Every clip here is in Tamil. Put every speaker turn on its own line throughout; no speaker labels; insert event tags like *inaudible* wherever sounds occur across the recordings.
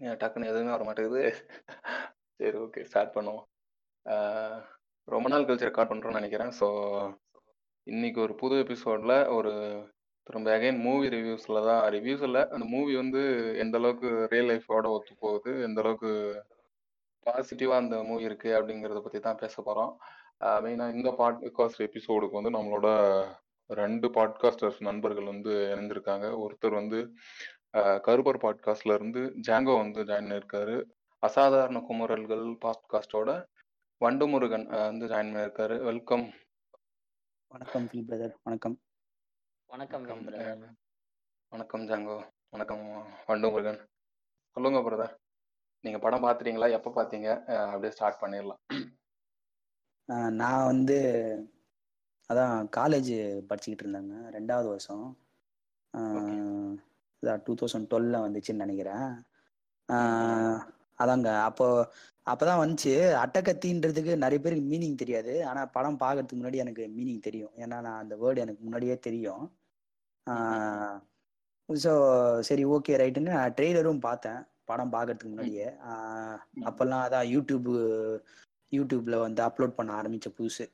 டக்குன்னு எதுவுமே வர மாட்டேங்குது சரி ஓகே ஸ்டார்ட் பண்ணுவோம். ரொம்ப நாள் கழிச்சு ரெக்கார்ட் பண்ணுறோம்னு நினைக்கிறேன். ஸோ இன்னைக்கு ஒரு புது எபிசோடில் ஒரு திரும்ப அகைன் மூவி ரிவ்யூஸில் தான். ரிவ்யூஸ் இல்லை அந்த மூவி வந்து எந்த அளவுக்கு ரியல் லைஃபோட ஒத்து போகுது எந்த அளவுக்கு பாசிட்டிவாக அந்த மூவி இருக்கு அப்படிங்கிறத பற்றி தான் பேச போகிறோம் மெயினாக இந்த பாட்காஸ்ட் எபிசோடுக்கு வந்து நம்மளோட ரெண்டு பாட்காஸ்டர்ஸ் நண்பர்கள் வந்து இணைஞ்சிருக்காங்க ஒருத்தர் வந்து கருப்பர் பாட்காஸ்ட்ல இருந்து ஜாங்கோ வந்து ஜாயின் பண்ணியிருக்காரு. அசாதாரண குமுறல்கள் பாட்காஸ்டோட வண்டு முருகன் ஆஹ் வந்து ஜாயின் பண்ணியிருக்காரு. வெல்கம்
வணக்கம் ஃபில் பிரதர் வணக்கம்.
வணக்கம்
வணக்கம் ஜாங்கோ. வணக்கம் வண்டு முருகன் சொல்லுங்க பிரதர் நீங்க படம் பார்த்துட்டீங்களா எப்போ பார்த்தீங்க ஆஹ் அப்படியே ஸ்டார்ட் பண்ணிடலாம்.
நான் வந்து அதான் காலேஜ் படிச்சுக்கிட்டு இருந்தாங்க. ரெண்டாவது வருஷம். டூ தௌசண்ட் டுவெல்ல வந்துச்சுன்னு நினைக்கிறேன். அதாங்க. அப்போ அப்பதான் வந்துச்சு. அட்டகத்தின்றதுக்கு நிறைய பேருக்கு மீனிங் தெரியாது. ஆனா படம் பார்க்கறதுக்கு முன்னாடி எனக்கு மீனிங் தெரியும். ஏன்னா நான் அந்த வேர்டு எனக்கு முன்னாடியே தெரியும். ஸோ சரி ஓகே ரைட்டுன்னு நான் ட்ரெய்லரும் பார்த்தேன். படம் பார்க்கறதுக்கு முன்னாடியே. அப்பெல்லாம் அதான் யூடியூப் யூடியூப்ல வந்து அப்லோட் பண்ண ஆரம்பிச்ச புதுசு.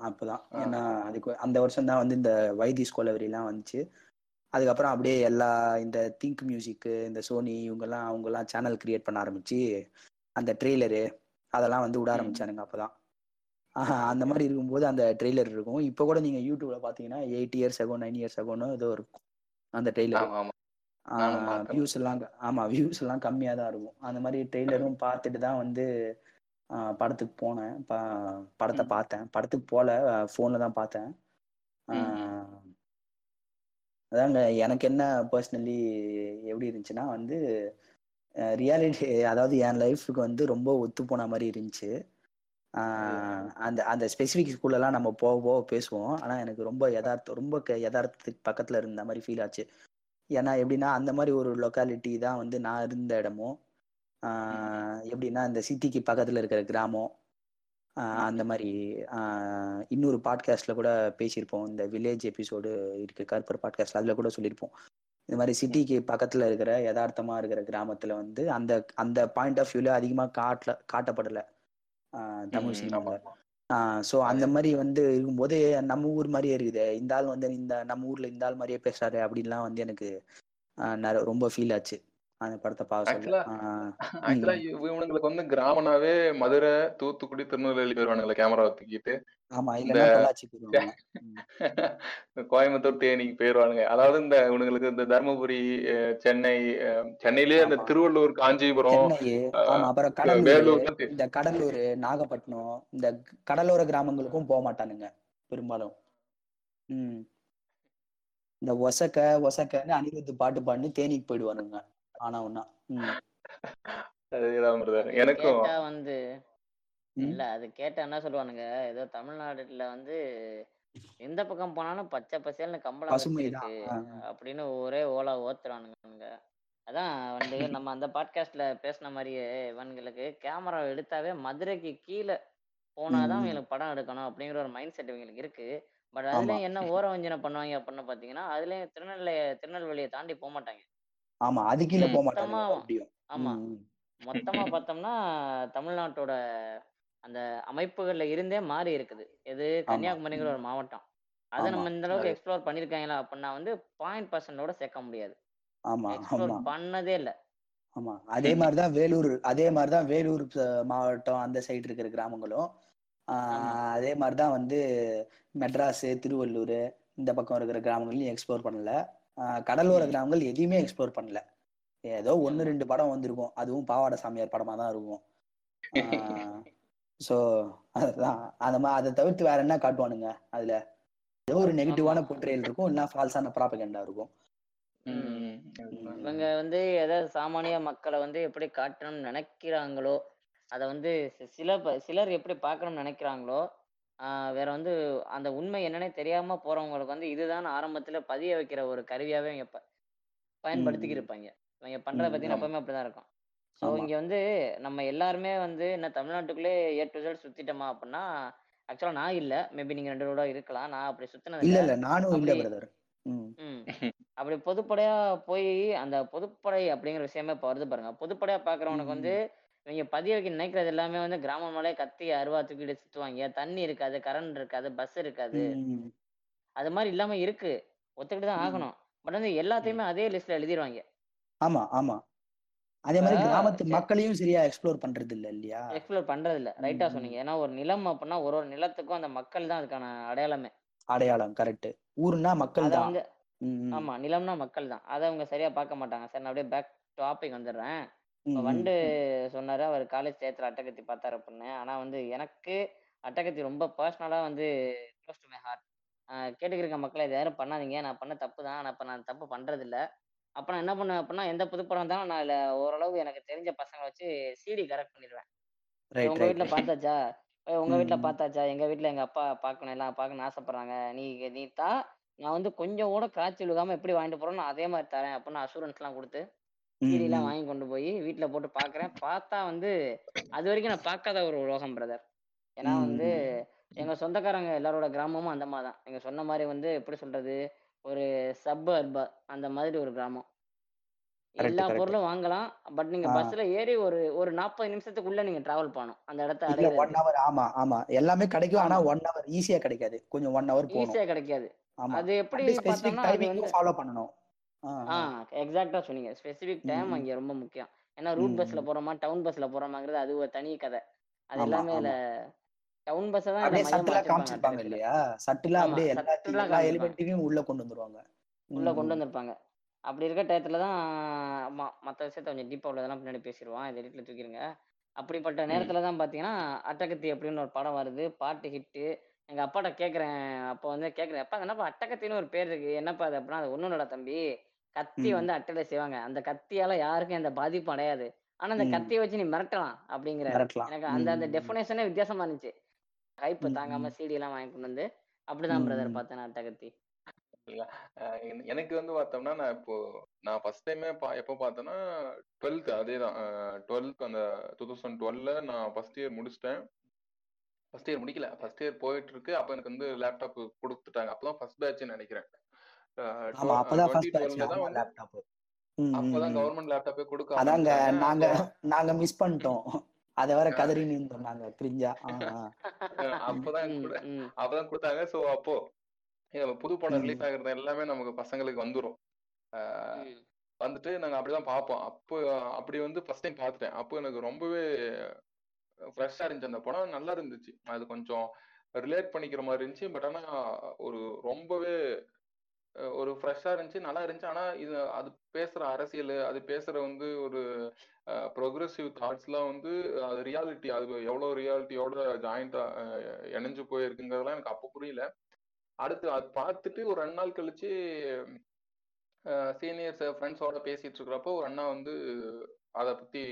அப்போதான். ஏன்னா அதுக்கு அந்த வருஷம் தான் வந்து இந்த வைத்தி ஸ்கோலவரிலாம் வந்துச்சு. அதுக்கப்புறம் அப்படியே எல்லா இந்த திங்க் மியூசிக்கு இந்த சோனி இவங்கெல்லாம் அவங்கெல்லாம் சேனல் கிரியேட் பண்ண ஆரம்பிச்சு அந்த ட்ரெய்லரு அதெல்லாம் வந்து விட. ஆரம்பிச்சானுங்க அப்பதான். அந்த மாதிரி இருக்கும்போது அந்த ட்ரெய்லர் இருக்கும். இப்போ கூட நீங்க யூடியூப்ல பாத்தீங்கன்னா eight years ago nine years அகோன்னு ஏதோ இருக்கும் அந்த ட்ரெய்லர். வியூஸ் எல்லாம் க- ஆமா வியூஸ் எல்லாம் கம்மியா தான் இருக்கும். அந்த மாதிரி ட்ரெய்லரும் பார்த்துட்டு தான் வந்து படத்துக்கு போனேன். ப- படத்தை. பார்த்தேன் படத்துக்கு போல ஃபோன்ல தான் பார்த்தேன் அதாங்க எனக்கு என்ன பர்சனலி எப்படி இருந்துச்சுன்னா வந்து ரியாலிட்டி அதாவது என் லைஃபுக்கு வந்து ரொம்ப ஒத்து போன மாதிரி இருந்துச்சு. அந்த அந்த ஸ்பெசிஃபிக் ஸ்கூல்லலாம் நம்ம போக போக பேசுவோம். ஆனால் எனக்கு ரொம்ப யதார்த்தம் ரொம்ப க- யதார்த்தத்துக்கு பக்கத்தில் இருந்த மாதிரி ஃபீல் ஆச்சு. ஏன்னா எப்படின்னா அந்த மாதிரி ஒரு லொக்காலிட்டி தான் வந்து நான் இருந்த இடமும். எப்படின்னா இந்த சிட்டிக்கு பக்கத்தில் இருக்கிற கிராமம். அந்த மாதிரி இன்னொரு பாட்காஸ்ட்ல கூட பேசியிருப்போம். இந்த வில்லேஜ் எபிசோடு இருக்கு கருப்பர் பாட்காஸ்ட்ல அதுல கூட சொல்லியிருப்போம். இந்த மாதிரி சிட்டிக்கு பக்கத்துல இருக்கிற யதார்த்தமா இருக்கிற கிராமத்துல வந்து அந்த அந்த பாயிண்ட் ஆஃப் வியூல அதிகமா காட்டல காட்டப்படல. தமிழ் சினிமாவில். ஸோ அந்த மாதிரி வந்து இருக்கும்போது நம்ம ஊர் மாதிரியே இருக்குது. இந்த ஆள் வந்து இந்த நம்ம ஊர்ல இந்த ஆள் மாதிரியே பேசுறாரு அப்படின்லாம் வந்து எனக்கு ரொம்ப ஃபீல் ஆச்சு. அந்த படத்தை பார்க்க சொல்ல.
ஆக்சுவலா இவனுங்களுக்கு வந்து கிராமனாவே மதுரை தூத்துக்குடி திருநெல்வேலி போயிருவானுங்களே கேமரா தூக்கிட்டு
ஆமா இல்லைன்னா பொள்ளாச்சி போயிருவாங்க. ம். *laughs*
கோயம்புத்தூர் தேனிக்கு போயிருவானுங்க. அதாவது இந்த இவனுங்களுக்கு இந்த தருமபுரி சென்னை சென்னையிலேயே
ஆமா.
திருவள்ளூர் காஞ்சிபுரம்
அப்புறம் கடலூர். இந்த கடலூர் நாகப்பட்டினம் இந்த கடலோர கிராமங்களுக்கும் போக மாட்டானுங்க பெரும்பாலும். இந்த ஒசக்க ஒசக்கன்னு அனிருத்து பாட்டு பாடினு தேனிக்கு போயிடுவானுங்க. ஆனா ஒன்னா.
எனக்கும்
கேட்டா வந்து. இல்ல அது கேட்டா என்ன சொல்லுவானுங்க ஏதோ தமிழ்நாட்டுல வந்து எந்த பக்கம் போனாலும் பச்சை பசேல்னு கம்பளம்
ஆ,
அப்படின்னு ஒரே ஓலா ஓத்துறானுங்க அதான் வந்து *laughs* நம்ம அந்த பாட்காஸ்ட்ல பேசின மாதிரியே இவனுங்களுக்கு கேமரா எடுத்தாவே மதுரைக்கு கீழே போனாதான். இவங்களுக்கு படம் எடுக்கணும் அப்படிங்கிற ஒரு மைண்ட் செட் இவங்களுக்கு இருக்கு. பட் அதுலயும் என்ன ஓர வஞ்சனை பண்ணுவாங்க அப்படின்னு பாத்தீங்கன்னா அதுலயும் திருநெல்வேலி திருநெல்வேலியை தாண்டி போக மாட்டாங்க
ஆமா அது கீழே போக மறுபடியும்
ஆமா. மொத்தமா பார்த்தோம்னா தமிழ்நாட்டோட அந்த அமைப்புகள்ல இருந்தே மாறி இருக்குது. எது கன்னியாகுமரிங்கிற ஒரு மாவட்டம். அதை. நம்ம இந்த அளவுக்கு எக்ஸ்ப்ளோர் பண்ணிருக்காங்களா அப்படின்னா வந்து பாயிண்ட் பர்சன்டோட சேர்க்க முடியாது.
ஆமா
எக்ஸ்ப்ளோர் பண்ணதே இல்ல.
ஆமா. அதே மாதிரிதான் வேலூர் அதே மாதிரிதான் வேலூர் மாவட்டம் அந்த சைடு இருக்கிற கிராமங்களும். அதே மாதிரிதான் வந்து மெட்ராஸ் திருவள்ளூர் இந்த பக்கம் இருக்கிற கிராமங்களையும் எக்ஸ்ப்ளோர் பண்ணல. கடலோர
ம்.
கிராமங்கள் எதையுமே எக்ஸ்ப்ளோர் பண்ணல. ஏதோ ஒன்று. ரெண்டு படம் வந்திருக்கும். அதுவும் பாவாடை சாமியார் படமா தான் இருக்கும். ஸோ *laughs* அதுதான் அந்த மாதிரி அதை தவிர்த்து வேற என்ன காட்டுவானுங்க அதுல? ஏதோ ஒரு நெகட்டிவான. போர்ட்ரேல் இருக்கும். இல்லைன்னா ஃபால்ஸான ப்ராபகண்டா இருக்கும்.
ம், ம், ம்.
இவங்க வந்து ஏதாவது சாமானிய மக்களை வந்து எப்படி காட்டணும்னு நினைக்கிறாங்களோ அதை வந்து சில சிலர் எப்படி பார்க்கணும்னு நினைக்கிறாங்களோ ஆஹ் வேற வந்து அந்த உண்மை என்னன்னே தெரியாம போறவங்களுக்கு வந்து இதுதான் ஆரம்பத்துல பதிய வைக்கிற ஒரு கருவியாவே இவங்க ப- பயன்படுத்திக்கி
ம்.
இருப்பாங்க. இவங்க பண்றத
ம்,
பார்த்தீங்கன்னா
ஆமா.
எப்பவுமே அப்படிதான் இருக்கும். ஸோ
ஆமா.
இங்க வந்து நம்ம எல்லாருமே வந்து என்ன தமிழ்நாட்டுக்குள்ளே ஏ டு Z சுத்திட்டோமா அப்படின்னா ஆக்சுவலா நான் இல்ல. மேபி நீங்க ரெண்டு கூட இருக்கலாம். நான் அப்படி சுத்தினது
இல்ல.
இல்ல
இல்ல நானும் இல்ல
அப்படி
பிரதர் ம்.
ம். அப்படி பொதுப்படையா போய் அந்த பொதுப்படை அப்படிங்கிற விஷயமே இப்போ வருது பாருங்க. பொதுப்படையா பார்க்குறவனுக்கு வந்து இவங்க பதிய வைக்க நினைக்கிறது எல்லாமே வந்து கிராமம் மேலே கத்தி அருவா தூக்கிட்டு சுத்துவாங்க. தண்ணி இருக்காது கரண்ட் இருக்காது பஸ் இருக்காது. அது மாதிரி இல்லாம இருக்கு. ஒத்துக்கிட்டு தான். ஆகணும். பட் வந்து எல்லாத்தையுமே அதே லிஸ்ட்ல எழுதிருவாங்க.
ஆமா ஆமா. அதே மாதிரி கிராமத்து. மக்களையும் சரியா எக்ஸ்ப்ளோர் பண்றது இல்ல இல்லையா
எக்ஸ்ப்ளோர் பண்றது இல்ல ரைட்டா. சொன்னீங்க. ஏன்னா ஒரு நிலம் அப்படின்னா ஒரு ஒரு நிலத்துக்கும் அந்த மக்கள் தான் அதுக்கான அடையாளமே.
அடையாளம் கரெக்ட் ஊருன்னா மக்கள் தான்.
ஆமா நிலம்னா மக்கள் தான். அதை அவங்க சரியா பார்க்க மாட்டாங்க. சரி நான் அப்படியே பேக் டாபிக் வந்துடுறேன். இப்போ. வண்டு சொன்னாரு அவர் காலேஜ் சேர்த்துல அட்டகத்தி பார்த்தாரு அப்படின்னு. ஆனா வந்து எனக்கு அட்டகத்தி ரொம்ப பர்சனலா வந்து க்ளோஸ் டு மை ஹார்ட் கேட்டுக்கிருக்க மக்களை இது யாரும் பண்ணாதீங்க. நான் பண்ண தப்பு தான். நான் இப்போ நான் தப்பு பண்றது இல்ல அப்ப நான் என்ன பண்ணுவேன் அப்படின்னா எந்த புதுப்படம் இருந்தாலும் நான் இதுல ஓரளவு எனக்கு தெரிஞ்ச பசங்களை வச்சு சிடி கரெக்ட் பண்ணிடுவேன்.
ரைட்
உங்க
ரைட்
வீட்ல பார்த்தாச்சா? ஏய், உங்க
ம்,
வீட்ல
ம்.
பார்த்தாச்சா? எங்க வீட்ல எங்க அப்பா பார்க்கணும் எல்லாம் பார்க்கணும்னு ஆசைப்படுறாங்க. நீ நீ தா நான் வந்து கொஞ்சம் கூட காய்ச்சி விழுகாம எப்படி வாங்கிட்டு நான் அதே மாதிரி தரேன் அப்படின்னு அசூரன்ஸ் எல்லாம் கொடுத்து
ம்,
சீடி எல்லாம்
ம்.
வாங்கி கொண்டு போய் வீட்ல போட்டு பாக்குறேன். பார்த்தா வந்து அது வரைக்கும் நான் பார்க்காத ஒரு உலகம் பிரதர் ஏன்னா வந்து. எங்க சொந்தக்காரங்க எல்லாரோட கிராமமும் அந்த மாதிரி தான். நீங்க சொன்ன மாதிரி வந்து எப்படி சொல்றது? ஒரு சப் அர்பா அந்த மாதிரி ஒரு கிராமம். எல்லா பொருளும் வாங்கலாம். பட் நீங்க பஸ்ல ஏறி ஒரு ஒரு நாற்பது நிமிஷத்துக்குள்ள நீங்க டிராவல் பண்ணணும். அந்த இடத்த
இல்ல ஒன் ஹவர் ஆமா ஆமா. எல்லாமே கிடைக்கும். ஆனா ஒன் ஹவர் ஈஸியா கிடைக்காது. கொஞ்சம் ஒன் ஹவர்
ஈஸியா கிடைக்காது. அது எப்படி பார்த்தோம்னா அது வந்து
ஃபாலோ பண்ணணும். ஆ
எக்ஸாக்டா சொன்னீங்க. Specific time. அங்க ரொம்ப முக்கியம். ஏன்னா ரூட் பஸ்ல. போறோமா டவுன் பஸ்ல போறோமாங்கிறது அது ஒரு தனி கதை. அது எல்லாமே
ஆமா.
டவுன் பஸ்ஸை தான்
அப்படியே சட்டிலா காமிச்சிருப்பாங்க இல்லையா? சட்டிலா அப்படியே எல்லா எலிமெண்ட்டையும் உள்ள கொண்டு வந்துருவாங்க.
உள்ள கொண்டு வந்திருப்பாங்க. அப்படி இருக்க டயத்துல தான் மற்ற விஷயத்த கொஞ்சம் டீப்பா உள்ளதெல்லாம் பின்னாடி பேசிடுவான் இதை எடிட்ல தூக்கிடுங்க அப்படிப்பட்ட நேரத்துல தான் பாத்தீங்கன்னா அட்டகத்தி அப்படின்னு ஒரு படம் வருது. பாட்டு ஹிட்டு எங்க அப்பாட்ட கேக்குறேன். அப்போ வந்து கேக்குறேன். அப்பா என்னப்பா அட்டகத்தின்னு ஒரு பேர் இருக்கு. என்னப்பா அது? அப்படின்னா அது இல்லடா தம்பி. கத்தி வந்து அட்டையில செய்வாங்க. அந்த கத்தியால யாருக்கும் எந்த பாதிப்பும் அடையாது. ஆனா அந்த கத்தியை வச்சு நீ மிரட்டலாம் அப்படிங்கிறாரு.
மிரட்டலாம்.
எனக்கு அந்த அந்த டெஃபினேஷனே வித்தியாசமா இருந்துச்சு. ஹைப் தாங்காம சிடி எல்லாம் வாங்கி கொண்டு வந்து அப்படிதான் பிரதர் பார்த்தேன் நான் அட்டகத்தி
எனக்கு வந்து பார்த்தோம்னா நான் இப்போ நான் ஃபர்ஸ்ட் டைமே பா எப்போ பார்த்தேன்னா டுவெல்த் அதே தான் டுவெல்த் அந்த டூ தௌசண்ட் டுவெல்ல நான் ஃபர்ஸ்ட் இயர் முடிச்சிட்டேன். ஃபர்ஸ்ட் இயர் முடிக்கல. ஃபர்ஸ்ட் இயர் போயிட்டு இருக்கு. அப்போ எனக்கு வந்து லேப்டாப் கொடுத்துட்டாங்க. அப்பதான் ஃபர்ஸ்ட் பேட்ச்னு நினைக்கிறேன்.
அதாங்க நாங்க நாங்க மிஸ் பண்ணிட்டோம். அத வேற கதறின்னு இருந்தோம் நாங்க பிரிஞ்சா ஆ ஆ. ம்
அப்பதான் அப்பதான் கொடுத்தாங்க. ஸோ அப்போ புது படம் ரிலீஸ் ஆகுறது எல்லாமே நமக்கு பசங்களுக்கு வந்துரும். வந்துட்டு நாங்க அப்படிதான் பார்ப்போம். அப்போ அப்படி வந்து ஃபர்ஸ்ட் டைம் பார்த்துட்டேன். அப்போ எனக்கு ரொம்பவே ஃப்ரெஷ்ஷாக இருந்துச்சு அந்த படம். நல்லா இருந்துச்சு. அது கொஞ்சம் ரிலேட் பண்ணிக்கிற மாதிரி இருந்துச்சு. பட் ஆனா ஒரு ரொம்பவே ஒரு ஃப்ரெஷ்ஷாக இருந்துச்சு நல்லா இருந்துச்சு. ஆனா இது அது பேசுற அரசியல் அது பேசுற வந்து ஒரு ப்ரொக்ரெசிவ் தாட்ஸ்லாம் வந்து அது ரியாலிட்டி அது எவ்வளோ ரியாலிட்டியோட ஜாயிண்டாக இணைஞ்சு போயிருக்குங்கிறதுலாம் எனக்கு அப்போ புரியல. அடுத்து அது பார்த்துட்டு ஒரு ரெண்டு நாள் கழிச்சு சீனியர்ஸ் ஃப்ரெண்ட்ஸோட பேசிட்டு இருக்கிறப்போ ஒரு அண்ணா வந்து அதை பத்தி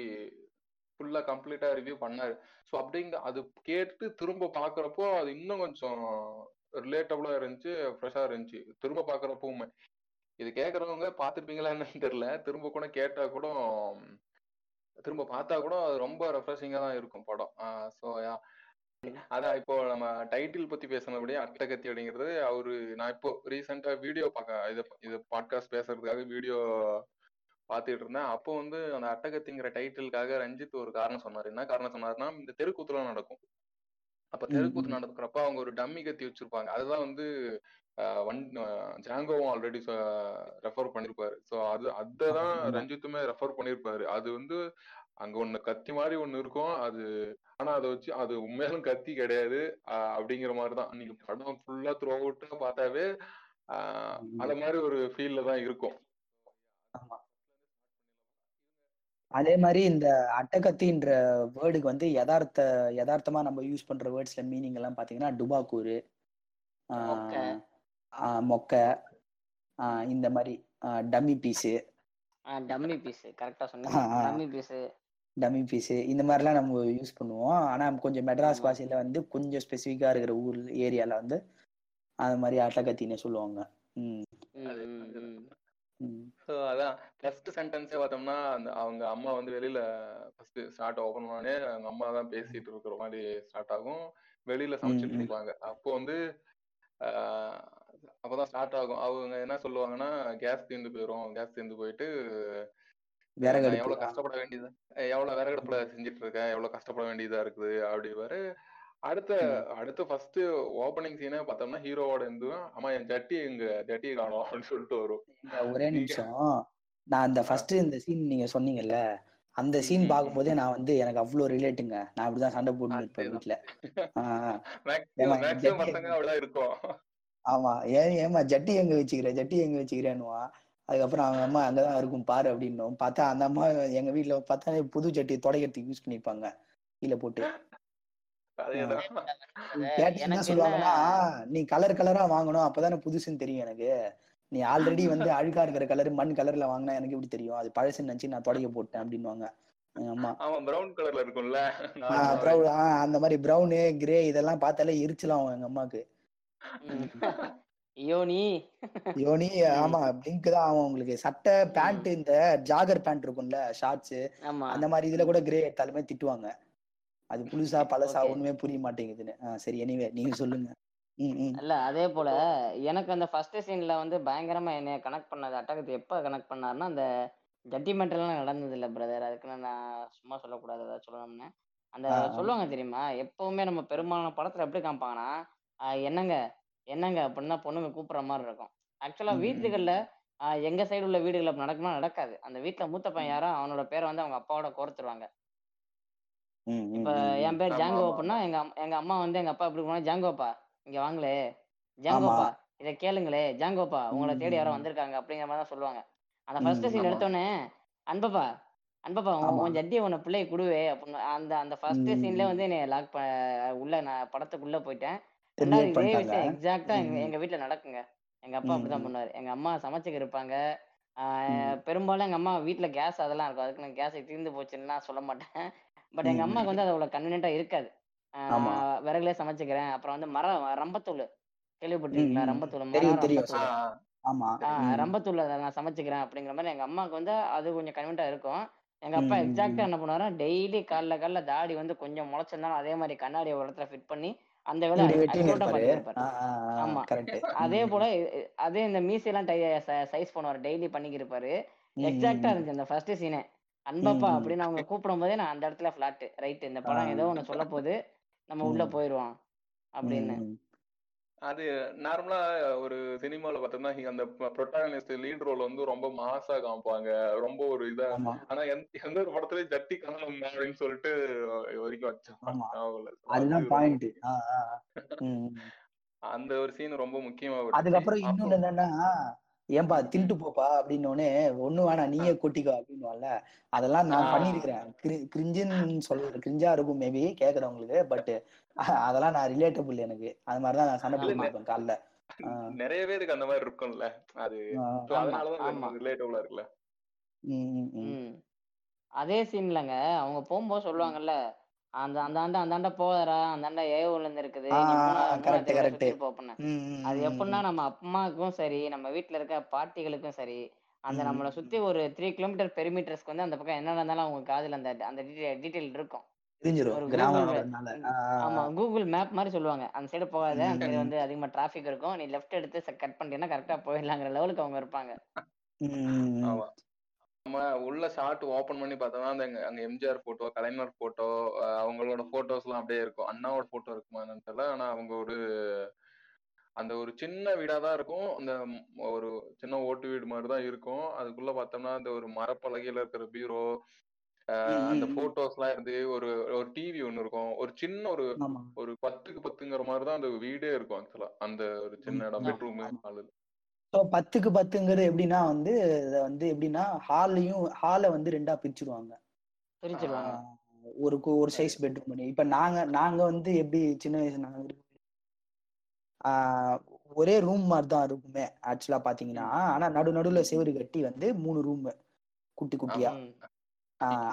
ஃபுல்லா கம்ப்ளீட்டா ரிவ்யூ பண்ணாரு. ஸோ அப்படிங்க அது கேட்டு திரும்ப பார்க்கறப்போ அது இன்னும் கொஞ்சம் ரிலேட்டபுளா இருந்துச்சு ஃப்ரெஷ்ஷா இருந்துச்சு. திரும்ப பாக்குறப்பவுமே இது கேட்கறவங்க பார்த்துருப்பீங்களா என்னன்னு தெரியல. திரும்ப கூட கேட்டா கூட திரும்ப பார்த்தா கூட அது ரொம்ப ரெஃப்ரெஷிங்கா தான் இருக்கும் படம். ஸோ அதான் இப்போ நம்ம டைட்டில் பத்தி பேசினபடியே அட்டகத்தி அப்படிங்கிறது அவரு நான் இப்போ ரீசெண்டா வீடியோ பார்க்க இது இது பாட்காஸ்ட் பேசுறதுக்காக வீடியோ பார்த்துட்டு இருந்தேன். அப்போ வந்து அந்த அட்டகத்திங்கிற டைட்டிலுக்காக ரஞ்சித் ஒரு காரணம் சொன்னார். என்ன காரணம் சொன்னார்னா இந்த தெருக்கூத்துலாம் நடக்கும். அப்ப தெருக்கூத்து நடக்கிறப்ப அவங்க ஒரு டம்மி கத்தி வச்சிருப்பாங்க. அதுதான் வந்து வன் ஜாங்கோவும் ஆல்ரெடி ரெஃபர் பண்ணிருப்பாரு. ஸோ அது
ஆமா
ரஞ்சித்துமே ரெஃபர் பண்ணிருப்பாரு. அது வந்து அங்க ஒண்ணு கத்தி மாதிரி ஒண்ணு இருக்கும். அது ஆனா அதை வச்சு அது உண்மையாலும் கத்தி கிடையாது. அப்படிங்கிற மாதிரி தான் நீங்க படம் ஃபுல்லா த்ரூ அவுட்டா பார்த்தாவே அந்த. மாதிரி ஒரு ஃபீல்ல தான் இருக்கும்.
ஆமா. அதே மாதிரி இந்த அட்டகத்தின்ற வேர்டுக்கு வந்து யதார்த்த யதார்த்தமா நம்ம யூஸ் பண்ற வேர்ட்ஸ்ல மீனிங் எல்லாம் பாத்தீங்கன்னா டுபாக்கூரு
மொக்க.
இந்த மாதிரி டம்மி பீஸு
டம்மி பீஸ் கரெக்டா சொன்னீங்க. டம்மி பீஸ்
டம்மி பீஸு இந்த மாதிரிலாம் நம்ம யூஸ் பண்ணுவோம். ஆனா கொஞ்சம் மெட்ராஸ் பாஷையில வந்து கொஞ்சம் ஸ்பெசிஃபிக்கா இருக்கிற ஊர் ஏரியால வந்து அது மாதிரி அட்டகத்தின்னு சொல்லுவாங்க.
ஸோ அதான். ஃபர்ஸ்ட் சென்டென்ஸே பார்த்தோம்னா அந்த அவங்க அம்மா வந்து வெளியில ஃபர்ஸ்ட் ஸ்டார்ட் ஓப்பன் பண்ணே அவங்க அம்மா தான் பேசிட்டு இருக்கிற மாதிரி ஸ்டார்ட் ஆகும். வெளியில சமைச்சிட்டு இருப்பாங்க. அப்போ வந்து ஆஹ், அப்பதான் ஸ்டார்ட் ஆகும். அவங்க என்ன சொல்லுவாங்கன்னா கேஸ் தீர்ந்து போயிடும் கேஸ் தீர்ந்து போயிட்டு எவ்வளவு கஷ்டப்பட வேண்டியது எவ்வளவு விறகடுப்புல செஞ்சுட்டு இருக்கேன்? எவ்வளவு கஷ்டப்பட வேண்டியதா இருக்குது? அப்படிவாரு அடுத்த. அடுத்த ஃபர்ஸ்ட் ஓப்பனிங் சீனே பார்த்தோம்னா ஹீரோவோட இருந்து அம்மா என் ஜட்டி எங்க ஜட்டி காணோம் அப்படின்னு சொல்லிட்டு வரும்.
ஒரே நிமிஷம். நான் அந்த ஃபர்ஸ்ட் இந்த சீன் நீங்க சொன்னீங்கல்ல அந்த சீன்
ம், ம்.
பார்க்கும்போதே நான் வந்து எனக்கு அவ்வளோ ரிலேட்டுங்க நான் அப்படிதான் சண்டை போட்டுன்னு இருப்பேன் வீட்டுல
இருக்கும்.
ஆமா ஏன் ஏமா ஜட்டி எங்க வச்சுக்கிற ஜட்டி எங்க வச்சுக்கிறேன்னுவா. அதுக்கப்புறம் அவங்க அம்மா அங்கதான் இருக்கும் பாரு அப்படின்னும். பார்த்தா அந்த அம்மா எங்க வீட்டுல பார்த்தா புது ஜட்டி துடைக்கிறதுக்கு யூஸ் பண்ணிருப்பாங்க கீழே போட்டு. நீ கலர் கலரா வாங்கணும். அப்பதானே புதுசுன்னு தெரியும் எனக்கு. நீ ஆல்ரெடி வந்து *laughs* அழுக்கா இருக்கிற கலர் மண் கலர்ல வாங்கினா எனக்கு எப்படி தெரியும்? அது பழசுன்னு நினைச்சு நான் துடைக்க போட்டேன்
பிரவுன்
ஆஹ் அந்த மாதிரி. ப்ரௌனு கிரே இதெல்லாம் பார்த்தாலே எரிச்சலாம் எங்க அம்மாக்கு.
யோனி.
யோனி. ஆமா பிளிங்க் தான் ஆகும் உங்களுக்கு. சட்டை. பேண்ட் இந்த ஜாகர் பேண்ட் இருக்கும்ல ஷார்ட்ஸ்
ஆமா.
அந்த மாதிரி இதுல கூட கிரே எடுத்தாலுமே திட்டுவாங்க. அது புதுசா பழசா ஒண்ணுமே புரிய மாட்டேங்குதுன்னு. சரி எனிவே நீங்க சொல்லுங்க.
இல்ல அதே போல எனக்கு அந்த ஃபர்ஸ்ட் சீன்ல வந்து பயங்கரமா என்னைய கனெக்ட் பண்ணது அட்டகத்தை எப்ப கனெக்ட் பண்ணாருன்னா அந்த ஜட்டிமெண்ட்லாம் நடந்தது இல்ல பிரதர் அதுக்குன்னு நான் சும்மா சொல்லக்கூடாது ஏதாவது சொல்லணும்னு. அந்த சொல்லுவாங்க தெரியுமா? எப்பவுமே நம்ம பெரும்பாலான படத்துல எப்படி காமிப்பாங்கன்னா என்னங்க என்னங்க? அப்படின்னு பொண்ணுங்க கூப்பிடுற மாதிரி இருக்கும். ஆக்சுவலா வீட்டுகள்ல எங்க சைடு உள்ள வீடுகள் நடக்குமா? நடக்காது. அந்த வீட்டுல மூத்த பையன் யாரோ அவனோட பேரை வந்து அவங்க அப்பாவோட கோர்த்துருவாங்க. இப்ப என் பேர் ஜாங்கோ அப்படின்னா எங்க எங்க அம்மா வந்து எங்க அப்பா எப்படி போனா ஜாங்கோப்பா இங்க வாங்களே ஜாங்கோப்பா இதை கேளுங்களே ஜாங்கோப்பா உங்களை தேடி யாரோ வந்திருக்காங்க அப்படிங்கிற மாதிரி தான் சொல்லுவாங்க. அந்த ஃபர்ஸ்ட் சீன் எடுத்தோடனே அன்பப்பா அன்பப்பா உன் ஜட்டியை உன்னை பிள்ளை குடுவே அப்படின்னு அந்த அந்த ஃபர்ஸ்ட் சீன்ல வந்து என்னை லாக் உள்ள நான் படத்துக்குள்ள போயிட்டேன். ரெண்டாவது இதே விஷயம் எக்ஸாக்டா எங்க வீட்ல நடக்குங்க. எங்க அப்பா அப்படிதான் பண்ணுவாரு. எங்க அம்மா சமைச்சுக்க இருப்பாங்க. பெரும்பாலும் எங்க அம்மா வீட்ல கேஸ் அதெல்லாம் இருக்கும். அதுக்கு நான் கேஸ் தீர்ந்து போச்சுன்னு நான் சொல்ல மாட்டேன். பட் எங்க
ம்
அம்மாவுக்கு வந்து அது அவ்வளவு கன்வீனியன்ட்டா இருக்காது. விறகுலே சமைச்சுக்கிறேன். அப்புறம் வந்து மரம் ரம்பத்தூள். கேள்விப்பட்டிருக்கீங்களா? ரம்பத்தூள் ரம்பத்தூள். நான் சமைச்சுக்கிறேன் அப்படிங்கிற மாதிரி எங்க அம்மாவுக்கு வந்து அது கொஞ்சம் கன்வீனியன்ட்டா இருக்கும். எங்க அப்பா எக்ஸாக்டா என்ன பண்ணுவாரு டெய்லி காலைல காலைல தாடி வந்து கொஞ்சம் முளைச்சிருந்தாலும் அதே மாதிரி கண்ணாடி ஒரு இடத்துல ஃபிட் பண்ணி அந்த வேலை ஆமா.
கரெக்ட்
அதே போல அதே இந்த மீசையெல்லாம் டை சைஸ் பண்ணுவார். டெய்லி பண்ணிக்கிருப்பாரு எக்ஸாக்டா இருந்துச்சு அந்த ஃபர்ஸ்ட் சீனே. அன்பப்பா அப்படின்னு அவங்க கூப்பிடும் போதே நான் அந்த இடத்துல ஃபிளாட் ரைட் இந்த படம் ஏதோ ஒன்று சொல்ல போகுது நம்ம உள்ள
ம்.
போயிடுவோம்
ம்
அப்படின்னு
அது நார்மலா ஒரு சினிமால பார்த்தோம்னா he- அந்த ப்ரொட்டாகனிஸ்ட் லீட் ரோல் வந்து ரொம்ப மாசா காமிப்பாங்க. ரொம்ப ஒரு இதா ஆனா எந்த எந்த ஒரு படத்துலயும் ஜட்டி காணும் அப்படின்னு சொல்லிட்டு வரைக்கும் வச்சோம். அந்த ஒரு சீன் ரொம்ப முக்கியமா
அதுக்கப்புறம் இன்னொன்னு என்னன்னா ஏன்பா. தின்ட்டு போப்பா அப்படின்னோடனே ஒண்ணு வேணாம் நீயே கொட்டிக்கோ அப்படின்னுவான்ல. அதெல்லாம் நான் கிரி- கிரிஞ்சுன்னு சொல்ற கிரிஞ்சா இருக்கும் மேபி கேக்குறவங்களுக்கு பட் அதெல்லாம் நான் ரிலேட்டபிள் எனக்கு. அது மாதிரிதான் நான் சண்டை
இல்ல
போட்டு
ஆமா
நெ-
இருப்பேன் காலைல
நிறைய பேருக்கு அந்த மாதிரி இருக்கும்ல. அது ரிலேட்டபிளா இருக்குல்ல.
அதே சீன்லங்க அவங்க போகும்போது. சொல்லுவாங்கல்ல அந்த அந்த ஆண்டா அந்த ஆண்டா போகாதடா அந்த ஆண்டா ஏ விழுந்து இருக்குது.
கரெக்ட் கரெக்ட்
அது எப்படின்னா நம்ம அம்மாவுக்கும் சரி நம்ம வீட்ல இருக்க பாட்டிகளுக்கும் சரி அந்த நம்மளை சுத்தி. ஒரு த்ரீ கிலோமீட்டர் பெரிமீட்டர்ஸ்க்கு வந்து அந்த பக்கம் என்ன நடந்தாலும் அவங்க காதுல அந்த அந்த டீட்டெயில் இருக்கும். ஆமா கூகுள் மேப் மாதிரி சொல்லுவாங்க. அந்த சைடு போகாத அந்த சைடு வந்து அதிகமா டிராஃபிக் இருக்கும். நீ லெஃப்ட் எடுத்து கட் பண்ணிட்டீங்கன்னா கரெக்டா போயிடலாங்கிற லெவலுக்கு அவங்க இருப்பாங்க.
நம்ம உள்ள ஷார்ட் ஓபன் பண்ணி பார்த்தோம்னா அந்த அங்க எம்ஜிஆர் போட்டோ கலைஞர் போட்டோ அவங்களோட போட்டோஸ் எல்லாம் அப்படியே இருக்கும். அண்ணாவோட போட்டோ இருக்குமா தெரியல. ஆனா அவங்க ஒரு அந்த ஒரு சின்ன வீடா தான் இருக்கும். அந்த ஒரு சின்ன ஓட்டு வீடு மாதிரி தான் இருக்கும். அதுக்குள்ள பார்த்தோம்னா அந்த ஒரு மரப்பலகையில இருக்கிற பீரோ அந்த. போட்டோஸ் எல்லாம் இருந்து ஒரு ஒரு டிவி ஒண்ணு இருக்கும். ஒரு சின்ன ஒரு ஒரு பத்துக்கு பத்துங்கிற மாதிரி தான் அந்த வீடே இருக்கும் ஆக்சுவலா அந்த ஒரு சின்ன இடம் பெட்ரூம் ஆளு
ஸோ பத்துக்கு பத்துங்கிறது எப்படின்னா வந்து இதை வந்து எப்படின்னா ஹாலையும் ஹாலை வந்து ரெண்டா பிரிச்சுடுவாங்க
பிரிச்சிருவாங்க.
ஆஹ் ஒரு ஒரு சைஸ் பெட்ரூம் பண்ணி. இப்ப நாங்க நாங்க வந்து எப்படி சின்ன வயசு நாங்க ஒரே ரூம் மாதிரி தான் இருக்குமே ஆக்சுவலா பாத்தீங்கன்னா. ஆனா நடு நடுவுல செவுரு கட்டி வந்து மூணு ரூம் குட்டி குட்டியா.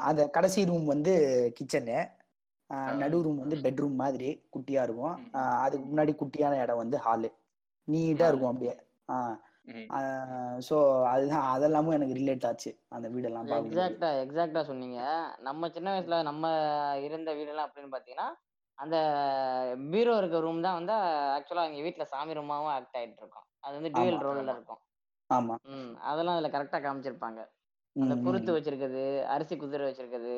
அந்த கடைசி ரூம் வந்து கிச்சனு நடு ரூம் வந்து பெட்ரூம் மாதிரி குட்டியா இருக்கும். அதுக்கு முன்னாடி குட்டியான இடம் வந்து ஹாலு நீட்டா இருக்கும் அப்படியே. ஆஹ் ஸோ அதுதான் அதெல்லாமும் எனக்கு ரிலேட் ஆச்சு அந்த வீடெல்லாம்
எக்ஸாக்டா எக்ஸாக்டா சொன்னீங்க. நம்ம சின்ன வயசுல நம்ம இருந்த வீடெல்லாம் அப்படின்னு பாத்தீங்கன்னா அந்த பீரோ இருக்க ரூம் தான் வந்து ஆக்சுவலா எங்க வீட்ல சாமி ரூமாவும் ஆக்ட் ஆயிட்டு இருக்கும். அது வந்து
ஆமா
டியூயல் ரோல்ல இருக்கும்.
ஆமா.
ம் அதெல்லாம் அதுல கரெக்டா காமிச்சிருப்பாங்க. அந்த குருத்து
ம்.
வச்சிருக்கிறது அரிசி குதிரை வச்சிருக்கிறது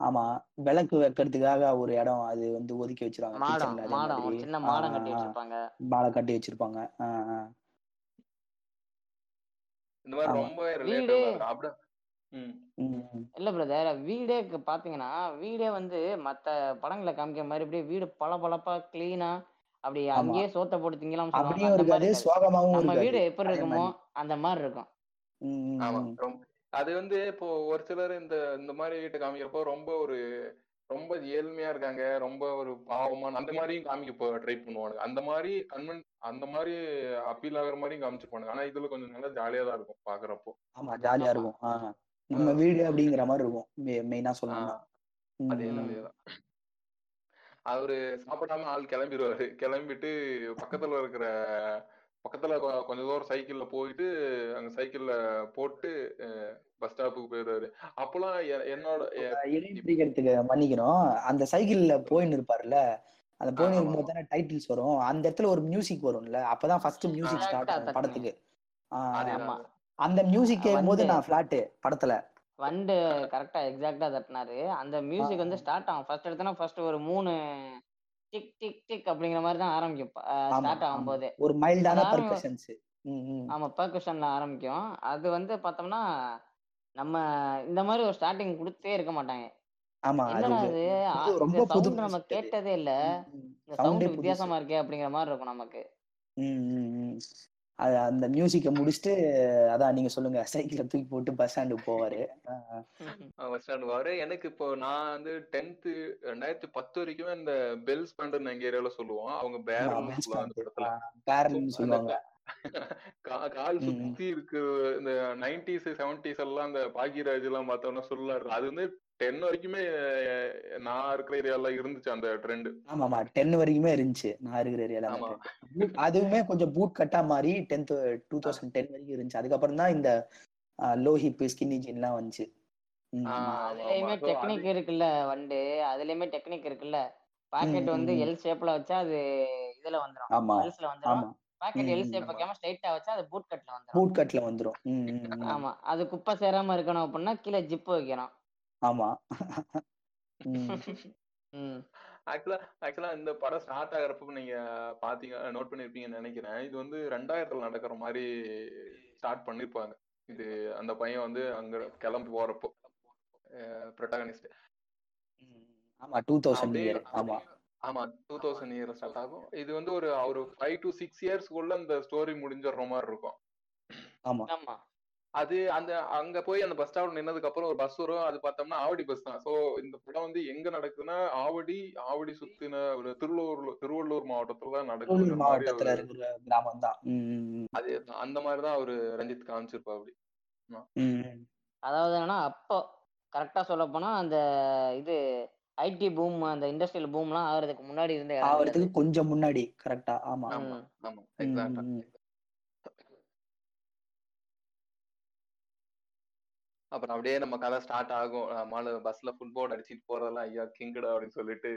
ஆமா விளக்கு வைக்கிறதுக்காக ஒரு இடம் அது வந்து ஒதுக்கி வச்சிருவாங்க
மாடம் மாடம் சின்ன மாடம் கட்டி. வச்சிருப்பாங்க.
மாலை கட்டி வச்சிருப்பாங்க.
இந்த மாதிரி ரொம்ப.
இல்ல பிரதர் வீடே பாத்தீங்கன்னா வீடே வந்து மத்த படங்களை காமிக்கிற மாதிரி அப்படியே வீடு பளபளப்பா கிளீனா அப்படி அங்கேயே சோத்த போட்டு
சோகமாவும்
நம்ம வீடு எப்படி இருக்குமோ அந்த மாதிரி இருக்கும்.
அது வந்து இப்போ ஒரு சிலர் இந்த இந்த மாதிரி வீட்டை காமிக்கிறப்போ ரொம்ப ஒரு ரொம்ப ஏழ்மையா இருக்காங்க ரொம்ப ஒரு பாவமான அந்த மாதிரியும் காமிக்க ட்ரை பண்ணுவானுங்க. அந்த மாதிரி கன்வென்ட் அந்த மாதிரி அப்பீல் ஆகுற மாதிரியும் காமிச்சிருப்பானுங்க. ஆனா இதுல கொஞ்சம் நல்லா ஜாலியா தான் இருக்கும் பாக்குறப்போ.
ஆமா ஜாலியா இருக்கும். நம்ம வீடு அப்படிங்கிற மாதிரி இருக்கும். மெயினா
ஆஹ்
சொல்லணும்னா. ம்
அதேதான்
ம்
அதேதான் அவரு சாப்பிடாம ஆள் கிளம்பிடுவாரு கிளம்பிட்டு பக்கத்துல இருக்கிற பக்கத்துல கொஞ்ச தூரம் சைக்கிள்ல போயிட்டு அங்க சைக்கிள்ல போட்டு பஸ் ஸ்டாப்புக்கு போயிடுவாரு. அப்பெல்லாம் எ- என்னோட
மன்னிக்கணும் அந்த சைக்கிள்ல போயின்னு இருப்பாருல்ல அந்த போயின்னு இருக்கும்போது தானே டைட்டில்ஸ் வரும். அந்த இடத்துல ஒரு மியூசிக் வரும்ல அப்பதான் ஃபர்ஸ்ட் மியூசிக் ஸ்டார்ட் ஆகும் படத்துக்கு. அந்த மியூசிக் கேட்கும்போது
வந்து
நான் ஃபிளாட்டு படத்துல.
வண்டு கரெக்டா எக்ஸாக்டா தட்டினாரு. அந்த மியூசிக் வந்து ஸ்டார்ட் ஆகும். ஃபர்ஸ்ட் எடுத்தோன்னா ஃபர்ஸ்ட் ஒரு மூணு டிக் டிக் டிக் அப்படிங்கிற மாதிரி தான் ஆரம்பிக்கும். ஸ்டார்ட் ஆகும்போது.
ஒரு மைல்டான பர்கஷன்ஸ்
ஆமா பர்கஷன்ல ஆரம்பிக்கும். அது வந்து பார்த்தோம்னா நம்ம இந்த மாதிரி ஒரு ஸ்டார்டிங் கொடுத்தே இருக்க மாட்டாங்க.
ஆமா ரொம்ப புது
நம்ம கேட்டதே இல்ல. இந்த
சவுண்டே
வித்தியாசமா இருக்கே அப்படிங்கிற மாதிரி இருக்கும் நமக்கு.
அது அந்த மியூசிக்கை முடிச்சுட்டு அதான் நீங்க சொல்லுங்க சைக்கிளை தூக்கி போட்டு பஸ் ஸ்டாண்டுக்கு போவாரு.
பஸ் ஸ்டாண்ட் வர எனக்கு இப்போ நான் வந்து டென்த்து ரெண்டாயிரத்தி பத்து வரைக்குமே இந்த பெல்ஸ் பேண்ட் எங்க ஏரியால சொல்லுவோம். அவங்க
பெல்
சொல்லுவாங்க
ஸ்டாண்டு
கால். சுத்தி இருக்கு. இந்த நைன்டிஸ் செவன்டிஸ் எல்லாம் அந்த பாக்யராஜ் எல்லாம் பார்த்தோம்னா சொல்லாரு. அது வந்து டென் வரைக்குமே நான் இருக்கிற ஏரியால இருந்துச்சு அந்த ட்ரெண்ட்
ஆமா ஆமா டென் வரைக்குமே இருந்துச்சு நான் இருக்கிற ஏரியால அதுவுமே கொஞ்சம் பூட் கட்டா மாதிரி டென்த் டூ தௌசண்ட் டென் வரைக்கும் இருந்துச்சு. அதுக்கப்புறம் தான் இந்த லோ ஹிப் ஸ்கின்னி ஜீன்லாம் வந்துச்சு.
அதுலயுமே டெக்னிக் இருக்குல்ல வண்டு. அதுலயுமே டெக்னிக் இருக்குல்ல. பாக்கெட் வந்து. எல் ஷேப்ல வச்சா அது இதுல வந்துரும்.
ஆமா
பெல்ஸ்ல வந்துரும்.
ஆமா.
Packet L. ஷேப் வைக்காம ஸ்ட்ரைட்டா வச்சா அது பூட் கட்ல வந்துரும்.
பூட் கட்ல வந்துரும்.
ஆமா அது குப்பை சேராம இருக்கணும் அப்படின்னா கீழே ஜிப்பு வைக்கணும்.
ஆமா.
ஆக்சுவலா ஆக்சுவலா இந்த படம் ஸ்டார்ட் ஆகிறப்ப நீங்க பாத்தீங்க நோட் பண்ணிருப்பீங்கன்னு நினைக்கிறேன். இது வந்து ரெண்டாயிரத்துல நடக்கிற மாதிரி ஸ்டார்ட் பண்ணிருப்பாங்க. இது அந்த பையன் வந்து அங்க கிளம்பி போறப்போ ப்ரொட்டாகனிஸ்ட்.
ஆமா டூ தௌசண்ட் இயர் ஆமா.
ஆமா டூ தௌசண்ட் இயர் ஸ்டார்ட் ஆகும். இது வந்து ஒரு ஒரு ஃபைவ் டு சிக்ஸ் இயர்ஸ்க்குள்ள இந்த ஸ்டோரி முடிஞ்சிடுற மாதிரி இருக்கும்.
ஆமா.
ஆமா.
அது அந்த அங்க போய் அந்த பஸ் ஸ்டாப்ல நின்னதுக்கு அப்புறம் ஒரு பஸ் வரும். அது பார்த்தோம்னா ஆவடி பஸ் தான். சோ இந்த படம் வந்து எங்க நடக்குதுன்னா ஆவடி ஆவடி சுத்தின ஒரு திருவள்ளூர் திருவள்ளூர் மாவட்டத்துல தான்
மாவட்டத்துல இருக்கிற கிராமம் தான்.
அது அந்த மாதிரி தான் அவரு ரஞ்சித் காமிச்சிருப்பா அப்படி.
அதாவது என்னன்னா அப்போ கரெக்டா சொல்ல போனா அந்த இது ஐடி பூம் அந்த இண்டஸ்ட்ரியல் பூம்லாம் ஆகிறதுக்கு முன்னாடி இருந்த
ஆவறதுக்கு கொஞ்சம் முன்னாடி கரெக்டா ஆமா
ஆமா ஆமா
ம்
எக்ஸாக்டா
ம் ம்.
அப்புறம் அப்படியே நம்ம கதை ஸ்டார்ட் ஆகும். மாலு பஸ்ல ஃபுட்போர்ட் அடிச்சிட்டு போறதெல்லாம் ஐயா கிங்கடா அப்படின்னு சொல்லிட்டு.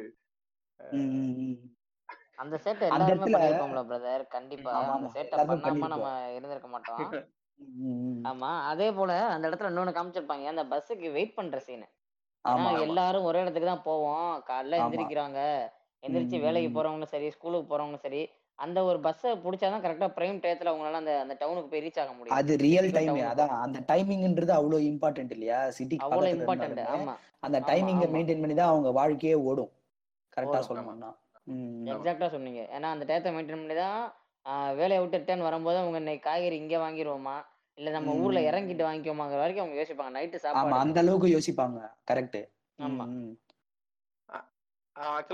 அந்த சேட்டை
அந்த
எல்லாருமே பிரதர் கண்டிப்பா. அந்த சேட்டை பண்ணாம நம்ம இருந்திருக்க மாட்டோம். ஆமா. அதே போல அந்த இடத்துல இன்னொன்னு காமிச்சிருப்பாங்க. அந்த பஸ்ஸுக்கு வெயிட் பண்ற சீன் எல்லாரும் ஒரே இடத்துக்கு தான் போவோம். காலைல எந்திரிக்கிறாங்க. எந்திரிச்சு வேலைக்கு. போறவங்களும் சரி ஸ்கூலுக்கு போறவங்களும் சரி அந்த ஒரு பஸ்ஸை பிடிச்சாதான் கரெக்டா பிரைம் டயத்துல அவங்களால அந்த அந்த டவுனுக்கு போய் ரீச் ஆக முடியும்.
அது ரியல் டைம் அதான். அந்த டைமிங்ன்றது அவ்வளோ இம்பார்ட்டன்ட் இல்லையா? சிட்டிக்கு
அவ்வளவு இம்பார்ட்டன்ட் ஆமா.
அந்த டைமிங்கை மெயின்டைன் பண்ணி தான் அவங்க வாழ்க்கையே ஓடும். கரெக்டா சொல்லணும்னா ம் ம்.
ஆமா
எக்ஸாக்டா சொன்னீங்க. ஏன்னா அந்த டயத்தை மெயின்டைன் பண்ணி தான் வேலையை விட்டு ரிட்டர்ன் வரும்போது அவங்க இன்னைக்கு காய்கறி இங்க வாங்கிருவோமா? இல்ல நம்ம ஊர்ல. இறங்கிட்டு வாங்கிக்குவோமாங்கிற வரைக்கும் அவங்க யோசிப்பாங்க. நைட்டு சாப்பாடு.
அந்த அளவுக்கு யோசிப்பாங்க. கரெக்ட்
ஆமா.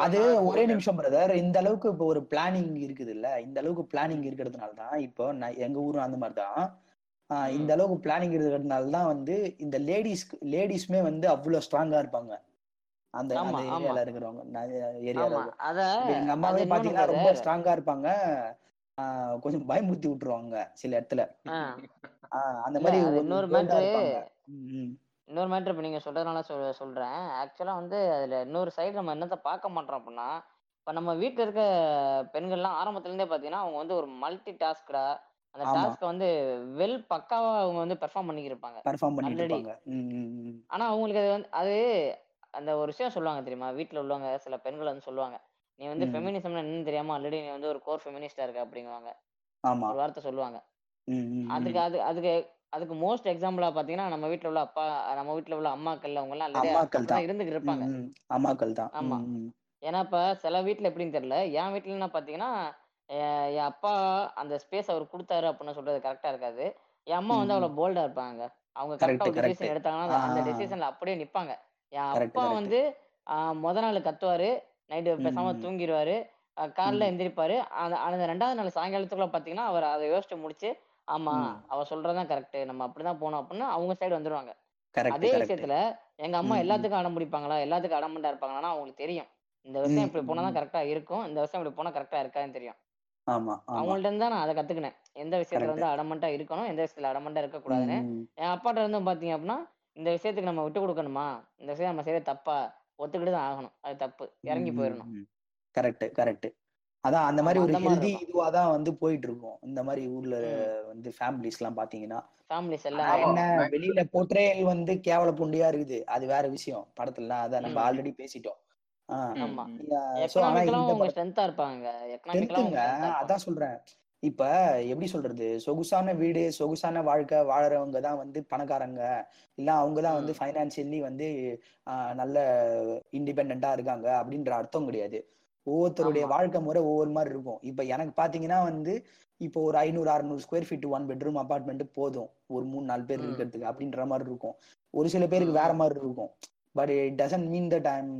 அது ஒரே நிமிஷம் பிரதர் இந்த அளவுக்கு இப்போ ஒரு பிளானிங் இருக்குது இல்ல இந்த அளவுக்கு பிளானிங் இருக்கிறதுனால தான் இப்போ எங்க ஊரும் அந்த மாதிரி தான் இந்த அளவுக்கு பிளானிங் இருக்கிறதுனால தான் வந்து இந்த லேடிஸ்க்கு லேடிஸ்மே வந்து அவ்வளோ ஸ்ட்ராங்கா இருப்பாங்க. அந்த ஏரியால இருக்கிறவங்க ஏரியால எங்க அம்மாவே பாத்தீங்கன்னா ரொம்ப ஸ்ட்ராங்கா இருப்பாங்க. கொஞ்சம் பயமுறுத்தி விட்டுருவாங்க சில இடத்துல. அந்த மாதிரி
இன்னொரு இன்னொரு மேட்ரு இப்போ நீங்கள் சொல்கிறதுனால சொல் சொல்கிறேன் ஆக்சுவலாக வந்து அதில் இன்னொரு சைடு நம்ம என்னத்தை பார்க்க மாட்டோம் அப்படின்னா இப்போ நம்ம வீட்டில் இருக்க பெண்கள்லாம் ஆரம்பத்துலேருந்தே பார்த்தீங்கன்னா அவங்க வந்து ஒரு மல்டி டாஸ்கடா அந்த டாஸ்க்கை வந்து வெல் பக்காவா அவங்க வந்து பெர்ஃபார்ம் பண்ணிக்கிருப்பாங்க.
பெர்ஃபார்ம் ம்.
ஆனா அவங்களுக்கு அது வந்து அது அந்த ஒரு விஷயம் சொல்லுவாங்க தெரியுமா? வீட்ல உள்ளவங்க சில பெண்கள் வந்து சொல்லுவாங்க நீ வந்து. ஃபெமினிசம்னா என்னன்னு தெரியாம ஆல்ரெடி நீ வந்து ஒரு கோர் ஃபெமினிஸ்டா இருக்க அப்படிங்குவாங்க. ஒரு வார்த்தை சொல்லுவாங்க. அதுக்கு. அது அதுக்கு அதுக்கு மோஸ்ட் எக்ஸாம்பிளா பாத்தீங்கன்னா நம்ம வீட்ல உள்ள அப்பா நம்ம வீட்ல உள்ள அம்மாக்கள் அவங்க எல்லாம் ஆல்ரெடி
அம்மாக்கள்
அப்படிதான்
தான்
இருந்துகிட்டு இருப்பாங்க.
அம்மாக்கள் தான்.
ஆமா. ஏன்னா இப்ப சில வீட்ல எப்படின்னு தெரியல. என் வீட்ல என்ன பாத்தீங்கன்னா என் அப்பா அந்த ஸ்பேஸ் அவர் கொடுத்தாரு அப்படின்னு சொல்றது கரெக்டா இருக்காது. என் அம்மா வந்து. அவ்வளவு போல்டா இருப்பாங்க. அவங்க
கரெக்ட்
ஒரு டிசிஷன் எடுத்தாங்கன்னா அந்த- டெசிஷன்ல அப்படியே நிப்பாங்க. என் அப்பா வந்து முத நாள் கத்துவாரு. நைட்டு பேசாம தூங்கிடுவாரு காலைல எந்திரிப்பாரு. அந்த அந்த ரெண்டாவது நாள் சாயங்காலத்துக்குள்ள பாத்தீங்கன்னா அவர் அதை யோசிச்சு முடிச்சு ஆமா
ம்.
அவ சொல்றதுதான் கரெக்ட். நம்ம அப்படிதான் போனோம் அப்படின்னு அவங்க சைடு வந்துருவாங்க.
கரெக்ட்
அதே
கரெக்ட்.
விஷயத்துல எங்க அம்மா
ம், ம்.
எல்லாத்துக்கும் அடம் பிடிப்பாங்களா? எல்லாத்துக்கும் அடமண்டா இருப்பாங்கன்னா அவங்களுக்கு தெரியும். இந்த விஷயம்
ம்,
இப்படி
ம்,
போனா தான்
ம்.
கரெக்டா இருக்கும். இந்த விஷயம் இப்படி போனா கரெக்டா இருக்காதுன்னு தெரியும்.
ஆமா ஆமா.
அவங்கள்ட்ட இருந்து தான் நான் அதை கத்துக்கினேன். எந்த விஷயத்துல
கரெக்ட்.
வந்து அடமண்டா இருக்கணும் எந்த விஷயத்துல அடமண்டா இருக்கக்கூடாதுன்னு
ம்.
என் அப்பாட்ட இருந்து பாத்தீங்க அப்படின்னா இந்த விஷயத்துக்கு நம்ம விட்டு கொடுக்கணுமா? இந்த விஷயம் நம்ம செய்யறது தப்பா? ஒத்துக்கிட்டு தான் ஆகணும். அது தப்பு. இறங்கி போயிடணும்
கரெக்ட் கரெக்ட். அதான் அந்த மாதிரி ஒரு ஹெல்தி இதுவா தான் வந்து போயிட்டு இருக்கும் இந்த மாதிரி ஊர்ல வந்து ஃபேமிலிஸ் எல்லாம் பாத்தீங்கன்னா.
ஃபேமிலிஸ் எல்லாமே
என்ன வெளியில போர்ட்ரேயல் வந்து கேவல புண்டியா இருக்குது. அது வேற விஷயம். படத்துல அதான் நம்ம ஆல்ரெடி பேசிட்டோம். அதான் சொல்றேன். இப்ப எப்படி சொல்றது? சொகுசான வீடு சொகுசான வாழ்க்கை வாழறவங்க தான் வந்து பணக்காரங்க. இல்ல அவங்க தான் வந்து ஃபைனான்சியலி வந்து நல்ல இண்டிபெண்டா இருக்காங்க அப்படின்ற அர்த்தம் கிடையாது. ஒவ்வொருத்தருடைய வாழ்க்கை முறை ஒவ்வொரு மாதிரி இருக்கும். இப்ப எனக்கு பாத்தீங்கன்னா வந்து இப்போ ஒரு ஐநூறு அறுநூறு square feet one bedroom apartment போதும். ஒரு மூணு நாலு பேர் இருக்கிறதுக்கு அப்படின்ற மாதிரி இருக்கும். ஒரு சில பேருக்கு வேற மாதிரி இருக்கும். But it doesn't mean that I'm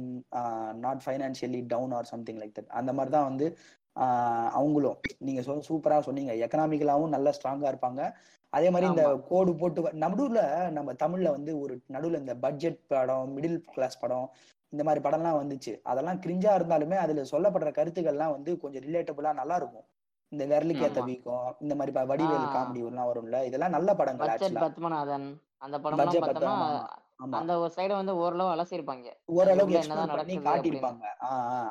not financially down or something like that அந்த மாதிரி தான் வந்து ஆஹ் அவங்களும். நீங்க சொல் சூப்பரா சொன்னீங்க. எக்கனாமிக்கலாவும் நல்லா ஸ்ட்ராங்கா இருப்பாங்க. அதே மாதிரி இந்த கோடு போட்டு நடுவுல நம்ம தமிழ்ல வந்து ஒரு நடுவுல இந்த பட்ஜெட் படம் மிடில் கிளாஸ் படம் இந்த மாதிரி படம்லாம் வந்துச்சு. அதெல்லாம் கிரிஞ்சா இருந்தாலுமே அதுல சொல்லப்படுற கருத்துக்கள்லாம் வந்து கொஞ்சம் ரிலேட்டபிளா நல்லா இருக்கும். இந்த விரலுக்கு ஏத்த வீக்கம் இந்த மாதிரி வடிவேலு காமெடி எல்லாம் வரும்ல இதெல்லாம் நல்ல படங்கள்
பத்மநாதன் அந்த ஒரு சைடை வந்து ஓரளவு அலசியிருப்பாங்க. அது
ஓரளவுக்கு பண்ணி காட்டியிருப்பாங்க.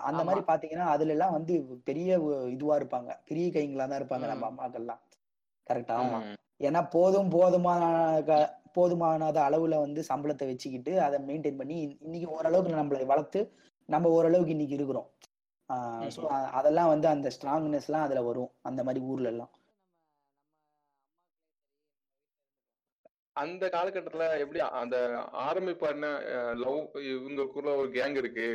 அந்த மாதிரி பாத்தீங்கன்னா அதுல எல்லாம் வந்து பெரிய இதுவா இருப்பாங்க. பெரிய கைங்களா தான் இருப்பாங்க நம்ம அம்மாக்கள்லாம். கரெக்டா. ஏன்னா போதும் போதுமான போதுமானத அளவுல வந்து சம்பளத்தை வச்சுக்கிட்டு அதை மெயின்டைன் பண்ணி இன்- இன்னைக்கு ஓரளவுக்கு நம்மளை வளர்த்து நம்ம ஓரளவுக்கு இன்னைக்கு இருக்கிறோம். ஸோ. அதெல்லாம் வந்து அந்த ஸ்ட்ராங்னஸ் எல்லாம் அதுல வரும் அந்த மாதிரி ஊர்ல எல்லாம்
அந்த காலகட்டத்துல எப்படி அந்த ஆரம்பிப்பாருன்னா லவ் இவங்களுக்குள்ள ஒரு கேங் இருக்கு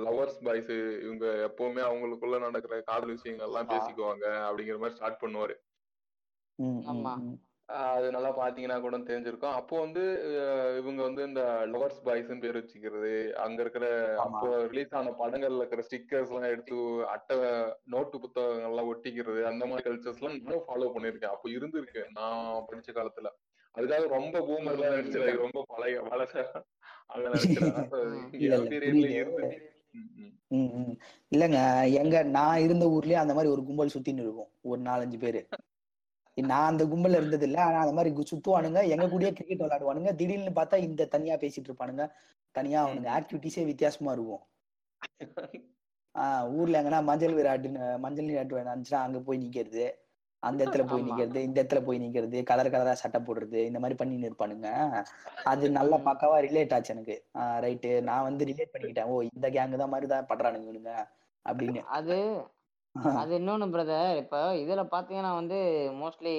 லவர்ஸ் பாய்ஸ் இவங்க எப்பவுமே அவங்களுக்குள்ள நடக்கிற காதல் விஷயங்கள் எல்லாம் பேசிக்குவாங்க அப்படிங்கிற மாதிரி ஸ்டார்ட் பண்ணுவாரு. அது நல்லா பாத்தீங்கன்னா கூட தெரிஞ்சிருக்கும். அப்போ வந்து இவங்க வந்து இந்த லவர்ஸ் பாய்ஸ்னு பேர் வச்சுக்கிறது அங்க இருக்கிற அப்போ ரிலீஸ் ஆன படங்கள்ல இருக்கிற ஸ்டிக்கர்ஸ் எல்லாம் எடுத்து அட்டை நோட்டு புத்தகங்கள் எல்லாம் ஒட்டிக்கிறது அந்த மாதிரி கல்ச்சர்ஸ் எல்லாம் நானும் ஃபாலோ பண்ணிருக்கேன் அப்போ இருந்திருக்கு நான் படிச்ச காலத்துல. அதுக்காக ரொம்ப
ம்
பூமர்லாம்
ம்
நினைச்சிடாது ரொம்ப பழைய வளச அங்க
ம்.
இல்லைங்க எங்க நான் இருந்த ஊர்லயே அந்த மாதிரி ஒரு கும்பல் சுத்தின்னு இருக்கும். ஒரு நாலஞ்சு பேரு. நான் அந்த கும்பல்ல இருந்தது இல்ல ஆனா அந்த மாதிரி சுத்துவானுங்க. எங்க கூடயே கிரிக்கெட் விளையாடுவானுங்க. திடீர்னு பார்த்தா இந்த தனியா பேசிட்டு இருப்பானுங்க. தனியா அவனுங்க. ஆக்டிவிட்டிஸே வித்தியாசமா இருக்கும். ஆஹ் ஊர்ல எங்கன்னா மஞ்சள் விராட்டுன்னு மஞ்சள் விராட்டு வேணாச்சுன்னா அங்க போய் நிக்கிறது. அந்த இடத்துல போய் நிக்கிறது இந்த இடத்துல போய் நிக்கிறது கலர் கலரா சட்டை போடுறது இந்த மாதிரி பண்ணின்னு இருப்பானுங்க. அது நல்லா பக்காவா ரிலேட் ஆச்சு எனக்கு. ரைட்டு நான் வந்து ரிலேட் பண்ணிக்கிட்டேன். ஓ இந்த கேங்கு தான் மாதிரி தான் பண்றானுங்க அப்படின்னு.
அது அது இன்னொன்னு பிரதர் இப்ப இதுல பாத்தீங்கன்னா வந்து மோஸ்ட்லி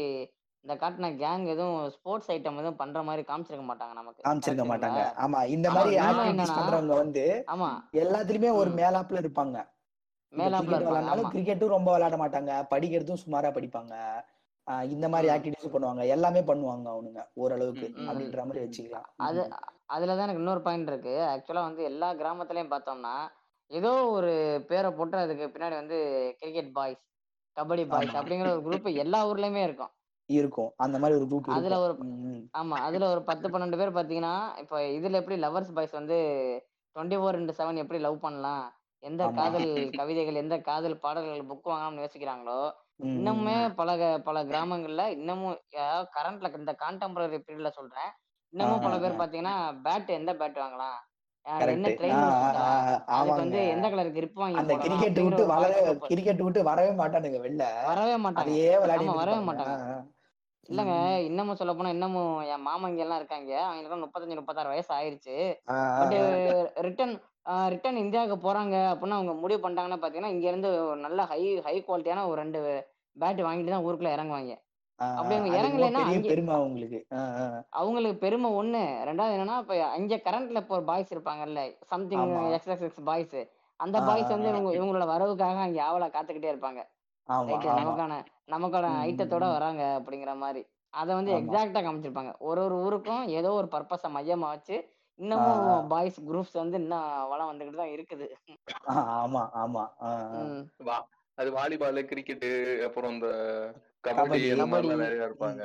இந்த காட்டின கேங் எதுவும் ஸ்போர்ட்ஸ் ஐட்டம் எதுவும் பண்ற மாதிரி காமிச்சிருக்க மாட்டாங்க நமக்கு.
காமிச்சிருக்க மாட்டாங்க. ஆமா இந்த மாதிரி ஆக்டிவிட்டிஸ் பண்றவங்க வந்து
ஆமா.
எல்லாத்துலயுமே ஒரு மேலாப்ல இருப்பாங்க.
மேலாப்ல இருப்பாங்க
கிரிக்கெட்டும் ரொம்ப விளையாட மாட்டாங்க. படிக்கிறதும் சுமாரா படிப்பாங்க. இந்த மாதிரி ஆக்டிவிட்டிஸ் பண்ணுவாங்க. எல்லாமே பண்ணுவாங்க அவனுங்க ஓரளவுக்கு அப்படின்ற மாதிரி. வச்சுக்கலாம்.
அது. அதுலதான் எனக்கு இன்னொரு பாயிண்ட் இருக்கு. ஆக்சுவலா வந்து எல்லா கிராமத்துலயும் பார்த்தோம்னா ஏதோ ஒரு பேரை போட்டு அதுக்கு பின்னாடி வந்து கிரிக்கெட் பாய்ஸ் கபடி பாய்ஸ் அப்படிங்கிற ஒரு குரூப் எல்லா ஊர்லயுமே இருக்கும்.
இருக்கும். அந்த மாதிரி ஒரு குரூப்
அதுல ஒரு. ஆமா அதுல ஒரு பத்து பன்னெண்டு பேர் பாத்தீங்கன்னா இப்ப இதுல எப்படி லவர்ஸ் பாய்ஸ் வந்து டுவெண்ட்டி ஃபோர் இன்டு செவன் எப்படி லவ் பண்ணலாம்? எந்த காதல் கவிதைகள் எந்த காதல் பாடல்கள் புக் வாங்கலாம்னு யோசிக்கிறாங்களோ இன்னமுமே. பல பல கிராமங்கள்ல இன்னமும் கரண்ட்ல இந்த கான்டெம்பரரி பீரியட்ல சொல்றேன் இன்னமும் பல. பேர் பாத்தீங்கன்னா பேட் எந்த பேட் வாங்கலாம்?
அந்த கிரிக்கெட் விட்டு
பாலிசிக்கு
கிரிக்கெட் விட்டு வரவே மாட்டானுங்க வெளில.
வரவே மாட்டாங்க. வரவே மாட்டாங்க. இல்லங்க. இன்னமும் சொல்ல போனா இன்னமும் என் மாமங்க எல்லாம் இருக்காங்க. அவங்களுக்கு முப்பத்தஞ்சு முப்பத்தாறு வயசு ஆயிருச்சு. பட். ரிட்டர்ன் ரிட்டர்ன் இந்தியாவுக்கு போறாங்க அப்படின்னு அவங்க முடிவு பண்ணிட்டாங்கன்னா பாத்தீங்கன்னா இங்க இருந்து ஒரு நல்ல ஹை ஹை குவாலிட்டியான ஒரு ரெண்டு பேட் வாங்கிட்டு தான் ஊருக்குள்ள இறங்குவாங்க.
ஆ, ஆ.
அப்படி அவங்க
அது ரொம்ப
இறங்கலைன்னா
பெருமை அவங்களுக்கு.
அவங்களுக்கு பெருமை ஒண்ணு. ரெண்டாவது என்னன்னா இப்ப அங்க கரண்ட்ல இப்போ பாய்ஸ் இருப்பாங்கல்ல something X X X boys அந்த பாய்ஸ் வந்து. இவங்க இவங்களோட வரவுக்காக அங்க ஆவலா காத்துக்கிட்டே இருப்பாங்க. நமக்கான நமக்கான ஐட்டத்தோட. வராங்க அப்படிங்கிற மாதிரி. அதை வந்து எக்ஸாக்டா காமிச்சிருப்பாங்க. ஒரு ஒரு ஊருக்கும் ஏதோ ஒரு பர்பஸை மையமா வச்சு இன்னமும். பாய்ஸ் குரூப்ஸ் வந்து இன்னும் வளம் வந்துகிட்டு தான் இருக்குது.
ஆமா ஆமா.
அது வாலிபால் கிரிக்கெட்டு அப்புறம் இந்த கபடி நிறைய இருப்பாங்க.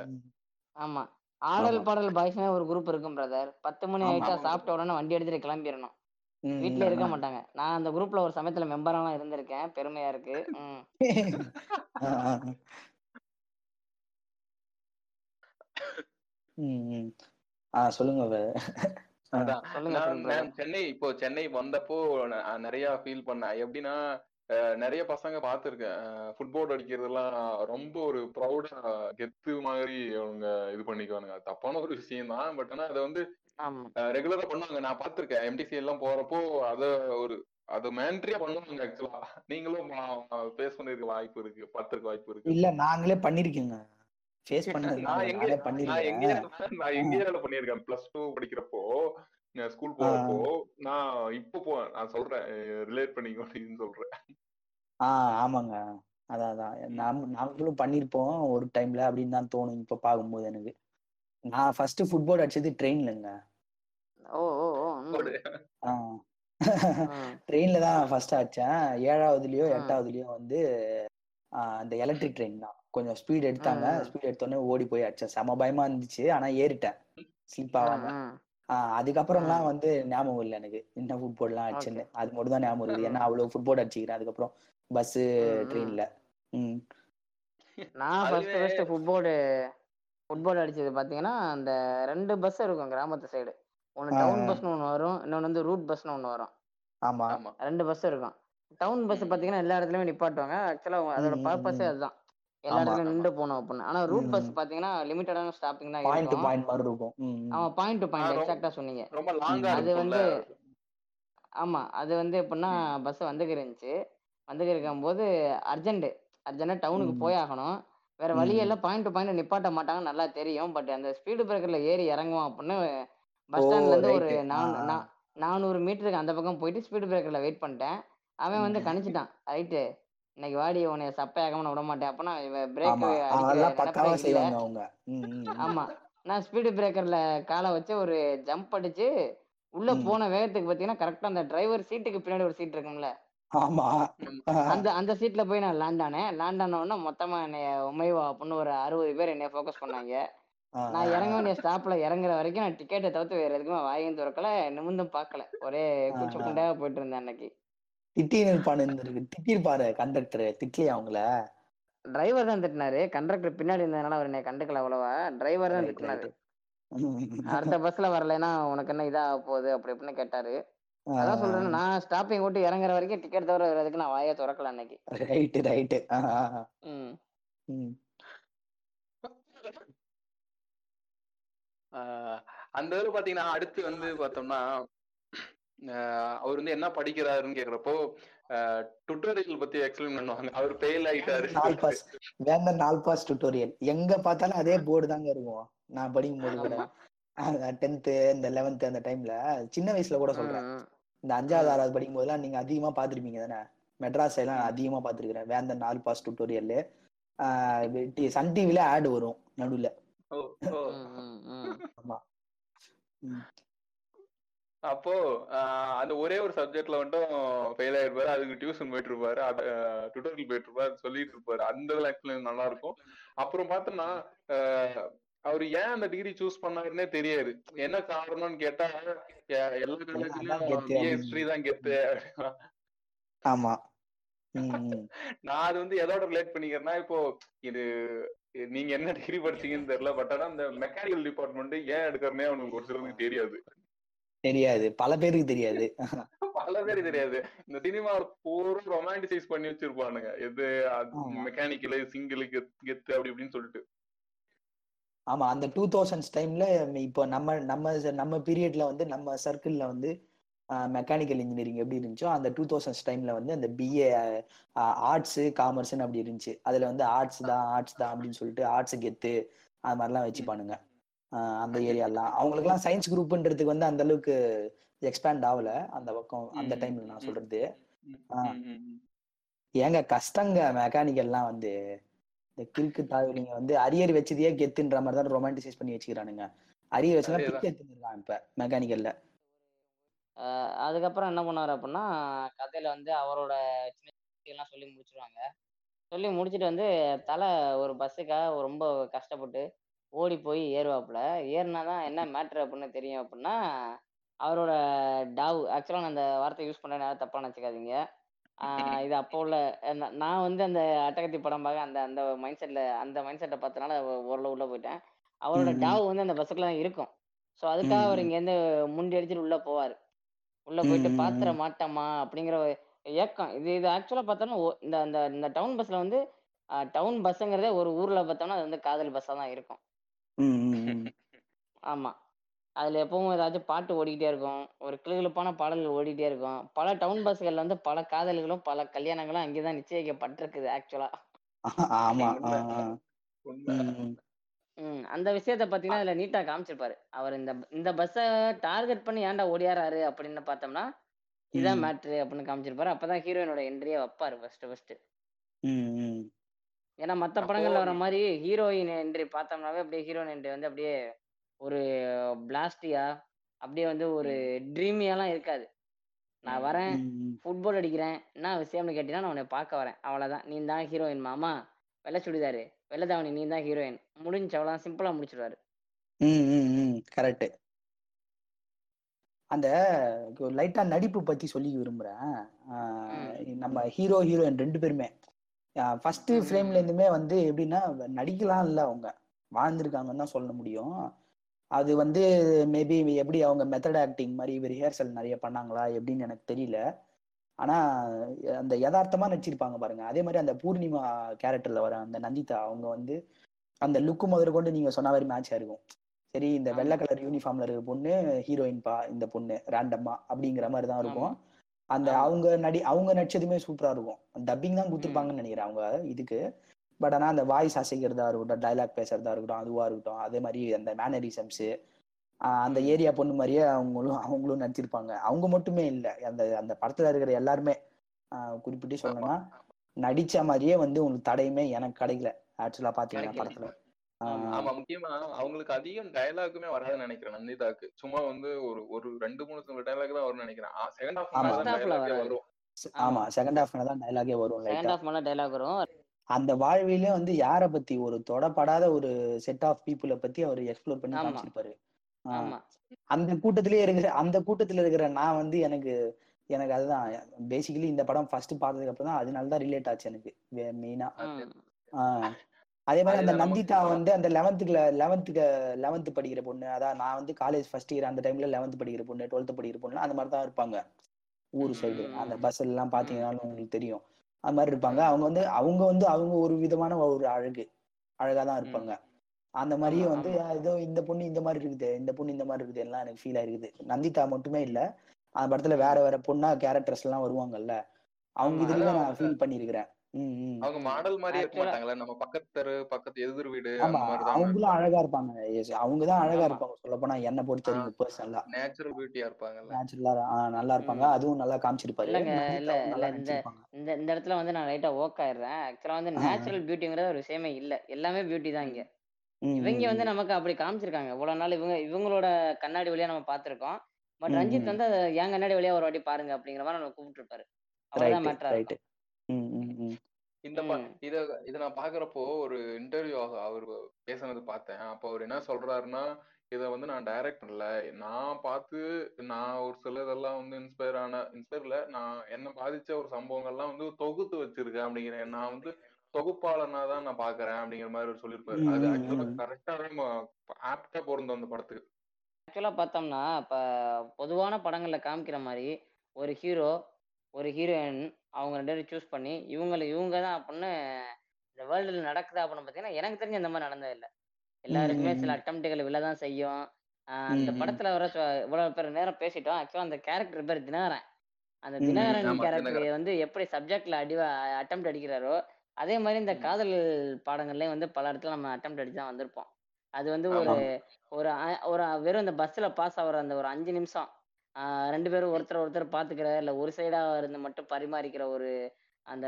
ஆமா. ஆடல் பாடல் பாய்ஸ்னே ஒரு குரூப் இருக்கும் பிரதர் பத்து மணி ஆயிட்டா சாப்பிட்ட உடனே வண்டி எடுத்துட்டு கிளம்பிடணும்
ம்,
இருக்க. மாட்டாங்க. நான் அந்த குரூப்ல ஒரு சமயத்துல மெம்பராலாம் இருந்திருக்கேன். பெருமையா இருக்கு. *laughs*
சொல்லுங்க
சென்னை இப்போ சென்னை வந்தப்போ நான் நிறைய ஃபீல் பண்ணேன். எப்படின்னா நிறைய பசங்க பார்த்துருக்கேன். ஃபுட்பால் அடிக்கிறதெல்லாம் ரொம்ப ஒரு ப்ரௌடா கெத்து மாதிரி அவங்க இது பண்ணிக்குவானுங்க. அது தப்பான ஒரு விஷயம் தான் பட் ஆனா அதை வந்து ரெகுலரா பண்ணுவாங்க. நான் பார்த்திருக்கேன். எம்டிசி எல்லாம் போறப்போ அத ஒரு அது மேண்ட்ரியா பண்ணுவாங்க ஆக்சுவலா நீங்களும் பேஸ் பண்ணிருக்க வாய்ப்பு இருக்கு. பார்த்திருக்க வாய்ப்பு இருக்கு.
இல்ல நாங்களே பண்ணிருக்கீங்க. ஃபேஸ் பண்ணது
நான் எங்க
நானே
நான்
பண்ணிருக்கேன்
எங்க நான் எங்க ஏரியால பண்ணியிருக்கேன். பிளஸ் டூ படிக்கிறப்போ ஸ்கூல் போறப்போ நான் இப்போ போ நான் சொல்றேன். ரிலேட் பண்ணிக்கோ அப்படின்னு சொல்றேன்.
ஆ ஆமாங்க. அதான் அதான். நாம நாங்களும் பண்ணிருப்போம் ஒரு டைம்ல அப்படின்னு தான் தோணும் இப்ப பார்க்கும்போது எனக்கு. நான் ஃபர்ஸ்ட் ஃபுட்பால் அடிச்சது ட்ரெயின்லங்க
ஓ
ட்ரெயின்ல தான் ஃபர்ஸ்ட் அடிச்சேன். ஏழாவதுலயோ எட்டாவதுலயோ வந்து அந்த எலக்ட்ரிக் ட்ரெயின் தான். கொஞ்சம் ஸ்பீட் எடுத்தாங்க. ஸ்பீட் எடுத்தோடனே ஓடி போய் அடிச்சேன். செம பயமா இருந்துச்சு. ஆனா ஏறிட்டேன். ஸ்லிப் ஆகாம. அதுக்கப்புறம்லாம் வந்து ஞாபகம் இல்லை எனக்கு. என்ன ஃபுட்பால்லாம்
ஓகே
அடிச்சேன்னு. அது மட்டும் தான் ஞாபகம் இருக்குது. ஏன்னா அவ்வளவு ஃபுட்பால் அடிச்சுக்கிறேன். அதுக்கப்புறம் பஸ் ட்ரெயின்ல ம்.
நான் ஃபர்ஸ்ட் ஃபர்ஸ்ட் ஃபுட்பால் ஃபுட்பால் அடிச்சது பாத்தீங்கன்னா அந்த ரெண்டு பஸ் இருக்கும் கிராமத்து சைடு ஒன்று டவுன் பஸ்னு ஒன்று வரும். இன்னொன்று வந்து ரூட் பஸ்னு ஒன்று வரும்.
ஆமா.
ஆமா.
ரெண்டு பஸ் இருக்கும். டவுன் பஸ்
ம்.
பாத்தீங்கன்னா எல்லா இடத்துலயுமே நிப்பாட்டுவாங்க. ஆக்சுவலா
ம்,
அதோட பர்பஸே. அதுதான். எல்லா இடத்துலயும் நின்று போகணும் அப்படின்னு. ஆனா ரூட் பஸ் பாத்தீங்கன்னா லிமிட்டடான ஸ்டாப்பிங் தான்
பாயிண்ட் டு
இருக்கும்.
பாயிண்ட் மாதிரி இருக்கும்.
ஆமா பாயிண்ட் டு பாயிண்ட்
ரொம்ப
எக்ஸாக்டா சொன்னீங்க.
ரொம்ப லாங்கா
அது வந்து ஆமா அது வந்து எப்படின்னா பஸ் வந்துக்கு இருந்துச்சு வந்துக்கு
ம்
இருக்கும்போது அர்ஜென்ட் அர்ஜென்ட்டா டவுனுக்கு போய் ஆகணும் வேற வழி
ம்.
எல்லாம் பாயிண்ட் டு பாயிண்ட் நிப்பாட்ட மாட்டாங்க நல்லா தெரியும். பட் அந்த ஸ்பீடு பிரேக்கர்ல ஏறி இறங்குவோம் அப்படின்னு பஸ் ஸ்டாண்ட்ல இருந்து ஒரு நானூறு மீட்டருக்கு அந்த பக்கம் போயிட்டு ஸ்பீடு பிரேக்கர்ல வெயிட் பண்ணிட்டேன். அவன் வந்து கணிச்சிட்டான். ரைட்டு இன்னைக்கு வாடி உன்னை சப்பையாகாம விட மாட்டேன் அப்பனா பிரேக் அடிக்கிற ஆமா. நான் ஸ்பீடு பிரேக்கர்ல காலை வச்சு ஒரு ஜம்ப் அடிச்சு உள்ள போன வேகத்துக்கு பாத்தீங்கன்னா கரெக்டா அந்த டிரைவர் சீட்டுக்கு பின்னாடி ஒரு சீட் இருக்கும்ல?
ஆமா.
அந்த அந்த சீட்ல போய் நான் லேண்ட் ஆனேன். லேண்ட் ஆன உடனே மொத்தமா என்னைய உமைவா அப்படின்னு ஒரு அறுபது பேர் என்னைய ஃபோக்கஸ் பண்ணாங்க. நான் இறங்க வேண்டிய ஸ்டாப்ல இறங்குற வரைக்கும் நான் டிக்கெட்டை தவிர்த்து வேற எதுக்குமே வாயும் திறக்கல நிமிந்தும் பார்க்கல. ஒரே கூச்ச. குண்டையா போயிட்டு இருந்தேன் அன்னைக்கு.
திட்டின்னு இருப்பானு இருந்திருக்கு. திட்டிருப்பாரு கண்டக்டர் திட்டலையா அவங்கள?
டிரைவர் தான் திட்டினாரு. கண்டக்டர் பின்னாடி இருந்ததுனால அவர் என்னை கண்டுக்கல அவ்வளவா. டிரைவர் தான் திட்டினாரு. *laughs* அடுத்த பஸ்ல வரலைன்னா உனக்கு என்ன இதா போகுது? அப்படி இப்படின்னு கேட்டாரு. அதான் சொல்றேன் நான் ஸ்டாப்பிங் விட்டு இறங்குற வரைக்கும் டிக்கெட் தவிர வேற எதுக்கு நான் வாயை திறக்கல அன்னைக்கு.
ரைட்டு ரைட்டு
அந்த இதுல பாத்தீங்கன்னா அடுத்து வந்து பார்த்தோம்னா அவர் வந்து என்ன படிக்கிறாருன்னு கேக்குறப்போ டுட்டோரியல் பத்தி எக்ஸ்பிளைன் பண்ணுவாங்க. அவர் ஃபெயில் ஆயிட்டாரு.
நால் பாஸ் வேந்த நால் பாஸ் டுட்டோரியல் எங்க பார்த்தாலும் அதே போர்டு தாங்க இருக்கும். நான் படிக்கும் போது கூட டென்த்து இந்த லெவன்த் அந்த டைம்ல சின்ன வயசுல கூட சொல்றேன். இந்த அஞ்சாவது. ஆறாவது படிக்கும் போதெல்லாம் நீங்க அதிகமா பாத்திருப்பீங்க தானே? மெட்ராஸ் எல்லாம். அதிகமா பாத்துருக்கிறேன் வேந்த நாலு பாஸ் டுட்டோரியல் சன் டிவில ஆட் வரும் நடுவுல. ஆமா.
அப்போ அந்த ஒரே ஒரு சப்ஜெக்ட்ல மட்டும் ஃபெயில் ஆயிருப்பாரு. அதுக்கு டியூஷன் போயிட்டு இருப்பாரு டுட்டோரியல் போயிட்டு இருப்பாரு சொல்லிட்டு இருப்பாரு அந்த எக்ஸ்பிளைன் நல்லா இருக்கும் அப்புறம் பார்த்தோம்னா அவர் ஏன் அந்த டிகிரி சூஸ் பண்ணாருன்னே தெரியாது. என்ன காரணம்னு கேட்டா எல்லா காலேஜ்லயும். ஹிஸ்டரி தான் கெத்து
ஆமா.
நான் அது வந்து எதோட ரிலேட் பண்ணிக்கிறேன்னா இப்போ இது நீங்க என்ன டிகிரி படிச்சீங்கன்னு தெரியல பட் ஆனா இந்த மெக்கானிக்கல் டிபார்ட்மெண்ட் ஏன் எடுக்கிறனே அவனுக்கு ஒரு சிலருக்கு தெரியாது.
தெரியாது. பல பேருக்கு தெரியாது. *laughs*
பல பேருக்கு தெரியாது. இந்த சினிமா பூரா ரொமான்டிசைஸ் பண்ணி வச்சிருப்பானுங்க. எது. மெக்கானிக்கல் சிங்கிள் கெத்து அப்படி இப்படின்னு சொல்லிட்டு.
ஆமா அந்த டூ தௌசண்ட்ஸ் டைம்ல இப்போ நம்ம நம்ம நம்ம பீரியட்ல வந்து நம்ம சர்க்கிள்ல வந்து மெக்கானிக்கல் இன்ஜினியரிங் எப்படி இருந்துச்சோ அந்த டூ தௌசண்ட்ஸ் டைம்ல வந்து அந்த பிஏ ஆர்ட்ஸ் காமர்ஸ்னு அப்படி இருந்துச்சு. அதுல வந்து ஆர்ட்ஸ் தான் ஆர்ட்ஸ் தான் அப்படின்னு சொல்லிட்டு ஆர்ட்ஸ் கெத்து அது மாதிரிலாம் வச்சுப்பானுங்க. அந்த ஏரியாலாம் அவங்களுக்குலாம் சயின்ஸ் குரூப்ன்றதுக்கு வந்து அந்த அளவுக்கு எக்ஸ்பேண்ட் ஆகல அந்த பக்கம் அந்த டைம்ல நான். சொல்றது. ஏங்க கஷ்டங்க மெக்கானிக்கல்லாம் வந்து. இந்த கிறுக்கு தாவிலிங்க வந்து அரியர் வச்சதையே கெத்துன்ற மாதிரி தான் ரொமான்டிசைஸ் பண்ணி வச்சுக்கிறானுங்க. அரியர் வச்சா
அதேதான்.
பிச்சை எடுத்துருக்கான் இப்ப மெக்கானிக்கல்ல
அதுக்கப்புறம் என்ன பண்ணுவார் அப்படின்னா கதையில வந்து அவரோட சின்ன எல்லாம் சொல்லி முடிச்சிருவாங்க. சொல்லி முடிச்சுட்டு வந்து தலை ஒரு பஸ்ஸுக்காக ரொம்ப கஷ்டப்பட்டு ஓடி போய் ஏறுவாப்புல. ஏறினா தான் என்ன மேட்ரு அப்படின்னு தெரியும் அப்படின்னா அவரோட டாவ் ஆக்சுவலாக நான் அந்த வார்த்தை யூஸ் பண்ண நேரம் தப்பாக நினச்சிக்காதீங்க. இது அப்போ உள்ள நான் வந்து அந்த அட்டகத்தி படம் பார்க்க அந்த அந்த மைண்ட் செட்டில் அந்த மைண்ட் செட்டை பார்த்தனால ஓரளவு உள்ள போயிட்டேன். அவரோட. டாவ் வந்து அந்த பஸ்ஸுக்குள்ள தான் இருக்கும். ஸோ அதுக்காக அவர். இங்கேருந்து முண்டி அடிச்சுட்டு உள்ள போவார். உள்ள போயிட்டு பாத்திர. மாட்டோமா அப்படிங்கிற ஒரு ஏக்கம். இது இது ஆக்சுவலாக பார்த்தோன்னா இந்த இந்த இந்த டவுன் பஸ்ஸில் வந்து டவுன் பஸ்ஸுங்கிறதே ஒரு ஊரில் பார்த்தோம்னா அது வந்து காதல் பஸ்ஸாக தான் இருக்கும்.
ம், ம், ம்.
ஆமாம் அதில் எப்பவும் ஏதாச்சும் பாட்டு ஓடிக்கிட்டே இருக்கும் ஒரு கிளுகிளுப்பான பாடல்கள் ஓடிக்கிட்டே இருக்கும் பல டவுன் பஸ்களில் வந்து பல காதல்களும் பல கல்யாணங்களும் அங்கே தான் நிச்சயிக்கப்பட்டிருக்குது ஆக்சுவலாக
ஆமா
உண்மை.
ஆ, ஆ.
உண்மை.
ம், ம்.
ம் அந்த விஷயத்த பார்த்தீங்கன்னா அதில் நீட்டாக காமிச்சிருப்பாரு அவர் இந்த இந்த பஸ்ஸை டார்கெட் பண்ணி ஏன்டா ஓடியாராரு அப்படின்னு பார்த்தோம்னா இதான்
ம்.
மேட்ரு அப்படின்னு காமிச்சிருப்பாரு அப்பதான் ஹீரோயினோட என்ட்ரியே வைப்பாரு ஃபர்ஸ்ட் ஃபர்ஸ்ட்
ம், ம்.
ஏன்னா மற்ற படங்கள்ல வர மாதிரி ஹீரோயின் என்ட்ரி பார்த்தோம்னாவே அப்படியே ஹீரோயின் என்ட்ரி வந்து அப்படியே ஒரு பிளாஸ்டியா அப்படியே வந்து ஒரு ட்ரீமியாலாம் இருக்காது. நான். வரேன். ஃபுட்பால் அடிக்கிறேன் என்ன விஷயம்னு கேட்டீங்கன்னா நான் உன்னை பார்க்க வரேன். அவ்வளோதான் நீ தான் ஹீரோயின் மாமா. வெள்ளை சுடிதாரு வெள்ளை தாவணி நீ தான் ஹீரோயின் முடிஞ்சு அவ்வளோ சிம்பிளாக முடிச்சிடுவாரு.
கரெக்ட் அந்த லைட்டா நடிப்பு பத்தி சொல்லி விரும்புறேன். நம்ம ஹீரோ ஹீரோயின் ரெண்டு பேருமே. ஃபர்ஸ்ட் ஃப்ரேம்ல. இருந்துமே வந்து எப்படின்னா நடிக்கலாம் இல்ல அவங்க. வாழ்ந்திருக்காங்கன்னு தான் சொல்ல முடியும். அது வந்து மேபி எப்படி அவங்க மெத்தட் ஆக்டிங் மாதிரி ரிஹர்சல் நிறைய பண்ணாங்களா எப்படின்னு எனக்கு தெரியல. ஆனா அந்த யதார்த்தமா நடிச்சிருப்பாங்க பாருங்க. அதே மாதிரி அந்த பூர்ணிமா கேரக்டர்ல வர அந்த நந்திதா அவங்க வந்து அந்த லுக்கு முதல் கொண்டு நீங்க சொன்ன மாதிரி மேட்சா இருக்கும். சரி இந்த வெள்ளை. கலர் யூனிஃபார்ம்ல இருக்க பொண்ணு ஹீரோயின் பா இந்த பொண்ணு ரேண்டமா அப்படிங்கிற மாதிரி தான் இருக்கும். அந்த. அவங்க நடி அவங்க நடிச்சதுமே சூப்பரா இருக்கும். டப்பிங் தான் கொடுத்துருப்பாங்கன்னு நினைக்கிறேன் அவங்க. இதுக்கு. பட் ஆனா அந்த வாய்ஸ் அசைக்கிறதா இருக்கட்டும் டைலாக் பேசுறதா இருக்கட்டும் அதுவா இருக்கட்டும் அதே மாதிரி அந்த மேனரிசம்ஸ் அந்த. ஏரியா பொண்ணு மாதிரியே அவங்களும் அவங்களும் நடிச்சிருப்பாங்க. அவங்க மட்டுமே இல்லை. அந்த அந்த படத்துல இருக்கிற எல்லாருமே. குறிப்பிட்டு சொல்லணும்னா நடிச்ச மாதிரியே வந்து உங்களுக்கு தடையுமே எனக்கு கிடைக்கல. ஆக்சுவலா பாத்தீங்கன்னா. படத்துல.
ஆமா.
ஆஹ்
ஆமா. முக்கியமா அவங்களுக்கு அதிகம் டயலாக்குமே வராதுன்னு நினைக்கிறேன் நந்திதாக்கு. சும்மா வந்து ஒரு ஒரு ரெண்டு மூணு டயலாக் தான் வரும்னு நினைக்கிறேன். செகண்ட்
ஆமா.
ஹாஃப். வரும்.
ஆமா.
செகண்ட் ஹாஃப்ல தான் டைலாகே வரும்
செகண்ட்
லைட்டா
ஹாஃப் மேல டைலாக் வரும்.
அந்த வாழ்விலே வந்து யாரை பத்தி ஒரு தொடப்படாத ஒரு செட் ஆஃப் பீப்புளை பத்தி அவர் எக்ஸ்ப்ளோர் பண்ணி. காமிச்சிருப்பாரு. அந்த கூட்டத்திலே இருக்கிற அந்த கூட்டத்துல இருக்கிற நான் வந்து எனக்கு எனக்கு அதுதான். பேசிக்கலி இந்த படம் ஃபர்ஸ்ட் பார்த்ததுக்கு அப்புறம் தான் அதனால தான் ரிலேட் ஆச்சு எனக்கு மெயினா அதே மாதிரி அந்த நந்திதா வந்து அந்த லெவன்த்துக்குல லெவன்த்துக்கு லெவன்த் படிக்கிற பொண்ணு. அதான் நான் வந்து காலேஜ் ஃபர்ஸ்ட் இயர் அந்த டைம்ல லெவன்த் படிக்கிற பொண்ணு டுவெல்த் படிக்கிற பொண்ணு அந்த மாதிரி தான் இருப்பாங்க. ஊர் சைடு. அந்த பஸ் எல்லாம் பாத்தீங்கன்னாலும் உங்களுக்கு தெரியும். அது மாதிரி இருப்பாங்க. அவங்க வந்து அவங்க வந்து அவங்க ஒரு விதமான ஒரு அழகு. அழகா தான் இருப்பாங்க. அந்த மாதிரியே வந்து ஏதோ இந்த பொண்ணு இந்த மாதிரி இருக்குது இந்த பொண்ணு இந்த மாதிரி இருக்குது எல்லாம் எனக்கு ஃபீல் ஆயிருக்குது. நந்திதா மட்டுமே இல்ல. அந்த படத்துல வேற வேற பொண்ணா கேரக்டர்ஸ் எல்லாம் வருவாங்கல்ல. அவங்க
அதான்
நான் ஃபீல் ம்
அவங்க மாடல் மாதிரியே இருக்க மாட்டாங்களே நம்ம பக்கத்து பக்கத்து எதிர் வீடு மாதிரி தான்
அவங்களும் அழகா இருப்பாங்க Yes, அவங்கதான் அழகா. இருப்பாங்க. சொல்ல போனா என்ன பொறுத்த வரைக்கும் பர்சனலா
நேச்சுரல் பியூட்டியா இருப்பாங்கல்ல.
நேச்சுரலா நல்லா இருப்பாங்க. அதுவும் நல்லா காமிச்சிருப்பாரு.
இல்லங்க, இல்ல, இந்த- இந்த இந்த இடத்துல வந்து நான் லைட்டா ஓக் ஆயிடுறேன். ஆக்சுவலா வந்து. நேச்சுரல் பியூட்டிங்கிறது ஒரு விஷயமே இல்ல. எல்லாமே பியூட்டி தான் இங்க. இவங்க வந்து. நமக்கு அப்படி காமிச்சிருக்காங்க. இவ்வளவு நாள் இவங்க இவங்களோட கண்ணாடி வழியா நம்ம பார்த்திருக்கோம். பட் ரஞ்சித். வந்து அதை என் கண்ணாடி வழியா ஒரு வாட்டி பாருங்க அப்படிங்கிற மாதிரி நம்ம கூப்பிட்டு இருப்பாரு அவ்வளவுதான்
ரைட்டு
மேட்டரா
ம் ம் ம்.
இந்த ப-
ம்.
இத இத நான் பாக்குறப்போ ஒரு இன்டர்வியூ அவர் பேசுனது பார்த்தேன். அப்போ அவர் என்ன சொல்றாருன்னா இத வந்து நான் டைரக்ட் பண்ணல. நான் பார்த்து நான் ஒரு சில இதெல்லாம் வந்து இன்ஸ்பயர் ஆன இன்ஸ்பயர்ல நான் என்ன பாதிச்ச ஒரு சம்பவங்கள்லாம் வந்து தொகுத்து வச்சிருக்கேன் அப்படிங்கிறேன். நான் வந்து தொகுப்பாளனா தான் நான் பாக்குறேன் அப்படிங்கிற மாதிரி அவர் சொல்லியிருப்பாரு.
ம்,
அது
ம்,
ஆக்சுவலா
ம்.
கரெக்டா ஆப்டா பொருந்தும் அந்த படத்துக்கு.
ஆக்சுவலா பார்த்தோம்னா இப்ப பொதுவான படங்கள்ல காமிக்கிற மாதிரி ஒரு ஹீரோ ஒரு ஹீரோயின் அவங்க ரெண்டு பேரும் சூஸ் பண்ணி இவங்களை இவங்க தான் அப்படின்னு இந்த வேர்ல்டில் நடக்குதா அப்படின்னு பார்த்தீங்கன்னா எனக்கு தெரிஞ்சு அந்த மாதிரி நடந்தது இல்லை எல்லாருக்குமே சில
ம்.
அட்டம்ப்ட்டுகள் விழதான் செய்யும் அந்த. படத்துல வர இவ்வளவு பேர் நேரம் பேசிட்டோம் ஆக்சுவலா அந்த கேரக்டர் பேர் தினகரன் அந்த. தினகரன் கேரக்டர் வந்து எப்படி சப்ஜெக்ட்ல அடி அட்டம் அடிக்கிறாரோ அதே மாதிரி இந்த. காதல் பாடங்கள்லயும் வந்து பல இடத்துல நம்ம அட்டம் அடிச்சு தான் வந்திருப்போம் அது வந்து ஒரு ஒரு ஒரு வெறும் இந்த பஸ்ல பாஸ் ஆகுற அந்த ஒரு அஞ்சு நிமிஷம் ரெண்டு பேரும் ஒருத்தர் ஒருத்தர் பாத்துக்கிற இல்ல ஒரு சைடா இருந்து மட்டும் பரிமாறிக்கிற ஒரு அந்த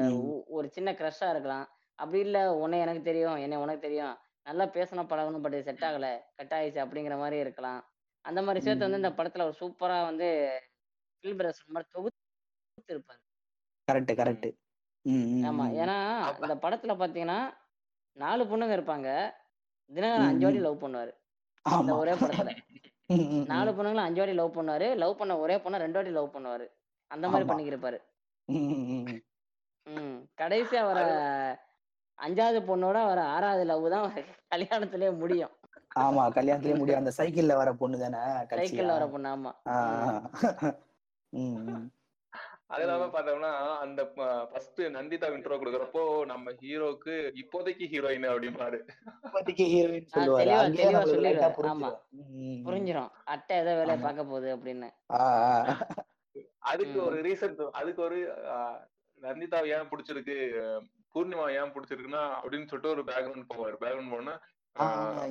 ஒரு சின்ன க்ரஷ்ஷா இருக்கலாம். அப்படி இல்ல உன்னை எனக்கு தெரியும் என்னை உனக்கு தெரியும். நல்லா பேசணும் பழகணும் பட் செட் ஆகல கட் ஆயிடுச்சு அப்படிங்கிற மாதிரி இருக்கலாம். அந்த மாதிரி விஷயத்த வந்து இந்த. படத்துல ஒரு சூப்பரா வந்து மாதிரி தொகுத்து இருப்பாரு
கரெக்ட். கரெக்ட்
ஆமா. ஏன்னா
அப்ப
இந்த படத்துல பாத்தீங்கன்னா நாலு பொண்ணுங்க இருப்பாங்க. தினகரன் அஞ்சு வாட்டி. லவ் பண்ணுவாரு.
ஆமா.
ஒரே படத்துல. நாலு. பொண்ணுங்களும் அஞ்சு வாட்டி லவ் பண்ணுவாரு. லவ் பண்ண ஒரே பொண்ணை ரெண்டு வாட்டி லவ் பண்ணுவாரு. அந்த மாதிரி பண்ணிக்கிருப்பாரு.
ம், ம், ம்.
ம் கடைசியா வர அஞ்சாவது பொண்ணோட வர ஆறாவது லவ் தான் கல்யாணத்திலே முடியும்.
ஆமா கல்யாணத்திலே முடியும். அந்த சைக்கிள்ல வர பொண்ணு தானே
சைக்கிள்ல வர பொண்ணு ஆமா.
அது இல்லாம பார்த்தோம்னா அந்த ஃபர்ஸ்ட் நந்திதா இன்ட்ரோ கொடுக்குறப்போ நம்ம ஹீரோக்கு இப்போதைக்கு ஹீரோயின் அப்படிம்பாரு.
இப்போதைக்கு ஹீரோயின் புரிஞ்சிடும்
அட்டை ஏதோ வேலையை பார்க்க போகுது அப்படின்னு.
அதுக்கு ஒரு ரீசன் அதுக்கு ஒரு நந்திதா ஏன் பிடிச்சிருக்கு பூர்ணிமா ஏன் பிடிச்சிருக்குன்னா அப்படின்னு சொல்லிட்டு ஒரு பேக்ரவுண்ட் போவாரு. பேக்ரவுண்ட் போனா
ஆ,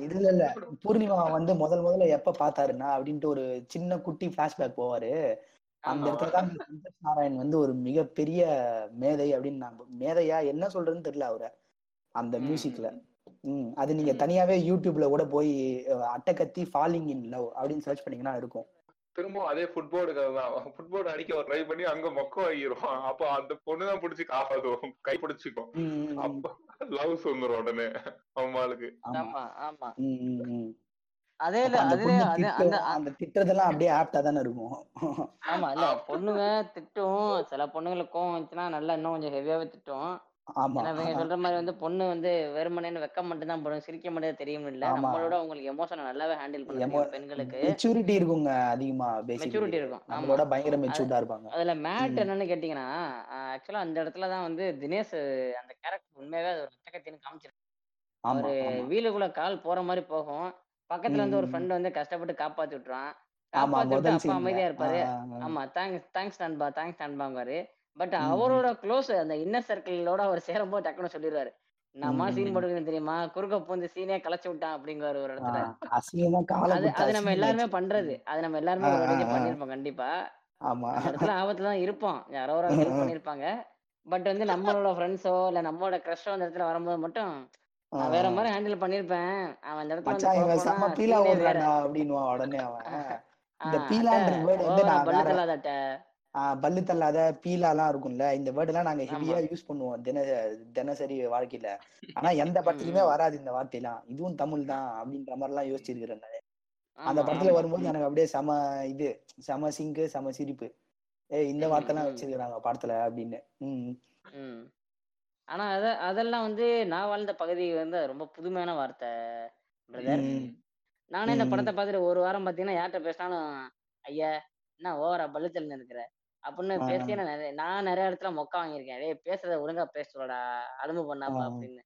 இதுல இல்ல பூர்ணிமா வந்து முதல் முதல்ல எப்ப பாத்தாருன்னா அப்படின்ட்டு ஒரு சின்ன குட்டி பிளாஷ்பேக் போவாரு. அந்த இடத்துல தான் சந்தோஷ் நாராயண் வந்து ஒரு மிகப்பெரிய மேதை அப்படின்னு நான் மேதையா என்ன சொல்றதுன்னு தெரியல அவரை. அந்த மியூசிக்ல.
ம்.
அது நீங்க. தனியாவே யூடியூப்ல கூட போய் அஹ், அட்டகத்தி ஃபாலிங் இன் லவ் அப்படின்னு சர்ச் பண்ணீங்கன்னா இருக்கும்.
திரும்ப அதே ஃபுட்போர்டு தான் ஃபுட்போர்டு அடிக்க ட்ரை பண்ணி அங்க மொக்க வாங்கிரும் அப்போ அந்த பொண்ணு தான் பிடிச்சி காப்பாத்துவோம் கை பிடிச்சிக்கும். அப்போ லவ்ஸ் உடனே. அம்மாளுக்கு.
ஆமா.
ஆமா. அதே
அப்ப அந்த
அதுல
பொண்ணு
அது
திட்டம்
அந்த
திட்டதெல்லாம் அப்படியே ஆப்டா தானே இருக்கும்.
ஆமா இல்ல பொண்ணுங்க திட்டும். சில பொண்ணுங்களுக்கு கோவம் வந்துச்சுன்னா நல்லா இன்னும் கொஞ்சம் ஹெவியாவே திட்டும். இவங்க சொல்ற மாதிரி வந்து பொண்ணு வந்து வெறுமனேன்னு வெக்கம் மட்டும் தான் போடும் சிரிக்க மட்டும் தெரியும் இல்ல. நம்மளோட அவங்களுக்கு எமோஷனை நல்லாவே ஹேண்டில் பண்ண
எமோ
தெரியும் பெண்களுக்கு.
மெச்சூரிட்டி இருக்குங்க அதிகமா
மெச்சூரிட்டி இருக்கும்.
நம்மளோட பயங்கர மெச்சூர்டா இருப்பாங்க.
அதுல மேட். என்னன்னு கேட்டீங்கன்னா ஆக்சுவலா அந்த இடத்துல தான் வந்து தினேஷ் அந்த கேரக்டர் உண்மையாவே அது ஒரு ரத்தக்கத்தின்னு காமிச்சிருக்கு
ஆமா
அவரு வீலுக்குள்ள கால் போற மாதிரி போகும். பக்கத்துல இருந்து ஒரு. ஃப்ரெண்ட் வந்து கஷ்டப்பட்டு காப்பாத்தி விட்டுறான்
ஆமா
காப்பாத்தி அப்பா அமைதியா இருப்பாரு. ஆமா தேங்க்ஸ் தேங்க்ஸ் நண்பா தேங்க்ஸ் நண்பாங்காரு பட். அவரோட க்ளோஸ் அந்த இன்னர் சர்க்கிளோட அவர் சேரும்போது டக்குன்னு சொல்லிடுவாரு. நம்மா சீன். போட்டுக்கணும் தெரியுமா? குறுக்க பூந்து சீனே களைச்சு விட்டான் அப்படிங்குவாரு ஒரு இடத்துல. அது அது நம்ம எல்லாருமே பண்றது. அது நம்ம எல்லாருமே ஒரு வாட்டி. பண்ணிருப்போம் கண்டிப்பா.
ஆமா.
இடத்துல ஆபத்துல தான் இருப்போம். யாரோ ஒரு ஹெல்ப் பண்ணிருப்பாங்க. பட் வந்து நம்மளோட ஃப்ரெண்ட்ஸோ இல்ல நம்மளோட க்ரஷோ அந்த இடத்துல வரும்போது மட்டும் நான் வேற மாதிரி ஹேண்டில் பண்ணிருப்பேன். அவன் அந்த இடத்துல
மச்சான் இவன் செம்ம பீலா ஓடுறான்டா அப்படின்னுவான் உடனே அவன். இந்த பீலான்ற வேர்டு வந்து நான்
பல்லு
வேற?
தள்ளாத அட்ட
ஆ, பல்லு தள்ளாத பீலாலாம் இருக்கும்ல இந்த வேர்டெல்லாம் நாங்க ஹெவியா யூஸ் பண்ணுவோம் தின தினசரி வாழ்க்கையில. *laughs* ஆனா எந்த படத்துலயுமே வராது இந்த வார்த்தையெல்லாம். இதுவும் தமிழ் தான் அப்படின்ற மாதிரி எல்லாம் யோசிச்சிருக்கிறேன். அந்த படத்துல வரும்போது எனக்கு அப்படியே செம இது செம சிங்கு செம சிரிப்பு. ஏய் இந்த வார்த்தைலாம் வச்சிருக்கிறாங்க படத்துல அப்படின்னு.
ஆனா அத அதெல்லாம் வந்து நான் வாழ்ந்த பகுதி வந்து அது ரொம்ப புதுமையான வார்த்தை பிரதர்
ம்.
நானே இந்த
ம்.
படத்தை பார்த்துட்டு ஒரு வாரம் பார்த்தீங்கன்னா யார்கிட்ட பேசினாலும் ஐயா என்ன ஓவரா பல்லுத்தல் இருக்கிற? அப்படின்னு
ஆ,
பேசி நான் நிறைய நான் நிறைய இடத்துல மொக்க வாங்கியிருக்கேன். டேய் பேசுறத ஒழுங்கா பேசுறடா அலும்பு
ஆ,
பண்ணாம அப்படின்னு.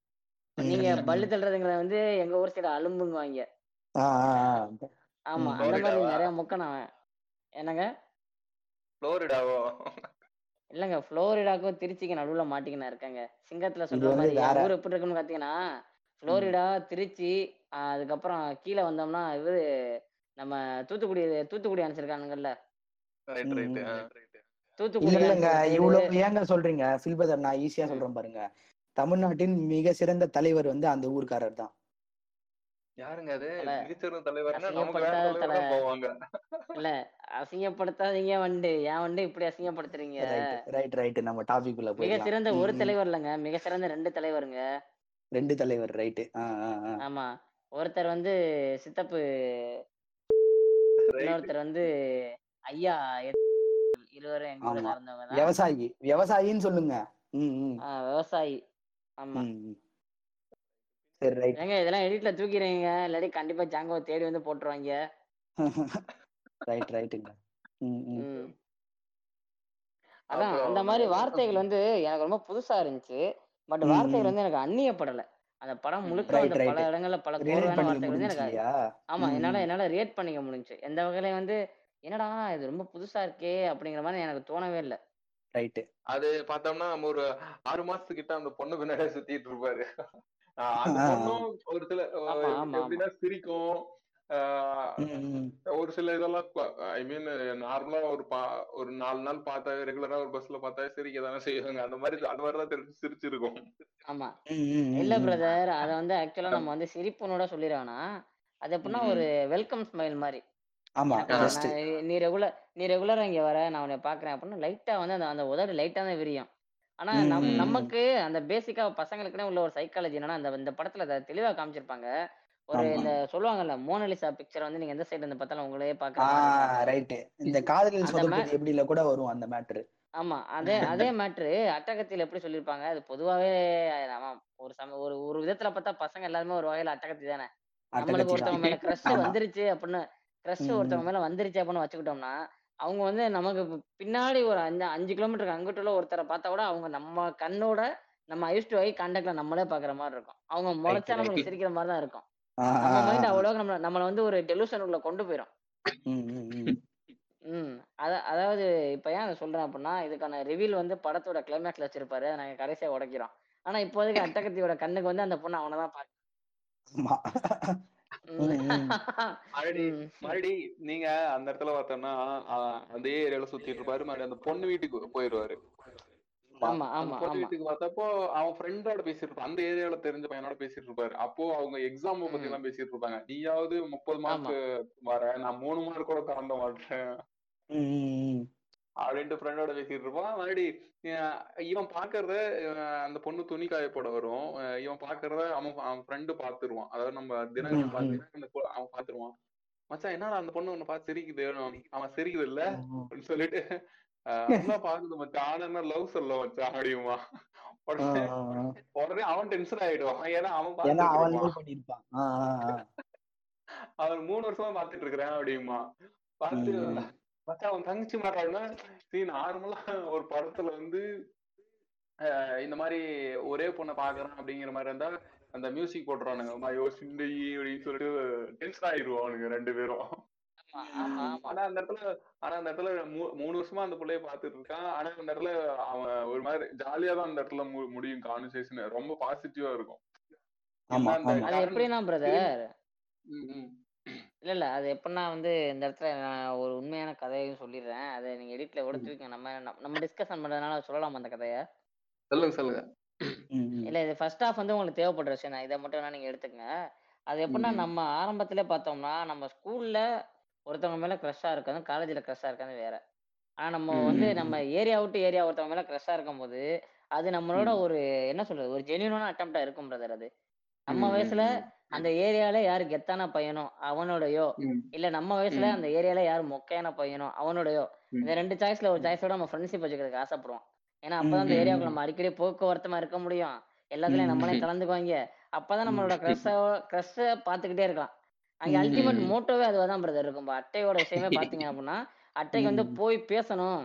இப்ப நீங்க பல்லு
ம்.
தள்ளுறதுங்கிறத வந்து எங்க ஊர் சைடு அலும்புங்குவாங்க.
ஆ, ஆ, ஆ.
ஆமா
ம்,
அந்த. மாதிரி
ஃப்ளோரிடாவா
நிறைய மொக்க நான் என்னங்க?
ஃப்ளோரிடாவோ?
இல்லைங்க ஃப்ளோரிடாக்கும் திருச்சிக்கு நடுவுல மாட்டிக்கினா இருக்காங்க. சிங்கத்துல சொல்ற மாதிரி ஊர் எப்படி இருக்குன்னு பாத்தீங்கன்னா
ம்.
ஃப்ளோரிடா திருச்சி அதுக்கப்புறம் கீழே வந்தோம்னா இவரு நம்ம தூத்துக்குடி தூத்துக்குடி அனுப்பிச்சிருக்கானுங்கல்ல தூத்துக்குடி
இல்லங்க இவ்வளவு ஏங்க சொல்றீங்க? ஃபில்பதர் நான் ஈஸியா சொல்றேன் பாருங்க. தமிழ்நாட்டின் மிக சிறந்த தலைவர் வந்து அந்த ஊர்க்காரர் தான்
யாருங்க அது? மிகச்சிறந்த தலைவர்னா நமக்கு வேற
அசிங்கப்படுத்தாத
தலைவர் போவாங்க.
இல்ல அசிங்கப்படுத்தாதீங்க வண்டு. ஏன் வண்டு இப்படி அசிங்கப்படுத்துறீங்க?
ரைட் ரைட் ரைட் நம்ம டாபிக் உள்ள
மிக
போயிடலாம்.
சிறந்த ஒரு. தலைவர் இல்லைங்க மிக சிறந்த ரெண்டு தலைவருங்க.
ரெண்டு தலைவர் ஆ
ஆமா. ஒருத்தர் வந்து சித்தப்பு
ரைட்
இன்னொருத்தர் வந்து ஐயா இருவரும் எங்க தான்
விவசாயி. விவசாயின்னு சொல்லுங்க.
விவசாயி. ஆமா.
சரி ரைட்.
ஏங்க இதெல்லாம் எடிட்ல தூக்கிறீங்க இல்லாட்டி கண்டிப்பா ஜாங்கோ தேடி வந்து போட்டுருவாங்க.
ரைட் ரைட்டுங்க.
அதான் அந்த மாதிரி வார்த்தைகள் வந்து எனக்கு ரொம்ப புதுசா இருந்துச்சு. பட் வார்த்தைகள் வந்து எனக்கு அந்நியப்படலை. அந்த படம். முழுக்க
ரைட்
வந்து பல
ரைட்
இடங்கள்ல பல
பண்ணிக்க
வார்த்தைகள் வந்து எனக்கு ஆமா என்னால. என்னால ரிலேட் பண்ணிக்க முடிஞ்சுச்சு. எந்த வகையில வந்து என்னடா இது ரொம்ப புதுசா இருக்கே அப்படிங்கிற மாதிரி எனக்கு தோணவே இல்லை.
ரைட்டு.
அது பார்த்தோம்னா நம்ம ஒரு ஆறு மாசத்துக்கிட்ட அந்த பொண்ணு பின்னாடியே சுத்திட்டு இருப்பாரு. அந்த பொண்ணும் ஒரு சில எப்படின்னா சிரிக்கும். ஒரு சில இதெல்லாம் ஐ மீன் நார்மலா ஒரு பா ஒரு நாலு நாள் பார்த்தாவே ரெகுலரா ஒரு பஸ்ல பார்த்தாவே சிரிக்க தானே செய்வாங்க. அந்த மாதிரி அந்த மாதிரி தான் தெரிஞ்சு சிரிச்சிருக்கும்.
ஆமா. இல்ல. பிரதர் அத வந்து ஆக்சுவலா நம்ம வந்து சிரிப்புனோட சொல்லிடுவானா அது எப்படின்னா. ஒரு வெல்கம் ஸ்மைல் மாதிரி.
ஆமா
நீ ரெகுலர் நீ ரெகுலரா இங்க வர நான் உன்னை பாக்குறேன் அப்படின்னு லைட்டா வந்து அந்த அந்த உதடு லைட்டா தான் விரியும். ஆனா நம். நமக்கு அந்த பேசிக்கா பசங்களுக்குனே உள்ள ஒரு சைக்காலஜி என்னன்னா அந்த இந்த படத்துல அதை தெளிவா காமிச்சிருப்பாங்க. ஒரு
ஆமா.
இந்த சொல்லுவாங்கல்ல மோனலிசா பிக்சர் வந்து நீங்க எந்த சைடு இருந்து பார்த்தாலும் உங்களே இருக்கும்.
ரைட்டு இந்த
மே
சொதப்பது எப்படில கூட வரும் அந்த மேட்ரு
ஆமா அதே அதே *laughs* மேட்ரு அட்டகத்தில எப்படி சொல்லியிருப்பாங்க? அது பொதுவாவே நம்ம ஒரு சம ஒரு ஒரு விதத்துல பார்த்தா பசங்க எல்லாருமே ஒரு வகையில அட்டகத்தி தானே. நம்மளுக்கு ஒருத்தவங்க மேல க்ரஷ் *laughs*
ஆமா.
வந்துருச்சு அப்படின்னு க்ரஷ். ஒருத்தவங்க மேல வந்துருச்சு அப்படின்னு வச்சுக்கிட்டோம்னா அவங்க வந்து நமக்கு பின்னாடி ஒரு அஞ்சு அஞ்சு கிலோமீட்டருக்கு அங்கிட்டுள்ள ஒருத்தரை பார்த்தா கூட அவங்க நம்ம கண்ணோட நம்ம ஐஸ் டு ஐ கான்டாக்ட்ல நம்மளே பாக்குற மாதிரி இருக்கும். அவங்க
ரைட்டு
நம்மளுக்கு சிரிக்கிற மாதிரி தான் இருக்கும். நம்ம மைண்ட்
ஆ.
அவ்வளோக்கு நம்ம நம்மளை வந்து ஒரு டெலூஷன் உள்ள கொண்டு போயிடும்
ம்
அத அதாவது இப்ப ஏன் சொல்றேன் அப்படின்னா இதுக்கான ரிவீல் வந்து படத்தோட கிளைமேக்ஸ்ல வச்சிருப்பாரு. நாங்க கடைசியா உடைக்கிறோம். ஆனா இப்போதைக்கு அட்டகத்தியோட கண்ணுக்கு வந்து அந்த பொண்ணு அவனை தான் பாக்கு.
மறுபடி. மறுபடி நீங்க அந்த இடத்துல பார்த்தோம்னா அதே ஏரியால சுத்திட்டு இருப்பாரு மறுபடியும் அந்த பொண்ணு வீட்டுக்கு போயிருவாரு. பொண்ணு வீட்டுக்கு பார்த்தப்போ அவன் ஃப்ரெண்டோட பேசிட்டு இருப்பான். அந்த ஏரியால தெரிஞ்ச பையனோட பேசிட்டு இருப்பாரு. அப்போ அவங்க எக்ஸாம் பத்தி. எல்லாம் பேசிட்டு இருப்பாங்க. நீயாவது முப்பது மார்க் வர நான் மூணு மார்க் கூட தாண்ட மாட்டேன். அப்படின்ட்டு ஃப்ரெண்டோட பேசிட்டு இருப்பான் மறுபடி இவன் பாக்குறத அந்த பொண்ணு துணி காய போட வரும். இவன் பாக்குறத அவன் அவன் ஃப்ரெண்டு பாத்துருவான். அதாவது நம்ம தினகரன்
ம் ம்.
பாத்தீங்கன்னா அவன் பாத்துருவான். மச்சான் என்னடா அந்த பொண்ணு உன்னை பார்த்து சிரிக்குது? அவன் சிரிக்குது இல்ல. அப்படின்னு சொல்லிட்டு *laughs* அதான் பாக்குது மச்சான். ஆனா என்ன லவ் சொல்ல மச்சான் அப்படியுமா
ஆ
உடனே. உடனே அவன் டென்ஷன் ஆயிடுவான். ஏன்னா அவன் *laughs*
அவன்
மூணு வருஷமா பாத்துட்டு இருக்கிறான் அப்படியுமா பார்த்து
ம் ம்.
மச்சான் அவன் தங்கச்சி மாட்டான்னா சரி நார்மலா ஒரு படத்துல வந்து இந்த மாதிரி ஒரே பொண்ணை பாக்குறான் அப்படிங்கிற மாதிரி இருந்தா அந்த மியூசிக் போட்டுறானுங்க மயோ சிந்தை அப்படின்னு சொல்லிட்டு டென்ஷன் ஆயிடுவானுங்க ரெண்டு பேரும்.
ஆமா ஆமா ஆமா.
ஆனா அந்த இடத்துல ஆனா அந்த இடத்துல மூ- மூணு வருஷமா அந்த பிள்ளைய பாத்துட்டு இருக்கான். ஆனா அந்த இடத்துல அவன் ஒரு மாதிரி ஜாலியா தான் அந்த இடத்துல முடியும் கான்வர்சேஷன் ரொம்ப பாசிட்டிவா இருக்கும்.
இல்ல இல்ல. அது எப்படின்னா வந்து இந்த இடத்துல நான் ஒரு உண்மையான கதையும் சொல்லிடுறேன். அதை நீங்க எடிட்ல கூட
ம்.
நம்ம நம்ம- நம்ம டிஸ்கஷன் பண்றதுனால சொல்லலாம் அந்த கதையை?
சொல்லுங்க சொல்லுங்க.
ம் ம்.
இல்ல இது ஃபர்ஸ்ட் ஹாஃப் வந்து உங்களுக்கு தேவைப்படுற விஷயம் தான். இதை மட்டும் வேணா நீங்க எடுத்துக்கங்க. அது எப்படின்னா
ம்.
நம்ம ஆரம்பத்திலே பார்த்தோம்னா நம்ம ஸ்கூல்ல ஒருத்தவங்க மேல க்ரஷ்ஷா இருக்காது காலேஜ்ல க்ரஷ்ஷா இருக்காது வேற. ஆனா நம்ம வந்து
ம்,
நம்ம ஏரியா விட்டு ஏரியா ஒருத்தவங்க மேல க்ரஷ்ஷா இருக்கும்போது அது நம்மளோட
ம்.
ஒரு என்ன சொல்றது ஒரு ஜென்யூனான அட்டம்ப்டா இருக்கும் பிரதர் அது. நம்ம
ம்,
வயசுல
ம்,
அந்த ஏரியால யாரு கெத்தான பையனோ அவனோடயோ. இல்ல நம்ம வயசுல அந்த ஏரியால யாரு மொக்கையான பையனோ அவனோடயோ. இந்த ரெண்டு சாய்ஸ்ல ஒரு சாய்ஸோட நம்ம ஃப்ரெண்ட்ஷிப் வச்சுக்கிறதுக்கு ஆசைப்படுவோம் ஏன்னா அப்பதான் அந்த ஏரியாவுக்கு. நம்ம அடிக்கடி போக்குவரத்துமா இருக்க முடியும் எல்லாத்துலயும் நம்மளே கலந்துக்குவாங்க அப்பதான். நம்மளோட க்ரஷ்ஷ க்ரஷ்ஷ பாத்துக்கிட்டே இருக்கலாம் அங்க அல்டிமேட். மோட்டோவே அதுதான் பிரதர் இருக்கும் அட்டையோட விஷயமே பாத்தீங்க *laughs* அப்படின்னா அட்டைக்கு வந்து. போய் பேசணும்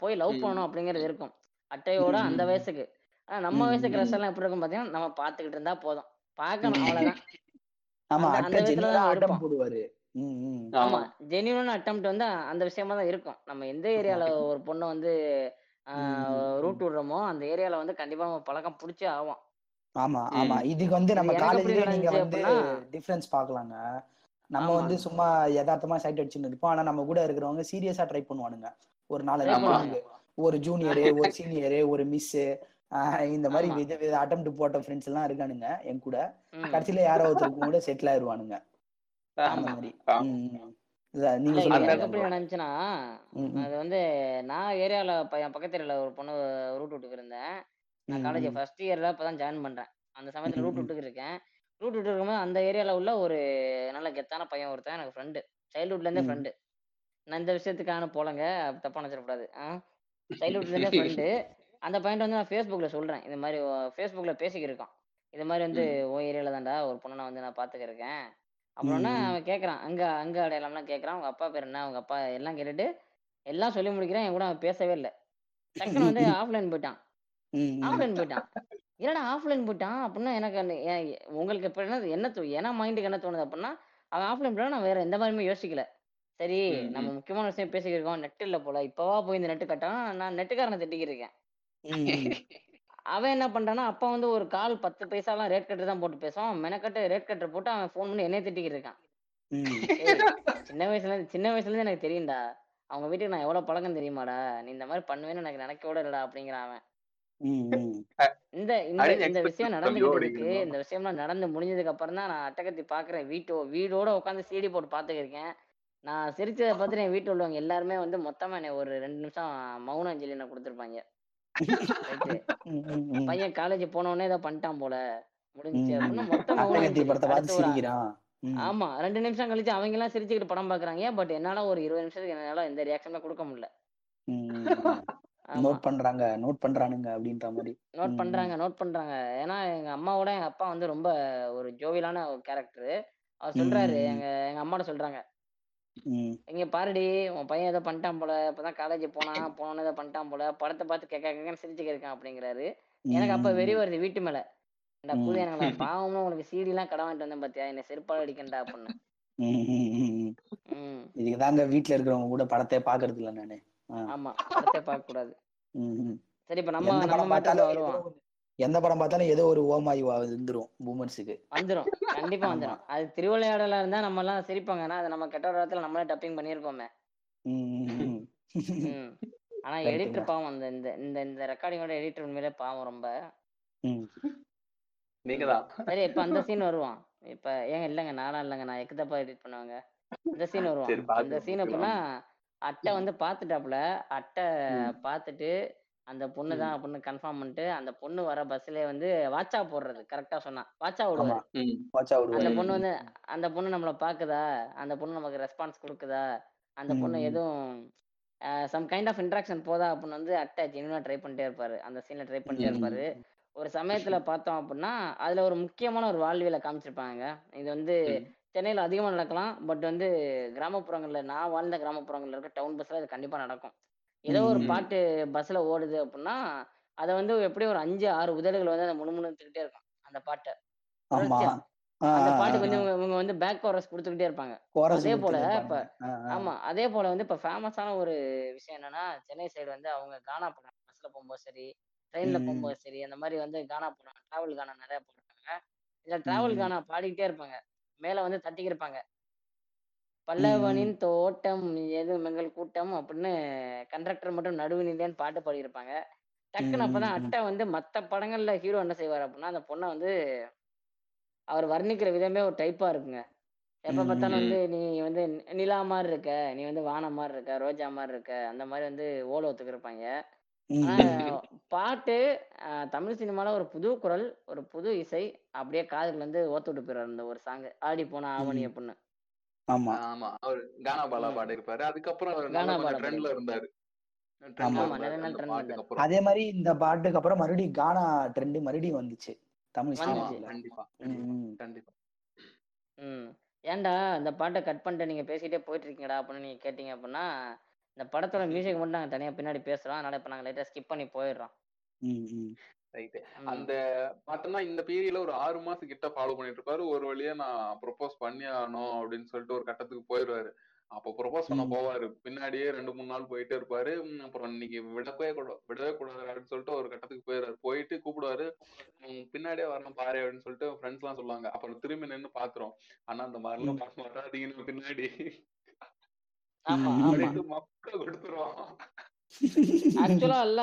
போய் லவ். பண்ணணும் அப்படிங்கிறது இருக்கும் அட்டையோட அந்த. வயசுக்கு ஆனா நம்ம வயசு. க்ரஷ் எல்லாம் எப்படி இருக்கும் பாத்தீங்கன்னா நம்ம பாத்துக்கிட்டு இருந்தா போதும் பார்க்கணும்
ம்.
அவ்வளவுதான்.
ஆமா அட்டம் போடுவாரு.
ஆமா ஜென்யூனான அட்டம்ப்ட் வந்து அந்த விஷயமா தான் இருக்கும். நம்ம எந்த ஏரியால ஒரு பொண்ணை வந்து ரூட். விடுறோமோ அந்த ஏரியால வந்து கண்டிப்பா நம்ம பழக்கம் பிடிச்சே ஆகும்
ஆமா ஆமா. இதுக்கு வந்து நம்ம காலேஜ்லயே நீங்க வந்து டிஃபரன்ஸ் பார்க்கலாங்க. நம்ம வந்து சும்மா யதார்த்தமா சைட் அடிச்சுன்னு இருப்போம். ஆனா நம்ம கூட இருக்கிறவங்க சீரியஸா ட்ரை பண்ணுவானுங்க. ஒரு நாலஞ்சு ஒரு ஜூனியரு ஒரு சீனியரு ஒரு மிஸ் இந்த மாதிரி வித வித அட்டம் போட்ட ஃப்ரெண்ட்ஸ் எல்லாம் இருக்கானுங்க என் கூட. கடைசியில யாரோ ஒருத்தருக்கு கூட செட்டில் ஆயிருவானுங்க. அந்த மாதிரி. ம்.
அது வந்து நான் ஏரியால என் பக்கத்து ஏரியால ஒரு பொண்ணு ரூட் விட்டுக்கு இருந்தேன் நான் காலேஜ் ஃபர்ஸ்ட் இயர்ல இப்பதான் ஜாயின் பண்றேன். அந்த சமயத்துல ரூட் விட்டுக்கு இருக்கேன் ரூட் விட்டு இருக்கும்போது அந்த ஏரியால உள்ள ஒரு நல்ல கெத்தான பையன் ஒருத்தன் எனக்கு ஃப்ரெண்டு சைல்ட்ஹுட்ல இருந்தே ஃப்ரெண்டு நான் இந்த விஷயத்துக்கான போலங்க தப்பா நினைச்சிடக்கூடாது. சைல்ட்ஹுட்ல இருந்தே ஃப்ரெண்டு அந்த பையன் வந்து நான் ஃபேஸ்புக்ல சொல்றேன். இந்த மாதிரி ஃபேஸ்புக்ல பேசிக்கிருக்கோம் இது மாதிரி வந்து. உன் ஏரியால தான்டா ஒரு பொண்ணை நான் வந்து நான் பாத்துக்கிருக்கேன்
ம்
அப்புறம்னா. அவன் கேட்கறான் அங்க அங்க அடையாளம்லாம் கேட்கறான். அவங்க அப்பா பேர் என்ன? அவங்க அப்பா எல்லாம் கேட்டுட்டு எல்லாம் சொல்லி முடிக்கிறான். என் கூட அவன் பேசவே இல்லை. டக்குன்னு வந்து ஆஃப்லைன் போயிட்டான். ஆஃப்லைன் போயிட்டான். என்னடா ஆஃப்லைன் போயிட்டான்? அப்படின்னா எனக்கு உங்களுக்கு இப்போ என்ன என்ன தோ ஏன்னா மைண்டுக்கு என்ன தோணுது அப்படின்னா அவன் ஆஃப்லைன் போயிட்டா நான் வேற எந்த மாதிரியுமே யோசிக்கல. சரி நம்ம. முக்கியமான விஷயம் பேசிக்கிட்டு இருக்கோம் நெட் இல்லை போல. இப்போவா போய் இந்த நெட்டு கட்டான் நான் நெட்டுக்காரனை
ம்.
அவன் என்ன பண்றான்னா அப்பா வந்து ஒரு கால் பத்து பைசாலாம் ரேட் கட்டு தான் போட்டு பேசுவான். மெனக்கட்டு ரேட் கட்டர் போட்டு அவன் ஃபோன் பண்ணி என்னைய திட்டிக்கிட்டு இருக்கான். சின்ன வயசுல இருந்து சின்ன வயசுல இருந்து எனக்கு தெரியும்டா. அவங்க வீட்டுக்கு நான் எவ்வளவு பழக்கம் தெரியுமாடா? நீ இந்த மாதிரி பண்ணுவேன்னு எனக்கு நினைக்க கூட இல்லடா அப்படிங்கிறான் அவன். இந்த இந்த இந்த விஷயம் நடந்துகிட்டு இருக்கு? இந்த விஷயம்லாம் நடந்து முடிஞ்சதுக்கு அப்புறம் தான் நான் அட்டகத்தி பாக்குறேன். வீட்டோ வீடோட உட்காந்து சிடி போட்டு பாத்துக்கிருக்கேன் நான் சிரிச்சதை பார்த்துட்டு என் வீட்டு உள்ளவங்க எல்லாருமே வந்து மொத்தமா என்னை ஒரு ரெண்டு நிமிஷம் மௌன அஞ்சலி என்ன கொடுத்துருப்பாங்க. பையன் காலேஜ் போன உடனே ஏதோ பண்ணிட்டான் போல. முடிஞ்சுச்சு
ம்.
அப்படின்னு மொத்த மௌன
அட்டகத்தி
அஞ்சலி
படத்தை
அடுத்து
பார்த்து
ஒரு
சிரிக்கிறான். ம்.
ஆமா ரெண்டு நிமிஷம் கழிச்சு அவங்க எல்லாம் சிரிச்சுக்கிட்டு படம் பாக்குறாங்க பட் என்னால ஒரு இருபது நிமிஷத்துக்கு என்னால எந்த ரியாக்ஷனும் கொடுக்க முடியல.
நோட் பண்றாங்க நோட் பண்றானுங்க அப்படின்ற மாதிரி.
நோட் பண்றாங்க நோட் பண்றாங்க. ஏன்னா எங்க அம்மாவோட எங்க அப்பா வந்து ரொம்ப ஒரு ஜோவியலான கேரக்டர் அவர் சொல்றாரு எங்க எங்க அம்மாட்ட சொல்றாங்க. இங்க பாருடி உன் பையன் ஏதோ பண்ணிட்டான் போல இப்பதான் காலேஜ் போனான் போனோன்னு ஏதோ பண்ணிட்டான் போல படத்தை பார்த்து கேட்க கேட்கன்னு சிரிச்சுக்க இருக்கான் அப்படிங்கிறாரு. எனக்கு அப்ப வெறி வருது வீட்டு மேல. இந்த. புது எனங்களா பாவமா உனக்கு சீடி எல்லாம் கடை வாங்கிட்டு வந்தேன் பாத்தியா? என்னை செருப்பால் அடிக்கண்டா அப்படின்னு.
இதுக்கு தாங்க வீட்டுல இருக்கிறவங்க கூட படத்தை பாக்குறது இல்ல நானு.
ஆமா படத்தை பார்க்க கூடாது. சரி இப்ப நம்ம நம்ம வருவோம்.
எந்த படம் பார்த்தாலும் ஏதோ ஒரு ஓமாய் வந்துரும் பூமர்ஸுக்கு
வந்துரும். கண்டிப்பா
ஆமா.
வந்துரும். அது திருவிளையாடலா இருந்தா நம்ம எல்லாம் சிரிப்பாங்க. ஆனா அது நம்ம கெட்ட ஒரு இடத்துல நம்மளே டப்பிங் பண்ணியிருப்போமே
ம், ம், ம்.
ம் ஆனா எடிட்டர். பாவம் அந்த இந்த இந்த இந்த ரெக்கார்டிங்கோட எடிட்டர் உண்மையிலே பாவம் ரொம்ப. சரி இப்ப அந்த சீன் வருவான். இப்ப ஏங்க இல்லைங்க நானா இல்லைங்க நான் எக்குதப்பா எடிட் பண்ணுவாங்க. இந்த சீன் வருவான். அந்த சீன் அப்படின்னா அட்டை வந்து பாத்துட்டாப்புல. அட்டை
ம்.
அந்த பொண்ணு தான் அப்படின்னு கன்ஃபார்ம் பண்ணிட்டு அந்த பொண்ணு வர பஸ்லயே வந்து வாட்சா போடுறது கரெக்டா சொன்னா. வாட்சா விடுவாரு. அந்த பொண்ணு வந்து அந்த பொண்ணு நம்மள பாக்குதா? அந்த பொண்ணு நமக்கு ரெஸ்பான்ஸ் கொடுக்குதா? அந்த பொண்ணு. எதுவும் சம் கைண்ட் ஆஃப் இன்ட்ராக்ஷன் போதா அப்படின்னு வந்து அட்டை ஜெனுவனா ட்ரை பண்ணிட்டே இருப்பாரு. அந்த சீன்ல ட்ரை பண்ணிட்டே. இருப்பாரு. ஒரு சமயத்துல பார்த்தோம் அப்படின்னா அதுல ஒரு முக்கியமான ஒரு வாழ்வியலை காமிச்சிருப்பாங்க. இது வந்து. சென்னையில அதிகமா நடக்கலாம் பட் வந்து கிராமப்புறங்கள்ல நான் வாழ்ந்த கிராமப்புறங்கள்ல இருக்க டவுன் பஸ்ல இது கண்டிப்பா நடக்கும். ஏதோ ஒரு. பாட்டு பஸ்ல ஓடுது அப்படின்னா அதை வந்து எப்படியும் ஒரு அஞ்சு ஆறு உதடுகள் வந்து அதை முணுமுணுத்துக்கிட்டே இருக்கும் அந்த பாட்டை அந்த பாட்டுக்கு வந்து
ஆ.
இவங்க வந்து பேக் கோரஸ் கொடுத்துக்கிட்டே இருப்பாங்க அதே போல இப்ப. ஆமா அதே போல வந்து இப்ப ஃபேமஸான ஒரு விஷயம் என்னன்னா சென்னை சைடு வந்து அவங்க கானா போடுறாங்க பஸ்ல போகும்போது சரி ட்ரெயின்ல. போகும்போது சரி அந்த மாதிரி வந்து கானா போடுறாங்க டிராவல் கானா நிறைய போடுறாங்க இதுல டிராவல். கானா பாடிக்கிட்டே இருப்பாங்க மேல வந்து
ம்.
பல்லவனின் தோட்டம் எது எங்கள் கூட்டம் அப்படின்னு கண்டக்டர் மட்டும் நடுவுனிலேன்னு பாட்டு பாடியிருப்பாங்க டக்குன்னு அப்பதான். அட்டை வந்து மத்த படங்கள்ல ஹீரோ என்ன செய்வார் அப்படின்னா அந்த பொண்ணை வந்து அவர் வர்ணிக்கிற விதமே ஒரு டைப்பா இருக்குங்க எப்ப பார்த்தாலும். வந்து நீ வந்து நிலா மாதிரி இருக்க நீ வந்து வானம் மாதிரி இருக்க ரோஜா மாதிரி இருக்க அந்த மாதிரி வந்து ஓல ஒத்துக்கு இருப்பாங்க
ம்,
ஆனா
ம்.
பாட்டு தமிழ் சினிமால ஒரு புது குரல் ஒரு புது இசை அப்படியே காதுல இருந்து ஓத்து விட்டு போயிடுறாரு அந்த ஒரு சாங் ஆடி போன ஆவணி. அப்படின்னு
ஆமா.
ஆமா அவர் கானா பாலா. பாடி இருப்பாரு அதுக்கப்புறம் அவர்
கானா பாலா
ட்ரெண்ட்ல இருந்தாரு.
அதே மாதிரி இந்த பாட்டுக்கு அப்புறம் மறுபடியும் கானா ட்ரெண்ட் மறுபடியும் வந்துச்சு. தமிழ்
கண்டிப்பா. கண்டிப்பா.
ம். ஏன்டா இந்த பாட்டை கட் பண்ணிட்டு நீங்க பேசிட்டே போயிட்டு இருக்கீங்கடா அப்படின்னு நீங்க கேட்டீங்க அப்படின்னா இந்த படத்தோட மியூசிக் மட்டும் நாங்க தனியா பின்னாடி பேசுறோம். அதனால இப்ப நாங்க லைட்டா ஸ்கிப் பண்ணி போயிடுறோம்.
ம் ம்.
ரைட்டு அந்த பாட்டுனா இந்த பீரியட்ல ஒரு ஆறு மாசம் கிட்ட ஃபாலோ பண்ணிட்டு இருப்பாரு ஒரு வழியா நான் ப்ரொபோஸ் பண்ணி ஆகணும் அப்படின்னு சொல்லிட்டு ஒரு கட்டத்துக்கு போயிடுவாரு. அப்ப ப்ரொபோஸ் பண்ண. போவாரு. பின்னாடியே ரெண்டு மூணு நாள் போயிட்டே இருப்பாரு. அப்புறம் இன்னைக்கு விடவே கூட விடவே கூடாது அப்படின்னு சொல்லிட்டு ஒரு கட்டத்துக்கு போயிடுறாரு போயிட்டு கூப்பிடுவாரு. பின்னாடியே வரணும் பாரு அப்படின்னு சொல்லிட்டு ஃப்ரெண்ட்ஸ் எல்லாம் சொல்லுவாங்க. அப்புறம் திரும்பி நின்னு பாக்குறோம். ஆனா அந்த மாதிரி எல்லாம். பார்க்க வராதீங்கன்னு பின்னாடி. *laughs* கொடுத்துருவோம்
ஆக்சுவலா *laughs* இல்ல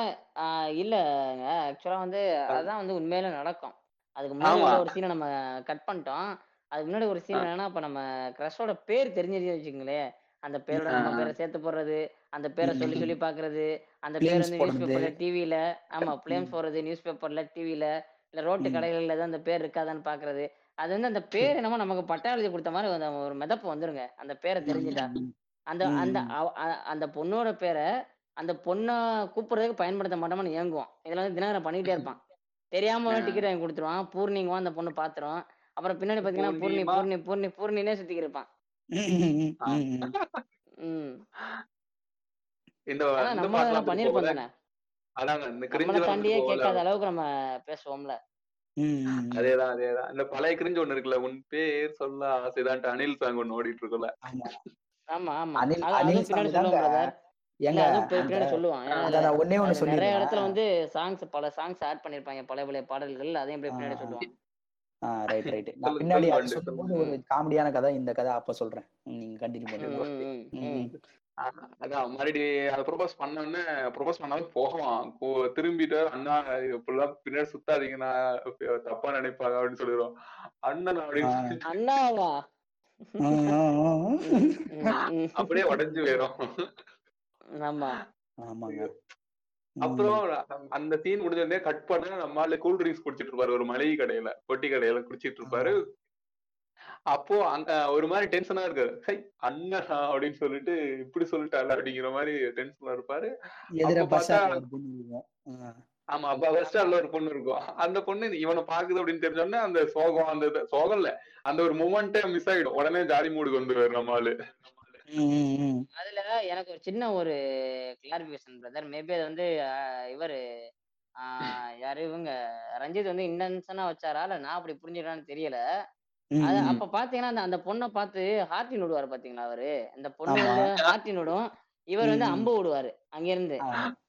இல்லங்க ஆக்சுவலா வந்து அதான் வந்து உண்மையில நடக்கும் அதுக்கு முன்னாடி ஒரு சீனை நம்ம கட் பண்ணிட்டோம் அதுக்கு முன்னாடி ஒரு சீன் என்னன்னா இப்ப நம்ம கிரஷோட பேர் தெரிஞ்சிருச்சு வச்சுக்கோங்களேன் அந்த பேரோட நம்ம. பேரை சேர்த்து போடுறது அந்த பேரை சொல்லி. சொல்லி *laughs* பாக்குறது அந்த பேர் வந்து நியூஸ் பேப்பர்ல டிவில ஆமா. பிளேம்ஸ் போடுறது நியூஸ் பேப்பர்ல டிவில இல்ல ரோட்டு. கடைகள்ல தான் அந்த பேர் இருக்காதான்னு பாக்குறது அது வந்து அந்த பேர் என்னமோ நமக்கு பட்டா எழுதி கொடுத்த மாதிரி ஒரு மிதப்பு வந்துருங்க அந்த பேரை. தெரிஞ்சுட்டா. அந்த அந்த அந்த பொண்ணோட பேரை அந்த பொண்ணை கூப்பிடுறதுக்கு பயன்படுத்த மாட்டோம்னு ஏங்குவோம் இதுல வந்து தினகரன் பண்ணிட்டே இருப்பான். தெரியாம. டிக்கெட் வாங்கி கொடுத்துருவான். பூர்ணிங்குவான் அந்த பொண்ணு பாத்துரும். அப்புறம் பின்னாடி பாத்தீங்கன்னா பூர்ணி பூர்ணி பூர்ணி பூர்ணினே சுத்திக்கிட்டு இருப்பான். தாண்டியே கேட்காத அளவுக்கு நம்ம பேசுவோம்ல.
அதேதான் அதேதான். இந்த பழைய கிரிஞ்சு ஒண்ணு இருக்குல்ல உன் பேர் சொல்ல ஆசைதான்ட்டு அனில் சாங் ஒண்ணு ஓடிட்டு இருக்குல்ல.
ஆமா
ஆமா.
ஏங்க
சொல்லுவான்.
நான் ஒன்னே ஒண்ணு
அதுல நிறைய இடத்துல வந்து சாங்ஸ் பல சாங்ஸ் ஆட் பண்ணிருப்பாங்க. பழைய பழைய பாடல்கள் அதையும் போய் பின்னாடி சொல்லுவான்.
ரைட் ரைட் நான் பின்னாடி அது சொல்லும்போது ஒரு காமெடியான கதை இந்த கதை அப்ப சொல்றேன். நீங்க கண்டினியூ பண்ணுங்க.
அதான் மறுபடியும் அதை ப்ரொபோஸ் பண்ண உடனே ப்ரொபோஸ் பண்ணாலும் போகலாம். போ- திரும்பிட்டு அண்ணா இப்படிலாம் பின்னாடி சுத்தாதீங்கன்னா தப்பா நினைப்பாங்க அப்படின்னு சொல்லிடுவோம் அண்ணன் அப்படின்னு
அண்ணாவா.
அப்படியே உடைஞ்சு போயிடும்
ஆமா.
ஆமாங்க. ம்.
அப்புறம் அந்த சீன் முடிஞ்சோடனே கட் பண்ண நம்மளால கூல் ட்ரிங்க்ஸ் குடிச்சிட்டு இருப்பாரு ஒரு மளிகை கடையில பொட்டி கடையில குடிச்சிட்டு இருப்பாரு அப்போ அங்க ஒரு மாதிரி டென்ஷனா இருக்காரு. ஹை அண்ணா அப்படின்னு சொல்லிட்டு இப்படி சொல்லிட்டாரு அப்படிங்கிற மாதிரி டென்ஷனா இருப்பாரு. ஆமா அப்ப பஸ் ஸ்டாண்ட்ல ஒரு பொண்ணு இருக்கும். அந்த பொண்ணு இவனை பாக்குது அப்படின்னு தெரிஞ்சோடனே அந்த சோகம் அந்த சோகம் இல்ல. அந்த ஒரு மூமெண்டே மிஸ் ஆயிடும். உடனே ஜாலி மூடுக்கு வந்துருவாரு நம்ம ஆளு.
அதுல எனக்கு ஒரு சின்ன ஒரு கிளாரிபிகேஷன் பிரதர் மேபி அது வந்து இவரு யாரு இவங்க? ரஞ்சித் வந்து இன்டென்ஷனா வச்சாரா? இல்ல நான் அப்படி புரிஞ்சுக்கிறான்னு தெரியல. அது. அப்ப பாத்தீங்கன்னா அந்த அந்த பொண்ணை பார்த்து ஹார்டின் விடுவாரு பாத்தீங்களா அவரு? அந்த பொண்ணு ஹார்டின் விடும். இவர் வந்து. அம்பு விடுவாரு அங்க இருந்து.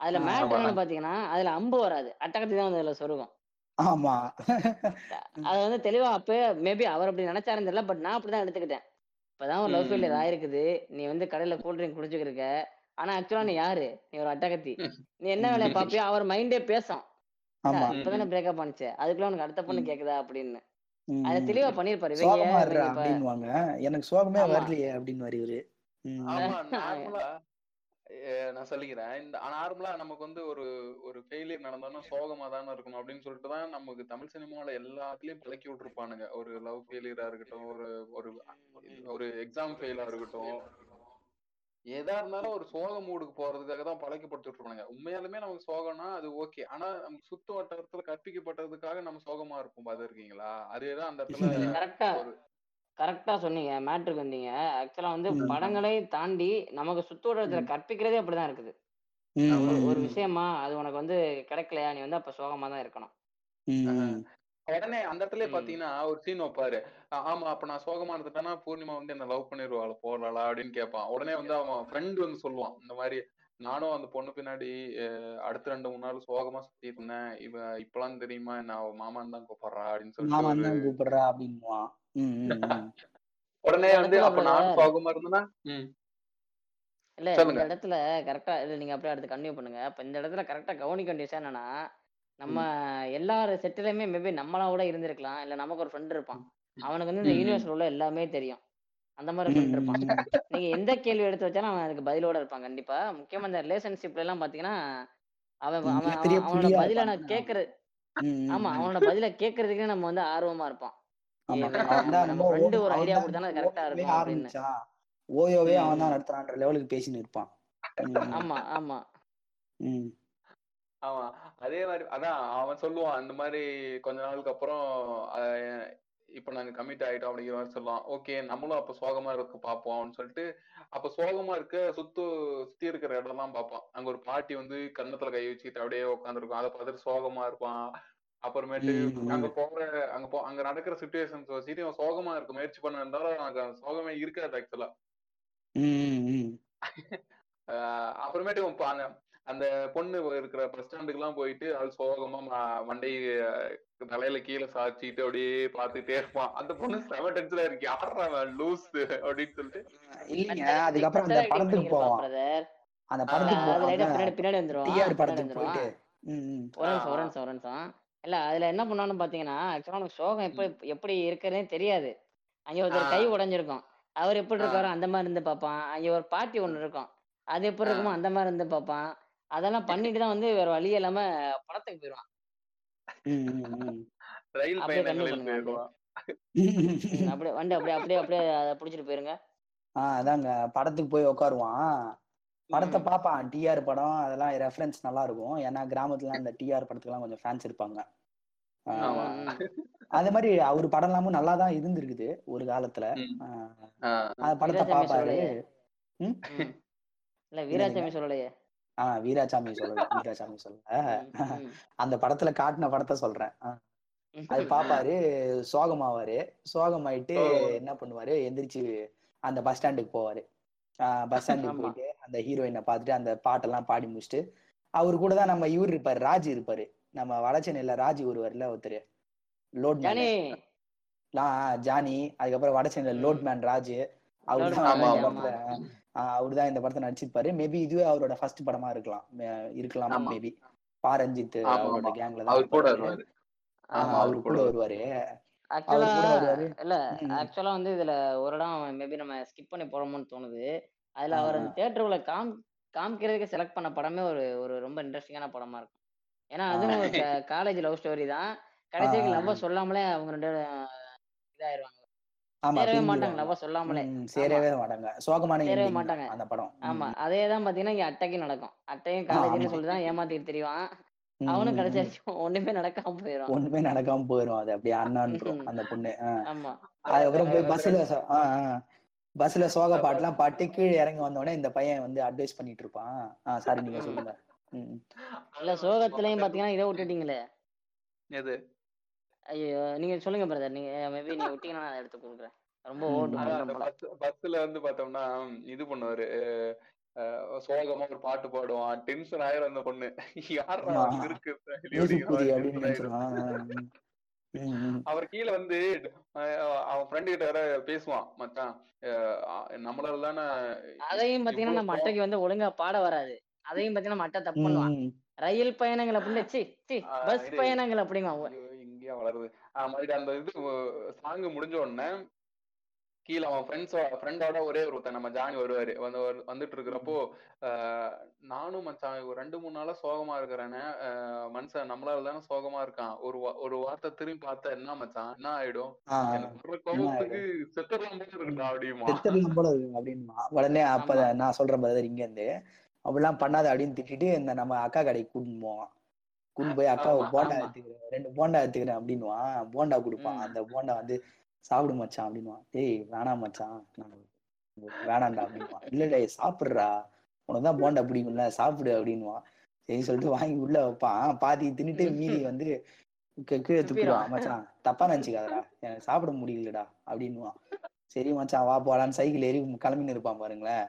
அதுல. என்னன்னு பாத்தீங்கன்னா அதுல அம்பு வராது. அட்டகத்தி தான் வந்து அதுல சொருகும்.
ஆமா.
அது வந்து தெளிவா அப்ப மேபி அவர் அப்படி நினைச்சாருன்னு தெரியல பட் நான் அப்படிதான் எடுத்துக்கிட்டேன். இப்பதான் ஒரு லவ். ஃபெயிலியர் ஆயிருக்குது நீ வந்து கடையில கூல் ட்ரிங்க் குடிச்சுக்கிட்டு இருக்க ஆனா ஆக்சுவலா நீ யாரு? நீ ஒரு அட்டகத்தி. *laughs* நீ என்ன வேலையை பாப்பியோ அவர் மைண்டே பேசும்.
ஆமா.
"சார், இப்பதானே பிரேக்கப் பண்ணுச்சு அதுக்குள்ள உனக்கு அடுத்த பொண்ணு. கேக்குதா அப்படின்னு. அதை. தெளிவா பண்ணிருப்பாரு
எனக்கு சோகமே
ஆமா.
வரலையே அப்படின்னு இவரு ம்.
ஆமா நார்மலா நான் சொல்லிக்கிறேன். இந்த நார்மலா நமக்கு வந்து ஒரு ஒரு ஃபெயிலியர் நடந்தோம்னா சோகமா தானே இருக்கணும் அப்படின்னு சொல்லிட்டு தான் நமக்கு தமிழ் சினிமால எல்லாத்துலயும் பழக்கி விட்டுருப்பானுங்க. ஒரு லவ் ஃபெயிலியரா இருக்கட்டும் ஒரு ஒரு ஒரு எக்ஸாம் ஃபெயிலா இருக்கட்டும். எதா இருந்தாலும் ஒரு சோக மூடுக்கு போறதுக்காக தான் பழக்கப்பட்டு இருப்பானுங்க. உண்மையாலுமே நமக்கு சோகம்னா அது ஓகே ஆனா நமக்கு சுத்து வட்டாரத்துல கற்பிக்கப்பட்டதுக்காக நம்ம சோகமா இருப்போம். பாத்துருக்கீங்களா அதேதான் அந்த இடத்துல *laughs*
கரெக்டா சொன்னீங்க மேட்ருக்கு வந்தீங்க. ஆக்சுவலா வந்து. படங்களை தாண்டி நமக்கு சுத்தோட்டத்துல கற்பிக்கிறதே அப்படிதான் இருக்குது. ஒரு. விஷயமா அது உனக்கு வந்து கிடைக்கலையா? நீ வந்து அப்ப சோகமா தான் இருக்கணும்.
உடனே அந்த இடத்துல. பாத்தீங்கன்னா ஒரு சீன் வைப்பாரு. ஆமா அப்ப நான் சோகமா இருந்துட்டேன்னா பூர்ணிமா வந்து என்ன லவ் பண்ணிருவாள் போறாளா அப்படின்னு கேட்பான். உடனே வந்து அவன் ஃப்ரெண்ட் வந்து சொல்லுவான். இந்த மாதிரி நானும் அந்த பொண்ணு பின்னாடி அடுத்த ரெண்டு மூணு நாள் சோகமா சுத்திட்டு இருந்தேன். இவ இப்பெல்லாம் தெரியுமா? நான் அவ மாமான்னு தான் கூப்பிடுறா அப்படின்னு சொல்லிட்டு
மாமா
ஒரு
தான் கூப்பிடுறா அப்படின்னுவான். *laughs*
உடனே வந்து அப்ப நானும் சோகமா இருந்தேன்னா ம்.
இல்ல இந்த. இடத்துல கரெக்டா இல்ல நீங்க அப்படியே அடுத்து கண்டினியூ பண்ணுங்க. இப்ப இந்த இடத்துல கரெக்டா கவனிக்க வேண்டிய விஷயம் என்னன்னா நம்ம எல்லார் செட்டிலுமே மேபி நம்மளா கூட இருந்திருக்கலாம். இல்ல நமக்கு ஒரு ஃப்ரெண்ட் இருப்பான். அவனுக்கு வந்து இந்த. யூனிவர்ஸ்ல உள்ள எல்லாமே தெரியும். அந்த மாதிரி
ம்,
இருப்பான். நீங்க எந்த கேள்வி எடுத்து வச்சாலும் அவன் அதுக்கு பதிலோட இருப்பான் கண்டிப்பா முக்கியமா இந்த ரிலேஷன்ஷிப்ல எல்லாம் பாத்தீங்கன்னா அவன் அவன் அவனோட பதில. நான் கேக்குறது ஆமா. அவனோட பதில கேக்குறதுக்கு நம்ம வந்து ஆர்வமா இருப்பான்
ஓ-
ஒரு ஐடியா கொடுத்தானா
ரொம்ப
கரெக்டா இருக்கும் அப்படின்னு
ஓயோவே அவன் தான். நடத்துறான்ற லெவலுக்கு பேசின்னு இருப்பான்
ஆமா ஆமா
ம்.
ஆமா அதே மாதிரி அதான் அவன் சொல்லுவான் இந்த மாதிரி கொஞ்ச நாளுக்கு அப்புறம் இப்ப நாங்க கமிட் ஆயிட்டோம் அப்படிங்கிற மாதிரி சொல்லுவான் ஓகே நம்மளும் அப்ப சோகமா இருக்க பார்ப்போம் அப்படின்னு சொல்லிட்டு அப்ப சோகமா இருக்க சுத்து சுத்தி இருக்கிற இடம்லாம் பார்ப்பான். அங்க ஒரு பாட்டி வந்து கன்னத்துல கை வச்சுக்கிட்டு அப்படியே உட்காந்துருக்கும் அதை பார்த்துட்டு சோகமா இருப்பான். அப்புறமேட்டு. அங்க போற அங்க போ அங்க நடக்கிற சுச்சுவேஷன்ஸ் வச்சுட்டு இவன் சோகமா இருக்க முயற்சி பண்ண இருந்தாலும் அங்க சோகமே இருக்காது ஆக்சுவலா *laughs* அப்புறமேட்டு பா- அந்த பொண்ணு இருக்கிற பஸ் ஸ்டாண்டுக்கு எல்லாம் போயிட்டு அது சோகமா மண்டை தலையில கீழே சாச்சிட்டு அப்படியே பார்த்துட்டே இருப்பான். அந்த பொண்ணு செம டென்ஷனா இருக்கு. யாரா லூஸ் அப்படின்னு சொல்லிட்டு.
இல்லைங்க அதுக்கப்புறம் அந்த படத்துக்கு போவான்.
பிரதர்
அந்த படத்துக்கு
பின்னாடி வந்துருவான்
டிஆர் படத்துக்கு போயிட்டு.
ஒரு நிமிஷம் ஒரு நிமிஷம் ஒரு நிமிஷம். இல்ல அதுல என்ன பண்ணான்னு பாத்தீங்கன்னா ஆக்சுவலா உனக்கு சோகம் எப்படி எப்படி இருக்கிறதே தெரியாது. அங்க ஒருத்தர். கை உடைஞ்சிருக்கும். அவர் எப்படி. இருக்காரோ அந்த மாதிரி இருந்து பார்ப்பான். அங்க ஒரு பாட்டி ஒண்ணு இருக்கும். அது எப்படி. இருக்குமோ அந்த மாதிரி இருந்து பார்ப்பான். அதெல்லாம் பண்ணிட்டு தான் வந்து வேற வழி இல்லாம படத்துக்கு போயிடுவான்.
ரயில்
அப்படியே வண்டி அப்படியே அப்படியே அப்படியே அதை பிடிச்சிட்டு போயிருங்க.
ஆ அதாங்க. படத்துக்கு போய் உட்காருவான் படத்தை. பார்ப்பான். டிஆர் படம் அதெல்லாம் ரெஃபரன்ஸ் நல்லா இருக்கும். ஏன்னா கிராமத்துல அந்த டிஆர் படத்துக்குலாம் கொஞ்சம் ஃபேன்ஸ் இருப்பாங்க. அதே மாதிரி அவர் படம் எல்லாமும் நல்லா தான் இருந்திருக்குது ஒரு காலத்துல.
ஆஹ்
படத்தை பார்ப்பாரு.
இல்ல வீராசாமி சொல்லலையே.
ஆஹ் வீராசாமி சொல்லல வீராசாமி
ம்,
அந்த படத்துல காட்டின படத்தை சொல்றேன். அது பாப்பாரு சோகமாவாரு. சோகமாயிட்டு. என்ன பண்ணுவாரு? எந்திரிச்சு அந்த பஸ் ஸ்டாண்டுக்கு போவாரு. பஸ் ஸ்டாண்டுக்கு. போயிட்டு அந்த ஹீரோயினை பார்த்துட்டு அந்த பாட்டெல்லாம் பாடி முடிச்சுட்டு அவரு கூட தான் நம்ம இவர் இருப்பாரு ராஜ் இருப்பாரு. நம்ம வடச்சென்னையில ராஜ் ஒருவர்ல ஒருத்தர். Load
Johnny.
ஜானி அதுக்கப்புறம் வடச்சென்னையில. Load man Raj. அவர்
Load
தான்
Man
ஆமா,
இந்த படத்தை நடிச்சிருப்பாரு மேபி இதுவே அவரோட ஃபர்ஸ்ட் படமா இருக்கலாம் இருக்கலாம். மேபி பாரஞ்சித் அவரோட. கேங்ல தான்
அவர் கூட. வருவாரு
ஆஹ்
ஆமா,
அவரு கூட வருவாரு
ஆக்சுவலா. இல்ல. ஆக்சுவலா வந்து இதுல ஒரு இடம் மேபி நம்ம ஸ்கிப் பண்ணி போறோமோன்னு தோணுது அதுல அவர். அந்த தியேட்டருக்குள்ள காம் காமிக்கிறதுக்கு செலக்ட் பண்ண படமே ஒரு ஒரு ரொம்ப இன்ட்ரெஸ்டிங்கான படமா இருக்கும் ஏன்னா அதுவும் காலேஜ் லவ் ஸ்டோரி தான் கடைசிக்கு. லவ் சொல்லாமலே அவங்க ரெண்டு இதாயிருவாங்க
ஆமா
மாட்டாங்க. லவ் சொல்லாமலே.
சேரவே மாட்டாங்க. சோகமான
சேரவே
தான்
மாட்டாங்க.
அந்த படம்.
ஆமா அதே தான் பாத்தீங்கன்னா இங்க அட்டைக்கு நடக்கும். அட்டையும் காலேஜ்னு
ஆமா.
சொல்லிதான் ஏமாத்திட்டு தெரியும் அவனும் கடைசி ஒண்ணுமே நடக்காம போயிடும்
ஒண்ணுமே நடக்காம போயிரும். அது அப்படியே அண்ணான்றோம்
ம்.
அந்த பொண்ணு.
ஆமா.
அதுக்கப்புறம் போய் பஸ்ல பஸ்ல சோக பாட்டுலாம் பாட்டு கீழே இறங்கி வந்த உடனே இந்த பையன் வந்து அட்வைஸ் பண்ணிட்டு இருப்பான். ஆ சாரி நீங்க. சொல்லுங்க. ம்.
இல்ல சோகத்திலயும் பாத்தீங்கன்னா இதை விட்டுட்டீங்களே.
எது?
ஐயோ நீங்க சொல்லுங்க பிரதர் நீங்க மேபி நீங்க விட்டீங்கன்னா நான் எடுத்து கொடுக்குறேன். ரொம்ப. ஓட்டு
பஸ்ல வந்து பார்த்தோம்னா இது பண்ணுவாரு. சோகமா ஒரு பாட்டு பாடுவான். டென்ஷன் ஆயிரும் அந்த பொண்ணு. யாரா இருக்கு. அவர் கீழே வந்து அவன் ஃப்ரெண்டு கிட்ட வேற பேசுவான் மச்சான். நம்மளால தானே
அதையும் பாத்தீங்கன்னா நம்ம அட்டைக்கு வந்து ஒழுங்கா பாட வராது. அதையும் பாத்தீங்கன்னா நம்ம அட்டை தப்பு பண்ணுவான். ரயில் பயணங்கள் அப்படின்னு பஸ் பயணங்கள் அப்படிங்க
இங்கேயா வளருது. ஆஹ் மறுபடியும் அந்த இது சாங் முடிஞ்ச உடனே கீழே அவன் ஃப்ரெண்ட்ஸோ ஃப்ரெண்டோட ஒரே ஒருத்தன் நம்ம ஜானி வருவாரு. வந்து வந்துட்டு இருக்கிறப்போ நானும் மச்சான் ஒரு ரெண்டு மூணு நாளா சோகமா இருக்கிறேன்னு மனுஷன் நம்மளால தானே சோகமா இருக்கான். ஒரு ஒரு வார்த்தை திரும்பி பார்த்தா என்ன மச்சான்? என்ன ஆயிடும்? எனக்கு கோபத்துக்கு செத்துடலாம் போல இருக்குடா அப்படிமா
செத்துடலாம் போல இருக்கு அப்படின்னுமா உடனே அப்ப. நான் சொல்றேன் பிரதர் இங்க இருந்து அப்படிலாம் பண்ணாத அப்படின்னு திட்டிட்டு இந்த நம்ம அக்கா கடைக்கு கூட்டின்னு போவான். கூட்டின்னு போய் அக்கா போண்டா. எடுத்துக்கிறேன் ரெண்டு போண்டா எடுத்துக்கிறேன் அப்படின்னுவான். போண்டா கொடுப்பான். அந்த போண்டா வந்து சாப்பிடு மச்சான் அப்படின்னுவான். டேய் வேணாம் மச்சான். நான் வேணாம்டா அப்படின்னுவான். இல்ல இல்ல சாப்பிடுறா. உனக்கு தான் போண்டா பிடிக்கும்ல சாப்பிடு அப்படின்னுவான். சரி சொல்லிட்டு வாங்கி உள்ள வைப்பான். பாதி தின்னுட்டு மீதி வந்து கீழே துப்பிடுவான். மச்சான் தப்பா நினைச்சுக்காதடா. எனக்கு சாப்பிட முடியலடா அப்படின்னுவான். சரி மச்சான் வா போலான்னு சைக்கிள் ஏறி கிளம்பின்னு இருப்பான் பாருங்களேன்.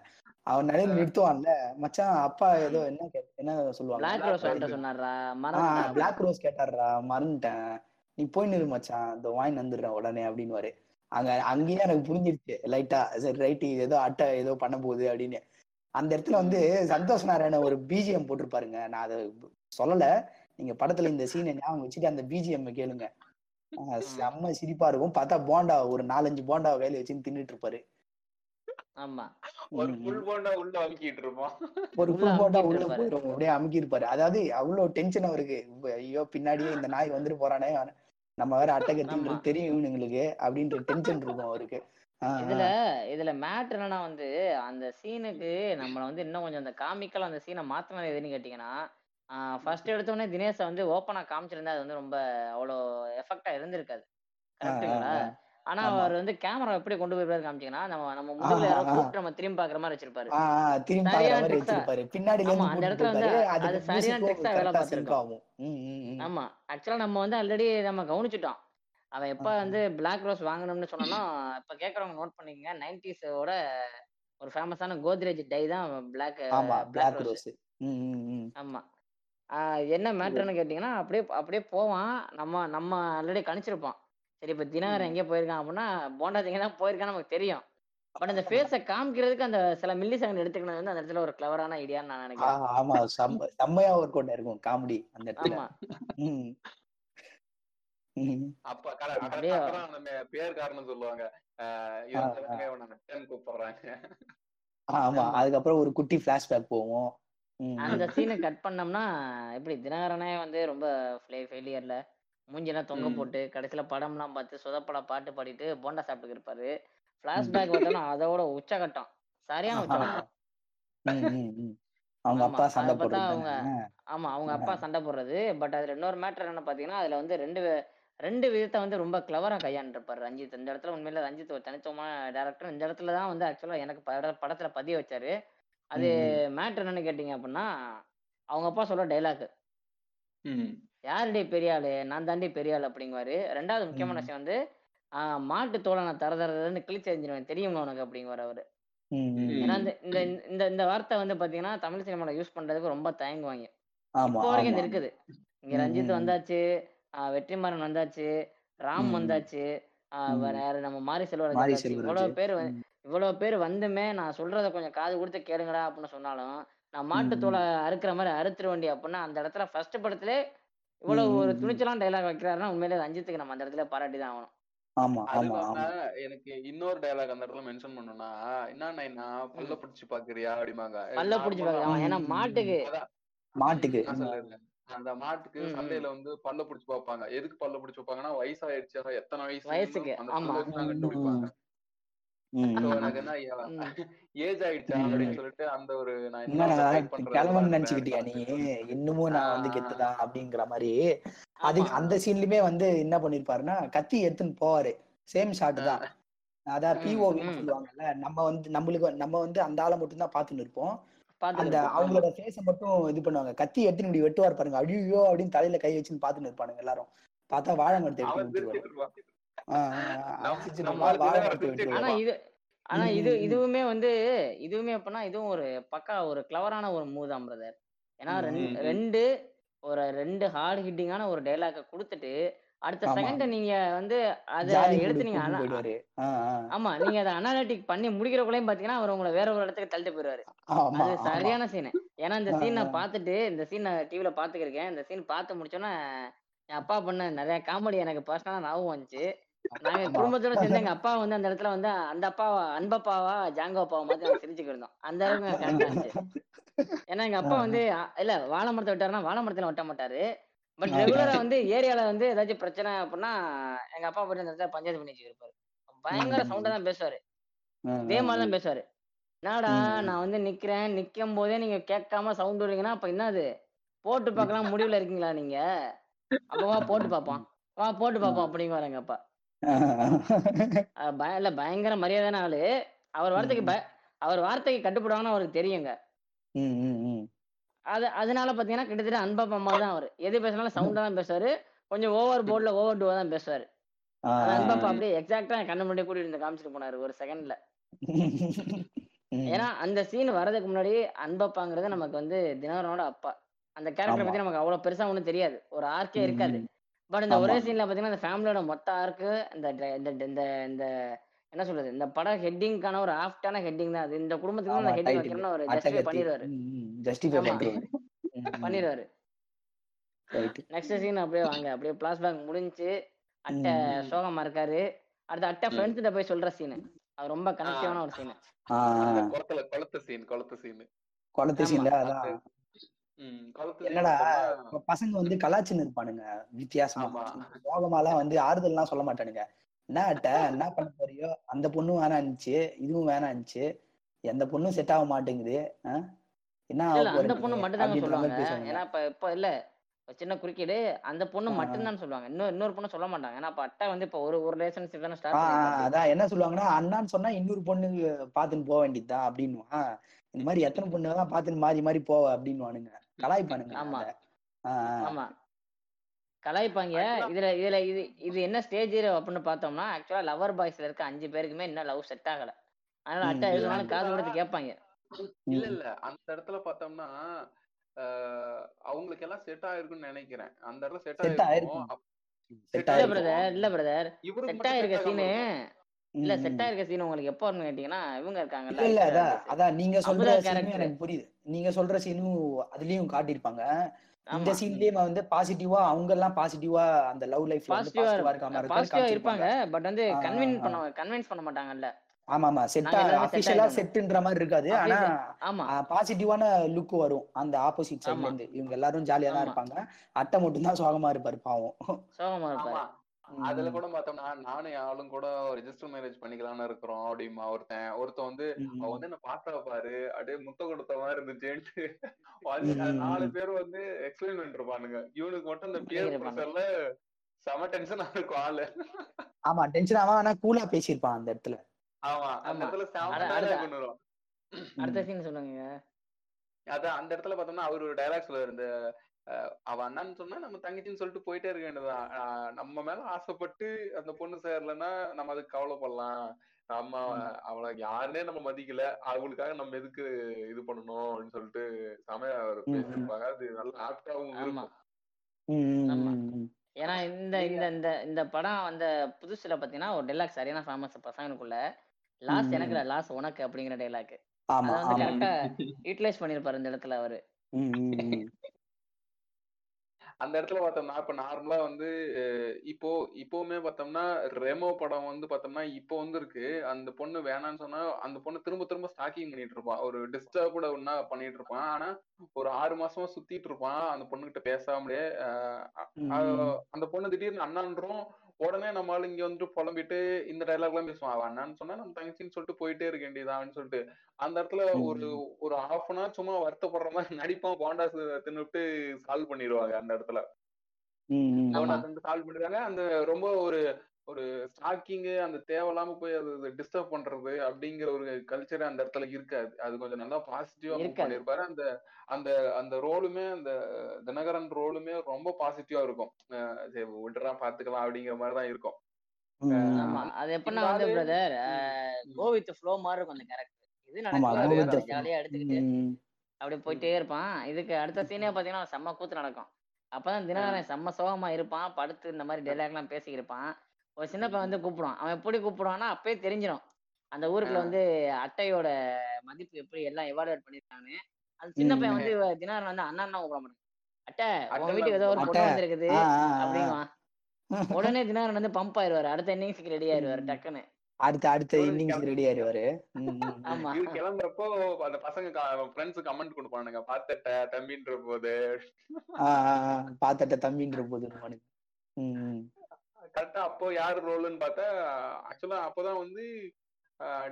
அவன் நடுவில் நிறுத்துவான்ல. மச்சான் அப்பா ஏதோ என்ன கே- என்ன சொல்லுவாங்க?
பிளாக் ரோஸ் சொன்னாரா
பிளாக் ரோஸ் கேட்டாருடா மறந்துட்டேன். நீ போய் நிறு மச்சான். இந்த வாங்கி வந்துடுறேன் உடனே அப்படின்னுவாரு. அங்க அங்கேயே எனக்கு புரிஞ்சிருச்சு. லைட்டா சரி ரைட்டு ஏதோ அட்டை ஏதோ பண்ண போகுது அப்படின்னு. அந்த இடத்துல வந்து சந்தோஷ் நாராயண ஒரு பிஜிஎம் போட்டிருப்பாருங்க. நான் அதை சொல்லல. நீங்க படத்துல இந்த சீனை ஞாபகம் வச்சுட்டு அந்த பிஜிஎம் கேளுங்க. செம்ம சிரிப்பா இருக்கும். பார்த்தா போண்டா ஒரு நாலஞ்சு போண்டா கையில வச்சுன்னு தின்னுட்டு இருப்பாரு.
ஆமா.
ஒரு புல் போண்டா உள்ள அமுக்கிட்டு இருப்பான்
ஒரு போண்டா உள்ள அப்படியே அமுக்கி இருப்பாரு அதாவது அவ்வளவு டென்ஷன் அவருக்கு. ஐயோ பின்னாடியே இந்த நாய் வந்துட்டு போறானே. நம்ம வேற அட்டை
ஆமா.
கத்தின்றது தெரியும் இவனுங்களுக்கு அப்படின்ற டென்ஷன் இருக்கும் அவருக்கு.
இதுல இதுல மேட்ரு என்னன்னா வந்து அந்த சீனுக்கு நம்மள வந்து இன்னும் கொஞ்சம் அந்த காமிக்கல் அந்த சீனை மாத்தினது எதுன்னு கேட்டீங்கன்னா ஃபர்ஸ்ட் எடுத்தோடனே தினேஷை வந்து ஓப்பனா காமிச்சிருந்தா அது வந்து ரொம்ப அவ்வளோ எஃபெக்டா இருந்திருக்காது. கரெக்ட்டுங்களா
ஆ,
ஆனா. அவர் வந்து கேமரா எப்படி கொண்டு போய் காமிச்சீங்கன்னா நம்ம நம்ம முதுகுல யாரோ. கூப்பிட்டு நம்ம திரும்பி பாக்குற மாதிரி வச்சிருப்பாரு.
திரும்பி பாக்குற மாதிரி வச்சிருப்பாரு.
ஆமா,
இருந்து
அந்த இடத்துல வந்து அது சரியான ஆ வேலை பார்த்திருக்கோம். ஆமா. ஆக்சுவலா நம்ம வந்து ஆல்ரெடி நம்ம கவனிச்சுட்டோம். அவன் எப்ப. வந்து பிளாக் ரோஸ் வாங்கணும்னு சொன்னானோ இப்ப கேக்குறவங்க நோட் பண்ணிக்கங்க. நைன்டிஸோட ஒரு ஃபேமஸான கோத்ரேஜ் டை தான் பிளாக் பிளாக் ரோஸ். ஆமா. என்ன மேட்டர்னு கேட்டிங்கன்னா அப்படியே அப்படியே போவான். நம்ம நம்ம ஆல்ரெடி கணிச்சிருப்போம் சரி இப்ப தினகரன் எங்கே போயிருக்கான் அப்படின்னா போண்டா திங்க தான் போயிருக்கான்னு நமக்கு தெரியும். பட் அந்த ஃபேஸை காமிக்கிறதுக்கு அந்த சில மில்லி செகண்ட் எடுத்துக்கணும் வந்து அந்த இடத்துல ஒரு கிளவரான ஐடியான்னு நான் நினைக்கிறேன்.
ஆமா செம்ம செம்மையா ஒர்க் அவுட் இருக்கும் காமெடி அந்த இடத்துல.
அப்ப நம்ம பேர் காரணம் சொல்லுவாங்க. கூப்பிடுறாங்க
ஆமா. அதுக்கப்புறம் ஒரு குட்டி பிளாஷ்பேக் போவோம்.
அந்த. சீனை கட் பண்ணோம்னா எப்படி தினகரனே வந்து ரொம்ப ஃபெயிலியர்ல மூஞ்சிலாம் தொங்க. போட்டு கடைசியில படம்லாம் பார்த்து சொதப்பட பாட்டு பாடிட்டு போண்டா சாப்பிட்டு இருப்பாரு. பிளாஷ்பேக் பார்த்தோம்னா அதோட உச்சகட்டம். சரியான உச்சகட்டம்.
அவங்க அப்பா சண்டை போடுறது
அவங்க? ஆமா அவங்க அப்பா சண்டை போடுறது. பட் அதுல இன்னொரு மேட்டர் என்ன பாத்தீங்கன்னா அதுல வந்து ரெண்டு ரெண்டு விதத்தை வந்து ரொம்ப கிளவரா கையாண்டிருப்பாரு ரஞ்சித். இந்த இடத்துல உண்மையில ரஞ்சித் ஒரு தனித்துவமான டேரக்டர் இந்த இடத்துல தான் வந்து ஆக்சுவலா எனக்கு பட படத்துல பதிய வச்சாரு. அது
ம்,
மேட்ரு என்னன்னு கேட்டிங்க அப்படின்னா அவங்க அப்பா சொல்ற டைலாக்
ம்.
யாருடைய பெரிய ஆளு? நான் தாண்டி பெரிய ஆளு அப்படிங்குவாரு. ரெண்டாவது முக்கியமான. விஷயம் வந்து ஆஹ் மாட்டு தோலை நான் தர தரன்னு கிழிச்சு எறிஞ்சிருவேன் தெரியுமா உனக்கு அப்படிங்குவார் அவரு. ஏன்னா. இந்த இந்த இந்த இந்த வார்த்தை வந்து பாத்தீங்கன்னா தமிழ் சினிமால யூஸ் பண்றதுக்கு ரொம்ப தயங்குவாங்க. இப்போ வரைக்கும் இது இருக்குது. இங்க ரஞ்சித். வந்தாச்சு ஆஹ் வெற்றிமாறன் வந்தாச்சு ராம் வந்தாச்சு. வேற நம்ம மாரி செல்வராஜ் இவ்வளவு பேர் இவ்வளவு பேர் வந்துமே நான் சொல்றத கொஞ்சம் காது கொடுத்து கேளுங்கடா அப்படின்னு சொன்னாலும் நான் மாட்டு. தோலை அறுக்கிற மாதிரி அறுத்துரு வண்டி அப்படின்னா அந்த இடத்துல ஃபர்ஸ்ட் படத்திலே இவ்வளவு ஒரு. துணிச்சலான டைலாக் வைக்கிறாருன்னா உண்மையிலே ரஞ்சித்துக்கு நம்ம அந்த இடத்துல பாராட்டி தான் ஆகணும்.
ஆமா
அது
ஆமா
இல்லாம
ஆமா.
எனக்கு இன்னொரு டயலாக் அந்த இடத்துல மென்ஷன் பண்ணணும்னா என்ன? நான் பல்ல. பிடிச்சு பாக்குறியா? அப்படிம்பாங்க.
பல்ல பிடிச்சி பார்க்கலாம் ஏன்னா. மாட்டுக்கு.
மாட்டுக்கு.
அந்த மாட்டுக்கு. சண்டையில வந்து பல்ல பிடிச்சு பார்ப்பாங்க எதுக்கு பல்ல பிடிச்சு பார்ப்பாங்கன்னா வயசாயிடுச்சா. எத்தனை வயசு
வயசுக்கு.
ஏஜ் ஆயிடுச்சா? அப்படின்னு. சொல்லிட்டு அந்த ஒரு
நினைச்சுக்கிட்டியா நீ? இன்னமும் நான் வந்து கெத்துதான் அப்படிங்கிற மாதிரி. அது அந்த சீன்லயுமே வந்து என்ன பண்ணிருப்பாருன்னா கத்தி எடுத்துன்னு போவாரு. சேம் ஷாட் தான். அதான் பிஓவின்னு சொல்லுவாங்கல்ல நம்ம வந்து நம்மளுக்கு நம்ம வந்து அந்த ஆளை மட்டும் தான் இருப்போம். அந்த அவங்களோட ஃபேஸை மட்டும் இது பண்ணுவாங்க. கத்தி எடுத்துன்னு இப்படி வெட்டுவார் பாருங்க. அழியோ அப்படின்னு தலையில கை வச்சுன்னு பார்த்துன்னு இருப்பானுங்க எல்லாரும். பார்த்தா வாழை மரத்தை
ஆனா இது ஆனா இது. இதுவுமே வந்து இதுவுமே அப்படின்னா இதுவும் ஒரு பக்கா ஒரு கிளவரான ஒரு மூவ் தான் பிரதர் ஏன்னா ரெண்டு. ரெண்டு ஒரு ரெண்டு ஹார்ட் ஹிட்டிங்கான ஒரு டைலாக கொடுத்துட்டு அடுத்த செகண்ட் நீங்க வந்து அத எடுத்து நீங்க ஆமா நீங்க அதை அனாலிட்டிக் பண்ணி முடிக்கிறக்குள்ளேயும் பாத்தீங்கன்னா அவர் உங்களை வேற ஒரு இடத்துக்கு தள்ளிட்டு போயிடுவாரு.
ஆமா
அது சரியான சீன் ஏன்னா இந்த சீன் நான்
ஆஹ்
பார்த்துட்டு இந்த சீன் நான் டிவில பாத்துக்கிருக்கேன் இந்த சீன் பார்த்து முடிச்சோன்னே என் அப்பா பண்ண நிறைய காமெடி எனக்கு பர்சனலா ஞாபகம் வந்துச்சு. நாங்க குடும்பத்தோட சேர்ந்து எங்க அப்பா வந்து அந்த இடத்துல வந்து அந்த அப்பாவா அன்பப்பாவா ஜாங்கோ அப்பாவா மாதிரி நாங்க சிரிச்சுக்கிட்டு இருந்தோம். அந்த அளவுக்கு கரெக்டா இருந்துச்சு. ஏன்னா எங்க அப்பா வந்து இல்ல வாழை மரத்தை விட்டாருன்னா வாழை மரத்துல வெட்ட மாட்டாரு. பட் ரெகுலரா வந்து ஏரியால வந்து ஏதாச்சும் பிரச்சனை அப்படின்னா எங்க அப்பா போயிட்டு அந்த இடத்துல பஞ்சாயத்து பண்ணி வச்சுருப்பாரு பயங்கர சவுண்டா தான் பேசுவாரு. இதே மாதிரி தான் பேசுவாரு. என்னடா. நான் வந்து நிக்கிறேன். நிக்கும் போதே நீங்க கேட்காம சவுண்ட் விடுறீங்கன்னா அப்ப என்னது? போட்டு பார்க்கலாம் முடிவுல இருக்கீங்களா நீங்க? அப்ப வா போட்டு பார்ப்போம். வா போட்டு பார்ப்போம் அப்படிங்குவாரு எங்க அப்பா. இல்ல பயங்கர மரியாதையான ஆளு. அவர் வார்த்தைக்கு அவர் வார்த்தைக்கு கட்டுப்படுவாங்கன்னு அவருக்கு தெரியுங்க. அது அதனால பாத்தீங்கன்னா கிட்டத்தட்ட அன்பப்பா மாதிரி தான் அவர். எது பேசினாலும் சவுண்டா தான் பேசுவாரு. கொஞ்சம் ஓவர் போர்ட்ல ஓவர் டூவா தான் பேசுவாரு.
ஆஹ்.
அப்படியே எக்ஸாக்டா கண்ணு முன்னாடி கூட்டிட்டு இருந்து காமிச்சிட்டு போனாரு ஒரு செகண்ட்ல. ஏன்னா அந்த சீன் வர்றதுக்கு முன்னாடி அன்பப்பாங்கிறது நமக்கு வந்து தினகரனோட அப்பா. அந்த கேரக்டர் பத்தி நமக்கு அவ்வளவு பெருசா ஒண்ணும் தெரியாது. ஒரு ஆர்க்கே இருக்காது. பட் இந்த ஒரே சீன்ல பாத்தீங்கன்னா இந்த ஃபேமிலியோட மொத்த ஆர்க்கு இந்த இந்த இந்த என்ன சொல்றது? இந்த படம் ஹெட்டிங்கான ஒரு ஆஃப்டான ஹெட்டிங் தான் அது. இந்த குடும்பத்துக்கு அந்த ஹெட்டிங் வைக்கணும்னு ஒரு ஜஸ்டிஃபை பண்ணிடுவாரு.
ஜஸ்டிஃபை.
பண்ணிடுவாரு.
ரைட்
நெக்ஸ்ட் சீன் அப்படியே வாங்க. அப்படியே பிளாஷ்பேக் முடிஞ்சு அட்டை. சோகமா இருக்காரு. அடுத்த அட்டை. ஃப்ரெண்ட்ஸ் கிட்ட போய் சொல்ற சீன் அது ரொம்ப கனெக்டிவான ஒரு சீன்.
குளத்துல குளத்து சீன் குளத்து சீன்
குளத்து
அந்த
அதான்.
சீன்
என்னடா பசங்க வந்து கலாச்சின்னு இருப்பானுங்க வித்தியாசமா சோகமாலாம் வந்து ஆறுதல்லாம் சொல்ல மாட்டானுங்க. என்ன அட்ட என்ன பண்ண போறியோ? அந்த பொண்ணும் வேணான்னுச்சு இதுவும் வேணான்னுச்சு எந்த பொண்ணும் செட் ஆக மாட்டேங்குது? என்ன
அந்த பொண்ணு மட்டும்
அப்படின்ற
சொல்லுவாங்க. ஏன்னா இப்ப இப்ப இல்ல. சின்ன குறுக்கீடு அந்த பொண்ணு
ஆ, ஆ.
மட்டும் தான் சொல்லுவாங்க. இன்னொரு இன்னொரு பொண்ணு சொல்ல மாட்டாங்க. ஏன்னா அட்டை வந்து இப்ப ஒரு ஒரு ரிலேஷன்ஷிப் தானே ஸ்டார்ட்
அதான். என்ன சொல்லுவாங்கன்னா அண்ணான்னு சொன்னா இன்னொரு பொண்ணு பாத்துன்னு போக வேண்டியதுதான் அப்படின்னுவான். இந்த மாதிரி எத்தனை பொண்ணு தான் பாத்துன்னு மாறி மாறி போவ அப்படின்னுவானுங்க. கலாய்ப்பானுங்க
ஆமா. ஆமா. கலாய்ப்பாங்க இதுல இதுல இது இது என்ன ஸ்டேஜ் அப்படின்னு பார்த்தோம்னா ஆக்சுவலா லவர் பாய்ஸ்ல இருக்க அஞ்சு பேருக்குமே இன்னும் லவ் செட் ஆகல. அதனால அட்டை
ம்,
இல்ல
எதுனாலும்
ம்.
காது கொடுத்து கேட்பாங்க.
இல்ல இல்ல. அந்த இடத்துல பார்த்தோம்னா ஆஹ் அவங்களுக்கு எல்லாம் செட் ஆயிருக்குன்னு நினைக்கிறேன். அந்த இடத்துல செட் ஆயிருக்கும்.
இல்ல பிரதர் இல்ல பிரதர்
இவருக்கு
செட் ஆயிருக்க சீனு இல்ல செட். ஆயிருக்க சீன் உங்களுக்கு எப்போ கேட்டீங்கன்னா இவங்க
இல்ல
இருக்காங்கல்ல.
இல்ல அதான் அதான் நீங்க சொல்ற சீனும் எனக்கு புரியுது. நீங்க சொல்ற சீனும் அதுலயும் காட்டியிருப்பாங்க. இந்த
ஆமா.
சீன்லயும் வந்து பாசிட்டிவா அவங்க எல்லாம் பாசிட்டிவா அந்த லவ் லைஃப்ல வந்து
பாசிட்டிவா
இருக்காம இருக்க மாதிரி
பாசிட்டிவா இருப்பாங்க பட் வந்து கன்வின்ஸ்
ஆ.
பண்ண கன்வின்ஸ் பண்ண மாட்டாங்கல்ல.
ஆமா ஆமா
செட்
அபிஷியலா
ஆயிட்டோம்னு
செட்டுன்ற மாதிரி இருக்காது. ஆனா
ஆமா.
பாசிட்டிவான லுக் வரும் அந்த ஆப்போசிட் சைட்ல இருந்து. இவங்க எல்லாரும் ஜாலியா தான் இருப்பாங்க. அட்டை மட்டும் தான் சோகமா இருப்பாரு பாவம்.
சோகமா இருப்பாரு.
அதுல கூட பார்த்தோம்னா நானும் ஆளும் கூட ரெஜிஸ்டர் மேரேஜ் பண்ணிக்கலாம்னு இருக்கிறோம் அப்படிமா ஒருத்தன். ஒருத்தன் வந்து
ம்,
அவ
ம்,
வந்து என்ன பார்த்தா பாரு அப்படியே முத்த கொடுத்த மாதிரி இருந்துச்சுன்ட்டு. *laughs* நாலு. பேர் வந்து எக்ஸ்பிளைன் பண்ணிட்டு இருப்பானுங்க இவனுக்கு மட்டும் இந்த
பண்ணிருப்பாங்க.
ப்ரெஷர்ல செம டென்ஷன் இருக்கும் ஆளு.
ஆமா டென்ஷன் ஆவா ஆனா கூலா பேசியிருப்பான் அந்த இடத்துல.
ஆமா அந்த
ஆமா.
இடத்துல செம
அட- அடுத்த
டயலாக் பண்ணுறோம்
அடுத்த சீன் சொல்லுங்க.
அதான் அந்த இடத்துல பார்த்தோம்னா அவர் ஒரு டைலாக் சொல்லுவாரு இந்த அவ அண்ணான்னு சொன்னா நம்ம தங்கச்சின்னு சொல்லிட்டு போயிட்டே இருக்க வேண்டியதுதான். நம்ம மேல ஆசைப்பட்டு அந்த பொண்ணு சேரலன்னா நம்ம அதுக்கு கவலைப்படலாம். நம்ம அவளை யாருனே நம்ம மதிக்கல. அவங்களுக்காக நம்ம எதுக்கு இது பண்ணணும் அப்படின்னு சொல்லிட்டு செமையா அவர். பேசியிருப்பாங்க அது நல்ல ஆப்டாவும் இருக்கும்.
ஏன்னா இந்த இந்த இந்த இந்த படம் அந்த புதுசுல பாத்தீங்கன்னா ஒரு டைலாக் சரியான ஃபேமஸ் பசங்களுக்குள்ள லாஸ். எனக்கு லாஸ் உனக்கு அப்படிங்கிற டைலாக் அதை வந்து
ஆமா.
கரெக்டா யூட்டிலைஸ் பண்ணிருப்பாரு இந்த இடத்துல அவரு.
அந்த இடத்துல பார்த்தோம்னா இப்ப நார்மலா வந்து இப்போ இப்பவுமே பார்த்தோம்னா ரெமோ படம் வந்து பார்த்தோம்னா இப்போ வந்து இருக்கு அந்த பொண்ணு வேணாம்னு சொன்னா அந்த பொண்ணு திரும்ப திரும்ப ஸ்டாக்கிங் பண்ணிட்டு இருப்பான் ஒரு டிஸ்டர்ப் கூட ஒன்னா பண்ணிட்டு இருப்பான். ஆனா ஒரு ஆறு மாசமா சுத்திட்டு இருப்பான். அந்த பொண்ணுகிட்ட பேசாமலே. அந்த பொண்ணு திடீர்னு அண்ணான்றோம். உடனே நம்ம ஆளு இங்க வந்துட்டு புலம்பிட்டு இந்த டைலாக் எல்லாம் பேசுவான் அவன் அண்ணான்னு சொன்னா நம்ம தங்கச்சின்னு சொல்லிட்டு போயிட்டே இருக்க வேண்டியதான்னு சொல்லிட்டு அந்த இடத்துல ஒரு. ஒரு ஹாஃப் அன் ஹவர் சும்மா வருத்தப்படுற மாதிரி நடிப்பான் போண்டா தின்னுட்டு சால்வ் பண்ணிடுவாங்க அந்த இடத்துல. தின்னு சால்வ் பண்ணிடுறாங்க அந்த ரொம்ப ஒரு ஒரு ஸ்டாக்கிங் அந்த தேவையில்லாம போய் அது டிஸ்டர்ப் பண்றது அப்படிங்கிற ஒரு கல்ச்சர் அந்த இடத்துல இருக்காது. அது கொஞ்சம் நல்லா பாசிட்டிவா மூவ். பண்ணிருப்பாரு அந்த அந்த அந்த ரோலுமே அந்த தினகரன் ரோலுமே ரொம்ப பாசிட்டிவா இருக்கும். சரி விட்டுறா பாத்துக்கலாம் அப்படிங்கிற மாதிரி தான் இருக்கும்.
அது எப்படின்னா வந்து பிரதர். கோ வித் ஃப்ளோ மாதிரி இருக்கும் அந்த கேரக்டர் இது
ஆமா
நடக்கும். ஜாலியா எடுத்துக்கிட்டு அப்படியே போயிட்டே இருப்பான். இதுக்கு அடுத்த சீனே பாத்தீங்கன்னா செம்ம கூத்து நடக்கும். அப்பதான் தினகரன் செம்ம சோகமா இருப்பான். படுத்து இந்த மாதிரி டைலாக் எல்லாம் பேசிக்கிருப்பான் ஒரு சின்ன பையன் வந்து கூப்பிடுவான் அவன் எப்படி கூப்பிடுவான்னா அப்பயே தெரிஞ்சிடும் அந்த ஊருக்குள்ள. வந்து அட்டையோட மதிப்பு எப்படி எல்லாம் எவாலுவேட் பண்ணிருக்கான்னு அந்த சின்ன. பையன் வந்து தினகரன் வந்து அண்ணா கூப்பிட மாட்டான் அட்டை உன் வீட்டுக்கு ஏதோ ஒரு. பொண்ணு வந்திருக்குது. அப்படிங்குவான் உடனே தினகரன் வந்து பம்ப் ஆயிருவாரு அடுத்த இன்னிங்ஸ்க்கு ரெடி ஆயிருவாரு
ம்.
டக்குன்னு
அடுத்த அடுத்த இன்னிங்ஸ் ரெடி ஆயிடுவாரு.
ஆமா
இது கிளம்புறப்போ அந்த பசங்க ஃப்ரெண்ட்ஸ் கமெண்ட் கொடுப்பானுங்க பாத்தட்ட தம்பின்ற போது.
பாத்தட்ட தம்பின்ற போது.
கரெக்டா அப்போ யார் ரோலுன்னு பார்த்தா ஆக்சுவலா அப்போதான் வந்து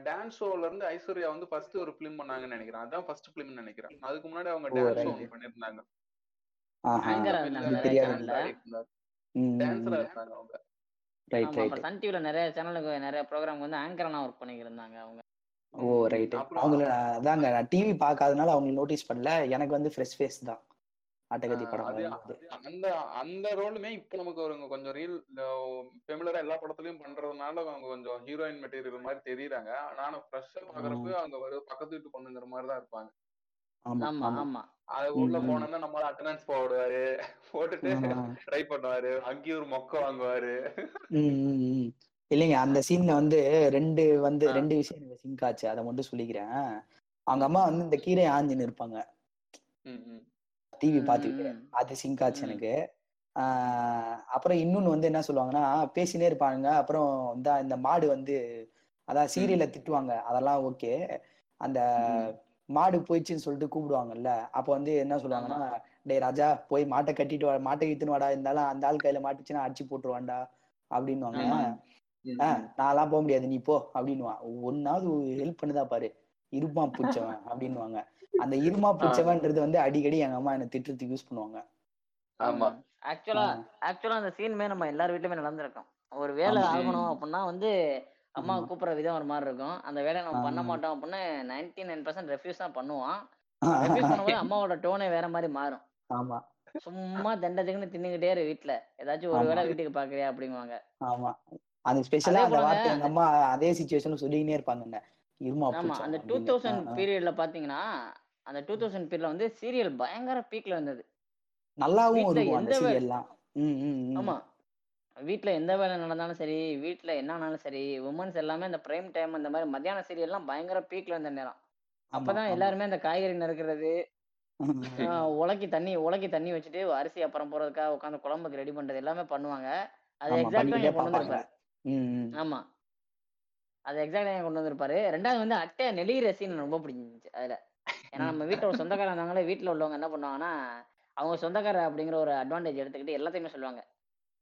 டான்ஸ் ஷோல இருந்து ஐஸ்வர்யா வந்து ஃபர்ஸ்ட் ஒரு பிலிம் பண்ணாங்கன்னு நினைக்கிறேன். அதான் ஃபர்ஸ்ட் பிலிம்னு நினைக்கிறேன். அதுக்கு முன்னாடி அவங்க டான்ஸ் ஷோ பண்ணிருந்தாங்க டான்ஸரா. இருந்தாங்க அவங்க.
சன் டிவில நிறைய சேனலுக்கு நிறைய ப்ரோக்ராம் வந்து ஆங்கர்லாம் ஒர்க் பண்ணிக்கிட்டு இருந்தாங்க அவங்க.
ஓ ரைட் அவங்கள அதாங்க நான் டிவி பார்க்காதனால அவங்க நோட்டீஸ் பண்ணல. எனக்கு வந்து ஃப்ரெஷ் ஃபேஸ் தான். அட்டகத்தி
ஆஹ்
படம்
அந்த அந்த ரோலுமே இப்ப நமக்கு ஒரு கொஞ்சம் ரீல் ஃபெமிலரா எல்லா படத்துலயும் பண்றதுனால அவங்க கொஞ்சம் ஹீரோயின் மெட்டீரியல் மாதிரி தெரியுறாங்க ஆனா ஃப்ரெஷ்ஷா பாக்குறப்ப அவங்க ஒரு பக்கத்து வீட்டு பொண்ணுங்கிற மாதிரி தான் இருப்பாங்க
ஆமா
ஆமா
அது உள்ள. போனோம்னா நம்மளால அட்டண்டன்ஸ் போடுவாரு போட்டுட்டு. ட்ரை பண்ணுவாரு அங்கேயும் ஒரு மொக்க வாங்குவாரு.
இல்லைங்க அந்த சீன்ல வந்து ரெண்டு வந்து. ரெண்டு விஷயம் எனக்கு சிங்க் ஆச்சு அதை மட்டும் சொல்லிக்கிறேன் அவங்க. அம்மா வந்து இந்த கீரை ஆஞ்சின்னு இருப்பாங்க
ம், ம்.
டிவி பார்த்துக்கிட்டு. அது சிங்க் ஆச்சு. எனக்கு. ஆஹ் அப்புறம் இன்னொன்னு வந்து என்ன சொல்லுவாங்கன்னா பேசினே இருப்பாங்க அப்புறம் இந்த இந்த மாடு வந்து அதான் சீரியல்ல திட்டுவாங்க. அதெல்லாம் ஓகே. அந்த. மாடு போயிடுச்சுன்னு சொல்லிட்டு கூப்பிடுவாங்கல்ல அப்போ வந்து என்ன சொல்லுவாங்கன்னா டேய் ராஜா போய் மாட்டை கட்டிட்டு வா மாட்டை இழுத்துன்னு வாடா. இருந்தாலும் அந்த ஆள் கையில மாட்டுச்சுன்னா அடிச்சு போட்டுருவான்டா.
ம்,
ஆஹ்
ம்.
நான்லாம் போக முடியாது. நீ போ. அப்படின்னுவான். ஒன்னாவது ஹெல்ப் பண்ணுதா பாரு. இருமா பிடிச்சவன். அப்படின்னுவாங்க. அந்த இருமா பிடிச்சவன்றது வந்து அடிக்கடி எங்க அம்மா என்ன திட்டுறதுக்கு யூஸ் பண்ணுவாங்க.
ஆமா.
ஆக்சுவலா. ஆக்சுவலா அந்த சீனுமே நம்ம எல்லார் வீட்லயுமே நடந்திருக்கும். ஒரு வேலை. ஆகணும். அப்படின்னா வந்து அம்மா. கூப்பிடுற விதம் ஒரு மாதிரி இருக்கும். அந்த வேலையை நம்ம பண்ண. மாட்டோம் அப்படின்னு நைன்டி நைன் பர்சன்ட் ரெஃப்யூஸ் தான் பண்ணுவான். ரெஃப்யூஸ் பண்ணும்போது அம்மாவோட டோனே வேற மாதிரி மாறும்.
ஆமா.
சும்மா தண்டத்துக்குன்னு தின்னுக்கிட்டே இரு வீட்டுல ஏதாச்சும் ஒரு. வேளை வீட்டுக்கு பாக்குறியா அப்படிங்குவாங்க.
ஆமா. அது ஸ்பெஷலா அந்த வார்த்தை எங்க அம்மா அதே சுச்சுவேஷன்ல சொல்லிக்கினே இருப்பாங்க இருமா
ஆமா அந்த டூ. தௌசண்ட். பீரியட்ல பாத்தீங்கன்னா அந்த டூ தௌசண்ட் பீரியட்ல வந்து சீரியல் பயங்கர பீக்ல இருந்தது
நல்லாவும் அந்த
எந்த. ஆமா வீட்ல எந்த வேலை நடந்தாலும் சரி வீட்ல என்ன ஆனாலும் சரி உமன்ஸ் எல்லாமே இந்த பிரைம் டைம் இந்த மாதிரி மத்தியான சீரியல்லாம் பயங்கர பீக்ல இருந்த நேரம் அப்பதான். எல்லாருமே அந்த காய்கறி நறுக்கிறது *laughs* உலக்கி தண்ணி உலக்கி தண்ணி வச்சுட்டு அரிசி அப்புறம் போறதுக்காக உட்காந்து குழம்புக்கு ரெடி பண்றது எல்லாமே பண்ணுவாங்க அது எக்ஸாக்டா. ஆமா அது எக்ஸாக்டா இங்க கொண்டு வந்திருப்பாரு. ரெண்டாவது வந்து அட்டை நெளிகிற சீன் ரொம்ப பிடிச்சிருந்துச்சு அதுல. ஏன்னா நம்ம வீட்டுல ஒரு சொந்தக்காரர் இருந்தாங்களே வீட்டுல உள்ளவங்க என்ன பண்ணுவாங்கன்னா அவங்க சொந்தக்காரர் அப்படிங்கிற ஒரு அட்வான்டேஜ் எடுத்துக்கிட்டு எல்லாத்தையுமே சொல்லுவாங்க.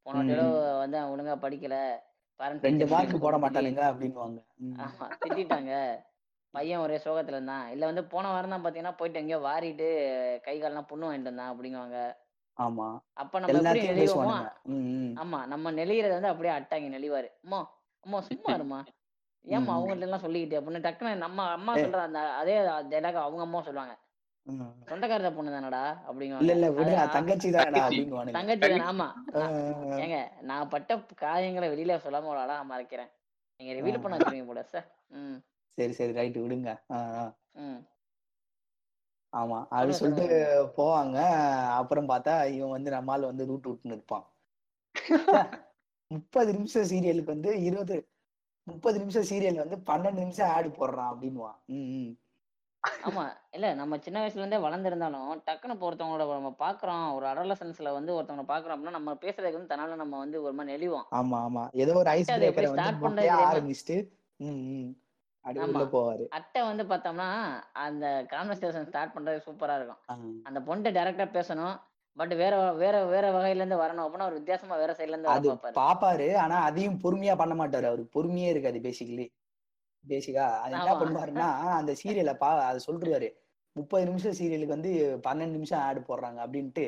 போன
ம்.
வந்து ஒழுங்கா படிக்கல parent
ரெண்டு மார்க் போட
கூப்பிட்டு
மாட்டானுங்க அப்படின்னுவாங்க. ம்.
ஆமா திட்டிட்டாங்க. பையன் ஒரே சோகத்துல இருந்தான். இல்ல வந்து போன வாரம் தான் பாத்தீங்கன்னா போயிட்டு எங்கேயோ வாரிட்டு கை கால்லாம் புண்ணு வாங்கிட்டு இருந்தான் அப்படிங்குவாங்க. ஏம்மா
ம்.
அவங்கள்ட்ட எல்லாம் சொல்லிக்கிட்டு? அப்படின்னு டக்குன்னு நம்ம அம்மா. சொல்ற அந்த அதே டைலாக் அவங்க அம்மா சொல்லுவாங்க. சொந்தக்காரத பொண்ணு தானடா?
இல்ல
அப்படிங்குவாங்க.
இல்ல
அது
விடுறா
ஆ,
தங்கச்சி தானடா
தங்கச்சி.
தானே. ஆமா. ஏங்க நான் பட்ட காயங்களை வெளியில சொல்லாம ஒரு அழகா மறைக்கிறேன். நீங்க ரிவீல் பண்ண வச்சிருவீங்க போல சார். ம்.
சரி சரி ரைட்டு விடுங்க. ஆமா அப்படி சொல்லிட்டு போவாங்க. அப்புறம் பார்த்தா இவன் வந்து நம்மால் வந்து ரூட் விட்டுன்னு இருப்பான். *laughs* முப்பது நிமிஷம் சீரியலுக்கு வந்து இருபது முப்பது நிமிஷம் சீரியல் வந்து பன்னெண்டு நிமிஷம் ஆடு போடுறான் அப்படின்னுவான். ம்.
ஆமா. இல்ல நம்ம சின்ன வயசுல இருந்தே வளர்ந்துருந்தாலும் டக்குன்னு இப்போ ஒருத்தவங்களோட நம்ம பாக்குறோம். ஒரு அடலசன்ஸ்ல வந்து ஒருத்தவங்க பாக்குறோம் அப்படின்னா நம்ம பேசுறதுக்கு வந்து தன்னால நம்ம வந்து ஒரு மாதிரி நெளிவோம்.
ஆமா ஆமா. ஏதோ ஒரு ஐஸ் பிரேக்கரை
ஸ்டார்ட் தெரியாம
ஆரம்பிச்சுட்டு
அட்டை வந்து பார்த்தோம்னா அந்த கான்வர்சேஷன் ஸ்டார்ட் பண்றது சூப்பரா இருக்கும். அந்த பொண்ணு டைரக்டா பேசணும். பட் வேற வேற வேற வகையில இருந்து வரணும் அப்படின்னா ஒரு வித்தியாசமா வேற சைடுல இருந்து
அது பாப்பாரு ஆனா அதையும் பொறுமையா பண்ண மாட்டாரு அவருக்கு பொறுமையே இருக்காது பேசிக்கலி பேசிக்கா அது என்ன பண்ணுவாருன்னா அந்த சீரியலை பா அதை சொல்றாரு. முப்பது நிமிஷம் சீரியலுக்கு வந்து பன்னெண்டு நிமிஷம் ஆடு போடுறாங்க அப்படின்ட்டு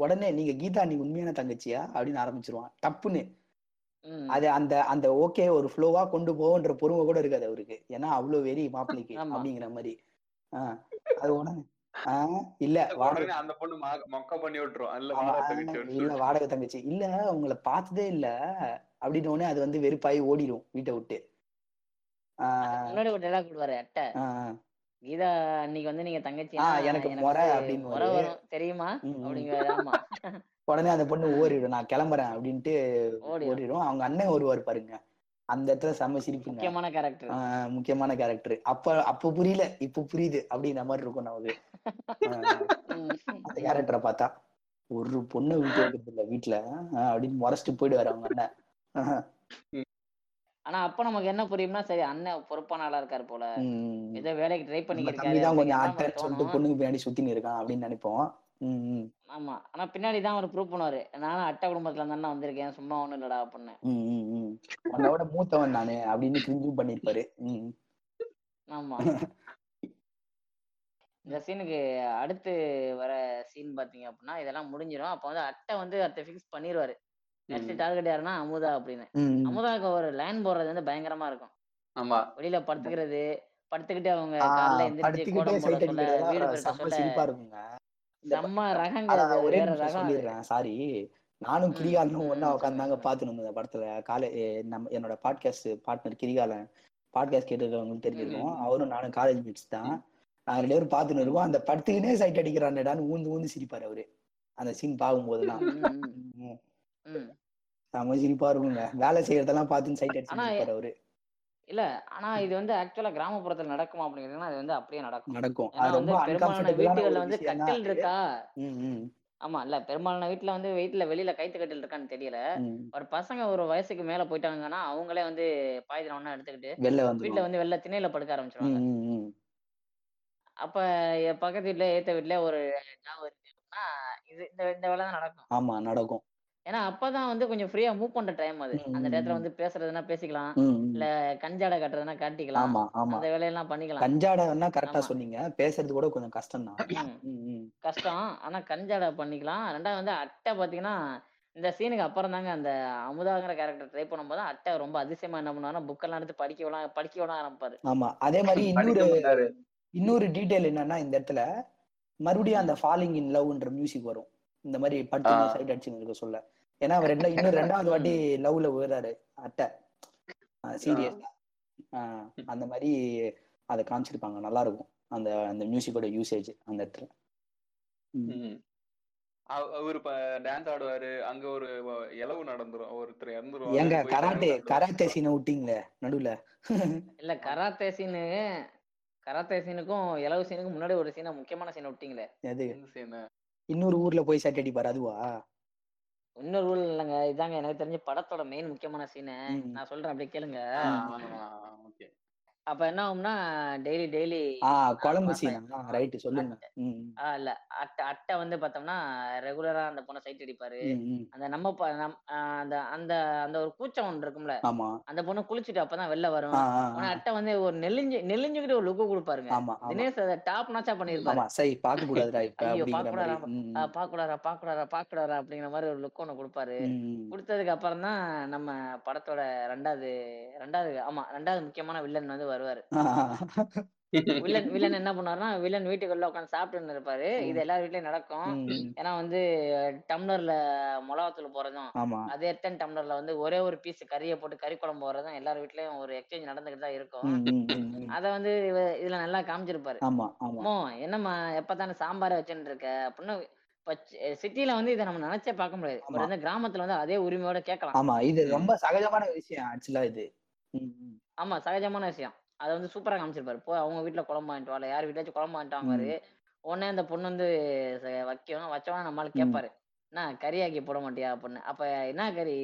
உடனே நீங்க கீதா நீ உண்மையான தங்கச்சியா? அப்படின்னு ஆரம்பிச்சிருவான். டப்புன்னு.
ம்.
அது அந்த அந்த ஓகே ஒரு ஃப்ளோவா கொண்டு போகன்ற பொறுமை கூட இருக்காது அவருக்கு. ஏன்னா அவ்வளவு வெறி மாப்பிள்ளைக்கு அப்படிங்கிற மாதிரி. ஆஹ் அது உடனே இல்ல
அந்த பொண்ணு மொக்க பண்ணி விட்டுரும். இல்ல வாடகை தங்கச்சி
இல்ல வாடகை தங்கச்சி. இல்ல உங்களை பார்த்ததே இல்ல. அப்படின்னு உடனே அது வந்து வெறுப்பாயி ஓடிடும் வீட்டை விட்டு.
முன்னாடி ஒரு டைலாக் விடுவாரு அட்டை கீதா அன்னைக்கு வந்து நீங்க தங்கச்சினா
ஆஹ் எனக்கு முறை அப்படின்னு
தெரியுமா? ஆமா.
உடனே அந்த பொண்ணு ஓடிடும் நான் கிளம்புறேன் அப்படின்ட்டு
ஓடிடும்
அவங்க அண்ணன் வருவார் பாருங்க. அந்த இடத்துல செம்ம சிரிப்புங்க.
முக்கியமான கேரக்டர்
முக்கியமான கேரக்டர் அப்ப அப்ப புரியல இப்ப புரியுது அப்படின்ற மாதிரி இருக்கும் நமக்கு. அந்த கேரக்டரை பார்த்தா ஒரு பொண்ணை விட்டு வைக்கிறது இல்ல வீட்டுல அப்படின்னு முறைச்சிட்டு போயிடுவாரு அவங்க அண்ணன்.
ஆனா அப்ப நமக்கு என்ன புரியும்னா சரி அண்ணன் பொறுப்பான ஆளா இருக்காரு போல. ஏதோ வேலைக்கு ட்ரை பண்ணிக்கிட்டு
கொஞ்சம் ஆட்டன்னு சொல்லிட்டு பொண்ணுக்கு பின்னாடி சுத்தின்னு இருக்கான் அப்படின்னு நினைப்போம்.
ஆமா. ஆனா பின்னாடி தான் அவர் ப்ரூவ் பண்ணுவாரு. நானும் அட்டை குடும்பத்துல இருந்தா வந்திருக்கேன். சும்மா ஒண்ணும் இல்லடா அப்படின்னு.
உன்னோட மூத்தவன் நானு அப்படின்னு கிரிஞ்சும் பண்ணிருப்பாரு.
ஆமா. இந்த சீனுக்கு அடுத்து வர சீன் பாத்தீங்க அப்படின்னா இதெல்லாம் முடிஞ்சிடும் அப்ப வந்து அட்டை வந்து அடுத்த ஃபிக்ஸ் பண்ணிடுவாரு நெக்ஸ்ட் டார்கெட் யாருன்னா அமுதா அப்படின்னு. அமுதாவுக்கு ஒரு லைன் போடுறது வந்து பயங்கரமா இருக்கும்.
ஆமா.
வெளியில படுத்துக்கிறது படுத்துக்கிட்டு அவங்க காலைல எந்திரிச்சு கோடம் போட சொல்ல வீடு பெருக்க சொல்ல. செம்ம ரகங்க
ஒரே
ரகம்
சாரி நானும் கிரிகாலனும்
சொல்லுங்க
உட்காந்தாங்க பார்த்துன்னு இந்த படத்துல. காலே நம்ம என்னோட பாட்காஸ்ட் பார்ட்னர் கிரிகாலன் பாட்காஸ்ட் கேட்டுருக்கவங்களுக்கு தெரிஞ்சிருக்கும். அவரும் நானும் காலேஜ் மேட்ஸ் தான். நாங்க ரெண்டு பேரும் பார்த்துன்னு. இருக்கோம் அந்த படத்துக்குனே சைட் அடிக்கிறான்டான்னு ஊந்து ஊந்து சிரிப்பாரு அவரு. அந்த சீன் பார்க்கும்போதெல்லாம்.
ம் ம் ம்.
ம்.
ம்.
செம்ம சிரிப்பா இருக்குங்க. வேலை செய்யறதெல்லாம் பார்த்துன்னு சைட் இருப்பாரு அவரு.
இல்ல ஆனா இது வந்து ஆக்சுவலா கிராமப்புறத்துல நடக்குமா அப்படிங்கிறதுனா அது வந்து அப்படியே நடக்கும்.
நடக்கும்.
பெரும்பாலான வீட்டுகள்ல வந்து கட்டில் இருக்கா? ஆமா இல்ல. பெரும்பாலான வீட்டுல வந்து வீட்டுல வெளியில கைத்து கட்டில் இருக்கான்னு தெரியல.
ம்.
ஒரு பசங்க ஒரு வயசுக்கு மேல போயிட்டாங்கன்னா அவங்களே வந்து பாய்தினம் ஒண்ணா எடுத்துக்கிட்டு
வெளில
வீட்டுல
வந்துருவாங்க
வந்து வெளில திணையில படுக்க ஆரம்பிச்சிருவாங்க.
ம் ம் ம்.
அப்ப என் பக்கத்து வீட்ல ஏத்த வீட்ல ஒரு இருக்கு இது இந்த இந்த வேலை தான் நடக்கும்.
ஆமா நடக்கும்.
ஏன்னா அப்பதான் வந்து கொஞ்சம் ஃப்ரீயா மூவ் பண்ற டைம் அது. அந்த
ம்
வந்து பேசுறதுன்னா பேசிக்கலாம். இல்ல கஞ்சாடை கட்டுறதுன்னா காட்டிக்கலாம்.
ஆமா ஆமா.
அந்த வேலையெல்லாம் பண்ணிக்கலாம்.
கஞ்சாடன்னா கரெக்டா சொன்னீங்க. பேசுறது கூட கொஞ்சம் கஷ்டம் தான்.
கஷ்டம். ஆனா கஞ்சாடை பண்ணிக்கலாம். ரெண்டாவது வந்து அட்டை பாத்தீங்கன்னா இந்த சீனுக்கு அப்புறம் தாங்க அந்த அமுதாங்கிற கேரக்டர் ட்ரை பண்ணும்போது அட்டை ரொம்ப அதிசயமா என்ன பண்ணுவாருன்னா புக்கெல்லாம் எடுத்து படிக்க விடலாம் படிக்க விட ஆரம்பிப்பாரு.
ஆமா. அதே மாதிரி இன்னொரு இன்னொரு டீடைல் என்னன்னா இந்த இடத்துல மறுபடியும் அந்த ஃபாலிங் இன் லவ்ன்ற மியூசிக் வரும். இந்த மாதிரி
ஆஹ்
சைட் அடிச்சுன்னு இருக்க சொல்ல. ஏன்னா அவர் ரெண்டா இன்னும் ரெண்டாவது வாட்டி *laughs* லவ்ல விழுறாரு அட்டை
ஆஹ்
சீரியஸா அந்த மாதிரி அதை காமிச்சிருப்பாங்க. நல்லா இருக்கும். அந்த அந்த மியூசிக்கோட யூசேஜ் அந்த இடத்துல.
அவரு டான்ஸ் ஆடுவாரு. அங்க ஒரு இளவு நடந்துரும். ஒருத்தர் இறந்துருவாரு.
ஏங்க
போய்
கராத்தே கராத்தே சீனை விட்டீங்களே நடுவுல? *laughs*
இல்ல கராத்தே சீனு கராத்தே சீனுக்கும் இலவு சீனுக்கும் முன்னாடி ஒரு சீனை முக்கியமான சீனை விட்டீங்களே?
எது?
எந்த சீனு
இன்னொரு ஊர்ல போய் சட்டை அடிப்பாரு அதுவா?
இன்னொரு ரூல் இல்லைங்க. இதாங்க எனக்கு தெரிஞ்ச படத்தோட மெயின் முக்கியமான சீனு
ம்.
நான் சொல்றேன் அப்படியே கேளுங்க.
ஓகே.
அப்ப என்ன ஆகும்னா டெய்லி டெய்லி
குழம்பு சீனா ரைட் சொல்லுங்க.
இல்ல அட்டை அட்டை வந்து பார்த்தோம்னா ரெகுலரா அந்த பொண்ணை சைட் அடிப்பாரு. அந்த நம்ம அந்த அந்த அந்த ஒரு கூச்சம் ஒன்று இருக்கும்ல. அந்த பொண்ணு குளிச்சுட்டு அப்பதான் வெளில வரும். ஆனா. அட்டை வந்து ஒரு நெலிஞ்சு நெலிஞ்சுக்கிட்டு ஒரு லுக்கு கொடுப்பாருங்க. தினேஷ் அதை டாப் நாச்சா பண்ணியிருப்பாரு.
ஆமா சரி பார்க்க கூடாதுடா
ஐயோ பாக்கூடாரா
ம் ம்,
பாக்கூடாரா பாக்கூடாரா பாக்கூடாரா அப்படிங்கிற மாதிரி ஒரு லுக் ஒன்று கொடுப்பாரு. கொடுத்ததுக்கு அப்புறம் தான் நம்ம படத்தோட ரெண்டாவது ரெண்டாவது ஆமா ரெண்டாவது முக்கியமான வில்லன் வந்து வருவாரு. வில்லன் வில்லன் என்ன பண்ணுவாருன்னா வில்லன் வீட்டுக்குள்ள உட்காந்து சாப்பிட்டு இருப்பாரு. இது எல்லார் வீட்லயும் நடக்கும். ஏன்னா வந்து டம்ளர்ல மிளகாத்தூள் போறதும் அதே எத்தன் டம்ளர்ல வந்து ஒரே ஒரு பீஸ் கறியை போட்டு கறி குழம்பு போறதும் எல்லார் வீட்லயும் ஒரு எக்ஸ்சேஞ்ச் நடந்துகிட்டு தான் இருக்கும். அத வந்து இதுல நல்லா காமிச்சிருப்பாரு. என்னம்மா எப்பதானே சாம்பாரை வச்சுட்டு இருக்க? அப்படின்னு சிட்டில வந்து இதை நம்ம நினைச்சே பார்க்க முடியாது. பட் வந்து கிராமத்துல வந்து அதே உரிமையோட கேட்கலாம்.
ஆமா இது. ரொம்ப சகஜமான விஷயம் ஆக்சுவலா இது.
ஆமா சகஜமான விஷயம். அதை வந்து சூப்பரா காமிச்சிருப்பாரு. போ அவங்க வீட்ல குழம்பு வாங்கிட்டு வரல யார் வீட்டாச்சும் குழம்பு வாங்கிட்டு வாங்குவாரு உடனே அந்த பொண்ணு வந்து வைக்கும் வச்சவன நம்மளால. கேட்பாரு என்ன கறியாக்கி போட மாட்டியா? அப்படின்னு. அப்ப என்ன கறி?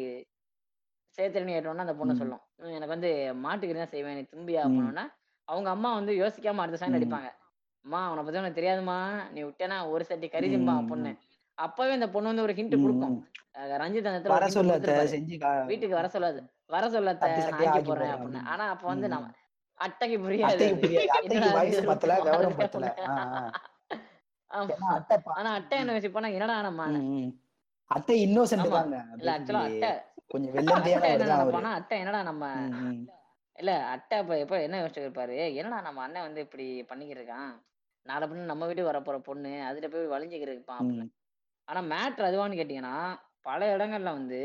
சேர்த்துன்னு கேட்டோன்னா அந்த பொண்ணு சொல்லும். "ம், எனக்கு வந்து மாட்டுக்கறி தான் செய்வேன். நீ தும்பியா அப்படின்னா அவங்க அம்மா வந்து யோசிக்காம அடுத்த சைன்
ம்,
அடிப்பாங்க. அம்மா உன்னை பத்தி உனக்கு தெரியாதும்மா. நீ விட்டேனா ஒரு சட்டி கறி திம்பா பொண்ணு அப்பவே இந்த பொண்ணு வந்து ஒரு ஹிண்ட் கொடுக்கும். ரஞ்சித் அந்த வீட்டுக்கு வர சொல்லாது. வர சொல்லாத. நான் ஆக்கி
ஆக்கி
போடுறேன் அப்படின்னு. ஆனா அப்ப வந்து நம்ம. அட்டைக்கு புரியாது.
வயசு பத்தல
மாறுதே
பத்தல.
ஆனா அட்டை என்ன வச்சுப்போனா என்னடா நம்ம.
அத்தை இன்னோசென்ட் தாங்க
இல்ல ஆக்சுவலா அட்டை.
கொஞ்சம்
அட்டை அட்டை என்னடா நம்ம. இல்ல அட்டை இப்ப எப்ப என்ன யோசிச்சு இருப்பாரு? என்னடா நம்ம அண்ணன் வந்து இப்படி பண்ணிக்கிட்டு இருக்கான்? நாளை பின்ன நம்ம வீட்டுக்கு வரப்போற பொண்ணு அதுல போய் வலிஞ்சுக்கிட்டு இருப்பான் அப்படின்னு ஆனா மேட்ரு அதுவான்னு கேட்டீங்கன்னா பல இடங்கள்ல வந்து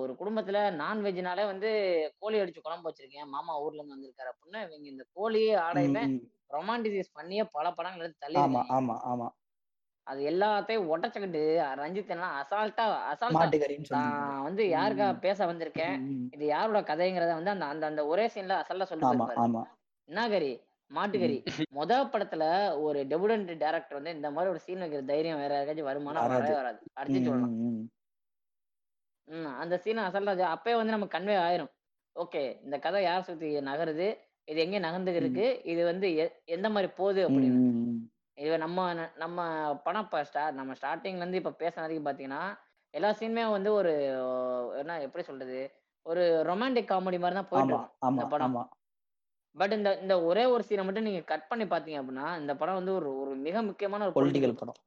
ஒரு குடும்பத்துல நான்வெஜ்னாலே வந்து கோழி அடிச்சு குழம்பு வச்சிருக்கேன். மாமா ஊர்ல இருந்து வந்திருக்காரு அப்படின்னு இவங்க இந்த கோழியே
ம்.
ரொமான்டிசைஸ் பண்ணியே பல படங்கள் எடுத்து
ஆமா
தள்ளியிருக்காங்க.
ஆமா ஆமா.
அது எல்லாத்தையும் உடச்சுக்கிட்டு ரஞ்சித் என்ன அசால்ட்டா அசால்ட்டா வந்து யாருக்கா பேச வந்திருக்கேன். இது யாரோட கதைங்கிறத வந்து அந்த அந்த அந்த ஒரே சீன்ல அசல்ட்டா சொல்லிட்டு
ஆமா
போயிருப்பாரு.
ஆமா.
என்ன கறி? மாட்டுக்கறி. முத *laughs* படத்துல ஒரு டெபுடன்ட் டேரக்டர் வந்து இந்த மாதிரி ஒரு சீன் வைக்கிற தைரியம் வேற யாருக்காச்சும் வருமானா
வராது.
வரவே வராது. அடிச்சு சொல்லலாம்
ம்,
அந்த சீன் அசல்ட்டா அப்பயே வந்து நமக்கு கன்வே ஆயிரும். ஓகே இந்த கதை யார் சுத்தி நகருது? இது எங்க நகர்ந்துக்கு
ம்,
இருக்கு இது வந்து எ- எந்த மாதிரி போகுது அப்படின்னு.
ம்.
இது நம்ம ந- நம்ம படம் இப்போ ஸ்டார் நம்ம ஸ்டார்டிங்ல இருந்து இப்ப பேசுன வரைக்கும் பாத்தீங்கன்னா எல்லா சீனுமே வந்து ஒரு என்ன எப்படி சொல்றது? ஒரு ரொமான்டிக் காமெடி மாதிரி தான்
ஆமா ஆமா
இந்த படம்.
ஆமா.
பட் இந்த இந்த ஒரே ஒரு சீனை மட்டும் நீங்க கட் பண்ணி பாத்தீங்க அப்படின்னா இந்த படம் வந்து ஒரு ஒரு மிக முக்கியமான ஒரு பொலிட்டிக்கல்
பொலிட்டிக்கல் படம்.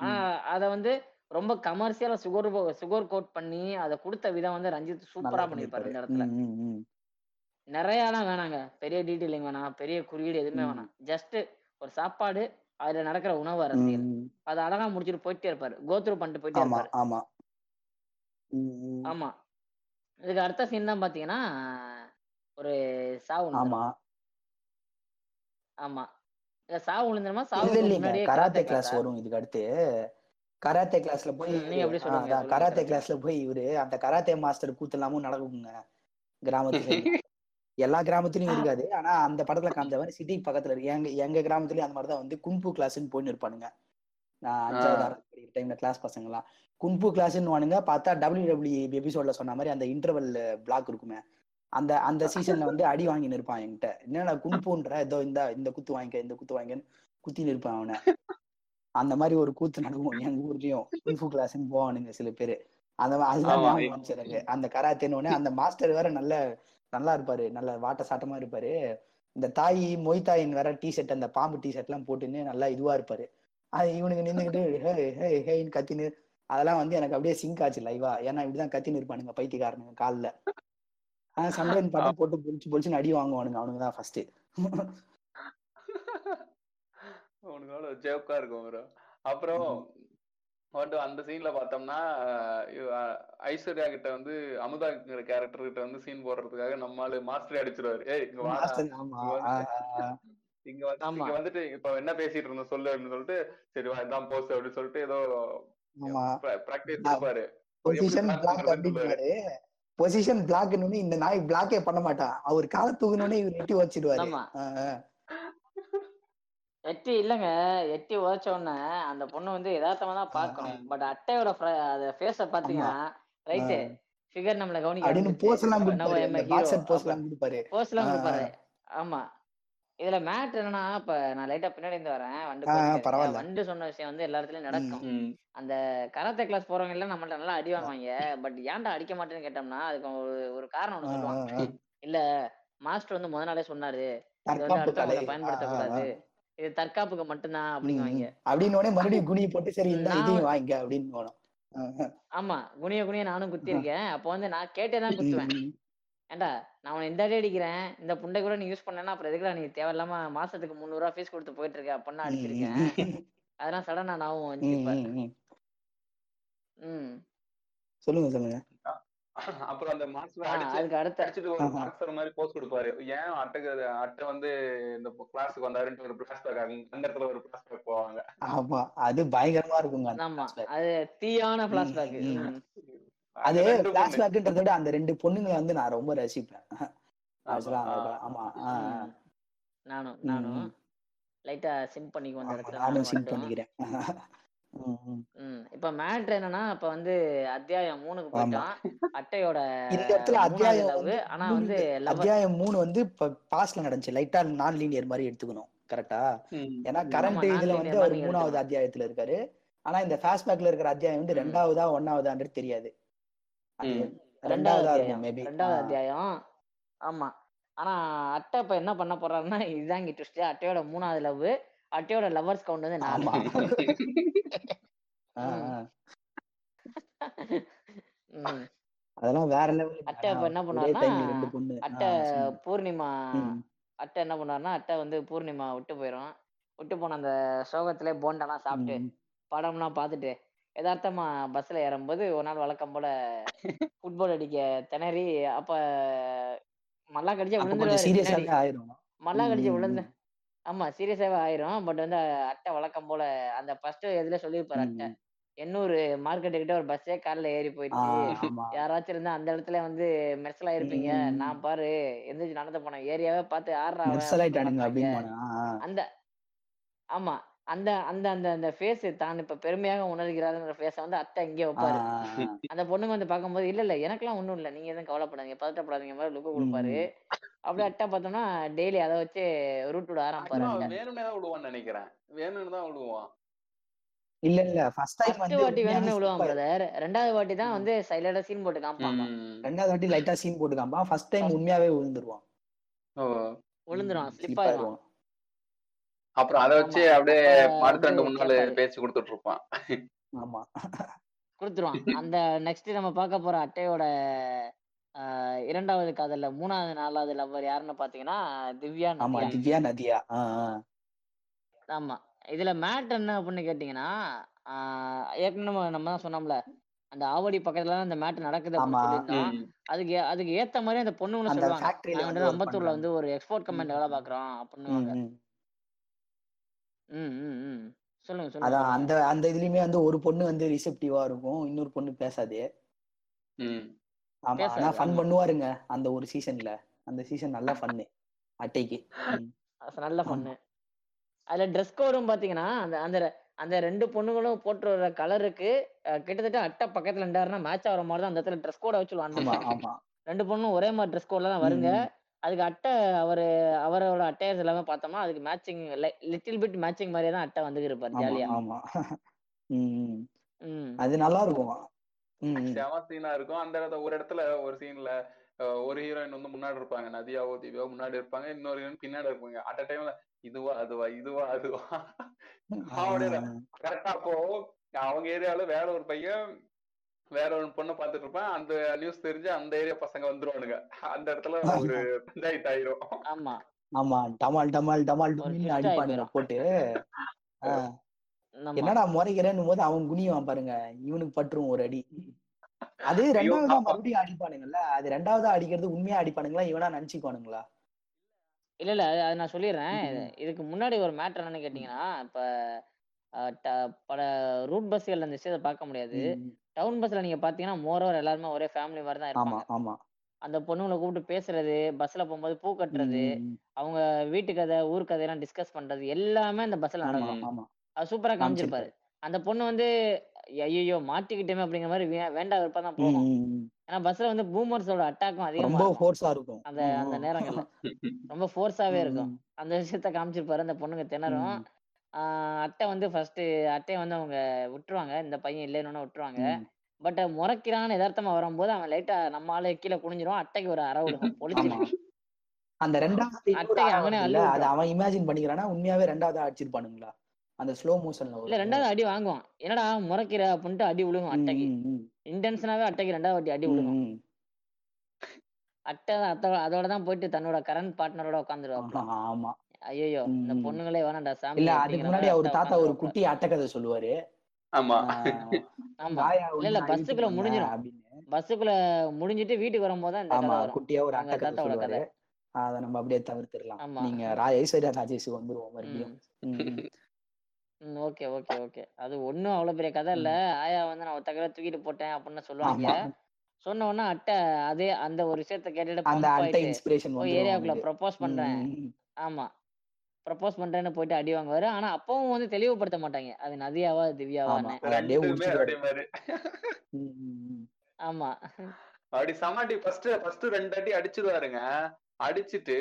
ஆனா
ம்.
அதை வந்து ரொம்ப கமர்ஷியலா சுகர் சுகர் கோட் பண்ணி அதை கொடுத்த விதம் வந்து ரஞ்சித் சூப்பரா
பண்ணிருப்பாரு.
இந்த இடத்துல. நிறையலாம் வேணாங்க. பெரிய டீட்டெயிலிங் வேணாம். பெரிய குறியீடு எதுவுமே வேணாம். ஜஸ்ட் ஒரு சாப்பாடு அதுல நடக்கிற உணவு அரசியல். அதை அழகா முடிச்சுட்டு போயிட்டே இருப்பாரு. கோத்ரூ பண்ணிட்டு போயிட்டே இருப்பாரு.
ஆமா.
ஆமா. இதுக்கு அடுத்த சீன் தான் பாத்தீங்கன்னா ஒரு சாவு
ஆமா.
ஆமா. சாவு விழுந்துருமா
இல்ல இல்லைங்க.
முன்னாடியே
கராத்தே கிளாஸா வரும் இதுக்கு அடுத்து. கராத்தே கிளாஸ்ல போய் கராத்தே கிளாஸ்ல போய் இவரு அந்த கராத்தே மாஸ்டர் கூத்தெல்லாமும் நடக்குங்க கிராமத்து சைடுல *laughs* எல்லா கிராமத்துலயும் இருக்காது. ஆனா அந்த படத்துல காமிச்ச மாதிரி சிட்டிக்கு பக்கத்துல இருக்கு. எங்க எங்க கிராமத்துலயும் அந்த மாதிரிதான் வந்து குன்பு கிளாஸ்ன்னு போயின்னு இருப்பானுங்க. நான் அஞ்சாவது டைம்ல கிளாஸ் பசங்கலாம் குன்பு கிளாஸ்ன்னு வானுங்க பார்த்தா டபிள்யூ டபிள்யூ எபிசோட்ல சொன்ன மாதிரி அந்த இன்டர்வல் பிளாக் இருக்குமே. அந்த அந்த சீசன்ல வந்து அடி வாங்கின்னு இருப்பான் என்கிட்ட. என்னடா குன்புன்ற ஏதோ இந்த இந்த குத்து வாங்கிக்க இந்த குத்து வாங்கிக்கன்னு குத்தின்னு இருப்பான் அவனை. அந்த மாதிரி ஒரு கூத்து நடக்கும் எங்க ஊர்லயும் *laughs* குன்பு கிளாஸ்ன்னு போவானுங்க சில பேரு. அந்த அதுதான். ஞாபகம் அந்த கராத்தேன்னு அந்த மாஸ்டர் வேற நல்ல நல்லா இருப்பாரு. நல்ல வாட்ட சாட்டமா இருப்பாரு. இந்த தாய் மொய் தாயின் வேற டி ஷர்ட் அந்த பாம்பு டி ஷர்ட் எல்லாம் போட்டுன்னு நல்லா இதுவா இருப்பாரு. அது இவனுக்கு நின்னுக்கிட்டு ஹே ஹே ஹேன்னு கத்தின்னு அதெல்லாம் வந்து எனக்கு அப்படியே சிங்க் ஆச்சு லைவா ஏன்னா இப்படிதான் கத்தின்னு இருப்பானுங்க பைத்தியக்காரனுங்க காலில். ஆஹ் சண்டைன்னு பார்த்தா போட்டு பொலிச்சு பொலிச்சுன்னு அடி வாங்குவானுங்க அவனுங்க தான் ஃபர்ஸ்ட் *laughs*
உனக்கு ஜோக்கா இருக்கும் bro. அப்புறம் வந்து அந்த சீன்ல பார்த்தோம்னா ஐஸ்வர்யா கிட்ட வந்து அமுதாங்கிற கேரக்டர் கிட்ட வந்து சீன் போடுறதுக்காக நம்மால மாஸ்டர் அடிச்சிருவாரு. ஏய் இங்க இங்க வந்து வந்துட்டு இப்ப என்ன பேசிட்டு இருந்தோம் சொல்லு அப்படின்னு சொல்லிட்டு சரி வா இதான் போஸ்ட் அப்படின்னு சொல்லிட்டு ஏதோ பிராக்டிஸ் கொடுப்பாரு.
பொசிஷன் பிளாக்னு இந்த நாய் பிளாக்கே பண்ண மாட்டான். அவர் காலை தூக்கினோடனே இவர் எட்டி வச்சிடுவாரு
எட்டி இல்லங்க. எட்டி உதைச்ச உடனே அந்த பொண்ணு வந்து யதார்த்தமா தான் பார்க்கணும் பட் அட்டையோட ஃபேஸ பாத்தீங்கன்னா ரைட்டு ஃபிகர் நம்மள கவனிக்க
போஸ் எல்லாம் கொடுப்பாரு. போஸ் எல்லாம் கொடுப்பாரு.
ஆமா. இதுல மேட்ரு என்னன்னா இப்ப நான் லைட்டா பின்னாடி இருந்து வரேன். வண்டு. வண்டு சொன்ன விஷயம் வந்து எல்லா இடத்துலயும் நடக்கும். அந்த கராத்தே கிளாஸ் போறவங்க எல்லாம் நம்மள்ட்ட நல்லா அடி வாங்குவாங்க. பட் ஏன்டா அடிக்க மாட்டேன்னு கேட்டோம்னா அதுக்கு ஒரு ஒரு காரணம் ஒண்ணு
ஆ.
இல்ல மாஸ்டர் வந்து முத நாளே சொன்னாரு. இது வந்து அடுத்தவங்களை பயன்படுத்தக்கூடாது. இது தற்காப்புக்கு மட்டும்தான்
ம்,
அப்படிங்குவாங்க.
அப்படின்னு மறுபடியும் குனி போட்டு சரி இந்த
நான்
இதையும் வாங்கிக்க அப்படின்னு போனோம்.
ஆமா குனிய குனிய நானும் குத்திருக்கேன் அப்போ வந்து நான் கேட்டே தான்
ம்,
குத்துவேன்
ம்.
ஏன்டா நான் உன்னை இந்த அடி அடிக்கிறேன் இந்த புண்டை கூட நீ யூஸ் பண்ணேன்னா அப்புறம் எதுக்குடா நீ தேவையில்லாம மாசத்துக்கு முந்நூறு ரூபா ஃபீஸ் கொடுத்து போயிட்டு இருக்க அப்படின்னு அடிச்சிருக்கேன். அதெல்லாம் சடனா ஞாபகம் வந்துச்சு
ம்,
இப்ப
ம், ம்.
ம்
சொல்லுங்க சொல்லுங்க
அப்புறம் அந்த மாஸ்டர் அடிச்சு
அதுக்கு அடுத்த.
அடிச்சுட்டு ஒரு. பாக்ஸர் மாதிரி போஸ்ட் கொடுப்பாரு. ஏன் அட்டைக்கு அட்டை வந்து இந்த கிளாஸுக்கு வந்தாருன்ட்டு ஒரு பிளாஸ்பேக் அந்த இடத்துல ஒரு பிளாஸ்பேக் போவாங்க.
ஆமா அது பயங்கரமா இருக்குங்க
ஆமா. அது தீயான.
ம் அது பிளாஷ்பேக்ன்றத விட அந்த ரெண்டு பொண்ணுங்களை வந்து நான் ரொம்ப ரசிப்பேன்.
ஆமா.
நானும் நானும். லைட்டா சிம் இடத்துல.
நானும்
வரட்டும்
பண்ணிக்கிறேன்.
இப்ப மேட்ரு என்னன்னா இப்ப வந்து அத்தியாயம் மூணுக்கு போயிட்டோம். அட்டையோட
இந்த இடத்துல அத்தியாயம்
ஆனா வந்து
அத்தியாயம் மூணு வந்து இப்ப பாஸ்ட்ல நடந்துச்சு. லைட்டா நான் லீனியர் மாதிரி எடுத்துக்கணும். கரெக்டா ஏன்னா. கரண்ட் இதுல வந்து அவர் மூணாவது அத்தியாயத்துல இருக்காரு. ஆனா இந்த பேக்ல இருக்கிற அத்தியாயம் வந்து ரெண்டாவதா ஒன்னாவதான்றது தெரியாது.
ரெண்டாவது
ரெண்டாவதா இருக்கும்
அத்தியாயம்.
மேபி
ரெண்டாவது அத்தியாயம். ஆமா. ஆனா அட்டை இப்ப என்ன பண்ண போறாருன்னா இதுதான் இங்க ட்விஸ்ட் அட்டையோட மூணாவது லவ் அட்டையோட லவர்ஸ் கவுண்ட் வந்து நாலு.
அதெல்லாம் வேற லெவல்
அட்டை இப்ப என்ன பண்ணுவாருன்னா அட்டை பூர்ணிமா அட்டை என்ன பண்ணுவாருன்னா அட்டை வந்து பூர்ணிமா விட்டு போயிடும் விட்டு போன அந்த சோகத்திலே போண்டெல்லாம் சாப்பிட்டு படம்லாம் பார்த்துட்டு யதார்த்தமா பஸ்ல ஏறும்போது ஒரு நாள் வழக்கம் போல ஃபுட்பால் அடிக்க திணறி அப்ப மல்லா கடிச்சா விழுந்துருவாரு மல்லா கடிச்சு விழுந்து. ஆமா சீரியஸாவே ஆயிரும். பட் வந்து அட்டை வழக்கம் போல அந்த ஃபர்ஸ்ட் எதுல சொல்லியிருப்பாரு அட்டை
ம்.
எண்ணூறு மார்க்கெட்டு கிட்ட ஒரு பஸ்ஸே கார்ல ஏறி
ஆ,
போயிடுச்சு.
ஆமா.
யாராச்சும் இருந்தா அந்த இடத்துல வந்து மெர்சல் ஆயிருப்பீங்க.
ம்.
நான் பாரு எந்திரிச்சு நடந்து போனேன். ஏரியாவே பார்த்து ஆடுறா அவன்
மெர்சல்
அப்படின்னு
ஆயிட்டானுங்க
பார்த்தாங்க
அப்படின்னு போனா ஆ, ஆ.
அந்த ஆமா. அந்த அந்த அந்த அந்த ஃபேஸ் தான் இப்ப பெருமையாக உணர்கிறாருங்கிற ஃபேஸ வந்து அத்தை இங்கே வைப்பாரு. அந்த பொண்ணுங்க வந்து பார்க்கும்போது இல்ல இல்ல எனக்கெல்லாம் ஒண்ணும் இல்ல. நீங்க எதுவும் கவலைப்படாதீங்க. பதட்டப்படாதீங்க. மாதிரி லுக்கு கொடுப்பாரு.
ம்.
அப்படியே அட்டை பார்த்தோம்னா டெய்லி அதை வச்சு ரூட் விட ஆரம்பிப்பாரு.
ஆக்சுவலா
அட்டை
ம்.
வேணும்னே தான் விடுவான்னு நினைக்கிறேன். வேணும்னு தான் விடுவான்.
இல்ல இல்ல ஃபர்ஸ்ட் டைம் வந்து
வாட்டி வேணும்னு விடுவான் பிரதர் ரெண்டாவது வாட்டி தான். வந்து சைலண்டா சீன் போட்டு
ம்.
ரெண்டாவது வாட்டி லைட்டா சீன் போட்டு காம்பா ஃபர்ஸ்ட் டைம் உண்மையாவே விழுந்துருவான்.
ஓ.
விழுந்துருவான். ஸ்லிப் ஆயிடுவான்.
அப்புறம் அதை வச்சு அப்படியே
அப்ப
அடுத்த ரெண்டு மூணு நாள் பேச்சு கொடுத்துட்டு இருப்பான்.
ஆமா.
கொடுத்துருவான் *laughs* அந்த நெக்ஸ்ட் நம்ம பார்க்க போற அட்டையோட ஆஹ், இரண்டாவது காதல்ல மூணாவது நாலாவது லவ்வர் யாருன்னு பாத்தீங்கன்னா திவ்யா
ஆமா. திவ்யா நதியா.
ஆமா. இதுல மேட் என்ன அப்படின்னு கேட்டீங்கன்னா ஆஹ், ஏற்கனவே நம்ம தான் சொன்னோம்ல அந்த ஆவடி பக்கத்துல அந்த மேட் நடக்குது அப்படின்னு. அதுக்கு அதுக்கு ஏத்த மாதிரி அந்த பொண்ணுங்களும்
அந்த
சொல்லுவாங்க.
ஃபேக்டரியில
நாங்க
வந்து
ஒரு எக்ஸ்போர்ட் கம்பெனி வேலை பாக்குறோம்
ம்,
அப்படின்னுவாங்க
ம்.
ம் ம். சொல்லுங்க சொல்லுங்க.
அதான் அந்த அந்த இதுலயுமே வந்து ஒரு பொண்ணு வந்து ரிசெப்டிவா இருக்கும் இன்னொரு பொண்ணு பேசாது.
ம்.
ஆமா ஆனா ஃபன் பண்ணுவாருங்க அந்த ஒரு சீசன்ல அந்த சீசன் நல்லா ஃபன்னு அட்டைக்கு.
நல்ல ஃபன்னு அதுல ட்ரெஸ் கோடும் பாத்தீங்கன்னா அந்த அந்த அந்த ரெண்டு பொண்ணுங்களும் போட்டு வர கலருக்கு கிட்டத்தட்ட அட்டை பக்கத்துல இருந்தாருன்னா மேட்ச் ஆகிற மாதிரி தான் அந்த இடத்துல ட்ரெஸ் கோடை வச்சு
ஆமா
ரெண்டு பொண்ணும் ஒரே மாதிரி ட்ரெஸ் கோட்ல தான் வருங்க. அதுக்கு அட்டை அவரு அவரோட அட்டையர்ஸ் எல்லாமே பார்த்தோம்னா அதுக்கு மேட்சிங் லிட்டில் பிட் மேட்சிங் மாதிரியே தான் அட்டை வந்து இருப்பார்
ஆமா
ஜாலியா.
ஆமா. ம், ம்.
ம்.
அது நல்லா இருக்கும்.
செம சீனா இருக்கும். அந்த இடத்துல ஒரு இடத்துல ஒரு சீன்ல ஒரு ஹீரோயின் வந்து முன்னாடி இருப்பாங்க. நதியாவோ தீபியாவோ முன்னாடி இருப்பாங்க. இன்னொரு ஹீரோயின் பின்னாடி இருப்பாங்க. அட் டைம்ல இதுவா அதுவா இதுவா அதுவா. கரெக்டா அப்போ அவங்க ஏரியால வேற ஒரு பையன் வேற ஒரு பொண்ணை பார்த்துட்டு இருப்பான். அந்த நியூஸ் தெரிஞ்சு அந்த ஏரியா பசங்க வந்துருவானுங்க. அந்த இடத்துல ஒரு பஞ்சாயத்து ஆயிரும்.
ஆமா.
ஆமா. டமால் டமால் டமால் அடிப்பானுங்க போட்டு. என்னடா முறைக்கிறேன்னு போது அவன் குனிவான் பாருங்க. இவனுக்கு பட்டுரும் ஒரு அடி. அது ரெண்டாவதா மறுபடியும் அடிப்பானுங்கல்ல? அது ரெண்டாவதா அடிக்கிறது உண்மையா அடிப்பானுங்களா? இவனா நினைச்சுக்குவானுங்களா
இல்ல இல்ல. அது நான் சொல்லிடுறேன். இதுக்கு முன்னாடி ஒரு மேட்டர் என்னன்னு கேட்டீங்கன்னா இப்ப பல ரூட் பஸ்கள் அந்த விஷயத்தை பார்க்க முடியாது. டவுன் பஸ்ல நீங்க பாத்தீங்கன்னா மோரோவர் எல்லாருமே ஒரே ஃபேமிலி மாதிரி தான் இருப்பாங்க
ஆமா
அந்த பொண்ணுங்களை கூப்பிட்டு பேசுறது பஸ்ல போகும்போது பூ கட்டுறது. அவங்க வீட்டு கதை ஊர் கதையெல்லாம் டிஸ்கஸ் பண்றது எல்லாமே அந்த பஸ்ல நடக்கும் அது சூப்பரா காமிச்சிருப்பாரு அந்த பொண்ணு வந்து ஐயையோ! மாட்டிக்கிட்டோமே அப்படிங்கிற மாரி வே வேண்டா வெறுப்பா தான் போகும். ஏன்னா பஸ்ல வந்து பூமர்ஸோட அட்டாக்கும் அதிகமா இருக்கும்.
ஃபோர்ஸா இருக்கும்.
அந்த அந்த. நேரங்கள்ல. ரொம்ப ஃபோர்ஸாவே இருக்கும். அந்த விஷயத்த காமிச்சிருப்பாரு. அந்த பொண்ணுங்க திணறும்.
ம்.
ஆ அட்ட வந்து ஃபர்ஸ்ட்டு அட்டைய வந்து அவங்க விட்டுருவாங்க. இந்த பையன் இல்லைன்னோன விட்டுருவாங்க.
ம்.
பட் முறைக்கிறான்னு எதார்த்தமா வரும்போது, அவன் லைட்டா நம்ம ஆளு கீழ குனிஞ்சிருவான். அட்டைக்கு ஒரு அறை விழுகும்.
ஆமா. அந்த 2வது இன்னொரு
அங்கனே
வருதுல்ல, அத
விட்டுரும்.
அவன் இமேஜின் பண்ணிக்கிறானா, உண்மையாவே 2வதா அடிச்சிருப்பானுங்களா? அந்த ஸ்லோ மோஷன்ல
இல்ல
வரும்.
2வது அடி வாங்குவான். என்னடா முறைக்கிற அப்டின்ட்டு அடி விழுகும்
ம்,
அட்டைக்கு.
ம், ம்.
இன்டென்ஷனாவே அட்டைக்கு 2வது வாட்டி அடி
ம்,
விழுகும்.
ம்.
அட்ட அத்தோட அதோட தான் போயிட்டு தன்னோட கரண்ட் பார்ட்னரோட உட்காந்துருவாப்ல.
ஆமா. ம்,
இந்த. பொண்ணுங்களே வேணாம்டா சாமி
இல்ல அதுக்கு முன்னாடி அவரு தாத்தா ஒரு. குட்டி அட்டக்கதை சொல்லுவாரு.
ஆமா.
ஆமா. இல்ல, இல்ல பஸ்ஸுக்குள்ள
வந்தேன்
முடிஞ்சிரும்.
அப்படின்னு.
பஸ்ஸுக்குள்ள முடிஞ்சிட்டு வீட்டுக்கு வரும்போது தான்
ஆமா. குட்டியா ஒரு அட்டக்கதை சொல்லுவாரு. அத நம்ம அப்படியே தவிர்த்துறலாம்.
ஆமா.
நீங்க ரா ஐஸ்வர்யா ராஜேஷுக்கு வந்துருவோம் மறுபடியும்.
Okay, okay, okay. அது ஒண்ணும் அவ்வளோ பெரிய கதை இல்ல. ஆயா வந்து நான் ஒத்த கையில தூக்கிட்டு போட்டேன் அப்படின்னு சொல்லுவாய்ங்க.
ஆமா.
சொன்ன உடனே அட்ட அதே அந்த ஒரு விஷயத்த கேட்டுட்டு
அந்த
பம்ப்
அட்டை இன்ஸ்பிரேஷன்
ஏரியாவுக்குள்ள பண்றேன். ஆமா. ப்ரப்போஸ் பண்றேன்னு போயிட்டு அடி வாங்குவாரு. ஆனா அப்பவும் வந்து தெளிவுபடுத்த மாட்டாய்ங்க. அது நதியாவா,
ஆமா.
திவ்யாவான்னு.
அத அப்படியே
2மே
முடிச்சிருவாரு.
அப்படியே மாரி.
ம், ம், ம்.
ஆமா.
அப்படி செம அடி ஃபர்ஸ்ட் ஃபர்ஸ்ட் 2 அடி அடிச்சிருவாருங்க. அடிச்சிட்டு.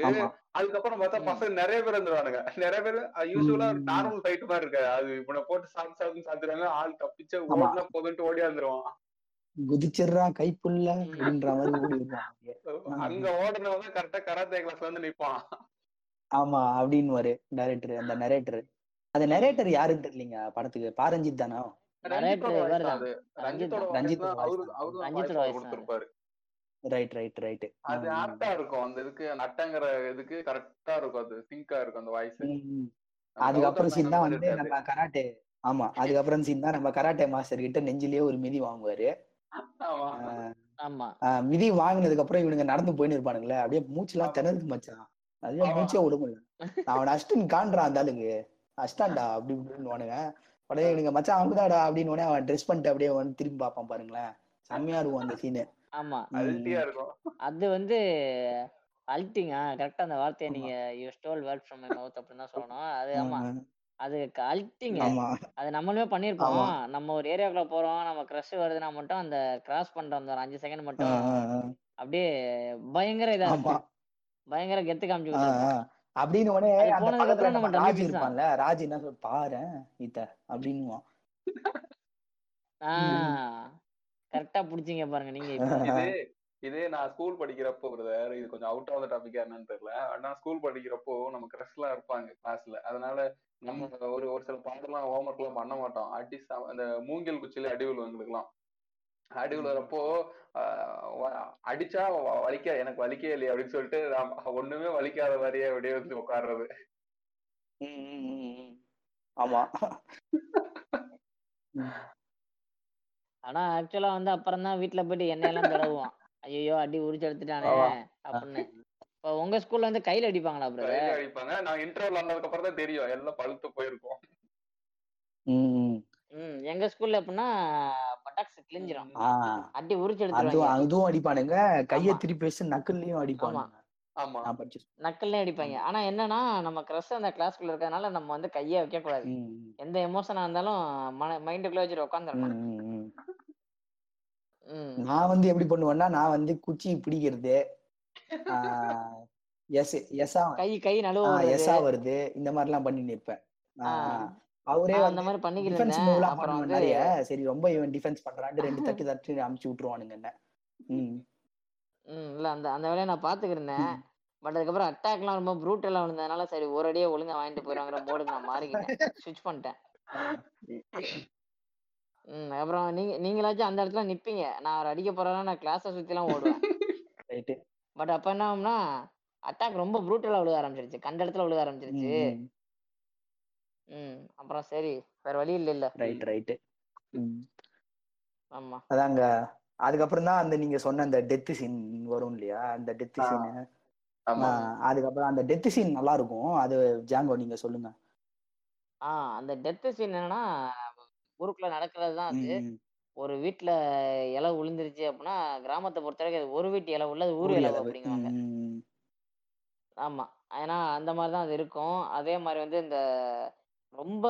அதுக்கப்புறம் பார்த்தா. பசங்க நெறைய பேர் வந்துருவானுங்க. நெறைய பேரு
ம்.
நார்மல் ஃபைட் மாரி இருக்காது. அது இவன போட்டு சாத்து சாத்துன்னு சாத்துறாங்க. ஆள் தப்பிச்சு. ஓடுனா போதுன்ட்டு ஓடியாந்துருவான்.
குதிச்சிடுறா கைப்புள்ள
ம்.
அப்படின்ற ஓடி அப்படியே.
அங்க தான் கரெக்ட்டா கராத்தே கிளாஸ்ல வந்து நிப்பான்.
ஆமா அப்படின்னுவாரு டைரக்டர் அந்த நரேட்டர். அந்த. நரேட்டர் யாருன்னு தெரியலீங்க படத்துக்கு. பா ரஞ்சித் தானா? Right, right, right.
அது. ஆப்ட்டா இருக்கும். அந்த இதுக்கு அந்த அட்டங்கிற இதுக்கு கரெக்ட்டா இருக்கும். அது சிங்க்கா இருக்கும் அந்த வாய்ஸ்.
அதுக்கப்புறம் சீன் தான் வந்து. நம்ம கராட்டே ஆமா. அதுக்கப்புறம் சீன் தான் நம்ம கராட்டே மாஸ்டர் கிட்ட நெஞ்சிலேயே ஒரு மிதி வாங்குவாரு. மிதி வாங்குனதுக்கு அப்புறம் இவனுங்க நடந்து போயின்னு இருப்பானுங்களே. அப்படியே மூச்சுலாம்
ஆமா.
திணறுது மச்சான்.
ஆமா.
மூச்சே விட முடியல. அவன அடிச்சுட்டு காண்றான் அந்த ஆளுக்கு. அடிச்சிட்டான்டா அப்படி இப்படின்னுவானுங்க. உடனே இவனுங்க மச்சான் அமுதாடா அப்படின்னு உடனே அவன் ட்ரெஸ் பண்ணிட்டு அப்படியே வந்து திரும்பி பார்ப்பான் பாருங்களேன். செம்மையா இருக்கும் அந்த சீனு.
ஆமா.
இருக்கும்.
அது வந்து அல்ட்டிங் ஆ கரெக்ட்டா அந்த வார்த்தைய. நீங்க you stole word from my mouth அப்படின்னு தான் சொல்லணும். அது ஆமா. அது அல்ட்டிங்க.
ஆமா.
அது நம்மளுமே பண்ணியிருப்போம்.
ஆமா.
நம்ம ஒரு ஏரியாக்குள்ள போறோம். நம்ம கிரஷ் வருதுன்னா மட்டும் அந்த கிராஸ் பண்ற அந்த ஒரு 5 செகண்ட் மட்டும். அப்படியே பயங்கர இதா
ஆமா.
பயங்கர கெத்து. இருப்போம்.
அப்படின்னு உடனே
போனதுக்கு
நம்ம ராஜ். இருப்பான்ல. ராஜ் என்ன சொல் பாரேன் இத்த அப்படின்னுவான்.
கரெக்ட்டா புடிச்சீங்க பாருங்க நீங்க.
இது இதே நான் ஸ்கூல் படிக்கிறப்போ பிரதர் இது கொஞ்சம் அவுட் ஆஃப் த டாபிக்கா என்னன்னு தெரியல. ஆனா ஸ்கூல் படிக்கிறப்போ நம்ம கிரஷ்லாம் இருப்பாங்க கிளாஸ்ல. அதனால நம்ம ஒரு ஒரு சில பாடம்லாம் ஹோம் ஒர்க்லாம் பண்ண மாட்டோம். அடி ச அந்த மூங்கில் குச்சியில அடி விழும் எங்களுக்குலாம். அடி. விழுறப்போ அடிச்சா வலிக்க எனக்கு வலிக்கவே இல்லையே அப்படின்னு சொல்லிட்டு ஒண்ணுமே வலிக்காத மாதிரியே அப்படியே வந்து
ம். ஆமா.
ஆனா ஆக்சுவலா வந்து அப்புறம் தான் வீட்ல போயிட்டு எண்ணெயெல்லாம் தடவுவான். ஐயையோ! அடி உரிச்சு எடுத்துட்டானே. அப்படின்னு. இப்போ உங்க ஸ்கூல்ல வந்து கையில அடிப்பாங்களா
கையில
பிரதர்?
அடிப்பாங்க. நான் இன்டர்வல் வந்ததுக்கு அப்புறம் தான் தெரியும். எல்லாம் பழுத்து போயிருக்கும்.
ம், ம்.
ம். எங்க ஸ்கூல்ல எப்படின்னா பட்டாக்ஸ் கிழிஞ்சிரும். உரிச்சு எடுத்துருவாங்க.
அதுவும் அடிப்பானுங்க. கைய. திருப்பி வச்சு நக்கல்லயும் ஸ்கூல்.
நக்கல்லே அடிப்பாங்க. ஆனா என்னன்னா, நம்ம கிரஷ் அந்த கிளாஸ்க்குள்ள இருக்கறதுனால நம்ம வந்து கையே வைக்கக்கூடாது.
ம், ம்.
எந்த எமோஷனா இருந்தாலும் மன மைண்டுக்குள்ள வச்சுட்டு
ம்,
உட்காந்துரணும்.
ம், ம்.
ம்.
நான் வந்து எப்படி பண்ணுவேன்னா, நான் வந்து குச்சி பிடிக்கிறது. எஸ் எஸ்ஸா
கை கை நழுவ.
எஸ்ஸா வருது. இந்த மாதிரிலாம் பண்ணி நிப்பேன். அவரே
அந்த
பண்ணுவேன்
வந்து
நெறைய. சரி ரொம்ப இவன் டிஃபென்ஸ் பண்றான்ட்டு 2 *laughs* தட்டு தட்டி அமுச்சு விட்டுருவானுங்க என்ன.
இல்ல அந்த அந்த வேலைய நான்.
ம்.
பட் அதுக்கப்புறம் அட்டாக்லாம் ரொம்ப ப்ரூட்டலா விழுந்ததுனால, சரி ஒரு அடியே ஒழுங்கா வாங்கிட்டு போயிருவாங்கற மோடுக்கு நான் மாறிக்கிட்டேன். ஸ்விட்ச் பண்ணிட்டேன். ம். அப்புறம் நீங்க நீங்களாச்சும் அந்த இடத்துல நிப்பீங்க. நான் அவர அடிக்க போறாருன்னா நான் கிளாஸ சுத்திலாம் ஓடுவேன். பட் அப்ப என்ன ஆகும்னா, அட்டாக் ரொம்ப ப்ரூட்டலா விழுக ஆரம்பிச்சிருச்சு. கண்ட இடத்துல விழுக ஆரம்பிச்சிருச்சு.
ம்.
அப்புறம் சரி, வேற வழி இல்லல்ல.
Right, right. ம்.
ஆமா.
அதாங்க. அதுக்கப்புறம் தான் அந்த நீங்க சொன்ன அந்த டெத் சீன் வரும் இல்லையா? அந்த டெத். சீனு. அதுக்கப்புறம் அந்த டெத் சீன் நல்லா இருக்கும். அது ஜாங்கோ நீங்க சொல்லுங்க.
ஆ அந்த டெத் சீன் என்னன்னா, ஊருக்குள்ள நடக்கிறது தான் அது. ஒரு வீட்ல இலை விழுந்துருச்சு அப்படின்னா, கிராமத்த பொறுத்தவரைக்கும் அது ஒரு வீட்டு இலை அது ஊர்.
ம்,
அப்படிங்குவாங்க. ஆமா. ஏன்னா அந்த மாரி தான் அது இருக்கும். அதே மாரி வந்து இந்த ரொம்ப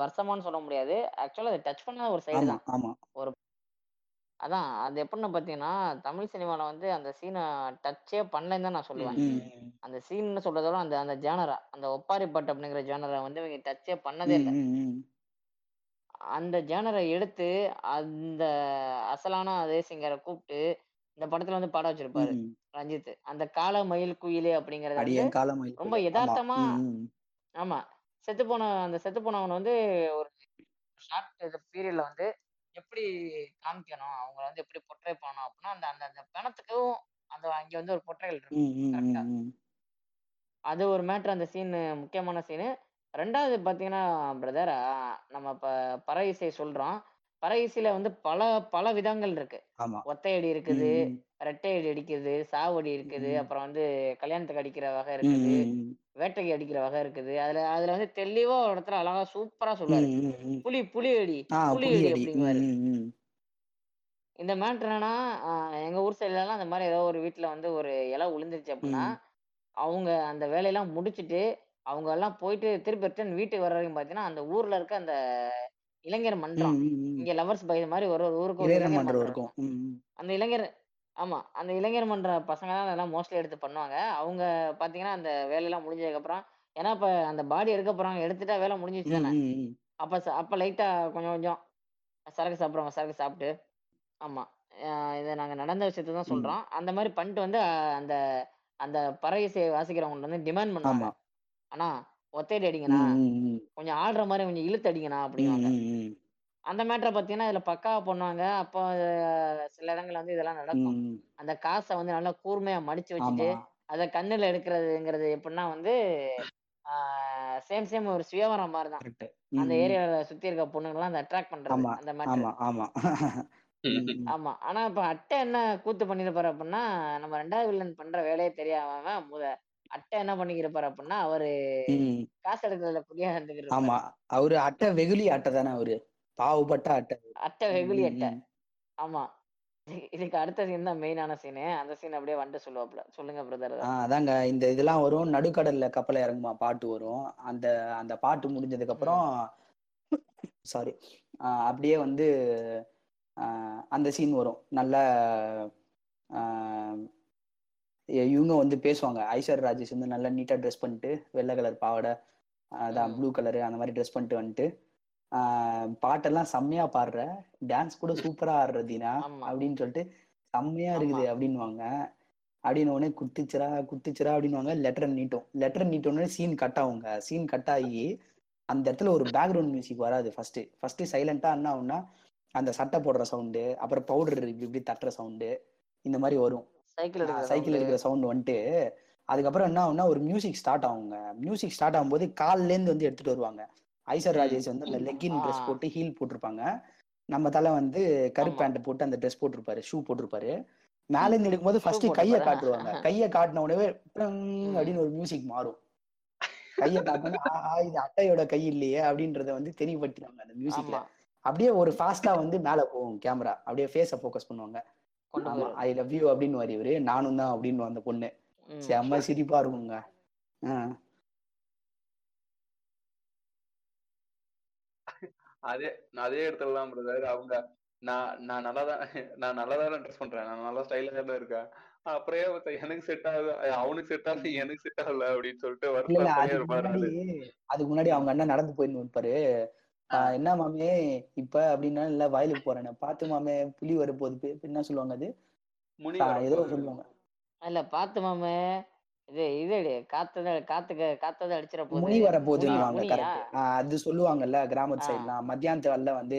வருஷமான்னு சொல்ல முடியாது. ஆக்சுவலா அத டச் பண்ணாத ஒரு சைடு தான்.
ஆமா.
ஒரு அதான் அது எப்படின்னு பார்த்தீங்கன்னா, தமிழ் சினிமால வந்து அந்த சீன டச்சே பண்ணலன்னு தான் நான் சொல்லுவேன். அந்த சீன்னு சொல்றத விட அந்த அந்த ஜானரா அந்த ஒப்பாரி பட் அப்படிங்கிற ஜானரா வந்து இவங்க டச்சே பண்ணதே இல்ல. அந்த ஜானர எடுத்து அந்த அசலான அதே சிங்கர கூப்ட்டு இந்த படத்துல வந்து பாட வச்சிருப்பாரு. ரஞ்சித். அந்த கால மயில் குயிலே அப்படிங்கிறத ரொம்ப
குயிலே. ஆமா.
ஆமா. செத்துப்போன அந்த செத்துப்போனவன வந்து ஒரு ஷார்ட் பீரியட்ல வந்து எப்படி காமிக்கணும், அவங்கள வந்து எப்படி போர்ட்ரே பண்ணணும் அப்படின்னா, அந்த அந்த அந்த பிணத்துக்கும் அந்த அங்க வந்து ஒரு பொற்றைகள் இருக்கும். அது ஒரு மேட்டர் அந்த சீனு முக்கியமான சீனு. 2வது பார்த்தீங்கன்னா, பிரதர் நம்ம இப்ப பறை இசை சொல்றோம். பறை இசையில வந்து பல பல விதங்கள் இருக்கு. ஒத்தையடி இருக்குது. ரெட்டை அடி அடிக்குது, சாவடி இருக்குது. அப்புறம் வந்து கல்யாணத்துக்கு அடிக்கிற வகை இருக்குது. வேட்டைக்கு அடிக்கிற வகை இருக்குது. அதுல அதுல வந்து தெளிவா ஒரு இடத்துல அழகா சூப்பரா சொல்லுவாரு. புலி புலி அடி, புலி அடி அப்படிங்குவாரு. இந்த மேட்டர் என்னன்னா, எங்க ஊர் சைடுலலாம் அந்த மாரி ஏதோ ஒரு வீட்ல வந்து ஒரு இலை விழுந்துருச்சு அப்படின்னா. அவங்க அந்த வேலையெல்லாம் முடிச்சுட்டு, அவங்க எல்லாம் போயிட்டு திருப்பி ரிட்டர்ன் வீட்டுக்கு வர வரைக்கும் பார்த்தீங்கன்னா, அந்த ஊர்ல இருக்க அந்த இளைஞர் மன்றம். இங்க லவர்ஸ் பை மாரி ஒரு ஒரு ஊருக்கு ஒரு
மன்றம் இருக்கும்.
அந்த இளைஞர் ஆமா. அந்த இளைஞர் மன்ற பசங்க தான் அதெல்லாம் மோஸ்ட்லி எடுத்து பண்ணுவாங்க. அவங்க பார்த்தீங்கன்னா, அந்த வேலையெல்லாம் முடிஞ்சதுக்கப்புறம் ஏன்னா இப்ப அந்த பாடி எடுக்க போறாங்க. எடுத்துட்டா வேலை முடிஞ்சிருச்சு
ம்,
தானே. அப்ப அப்ப லைட்டா கொஞ்சம் கொஞ்சம் சரக்கு சாப்பிடுறவங்க சரக்கு சாப்பிட்டு ஆமா. இத நாங்க நடந்த விஷயத்த தான். சொல்றோம். அந்த மாரி பண்ணிட்டு வந்து அந்த அந்த பறை இசைய வாசிக்கிறவங்கள்ட்ட வந்து டிமாண்ட் பண்ணுவாங்க.
ஆமா.
"அண்ணா ஒத்தையடி அடிங்கண்ணா. கொஞ்சம் ஆடுற மாரி கொஞ்சம் இழுத்து அடிங்கண்ணா"
ம்.
அந்த மேட்டர பார்த்தீங்கன்னா, இதுல பக்காவா பண்ணுவாங்க. அப்போ சில இடங்கள்ல வந்து இதெல்லாம் நடக்கும். அந்த காச வந்து நல்லா கூர்மையா மடிச்சு வச்சுட்டு. அத கண்ணுல எடுக்கிறதுங்கிறது எப்படின்னா வந்து, சேம் சேம் ஒரு சுயவரம் மாரி தான். அந்த. ஏரியால சுத்தி இருக்க பொண்ணுங்கலாம் அந்த அட்ராக்ட்.
ஆமா,
அந்த மேட்டர்.
ஆமா, ஆமா.
ஆனா இப்ப அட்டை என்ன கூத்து பண்ணியிருப்பாரு அப்படின்னா, நம்ம 2வது வில்லன் பண்ற வேலையே தெரியாம முத அட்டை என்ன பண்ணிக்கிருப்பாரு அப்படின்னா, அவரு. காசு எடுக்கிறதுல குறியா இருந்துகிட்டு
ஆமா. அவரு அட்டை வெகுளி அட்டை தானே அவரு. பாவப்பட்ட அட்டை.
அட்டை
ம்,
அட்டை. ஆமா. இது- இதுக்கு அடுத்த சீன் தான் மெயினான சீனு. அந்த சீன் அப்படியே வந்துட்டு சொல்லுவாப்ல. சொல்லுங்க பிரதர்.
அதாங்க. இந்த இதெல்லாம் வரும். நடுக்கடல்ல கப்பல்ல இறங்குமா பாட்டு வரும். அந்த அந்த பாட்டு முடிஞ்சதுக்கு அப்புறம். சாரி. அப்படியே வந்து அந்த சீன் வரும். நல்ல இவங்க வந்து பேசுவாங்க. ஐஸ்வர்யா ராஜேஷ் வந்து நல்லா நீட்டா ட்ரெஸ் பண்ணிட்டு, வெள்ளை கலர் பாவாடை, அதான். ப்ளூ கலரு அந்த மாரி ட்ரெஸ் பண்ணிட்டு வந்துட்டு, பாட்டெல்லாம் செம்மையா பாடுற, டான்ஸ் கூட சூப்பரா ஆடுற தீனா. அப்படின்னு சொல்லிட்டு, செம்மையா
ஆமா.
இருக்குது அப்படின்னுவாங்க. அப்படின்னு உடனே குத்துச்சுடா, குத்துச்சுடா அப்படின்னுவாங்க. லெட்டர் நீட்டும். லெட்டர் நீட்டோனே சீன் கட் ஆகுங்க. சீன் கட் ஆகி அந்த இடத்துல ஒரு பேக்ரவுண்ட் மியூசிக் வராது ஃபர்ஸ்ட். ஃபர்ஸ்ட் சைலண்டா என்ன ஆகும்னா, அந்த சட்டை போடுற சவுண்டு, அப்புறம் பவுடர் இப்படி இப்படி தட்டுற சவுண்டு, இந்த மாதிரி வரும்.
சைக்கிள் எடுக்கிற சவுண்டு.
வந்துட்டு அதுக்கப்புறம் என்ன ஆகும்னா ஒரு மியூசிக் ஸ்டார்ட் ஆகுங்க மியூசிக் ஸ்டார்ட் ஆகும்போது கால்ல இருந்து வந்து எடுத்துட்டு வருவாங்க ஐசர். ராஜேஷ் வந்து அந்த லெக்கின் ட்ரெஸ். போட்டு ஹீல் போட்டிருப்பாங்க நம்ம தலை வந்து கருப்பு. பேண்ட் போட்டு அந்த ட்ரெஸ் போட்டிருப்பாரு ஷூ போட்டிருப்பாரு மேல இருந்து
ஷூ
எடுக்கும்போது ஃபர்ஸ்ட் கையை? காட்டுவாங்க கையை காட்டின உடனே. அப்படின்னு ஒரு மியூசிக் மாறும் கையை காட்டினா ஆஹா இது அட்டையோட கை இல்லையே அப்படின்றத வந்து தெரியப்படுத்துறாங்க அந்த மியூசிக்ல. அப்படியே ஒரு ஃபாஸ்டா வந்து மேல போகும் கேமரா அப்படியே ஃபேஸை ஃபோக்கஸ் பண்ணுவாங்க. ஐ லவ் யூ அப்படின்னு வரி இவரு. நானும் தான் அப்படின்னு அந்த பொண்ணு. செம்ம சிரிப்பா இருக்குங்க.
அதே அதே இடத்துல தான் பிரதர் அவங்க நான் நான் நல்லா தான் நான் நல்லா தான் ட்ரெஸ் பண்றேன். நான் நல்லா ஸ்டைலா தான் இருக்கேன். அப்புறம் எனக்கு செட் ஆகுது. அவனுக்கு செட் ஆகுது எனக்கு செட் ஆகல அப்படின்னு சொல்லிட்டு
அதுக்கு முன்னாடி அவங்க அண்ணன் நடந்து இருப்பாரு
ஆ.
ஆஹ் என்ன மாமே இப்ப அப்படின்னா இல்ல வயலுக்கு போறேன். பார்த்து மாமே புலி வரப்போகுது. என்ன சொல்லுவாங்க அது? ஏதோ சொல்லுவாங்க.
இல்ல பாத்து மாமே இது இது. காத்தத காத்துக்கு காத்தத அடிச்சிட போகுது.
முனி
முனியா?
கரெக்ட் அது சொல்லுவாங்கல்ல கிராமத்து. சைட்லாம் மத்தியானத்து வரல வந்து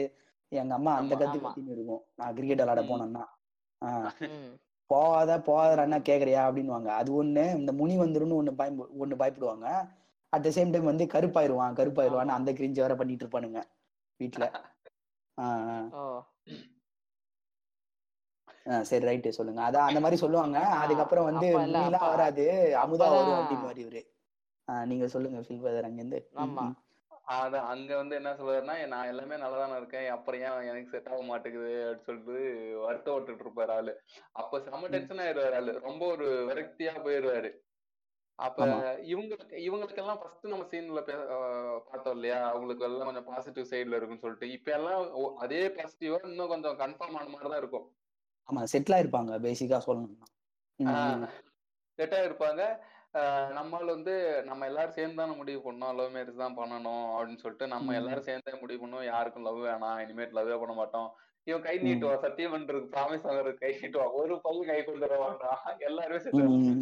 எங்க அம்மா அந்த. கத்து. கத்தின்னு இருக்கும். நான் கிரிக்கெட் விளையாட. போனேன்னா. போகாத போகாத அண்ணா கேக்குறியா? அப்படின்னுவாங்க. அது ஒண்ணு இந்த முனி வந்துரும்னு ஒண்ணு பயம் ஒண்ணு பயப்படுவாங்க. அட் த சேம் டைம் வந்து கருப்பாயிருவான். கருப்பாயிருவான்னு அந்த கிரிஞ்ச வேற பண்ணிட்டு இருப்பானுங்க வீட்டுல சரி ரைட்டு சொல்லுங்க. அதான் அந்த மாதிரி சொல்லுவாங்க. அதுக்கப்புறம் வந்து
அப்ப
வராது அமுதா வரும் அப்படின்னு வரி இவரு. ஆஹ் நீங்க சொல்லுங்க ஃபில்பதர் அங்கிருந்து.
ஆமா.
அதான் அங்க வந்து என்ன சொல்றாருன்னா நான் எல்லாமே நல்லா தானே இருக்கேன் அப்புறம் ஏன் எனக்கு செட் ஆக மாட்டேங்குது அப்படின்னு சொல்லிட்டு வருத்தப்பட்டுட்டு இருப்பாரு ஆளு. அப்ப செம. டென்ஷன் ஆயிடுவாரு ஆளு. ரொம்ப ஒரு விரக்தியா போயிடுவாரு. அப்ப
ஆமா.
இவங்களுக்கு இவங்களுக்கெல்லாம் ஃபர்ஸ்ட் நம்ம சீன்ல பார்த்தோம் இல்லையா? அவங்களுக்கு எல்லாம் கொஞ்சம் பாசிட்டிவ் சைடுல இருக்குன்னு சொல்லிட்டு. இப்ப எல்லாம் அதே பாசிட்டிவா இன்னும் கொஞ்சம் கன்ஃபார்ம் ஆன மாதிரி தான் இருக்கும்.
ஆமா செட்டில் ஆயிருப்பாங்க பேசிக்கா சொல்லணும்னா. ம், ம்.
செட்டா இருப்பாங்க ஆஹ் நம்மால் வந்து நம்ம எல்லாரும் சேர்ந்து தானே முடிவு பண்ணோம். லவ் மேரேஜ் தான் பண்ணணும் அப்படின்னு சொல்லிட்டு நம்ம. எல்லாரும் சேர்ந்தே முடிவு பண்ணோம். யாருக்கும் லவ் வேணாம். இனிமேட் லவ்வே பண்ண மாட்டோம். இவன் கை
ம்.
நீட்டுவான் சத்தியம் பண்றதுக்கு ப்ராமிஸ் வாங்குறதுக்கு கை நீட்டுவான் ஒரு பையன் கை கொடுத்துட வேண்டாம் எல்லாருமே.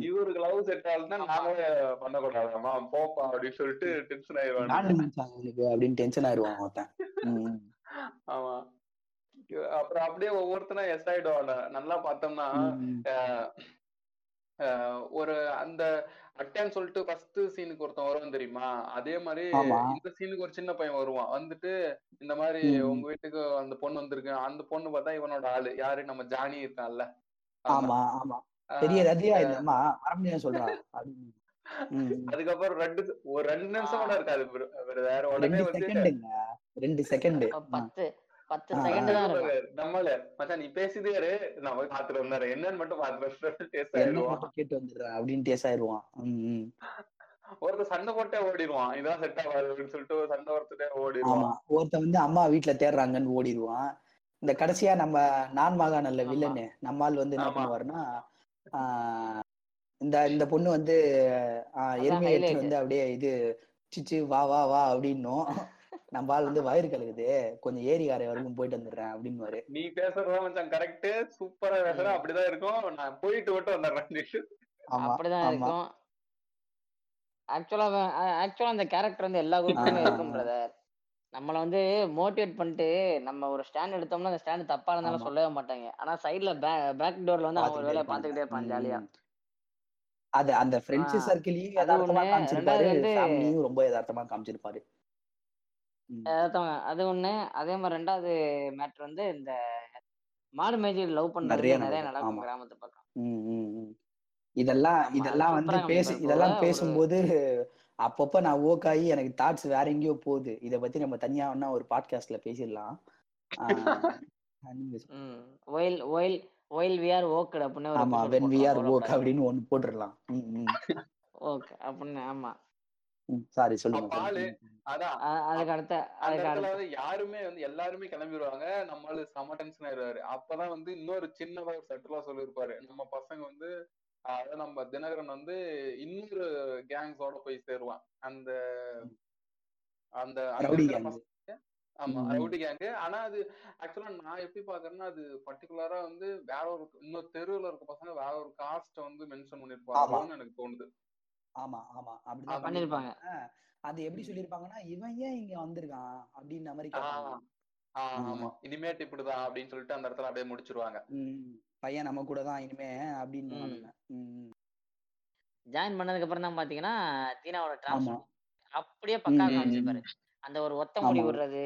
இவருக்கு லவ் செட் ஆகுதுன்னா நாமளே பண்ணக்கூடாதாமா போப்பா அப்படின்னு சொல்லிட்டு டென்ஷன்
இவனுக்கு அப்படின்னு டென்ஷன் ஆயிருவான் ஒருத்தன்.
ஆமா. அப்புறம் அப்படியே ஒவ்வொருத்தனா எஸ் ஆயிடுவாங்க நல்லா பார்த்தோம்னா ஒரு அந்த அட்டைன்னு சொல்லிட்டு ஃபர்ஸ்ட் சீனுக்கு ஒருத்தன் வருவான் தெரியுமா? அதே மாதிரி இந்த சீனுக்கு ஒரு சின்ன பையன் வருவான். வந்துட்டு இந்த மாதிரி. உங்க வீட்டுக்கு அந்த பொண்ணு வந்திருக்கு. அந்த பொண்ணு பார்த்தா இவனோட ஆளு. யாரு? நம்ம ஜானி இருக்கான்ல.
ஆமா. ஆமா பெரிய ரதியா இந்த அம்மா மறுபடியும் சொல்றா. அப்படின்னு. ம், ம்.
அதுக்கப்புறம் ரெண்டு ஒரு ரெண்டு நிமிஷம் கூட இருக்காது. வேற உடனே
ரெண்டு
வந்து
ரெண்டு செகண்ட்
பத்து. பத்து செகண்ட் தான்
நம்மள மச்சான் நீ இரு. நான் போய் பாத்துட்டு வந்தாரு என்னன்னு மட்டும் பாத்துட்டு டேஸ்ட்
என்ன
ஆயிடுவான்
மட்டும் கேட்டு வந்துடுறேன் அப்படின்னு டேஸ் ஆயிருவான் ம், ம்.
ஒருத்தர் சண்டை போட்டே ஓடிடுவான். இதான் செட் ஆகாது அப்படின்னு சொல்லிட்டு ஒரு சண்டை ஒருத்தட்டே
ஆமா.
ஓடிடுவான்
ஒருத்தன் வந்து அம்மா வீட்டுல தேடுறாங்கன்னு ஓடிடுவான். இந்த கடைசியா நம்ம நான் மாகாணல்ல. வில்லனு நம்மால் வந்து என்ன. பண்ணுவாருன்னா ஆஹ் இந்த இந்த பொண்ணு வந்து எருமையை. வந்து அப்படியே இது சிச்சு வா வா வா அப்படின்னும். நம்ம ஆள் வந்து வயிறு கழுகுது கொஞ்சம் ஏரிகாரை வரைக்கும் போயிட்டு வந்துடுறேன் அப்படின்னு
நீ பேசுறதா மச்சான் கரெக்ட் சூப்பரா பேசுற. அப்படிதான் இருக்கும். நான் போயிட்டு மட்டும் வந்துடுறேன்.
ஆமா
அப்படிதான் இருக்கும். ஆக்சுவலா ஆக்சுவலா அந்த கேரக்டர் வந்து எல்லா குரூப்லயுமே. இருக்கும் பிரதர் நம்மள வந்து மோட்டிவேட் பண்ணிட்டு நம்ம ஒரு ஸ்டாண்ட் எடுத்தோம்னா அந்த ஸ்டாண்ட் தப்பா இருந்தாலும். சொல்லவே மாட்டாங்க. ஆனா சைடுல பேக் டோர்ல வந்து அவங்க ஒரு
பாத்துக்கிட்டே
வேலையை
இருப்பாங்க.
ஜாலியா.
அது அந்த ஃப்ரெண்ட்ஸ் சர்க்கிளையும் யதார்த்தமா
ஒண்ணு.
காமிச்சிருப்பாரு. ஃபேமிலியும் ரொம்ப யதார்த்தமா காமிச்சிருப்பாரு. ம்.
அதான் அது ஒண்ணு அதே மாதிரி ரெண்டாவது மேட்ரு வந்து இந்த மாடு மேய்ச்சி லவ் பண்றது
நிறைய
நிறைய
நடக்கும்.
நடக்கும்
ஆமா.
கிராமத்து பக்கம்
ம், ம், ம். இதெல்லாம்
ஆமா,
இதெல்லாம் வந்து
சூப்பரா
பேசி. இதெல்லாம்
ஒரு-
பேசும்போது அப்பப்ப நான் ஓக்காயி எனக்கு தாட்ஸ் வேற எங்கேயோ போகுது இத பத்தி நம்ம தனியா வேணா ஒரு பாட்காஸ்ட்ல பேசிடலாம் ஆஹ் *laughs* நீங்க.
ம் while while while we are awkward அப்படின்னு ஒரு
ஆமா வென் வி ஆர் ஓக் அப்படின்னு ஒன்னு போட்டுடலாம்
ஓகே *laughs* அப்படின்னு ஆமா
சாரி சொல்லுங்க.
அதான்.
அதுக்கு அடுத்த
வந்து யாருமே வந்து எல்லாருமே கிளம்பிடுவாங்க நம்மளால செம டென்ஷன் ஆயிடுவாரு. அப்பதான் வந்து இன்னொரு சின்னதா ஒரு சட்டலா சொல்லியிருப்பாரு நம்ம பசங்க வந்து அதாவது நம்ம தினகரன் வந்து இன்னொரு கேங்ஸோட போய் சேருவான். அந்த அந்த ஆமா. ரவுடி கேங்கு ஆனா அது ஆக்சுவலா நான் எப்படி பாக்குறேன்னா அது பர்டிகுலரா வந்து வேற ஒரு இன்னொரு தெருவுல இருக்க பசங்க வேற ஒரு காஸ்ட வந்து மென்ஷன் பண்ணிருப்பாங்களோன்னு எனக்கு தோணுது.
ஆமா ஆமா அப்படிதான்
பண்ணிருப்பாங்க.
அது எப்படி சொல்லிருப்பாங்கன்னா இவன் ஏன் இங்க வந்திருக்கான் அப்படின்ற மாதிரி.
ஆமா இனிமேட்டு இப்படிதான் அப்படின்னு சொல்லிட்டு அந்த இடத்துல அப்படியே முடிச்சிருவாங்க.
பையன் நம்ம கூட தான் இனிமே அப்படின்னு.
ஜாயின் பண்ணதுக்கு அப்புறம் தான் பாத்தீங்கன்னா தீனாவோட டிரான்ஸ்ஃபர் அப்படியே பக்கா காமிச்சிருப்பாரு அந்த ஒரு ஒத்த முடி. விடுறது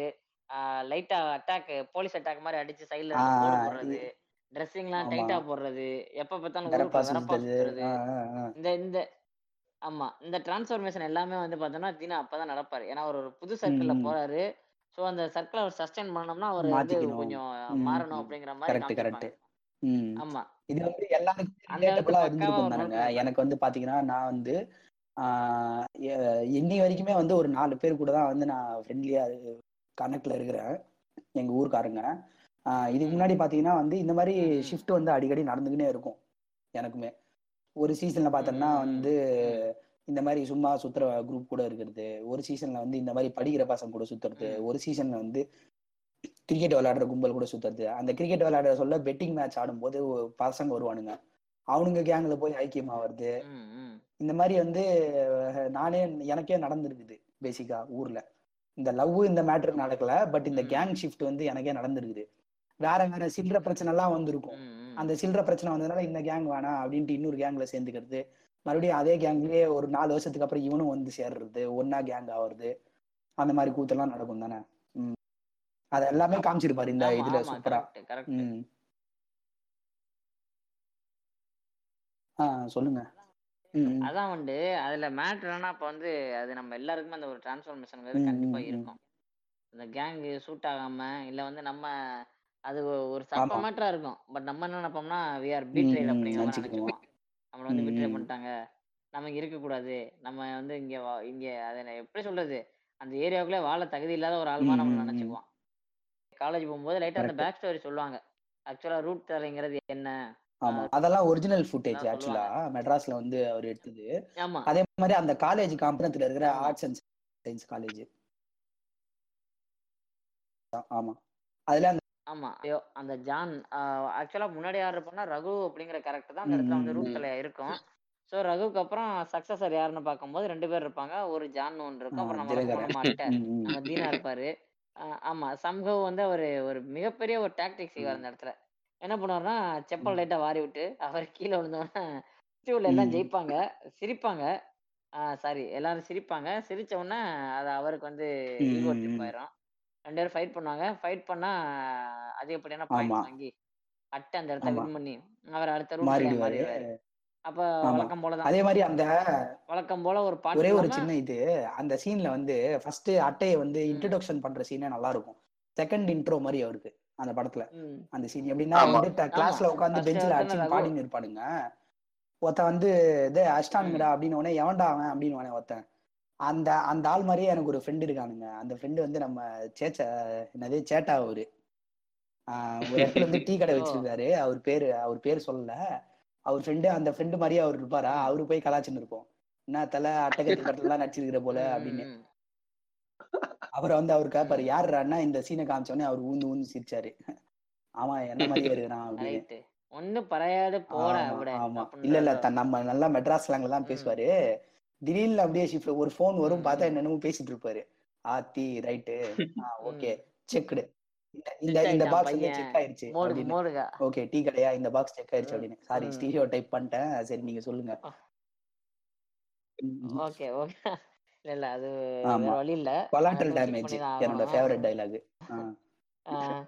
லைட்டா அட்டாக் போலீஸ் அட்டாக் மாதிரி அடிச்சு சைடுல போடுறது ட்ரெஸ்ஸிங்லாம்
ஆமா.
டைட்டா போடுறது எப்ப பார்த்தாலும். இந்த இந்த ஆமா. இந்த டிரான்ஸ்ஃபர்மேஷன் எல்லாமே வந்து பார்த்தோம்னா தீனா அப்பதான் நடப்பாரு. ஏன்னா அவர் ஒரு புது சர்க்கிள்ல
ம்.
போறாரு. சோ அந்த சர்க்கிள் அவர் சஸ்டைன் பண்ணோம்னா அவர் வந்து
மாத்திக்கணும்.
கொஞ்சம்
ம்,
மாறணும். அப்படிங்கிற மாதிரி
கரெக்ட் கரெக்ட்
காமிச்சிருப்பாங்க
ம்.
ஆமா.
இது வந்து எல்லாருக்கும்
அந்த அளவுக்கு
ரிலேட்டபிளா
பக்காவா
இருந்திருக்கும்
ஒரு
தானுங்க
நோட்
எனக்கு வந்து பாத்தீங்கன்னா நான் வந்து எ- இன்னி வரைக்குமே வந்து ஒரு நாலு பேர் கூட தான் வந்து நான் ஃப்ரெண்ட்லியா கனெக்ட்ல இருக்கிறேன். எங்க ஊர்க்காரங்க. இதுக்கு
ம்.
முன்னாடி பாத்தீங்கன்னா வந்து இந்த மாதிரி
ம்.
ஷிஃப்ட் வந்து அடிக்கடி நடந்துக்கினே இருக்கும் எனக்குமே. ஒரு சீசன்ல பார்த்தோம்னா வந்து. இந்த மாதிரி சும்மா சுத்துற குரூப் கூட இருக்கிறது ஒரு சீசன்ல வந்து இந்த மாதிரி படிக்கிற பசங்க கூட சுத்துறது. ஒரு சீசன்ல வந்து கிரிக்கெட் விளையாடுற கும்பல் கூட சுத்துறது அந்த கிரிக்கெட் விளையாடுற சொல்ல பெட்டிங் மேட்ச் ஆடும்போது ஒரு பசங்க வருவானுங்க அவனுங்க கேங்ல போய் ஐக்கியம்
ம்.
இந்த மாதிரி வந்து நானே எனக்கே நடந்திருக்குது பேசிக்கா ஊர்ல இந்த லவ் இந்த மேட்டர் நடக்கல பட் இந்த. கேங் ஷிஃப்ட் வந்து எனக்கே நடந்திருக்குது வேற வேற சில்லற பிரச்சனை எல்லாம் வந்திருக்கும். அந்த சில்லற பிரச்சனை வந்ததுனால இந்த கேங் வேணாம் அப்படின்ட்டு இன்னொரு கேங்ல சேர்ந்துக்கிறது. மறுபடியும் அதே கேங்லயே ஒரு நாலு வருஷத்துக்கு அப்புறம் இவனும் வந்து சேர்றது ஒன்னா கேங் ஆவறது அந்த மாதிரி கூத்தெல்லாம் நடக்கும் தானே. அது எல்லாமே காமிச்சிருப்பாரு இந்த இதுல சூப்பரா.
கரெக்ட் கரெக்ட்
ம். ஆ சொல்லுங்க.
அதான் வந்து அதுல மேட்ரு என்னன்னா இப்ப வந்து அது நம்ம எல்லாருக்குமே அந்த ஒரு டிரான்ஸ்ஃபர்மேஷன் கண்டிப்பா. இருக்கும். இந்த கேங் சூட் ஆகாம இல்ல வந்து நம்ம அது ஒரு சப்ப
ஆமா.
மேட்டரா இருக்கும். பட் நம்ம என்ன நினைப்போம்னா வி ஆர்
ம்
அப்படிங்கிற நம்மள வந்து பீட்ரே பண்ணிட்டாங்க. நம்ம இருக்கக்கூடாது நம்ம வந்து இங்க இங்க அதை நான் எப்படி சொல்றது? அந்த ஏரியாவுக்குள்ளே வாழ தகுதி இல்லாத ஒரு ஆள்மா நம்ம
ம், ம்.
நினைச்சுக்குவான் காலேஜ் போகும்போது லைட்டா அந்த. பேக் ஸ்டோரி சொல்லுவாங்க. ஆக்சுவலா ரூட் தரைங்கிறது என்ன?
ஆமா. அதெல்லாம் ஒரிஜினல் ஃபுட்டேஜ் ஆக்சுவலா மெட்ராஸ்ல வந்து அவர் எடுத்தது.
ஆமா.
அதே மாதிரி அந்த காலேஜ் காம்பனத்துல இருக்கிற. ஆர்ட்ஸ் அண்ட் சயின்ஸ் காலேஜ் ஆமா. அதுல அந்த
ஆமா. ஐயோ அந்த ஜான் ஆக்சுவலா முன்னாடி யார் இருப்பான்னா ரகு அப்படிங்கிற கேரக்டர் தான் அந்த
ம்,
இடத்துல வந்து
ம்.
தலையா இருக்கும். ஸோ ரகுக்கு அப்புறம் சக்சஸர் யாருன்னு பார்க்கும்போது ரெண்டு பேர் இருப்பாங்க. ஒரு ஜான் ஒன்று இருக்கும். அப்புறம் நம்ம
தினகரன். ம், ம்.
நம்ம தீனா இருப்பாரு. ஆஹ் ஆமா. சம்ஹவ் வந்து அவரு ஒரு மிகப்பெரிய ஒரு டாக்டிக் செய்வார் அந்த இடத்துல. என்ன பண்ணுவாருன்னா செப்பல் லைட்டா வாரி விட்டு அவர் கீழே விழுந்தோடனே உள்ள எல்லாம்
ம்.
ஜெயிப்பாங்க. சிரிப்பாங்க. சாரி எல்லாரும் சிரிப்பாங்க. சிரிச்ச உடனே அது அவருக்கு வந்து
ம்,
ஈகோ
ம்,
ட்ரிப்
ம்.
ஆயிரும் ரெண்டு பேரும் ஃபைட் பண்ணுவாங்க ஃபைட் பண்ணா அதிகப்படியான
ஆமா.
பாயிண்ட்ஸ் வாங்கி அட்டை அந்த இடத்த. வின் பண்ணி அவர் அடுத்த ரூட்ல
மாறிடுவாரு
அப்ப. வழக்கம் போலதான்
அதே மாதிரி அந்த
வழக்கம் போல ஒரு பாட்டு
ஒரே ஒரு சின்ன இது அந்த சீன்ல வந்து ஃபர்ஸ்ட் அட்டையை வந்து. இன்ட்ரடக்ஷன் பண்ற சீனே நல்லா இருக்கும் செகண்ட் இன்ட்ரோ மாதிரி அவருக்கு அந்த படத்துல அந்த சீன் எப்படின்னா. வந்து கிளாஸ்ல உட்காந்து பெஞ்சில் அடிச்சு. பாடின்னு இருப்பானுங்க ஒருத்தன் வந்து இதே அஷ்டானுங்கடா அப்படின்னு உடனே எவன்டா அவன் அப்படின்னு உடனே ஒருத்தன் அந்த அந்த ஆள் மாதிரியே எனக்கு ஒரு ஃப்ரெண்டு இருக்கானுங்க. அந்த ஃப்ரெண்டு வந்து நம்ம சேச்ச என்னது சேட்டா அவரு. ஒரு இடத்துல வந்து டீ கடை. *laughs* வச்சிருக்காரு அவர் பேரு அவர் பேர் சொல்லல. அவர் ஃப்ரெண்டு அந்த ஃப்ரெண்டு மாதிரியே அவர் இருப்பாரா. அவரு போய் கலாச்சின்னு இருப்போம். என்ன தலை அட்டகத்தி படத்துலாம் நடிச்சிருக்கிற போல அப்படின்னு. அப்புறம் வந்து அவர் கேட்பாரு
ம்.
யாருன்னா இந்த சீனை காமிச்சோடனே அவர் ஊந்து ஊந்து சிரிச்சாரு. ஆமா என்ன மாதிரியே *laughs* இருக்கிறான்? அப்படின்னு.
ஒண்ணு பறையாது போட
ஆமா இல்ல இல்ல நம்ம நல்லா மெட்ராஸ் ஸ்லாங்ல தான்
ம்.
பேசுவாரு. திடீர்னு அப்படியே ஷிஃப்ட் ஒரு ஃபோன் வரும் பார்த்தா. என்னென்னமோ பேசிட்டு இருப்பாரு. ஆத்தி ரைட்டு. ஓகே. செக்டு இந்த இந்த பாக்ஸ் வந்து. செக் ஆயிருச்சு ஓகே டீ கடையா? இந்த பாக்ஸ் செக் ஆயிருச்சு அப்படின்னு. சாரி. ஸ்டீரியோ டைப் பண்ணிட்டேன். சரி நீங்க சொல்லுங்க.
Okay okay. இல்ல அது வழி இல்ல. செக்
டேமேஜ் என்னோட ஃபேவரட்
ஆஹ்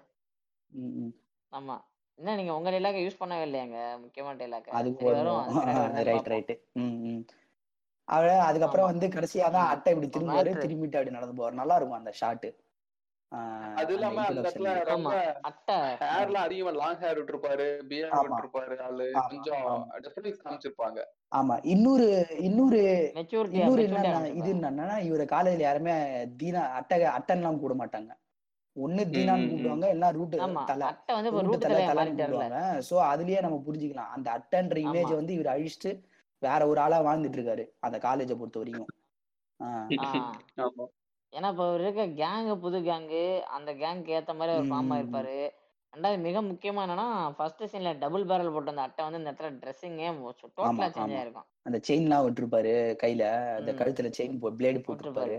ஆமா. என்ன நீங்க உங்க டைலாக் யூஸ் பண்ணவே இல்லையாங்க? முக்கியமான டைலாக்
அது ரைட் ரைட்டு *laughs* ம் ம். அவ அதுக்கப்புறம் வந்து கடைசியா தான் அட்டை இப்படி
மேட்ரு
திரும்பிட்டு அப்படி நடந்து போவார். நல்லா இருக்கும் அந்த ஷாட்டு
அது
அந்த
இல்லாம அந்த இடத்துல ரொம்ப ஹேர்லாம் அதிகமா லாங் ஹேர் விட்டுருப்பாரு பியர்ட்
ஆமா.
விட்டுருப்பாரு ஆளு. கொஞ்சம் டிஃபரன்ஸ் காமிச்சிருப்பாங்க.
ஆமா. இன்னொரு இன்னொரு இன்னொரு என்னன்னா இது என்னன்னா இவரை காலேஜ்ல யாருமே தீனா அட்டை அட்டன்லாம் கூப்பிட மாட்டாங்க. ஒண்ணு தீனான்னு. கூப்பிடுவாங்க இல்ல ரூட் தலை.
அட்டை வந்து இப்ப
ரூட் தலை தலைன்னு கூப்பிடுவாங்க. சோ அதுலயே நம்ம புரிஞ்சுக்கலாம். அந்த அட்டைன்ற இமேஜ் வந்து இவர் அழிச்சிட்டு வேற ஒரு ஆளா வாழ்ந்துட்டு இருக்காரு அந்த காலேஜை பொறுத்த வரைக்கும்.
ஏன்னா இப்போ அவர் இருக்க கேங்கு புது கேங்கு அந்த கேங்க்கு ஏத்த மாதிரி அவர் ஃபார்ம். ஆயிருப்பாரு. ரெண்டாவது மிக முக்கியமா என்னன்னா ஃபர்ஸ்ட் சீன்ல டபுள் பேரல் போட்ட அந்த அட்டை வந்து இந்த இடத்துல ட்ரெஸ்ஸிங்கே டோட்டலா சேஞ்ச் ஆயிருக்கும்.
அந்த செயின்லாம் விட்டுருப்பாரு கையில அந்த கழுத்துல செயின் பிளேடு போட்டிருப்பாரு.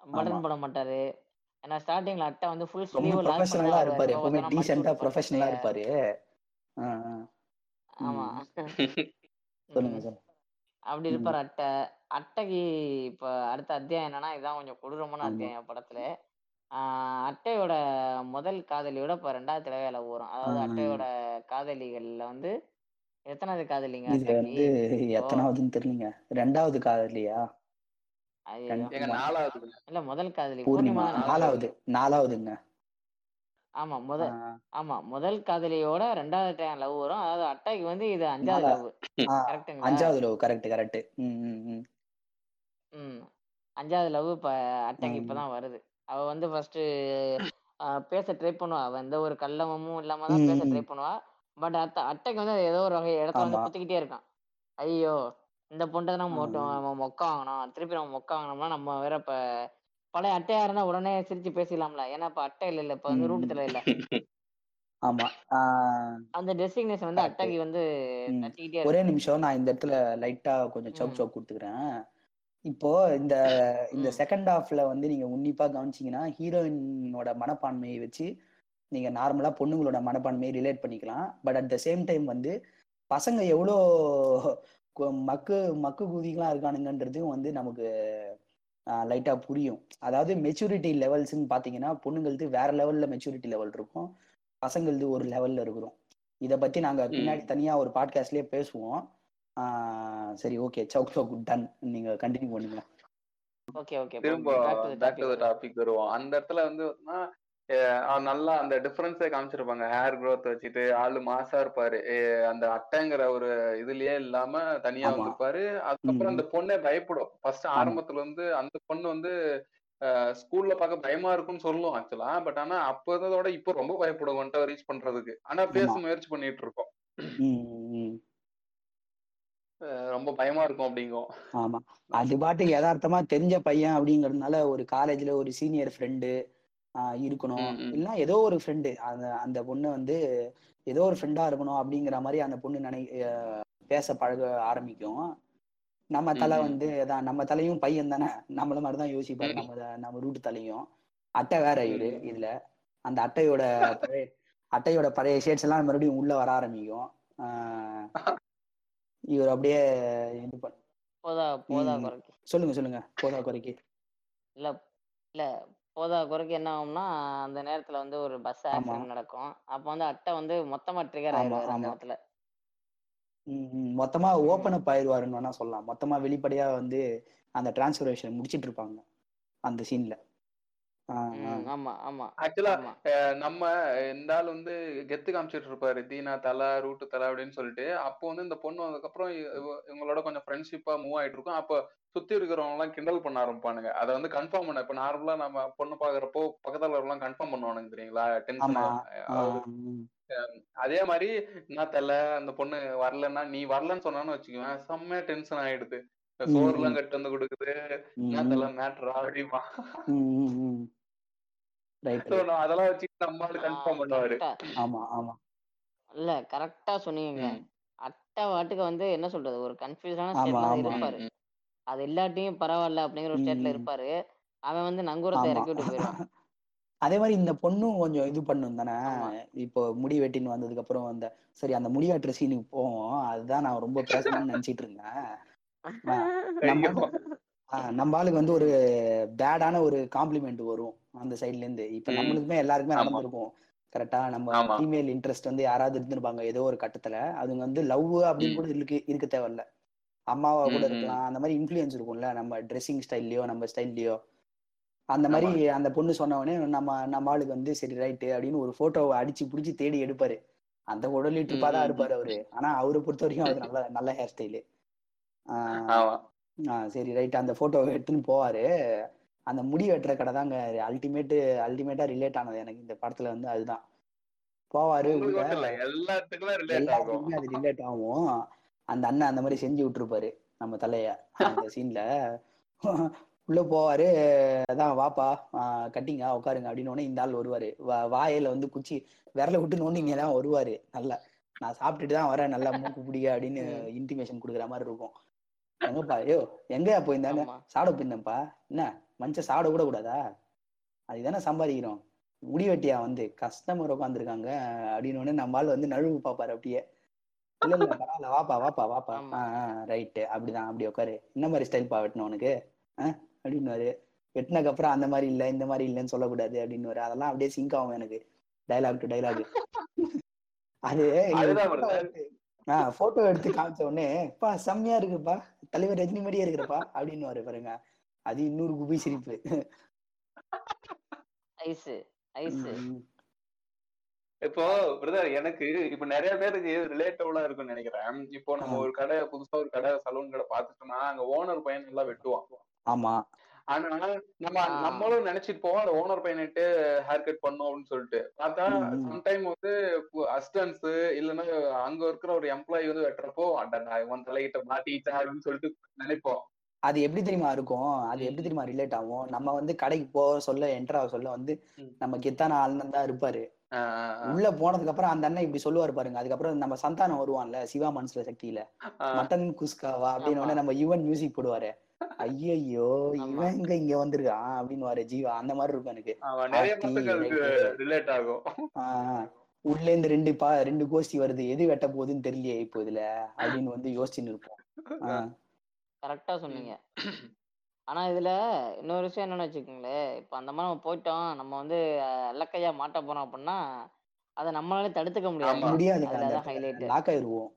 பட்டன் போட மாட்டாரு. ஏன்னா ஸ்டார்டிங்ல அட்டை வந்து ஃபுல் ஸ்லீவ் லாக்
இருப்பாரு எப்பவுமே
விட்டுருப்பாரு
ப்ரொஃபஷனலா இருப்பாரு. ஆ, ஆ.
ஆமா. *laughs*
சொல்லுங்க சார்
அப்படி இருப்பார் அட்டை. அட்டைக்கு இப்ப அடுத்த அத்தியாயம் என்னன்னா இதான் கொஞ்சம் கொடூரமான அத்தியாயம் படத்துல. ஆஹ் அட்டையோட முதல் காதலியோட இப்ப ரெண்டாவது வரும்
ஆ,
அதாவது. அட்டையோட காதலிகள்ல வந்து எத்தனாவது காதலிங்க
இது வந்து எத்தனாவதுன்னு தெரியலங்க. ரெண்டாவது காதலியா?
இல்ல முதல் காதலி.
பூர்ணிமா. நாலாவது. நாலாவதுங்க.
ஆமா
ஆ,
முத ஆமா முதல் காதலியோட ரெண்டாவது டைம் லவ் வரும். அதாவது அட்டைக்கு வந்து இது அஞ்சாவது லவ் கரெக்ட்டுங்களா *laughs*
அஞ்சாவது லவ் கரெக்ட் கரெக்ட் ம்
அஞ்சாவது லவ் இப்ப அட்டைக்கு
ம்,
இப்பதான் வருது. அவ வந்து ஃபர்ஸ்ட் பேச ட்ரை பண்ணுவா. அவ எந்த ஒரு கள்ளமும் இல்லாம தான் பேச. ட்ரை பண்ணுவா. பட் அத்த அட்டைக்கு வந்து ஏதோ ஒரு வகை இடத்துல வந்து குத்திக்கிட்டே இருக்கான். ஐயோ இந்த பொண்ணை நம்ம மொட்டை நம்ம மொக்க வாங்கணும் திருப்பி நம்ம மொக்க வாங்கினோம்னா நம்ம வேற இப்ப பழைய அட்டையா இருந்தா உடனே சிரிச்சு பேசிடலாம்ல. ஏன்னா இப்ப அட்டை இல்ல இல்ல இப்ப வந்து
ம்,
ரூட்
ம்.
தலை இல்ல
ஆமா
அந்த டெசிக்னேஷன் வந்து அட்டைக்கு வந்து
ஒரே நிமிஷம் நான் இந்த இடத்துல லைட்டா கொஞ்சம் சவுக் சவுக் கொடுத்துக்கிறேன். இப்போ இந்த இந்த செகண்ட் ஹாஃப்ல வந்து நீங்க உன்னிப்பா கவனிச்சீங்கன்னா ஹீரோயினோட மனப்பான்மையை வச்சு நீங்க நார்மலா பொண்ணுங்களோட மனப்பான்மையை ரிலேட் பண்ணிக்கலாம். But at the same time வந்து பசங்க எவ்வளோ மக்கு மக்கு குதிகளாம் இருக்கானுங்கன்றதும் வந்து நமக்கு லைட்டா புரியும். அதாவது மெச்சூரிட்டி லெவல்ஸ்ன்னு பாத்தீங்கன்னா பொண்ணுங்களுக்கு வேற லெவல்ல மெச்சூரிட்டி லெவல் இருக்கும். பசங்களது ஒரு லெவல்ல இருக்கிறோம் இதை பத்தி நாங்க பின்னாடி தனியா ஒரு பாட்காஸ்ட்லயே பேசுவோம். சரி ஓகே சவுக் சவுக் டன் நீங்க கண்டினியூ பண்ணுங்க.
ஓகே ஓகே
திரும்ப
back to
back to the
topic
வருவோம். அந்த இடத்துல வந்து நல்லா அந்த டிஃபரன்ஸே காமிச்சிருப்பாங்க. ஹேர் growth வச்சுட்டு ஆளு மாசா இருப்பாரு. அந்த அட்டைங்கிற ஒரு இதுலயே இல்லாம தனியா. வந்திருப்பாரு. அதுக்கப்புறம். அந்த பொண்ணே பயப்படும். ஃபர்ஸ்ட். ஆரம்பத்துல வந்து அந்த பொண்ணு வந்து ஸ்கூல்ல பார்க்க பயமா இருக்கும்னு சொல்லும் ஆக்சுவலா பட் ஆனா அப்ப இருந்ததோட இப்போ ரொம்ப பயப்படும் வந்துட்டு ரீச் பண்றதுக்கு. ஆனா பேச. முயற்சி பண்ணிட்டு இருக்கோம். ரொம்ப பயமா இருக்கும் அப்படிங்கும்.
ஆமா. அது பாட்டுக்கு யதார்த்தமா தெரிஞ்ச பையன் அப்படிங்கறதுனால ஒரு காலேஜ்ல ஒரு சீனியர் ஃப்ரெண்டு இருக்கணும். இல்லைன்னா ஏதோ ஒரு ஃப்ரெண்டு அந்த அந்த பொண்ணு வந்து ஏதோ ஒரு ஃப்ரெண்டா இருக்கணும் அப்படிங்கிற மாதிரி அந்த பொண்ணு நினை பேச பழக ஆரம்பிக்கும். நம்ம தலை. வந்து அதான் நம்ம தலையும் பையன் தானே. நம்மள மாதிரி தான் யோசிப்பாரு. நம்ம நம்ம ரூட் தலையும். அட்டை வேற இவரு
ம்.
இதுல. அந்த அட்டையோட பழைய அட்டையோட பழைய ஷேட்ஸ் எல்லாம் மறுபடியும் உள்ள வர ஆரம்பிக்கும். இவர் அப்படியே இது பண்ண
போதா போதா. குறைக்கு.
சொல்லுங்க சொல்லுங்க. போதா குறைக்கு.
இல்ல இல்ல. போதா குறைக்கு என்ன ஆகும்னா அந்த நேரத்துல வந்து ஒரு பஸ்
ஆமா.
ஆக்சிடென்ட் நடக்கும் அப்ப வந்து அட்டை வந்து மொத்தமா ட்ரிகர்
ஆமா,
அந்த
ஆமா.
இடத்துல
ம், ம். மொத்தமா ஓப்பன் அப் ஆயிடுவாருன்னு வேணா சொல்லலாம் மொத்தமா வெளிப்படையா வந்து அந்த டிரான்ஸ்பர்மேஷன் முடிச்சிட்டு இருப்பாங்க அந்த சீன்ல
ஆமா ஆமா
ஆக்சுவலா நம்ம இந்த ஆள் வந்து கெத்து காமிச்சிட்டு இருப்பாரு தீனா தலை ரூட்டு தலை அப்படின்னு சொல்லிட்டு. அப்போ வந்து இந்த பொண்ணு இவ- இவங்களோட கொஞ்சம் ஃப்ரெண்ட்ஷிப்பா மூவ் ஆயிட்டு இருக்கும் அப்போ சுத்தி இருக்கிறவங்க எல்லாம் கிண்டல் பண்ண ஆரம்பிப்பானுங்க. அதை வந்து கன்ஃபார்ம் பண்ண இப்ப நார்மலா நம்ம பொண்ணு பாக்குறப்போ பக்கத்துல எல்லாம் கன்ஃபார்ம் பண்ணுவானுங்க தெரியுங்களா? டென்ஷன். அதே மாதிரி நான் தலை அந்த பொண்ணு வரலன்னா நீ வரலன்னு சொன்னான்னு வச்சுக்குவேன். செம்மையா டென்ஷன் ஆயிடுது.
ம்,
சோறுலாம்
ம்.
கட்டு வந்து கொடுக்குது. நான்
ம்.
தலை மேட்ரா? அப்படிமா
ம், ம், ம். ரைட்
So,
ரைட்
நான் அதெல்லாம் வச்சு நம்மளால கன்ஃபார்ம் பண்ணுவாரு.
கரெக்டா.
ஆமா ஆமா.
இல்ல கரெக்டா சொன்னீங்க. அட்டை வாட்டுக்கு வந்து என்ன சொல்றது ஒரு கன்ஃபியூஷனான
ஆமா
ஸ்டேட்ல இருப்பாரு. அது இல்லாட்டியும் பரவாயில்ல அப்படிங்கிற ஒரு ஸ்டேட்ல. இருப்பாரு. அவன் வந்து நங்கூரத்தை இறக்கி விட்டு போயிடும் *laughs*
அதே மாதிரி இந்த பொண்ணும் கொஞ்சம் இது பண்ணும் தானே. இப்போ முடி வெட்டின்னு வந்ததுக்கு அப்புறம் அந்த சரி அந்த முடி வெட்டுற சீனுக்கு போவோம். அதுதான் நான் ரொம்ப பேசணும்னு நினைச்சிட்டு இருந்தேன். *laughs* நம்ம ஆளுக்கு வந்து ஒரு பேடான ஒரு காம்ப்ளிமெண்ட் வரும் அந்த சைட்ல இருந்து. இப்ப. நம்மளுக்குமே எல்லாருக்குமே நடந்திருக்கும். கரெக்டா நம்ம ஃபீமேல் இன்ட்ரெஸ்ட் வந்து யாராவது இருந்திருப்பாங்க ஏதோ ஒரு கட்டத்துல. அதுங்க வந்து லவ் அப்படின்னு. கூட இருக்கு இருக்க தேவையில்ல. அம்மாவா கூட. இருக்கலாம். அந்த மாதிரி இன்ஃப்ளூயன்ஸ் இருக்கும்ல. நம்ம ட்ரெஸ்ஸிங் ஸ்டைல்லயோ நம்ம ஸ்டைல்லயோ அந்த மாதிரி அந்த பொண்ணு சொன்ன உடனே நம்ம நம்ம ஆளுக்கு வந்து சரி ரைட்டு அப்படின்னு ஒரு போட்டோவை அடிச்சு புடிச்சு தேடி எடுப்பாரு. அந்த உடலி
ம்,
ட்ரிப்பா தான். இருப்பாரு அவரு. ஆனா அவரை பொறுத்த வரைக்கும் அது நல்ல நல்ல ஹேர் ஸ்டைலு சரி ரைட். அந்த போட்டோவை எடுத்துன்னு போவாரு. அந்த முடி வெட்டுற கடை தாங்க அல்டிமேட்டு அல்டிமேட்டா ரிலேட் ஆனது எனக்கு இந்த படத்துல வந்து அதுதான். போவாரு
எல்லாத்துக்குமே
அது ரிலேட் ஆகும். அந்த அண்ணன் அந்த மாதிரி செஞ்சு விட்டுருப்பாரு நம்ம தலைய. அந்த சீன்ல உள்ள போவாரு. அதான் வாப்பா கட்டிங்க உட்காருங்க அப்படின்னு உடனே இந்த ஆள் வருவாரு. வாயில வந்து குச்சி விரல விட்டு நோண்டிங்க தான் வருவாரு. நல்லா நான் சாப்பிட்டுட்டு தான் வரேன் நல்லா மூக்கு பிடிக்க அப்படின்னு. இன்டிமேஷன் கொடுக்குற மாதிரி இருக்கும். எங்கப்பா ஐயோ எங்கயா போயிருந்தாங்க? சாப்பிட போயிருந்தேன்ப்பா. என்ன மனுஷன் சாப்பிட கூட கூடாதா? அதுதானே சம்பாதிக்கிறோம். முடி வெட்டியா வந்து கஸ்டமர் உட்காந்துருக்காங்க அப்படின்னு உடனே நம்ம ஆள் வந்து நழுவு பாப்பாரு அப்படியே. இல்ல இல்ல பரவாயில்ல வாப்பா வாப்பா வாப்பா.
ஆமா.
ஆ ரைட்டு அப்படிதான் அப்படி உட்காரு. என்ன மாதிரி ஸ்டைல் பா வெட்டணும் உனக்கு? ஆ அப்படின்னுவாரு. வெட்டினதுக்கு அப்புறம் அந்த மாதிரி இல்ல இந்த மாதிரி இல்லைன்னு சொல்லக்கூடாது அப்படின்னு அதெல்லாம் அப்படியே சிங்க் ஆகும் எனக்கு. டைலாக் டு டைலாக் அது. ஆஹ் போட்டோ எடுத்து காமிச்ச உடனே பா செம்மையா இருக்குப்பா. தலைவர் ரஜினி மாதிரியே இருக்கிறப்பா? அப்படின்னு பாருங்க. அது இன்னொரு குபி சிரிப்பு
ஐஸ் ஐஸ்
இப்போ பிரதர் எனக்கு இப்ப நிறைய பேருக்கு ரிலேட்டபிளா இருக்கும்னு நினைக்கிறேன். இப்போ நம்ம. ஒரு கடை புதுசா ஒரு கடை சலூன் கடை பார்த்துட்டோம்னா அங்க ஓனர் பையன் நல்லா வெட்டுவான்.
ஆமா.
ஆனா நம்ம. நம்மளும் நினைச்சிட்டு போவோம் அந்த ஓனர் பையனிட்டு ஹேர் கட் பண்ணும் அப்படின்னு சொல்லிட்டு. பார்த்தா. சம்டைம் வந்து அசிஸ்டன்ஸ் இல்லைன்னா அங்க இருக்கிற ஒரு எம்ப்ளாயி வந்து வெட்டுறப்போ அடடா இவன் தலையிட்ட மாட்டிச்சா அப்படின்னு சொல்லிட்டு நினைப்போம்.
அது எப்படி தெரியுமா இருக்கும்? அது. எப்படி தெரியுமா ரிலேட் ஆகும்? நம்ம வந்து கடைக்கு போக சொல்ல என்டர் ஆக சொல்ல வந்து. நம்ம கெத்தான ஆளுநர் தான் இருப்பாரு. உள்ள போனதுக்கு அப்புறம் அந்த அண்ணன் இப்படி சொல்லுவாரு பாருங்க. அதுக்கப்புறம் நம்ம சந்தானம் வருவான்ல சிவா மனசுல சக்தியில. மட்டன் குஸ்காவா? அப்படின்னு நம்ம யுவன் மியூசிக் போடுவாரு. ஐயோ. இவன் எங்க இங்க வந்திருக்கான் அப்படின்னு ஜீவா அந்த மாதிரி இருக்கும் எனக்கு.
ரிலேட் ஆகும்
உள்ள இருந்து ரெண்டு பா ரெண்டு கோஷ்டி வருது எது வெட்ட போகுதுன்னு தெரியலையே இப்போ இதுல அப்படின்னு வந்து யோசிச்சுன்னு இருப்போம் ஆஹ்
கரெக்டா சொன்னீங்க ஆனா இதுல இன்னொரு விஷயம் என்னன்னு வச்சுக்கோங்களேன் இப்ப அந்த மாதிரி நம்ம போயிட்டோம் நம்ம வந்து இலக்கையா மாட்ட போறோம் அப்படின்னா அதை நம்மளால தடுத்துக்க முடியாது. அதான் ஹைலைட்
லாக் ஆயிருவோம்.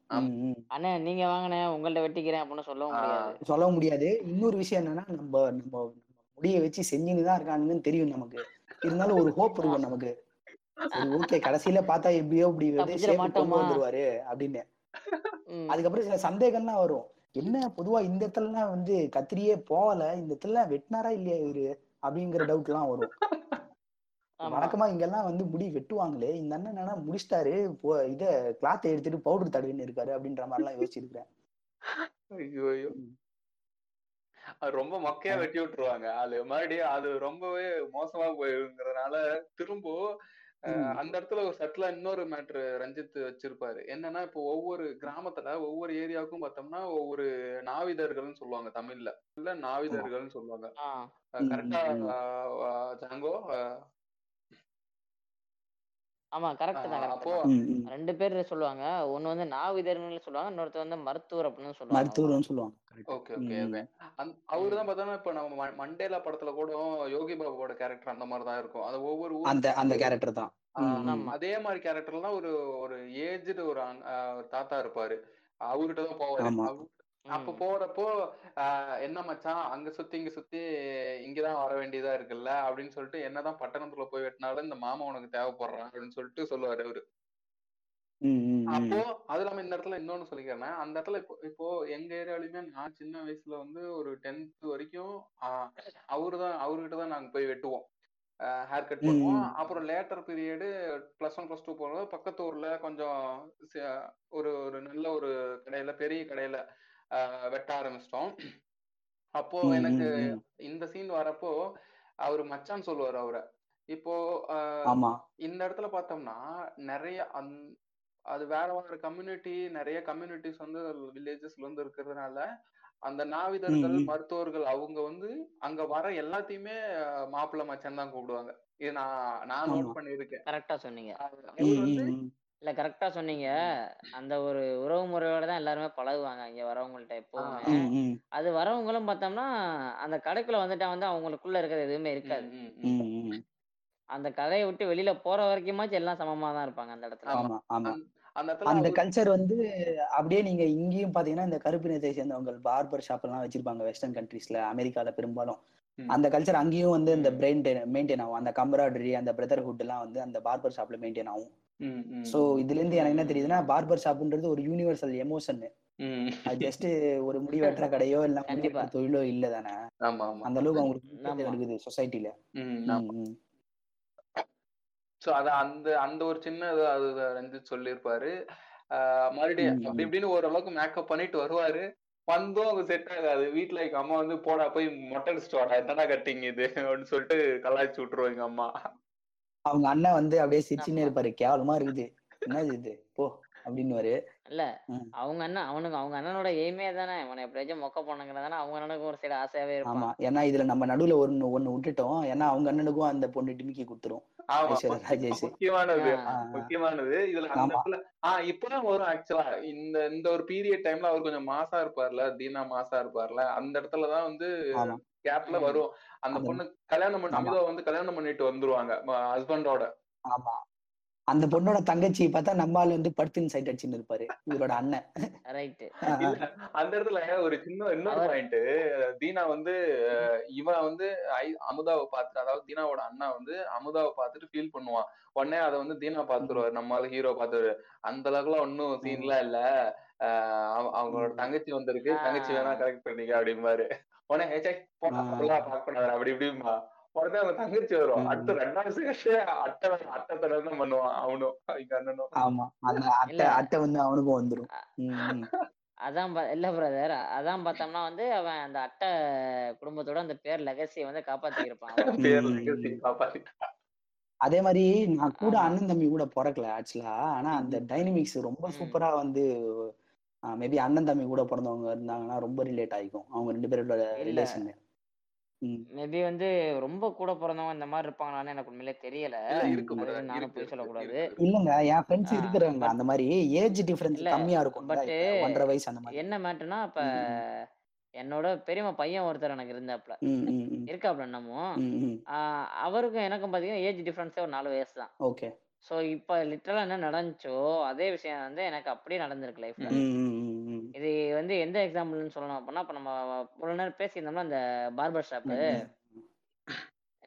அண்ணே நீங்க வாங்கினே உங்கள்ட்ட வெட்டிக்கிறேன் அப்படின்னு சொல்லவும் முடியாது.
சொல்ல முடியாது. இன்னொரு விஷயம் என்னன்னா நம்ம நம்ம முடிய வச்சு செஞ்சுன்னு தான் இருக்கானுங்கன்னு தெரியும் நமக்கு. இருந்தாலும் ஒரு ஹோப் இருக்கும் நமக்கு. ஓகே கடைசியில பார்த்தா எப்படியோ இப்படி? வந்துருவாரு அப்படின்னு. அதுக்கப்புறம் சில சந்தேகம்லாம் வரும். என்ன பொதுவா இந்த இடத்துலலாம் வந்து கத்திரியே போகல இந்த இடத்துல வெட்டினாரா இல்லையா இவரு? அப்படிங்கிற டவுட் எல்லாம் வரும். வழக்கமா இங்கெல்லாம் வந்து முடி வெட்டுவாங்களே இந்த அண்ணன் என்னன்னா முடிச்சிட்டாரு இத கிளாத்தை எடுத்துட்டு பவுடர் தடவின்னு இருக்காரு அப்படின்ற மாதிரி எல்லாம்
ஐயோ ஐயோ. அது ரொம்ப மொக்கையா. வெட்டி விட்டுருவாங்க. அது மறுபடியும் அது ரொம்பவே மோசமா போயிருங்கிறதுனால திரும்ப. அந்த இடத்துல ஒரு சட்டிலா இன்னொரு மேட்ரு ரஞ்சித் வச்சிருப்பாரு. என்னன்னா இப்போ ஒவ்வொரு கிராமத்துல ஒவ்வொரு ஏரியாவுக்கும் பார்த்தோம்னா ஒவ்வொரு நாவிதர்கள்னு சொல்லுவாங்க தமிழ்ல. இல்ல நாவிதர்கள்னு சொல்லுவாங்க. கரெக்டா ஜாங்கோ
ஆமா கரெக்ட் தான் கரெக்ட். ரெண்டு பேர் சொல்லுவாங்க. ஒன்னு வந்து நாவிதர்னு சொல்லுவாங்க இன்னொருத்தர் வந்து மருத்துவர் அப்படின்னு சொல்லுவாங்க.
மருத்துவர்னு சொல்லுவாங்க.
Okay okay okay. அவரு தான் பார்த்தோம்னா இப்ப நம்ம மண்டேலா படத்துல கூட யோகி பாபுவோட கேரக்டர் அந்த மாதிரி தான் இருக்கும். அது ஒவ்வொரு
அந்த அந்த கேரக்டர் தான்.
அதே மாதிரி கேரக்டர்லாம் ஒரு ஒரு ஏஜ்டு ஒரு தாத்தா இருப்பாரு. அவர்கிட்ட தான் போவாரு அப்ப போறப்போ என்ன மச்சான்? அங்க சுத்தி இங்க சுத்தி இங்கதான் வர வேண்டியதா இருக்குல்ல? அப்படின்னு சொல்லிட்டு என்னதான் பட்டணத்துல போய் வெட்டினாலும் இந்த மாமா உனக்கு தேவைப்படுறான் அப்படின்னு சொல்லிட்டு சொல்லுவாரு அவரு. அப்போ அது இல்லாம இந்த இடத்துல இன்னொன்னு சொல்லிக்கிறேன். அந்த இடத்துல இப்போ இப்போ எங்க ஏரியாலயுமே நான் சின்ன வயசுல வந்து ஒரு டென்த் வரைக்கும் ஆஹ் அவருதான் அவர்கிட்ட தான் நாங்க போய் வெட்டுவோம். ஹேர் கட் பண்ணுவோம். அப்புறம் later period plus one plus two போகும்போது பக்கத்து ஊர்ல கொஞ்சம் ஒரு ஒரு நல்ல ஒரு கடையில பெரிய கடையில வெட்ட ஆரம்பிச்சிட்டோம். அப்போ எனக்கு. இந்த சீன் வரப்போ அவரு மச்சான் சொல்லுவாரு அவரை. இப்போ இந்த இடத்துல பார்த்தோம்னா நிறைய அந் அது வேற வேற கம்யூனிட்டி நிறைய கம்யூனிட்டிஸ் வந்து வில்லேஜஸ்ல வந்து இருக்கிறதுனால அந்த நாவிதர்கள். மருத்துவர்கள் அவங்க வந்து அங்க வர எல்லாத்தையுமே மாப்பிள்ளை மச்சான் தான் கூப்பிடுவாங்க. இது நான் நான் நோட் பண்ணியிருக்கேன்.
கரெக்டா சொன்னீங்க. இல்ல கரெக்டா சொன்னீங்க. அந்த ஒரு உறவு முறையோட தான் எல்லாருமே பழகுவாங்க இங்க வரவங்கள்ட்ட எப்பவுமே. அது வரவங்களும் பார்த்தோம்னா அந்த கடைக்குள்ள வந்துட்டா வந்து அவங்களுக்குள்ள இருக்கிறது எதுவுமே இருக்காது. அந்த கடையை விட்டு வெளியில போற வரைக்குமாச்சும் எல்லாம் சமமா தான் இருப்பாங்க அந்த இடத்துல.
ஆமா அந்த
கல்ச்சர் வந்து அப்படியே நீங்க இங்கேயும் பாத்தீங்கன்னா இந்த கருப்பு நிறத்தை சேர்ந்தவங்க பார்பர் ஷாப் எல்லாம் வச்சிருப்பாங்க வெஸ்டர்ன் கண்ட்ரீஸ்ல அமெரிக்கால பெரும்பாலும். அந்த கல்ச்சர் அங்கேயும் வந்து இந்த பிரெயின் மெயின்டைன் ஆகும். அந்த கம்பராடரி அந்த பிரதர்ஹுட் எல்லாம் வந்து அந்த பார்பர் ஷாப்ல மெயின்டைன் ஆகும். சோ இதுல இருந்து எனக்கு என்ன தெரியுதுன்னா பார்பர் ஷாப்ன்றது ஒரு யூனிவர்சல் எமோஷன். அது ஜஸ்ட் ஒரு முடி வெட்டுற கடையோ இல்ல *laughs* தொழிலோ இல்ல தானே? அந்த அளவுக்கு அவங்களுக்கு இருக்குது சொசைட்டில
சோ அத அந்த அந்த ஒரு சின்ன இது அது ரஞ்சித் சொல்லியிருப்பாரு. மறுபடியும் அப்படி. இப்படின்னு ஓரளவுக்கு மேக்கப் பண்ணிட்டு வருவாரு. வந்தும் அது செட் ஆகாது. வீட்டுல எங்க அம்மா வந்து போடா போய் மொட்டை அடிச்சுட்டு வாடா. என்னடா கட்டிங் இது? அப்படின்னு சொல்லிட்டு கலாய்ச்சி விட்டுருவோம் எங்க அம்மா.
அவங்க அண்ணன் வந்து அப்படியே சிரிச்சுன்னே
ஆமா.
இருப்பாரு. கேவலமா இருக்குது. என்னது இது? போ அப்படின்னு
இல்ல அவங்க அண்ணன் அவனுக்கு அவங்க அண்ணனோட எய்மே தானே. இவனை எப்படியாச்சும் மொக்க பண்ணுங்கிறதானே அவங்க அண்ணனுக்கு ஒரு சைடு ஆசையாவே
ஆமா.
இருப்பான்
ஏன்னா இதுல நம்ம நடுவுல ஒண்ணு ஒண்ணு விட்டுட்டோம். ஏன்னா அவங்க அண்ணனுக்கும் அந்த பொண்ணு டிமிக்கி
ஆமா.
ராஜேஷ்.
முக்கியமானது. முக்கியமானது. இதுல
ஆமா.
ஆஹ் இப்பதான் வரும் ஆக்சுவலா இந்த இந்த ஒரு பீரியட் டைம்ல அவர் கொஞ்சம் மாசா இருப்பார்ல தீனா மாசா இருப்பார்ல அந்த இடத்துலதான் வந்து
ஆமா.
கேப்ல வரும். அந்த பொண்ணு கல்யாணம் பண்ணி
ஆமா.
அமிதாவை வந்து கல்யாணம் பண்ணிட்டு வந்துருவாங்க ஹஸ்பண்டோட
ஆமா. அந்த பொண்ணோட தங்கச்சி பார்த்தா நம்ம ஆளு வந்து படுத்துன்னு சைட் அடிச்சுன்னு இருப்பாரு இவரோட அண்ணன்.
இல்ல அந்த இடத்துல ஒரு சின்ன இன்னொரு பாயிண்ட் தீனா வந்து இவன் வந்து ஐ- அமுதாவை பார்த்துட்டு அதாவது தீனாவோட அண்ணா வந்து அமுதாவை பார்த்துட்டு ஃபீல் பண்ணுவான். உடனே அதை வந்து தீனா
ம்,
பார்த்துருவாரு நம்மளால ஹீரோ பார்த்துருவாரு. அந்த அளவுக்குலாம் ஒன்னும் சீன்லாம் இல்ல. அவங்களோட. தங்கச்சி வந்திருக்கு. தங்கச்சி வேணா கரெக்ட் பண்ணிக்க அப்படிம்பாரு. உடனே ஏச்சே அப்படிலாம் பார்க்க கூடாது அப்படி இப்படிமா உடனே அவன் தங்கச்சி வரும் அடுத்த. ரெண்டாவது செகண்ட் அட்டை அட்டை தடவை தான் பண்ணுவான் அவனும் எங்க அண்ணனும்.
ஆமா அந்த அட்டை அட்டை வந்து அவனுக்கும் வந்துரும்.
அ-
ம், ம்.
அதான் இல்ல பிரதர் அதான் பார்த்தோம்னா வந்து அவன் அந்த அட்டை குடும்பத்தோட அந்த பேர் லெகசியை வந்து காப்பாத்தி இருப்பான் அவ்வளவுதான் *laughs*
பேர் லெகசி
அதே மாதிரி நான் கூட அண்ணன் தம்பி கூட பிறக்கல ஆக்சுவலா ஆனா அந்த டைனமிக்ஸ் ரொம்ப சூப்பரா வந்து மேபி அண்ணன் தம்பி கூட பிறந்தவங்க இருந்தாங்கன்னா ரொம்ப ரிலேட் ஆயிக்கும் அவங்க ரெண்டு பேரோட ரிலேஷன் ம்.
மேபி வந்து ரொம்ப கூட பிறந்தவங்க இந்த மாதிரி இருப்பாங்களான்னு எனக்கு உண்மையிலே தெரியல. நானும் போய் சொல்லக்கூடாது.
இல்லங்க என் ஃப்ரெண்ட்ஸ் இருக்கிறாங்க
பட்
அந்த மாதிரி ஏஜ் டிஃபரன்ஸ் கம்மியா இருக்கும்ல
பட்டு
இப்ப ஒன்றரை வயசு அந்த மாதிரி.
என்ன மேட்டர்னா இப்ப. என்னோட பெரியம்மா பையன் ஒருத்தர் எனக்கு இருந்தாப்ல. இருக்காப்ல இன்னமும்.
ம், ம்.
ஆஹ் அவருக்கும் எனக்கும் பாத்தீங்கன்னா ஏஜ் டிஃபரன்ஸே ஒரு நாலு வயசு தான்.
ஓகே.
ஸோ இப்போ லிட்டரலா என்ன நடந்துச்சோ அதே விஷயம் வந்து எனக்கு அப்படியே நடந்திருக்கு லைஃப்ல. இது வந்து எந்த எக்ஸாம்பிள்னு சொல்லணும் அப்படின்னா இப்போ நம்ம ஒரு நேரம் பேசியிருந்தோம்னா அந்த பார்பர் ஷாப்பு.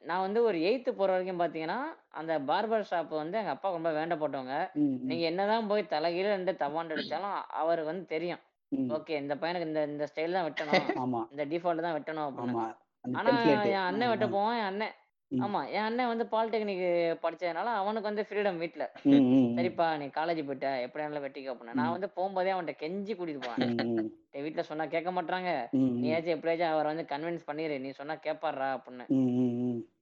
நான் வந்து ஒரு எயித்து போற வரைக்கும் பாத்தீங்கன்னா அந்த பார்பர் ஷாப் வந்து எங்க அப்பா ரொம்ப வேண்டப்பட்டவங்க.
ம், ம்,
நீங்க என்னதான் போய் தலைகீழ ரெண்டு தவாண்டு அடிச்சாலும் அவருக்கு வந்து தெரியும். ஓகே இந்த பையனுக்கு இந்த இந்த ஸ்டைல் தான் வெட்டணும். இந்த டிஃபால்ட் தான் வெட்டணும் அப்படின்னு. ஆனா என் அண்ணன் வெட்ட போவான் என் அண்ணன். ஆமா என் அண்ணன் வந்து பாலிடெக்னிக் படிச்சதுனால அவனுக்கு வந்து ஃப்ரீடம் வீட்ல. சரிப்பா நீ காலேஜ் போயிட்ட எப்படி வேணாலும் வெட்டிக்க அப்படின்னா. நான். வந்து போகும்போதே அவன்கிட்ட கெஞ்சி கூட்டிட்டு போவேன். டேய், வீட்ல சொன்னா கேட்க மாட்டாங்க நீயாச்சும் எப்படியாச்சும் அவரை வந்து கன்வின்ஸ் பண்ணிடு நீ சொன்னா கேப்பாடுறா அப்படின்னு.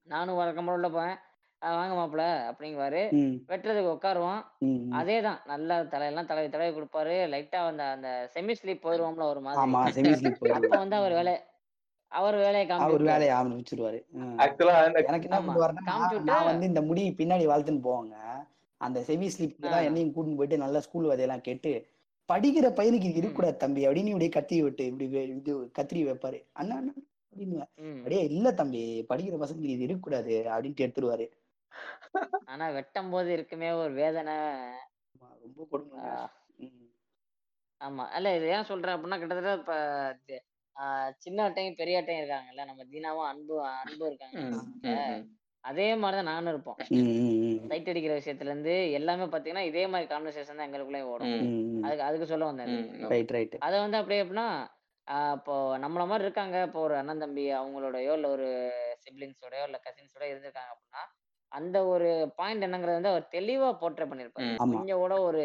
நானும் வழக்கம் போல உள்ள போவேன். "அஹ் வாங்க மாப்பிள அப்படிங்குவாரு. வெட்டுறதுக்கு உட்காருவோம். அதே தான் நல்லா தலையெல்லாம் தடவி தடவி கொடுப்பாரு. லைட்டா அந்த அந்த செமி ஸ்லீப் போயிருவோம்ல ஒரு மாதிரி. *laughs* அப்ப வந்து அவர் வேலை அவர் வேலையை
அவர் வேலையை ஆரம்பிச்சிருவாரு ம்.
ஆக்சுவலா அந்த
எனக்கு என்ன. பண்ணுவாருன்னா நான் வந்து இந்த முடி பின்னாடி வளர்த்துன்னு போவாங்க அந்த செமி ஸ்லிப்ல தான். என்னையும் கூட்டின்னு போயிட்டு நல்லா ஸ்கூல் வதையெல்லாம் கேட்டு படிக்கிற பையனுக்கு இது. இருக்கக்கூடாது தம்பி அப்படின்னு இப்படி கத்தி விட்டு இப்படி இது கத்திரி வைப்பாரு அண்ணா அண்ணா அப்படின்னு. அப்படியே இல்ல தம்பி படிக்கிற பசங்களுக்கு இது இருக்கக்கூடாது அப்படின்ட்டு எடுத்துருவாரு
ஆனா வெட்டும் போது இருக்குமே ஒரு வேதனை
ரொம்ப கொடுமைங்க
ஆஹ்
ம்.
ஆமா இல்ல இது ஏன் சொல்றேன் அப்படின்னா கிட்டத்தட்ட இப்ப ஆஹ் சின்ன அட்டையும் பெரிய அட்டையும் இருக்காங்கல்ல நம்ம தீனாவும் அன்பு அன்பு இருக்காங்க. அதே மாதிரிதான் நானும் இருப்போம். சைட் அடிக்கிற விஷயத்துல இருந்து எல்லாமே பாத்தீங்கன்னா இதே மாதிரி கான்வர்சேஷன் தான் எங்களுக்குள்ளே ஓடும். அதுக்கு அதுக்கு சொல்ல வந்தேன் அதை வந்து அப்படியே எப்படின்னா ஆஹ் இப்போ நம்மள மாதிரி இருக்காங்க இப்போ ஒரு அண்ணன் தம்பி அவங்களோடயோ இல்லை ஒரு சிப்ளிங்ஸோடயோ இல்லை கசின்ஸோட இருந்திருக்காங்க அப்படின்னா அந்த ஒரு பாயிண்ட் என்னங்கிறது வந்து அவர் தெளிவா போர்ட்ரே பண்ணியிருப்பாரு
ம்.
ஆமா
கொஞ்சம் கூட ஒரு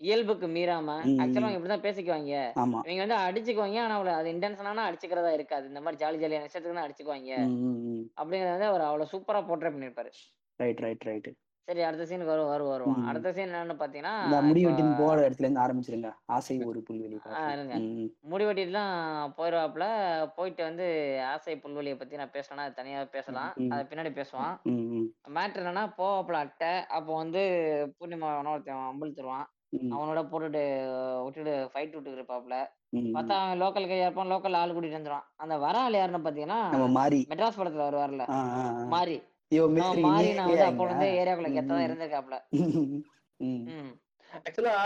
இயல்புக்கு மீறாம ஆக்சுவலா. அவங்க இப்படிதான் பேசிக்குவாங்க. இவங்க வந்து அடிச்சுக்குவாங்க ஆனா அவ்வளவு அது இன்டென்ஷனான அடிச்சுக்கிறதா இருக்காது. இந்த மாதிரி ஜாலி ஜாலியான விஷயத்துக்கு தான் அடிச்சுக்குவாங்க. அப்படிங்கறத வந்து அவர் அவ்வளவு சூப்பரா போர்ட்ரே பண்ணியிருப்பாரு.
ரைட் ரைட் ரைட்
சரி அடுத்த சீனுக்கு வரும் வரும் வருவோம். அடுத்த சீன் என்னன்னு பாத்தீங்கன்னா
முடி வெட்டின்னு போற இடத்துல இருந்து ஆரம்பிச்சிருங்க. ஆசை ஒரு புல்வெளி
இருங்க. முடி வெட்டிட்டுலாம் போயிடுவாப்புல போயிட்டு வந்து ஆசை புல்வெளியை பத்தி நான் பேசணும்னா அது தனியா பேசலாம். அது பின்னாடி பேசுவான். மேட்ரு என்னன்னா போவாப்புல அட்டை. அப்போ வந்து பூர்ணிமா ஒருத்தன் அம்புல் தருவான்.
ம்,
அவனோட போட்டுட்டு விட்டுட்டு ஃபைட் விட்டுட்டு இருப்பாப்புல
ம்.
பார்த்தா அவன் லோக்கல் கையா இருப்பான் லோக்கல் ஆள் கூட்டிட்டு வந்துருவான். அந்த வர ஆள் யாருன்னு பாத்தீங்கன்னா
நம்ம
மெட்ராஸ் படத்துல வருவார்ல.
ஆ, ஆ, ஆ.
மாறி அவன் மாறி நான் வந்து அப்போ வந்து? ஏரியாக்குள்ள
ம்.
இருந்திருக்காப்ல.
ம்,
ம்.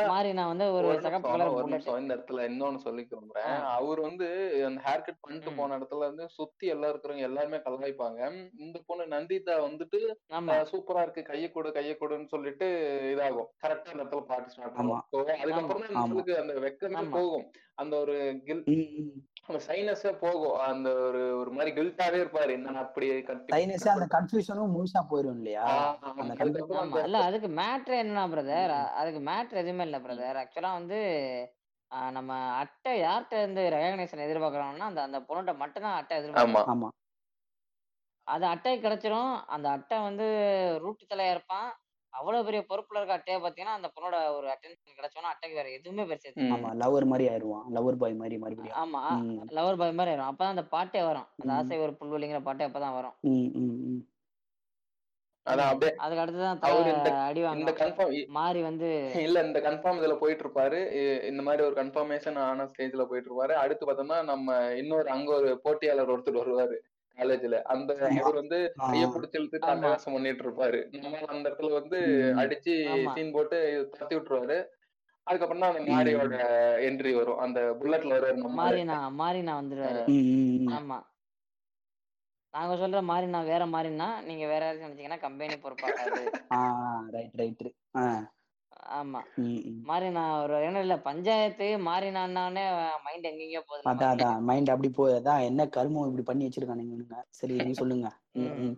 மாறி நான் வந்து ஒரு சகப்பு கலர்
இந்த இடத்துல இன்னொன்னு சொல்லிக்க விரும்புறேன்
ஆ.
அவர் வந்து அந்த ஹேர் கட் பண்ணிட்டு. போன இடத்துல இருந்து சுத்தி எல்லாம் இருக்கிறவங்க எல்லாருமே கலாய்ப்பாங்க இந்த பொண்ணு நந்திதா வந்துட்டு சூப்பரா இருக்கு கைய கொடு கைய கொடுன்னு சொல்லிட்டு இதாகும் கரெக்டா அந்த இடத்துல பாட்டு ஸ்டார்ட். ஆகும் அதுக்கப்புறம். நம்மளுக்கு அந்த வெக்கமே. போகும் அந்த ஒரு கில். அந்த சைனஸே போகும். அந்த ஒரு ஒரு மாதிரி கில்ட்டாவே இருப்பாரு. என்ன அப்படி
தைனஸ் அந்த கன்ஃபியூஷனும் முழுசா போயிடும் இல்லையா?
இல்ல அதுக்கு மேட்ரு என்ன பிரதர். அதுக்கு மேட்ரு எதுவுமே இல்ல பிரதர் ஆக்சுவலா வந்து நம்ம அட்டை யார்கிட்ட இருந்து ரெகக்னேஷன் எதிர்பார்க்கறோம்னா அந்த அந்த பொண்ணுகிட்ட மட்டும்தான் அட்டை
ஆமா.
ஆமா.
அது அட்டை கிடைச்சிரும். அந்த அட்டை வந்து ரூட்டு தலையா இருப்பான். அவ்வளவு பெரிய பொறுப்புல இருக்க அட்டையை பாத்தீங்கன்னா அந்த பொண்ணோட ஒரு அட்டென்ஷன் கிடைச்சோன்னா அட்டைக்கு வேற எதுவுமே பெருசு.
ஆமா. லவர் மாதிரி ஆயிடுவான். லவர் பாய் மாதிரி மறுபடியும்.
ஆமா. லவர் பாய் மாதிரி ஆயிரும் அப்பதான் அந்த பாட்டே வரும். அந்த. ஆசை ஒரு புல்வெளிங்கிற பாட்டே அப்பதான் வரும். அதுக்கு அடுத்துதான் அடி
இந்த கன்ஃபார்ம்
மாறி வந்து
இல்ல இந்த கன்ஃபார்ம் இதுல போயிட்டு இருப்பாரு இந்த மாதிரி ஒரு கன்ஃபர்மேஷன் ஆன ஸ்டேஜ்ல போயிட்டு இருப்பாரு அடுத்து பார்த்தோம்னா நம்ம இன்னொரு அங்க ஒரு போட்டியாளர் ஒருத்தர் வருவாரு. காலேஜ்ல அந்த. அவர் வந்து கைய பிடிச்சி இழுத்துட்டு
ஆமா.
அட்டகாசம் பண்ணிட்டு இருப்பாரு. நம்ம அந்த இடத்துல வந்து. அடிச்சு. சீன் போட்டு தத்தி விட்டுருவாரு. அதுக்கப்புறம் தான் அந்த மாரியோட என்ட்ரி வரும். அந்த புல்லட்ல வருவாரு
மாறினா மாறினா வந்துருவாரு. ஆமா. நாங்க சொல்ற மாறினா வேற மாறினா நீங்க வேற யாராச்சும் நினைச்சீங்கன்னா கம்பெனி பொறுப்பாகாது.
ஆ ரைட் ரைட்
ஆமா.
ம், ம்.
மாறினா ஒரு என்ன இல்ல பஞ்சாயத்து மாறினான்னே மைண்ட் எங்கெங்கயோ போகுது
அதான் அதான். மைண்ட் அப்படி அதான் என்ன கருமம் இப்படி பண்ணி வச்சிருக்கானுங்க. சரி நீ *laughs* சொல்லுங்க. ம்,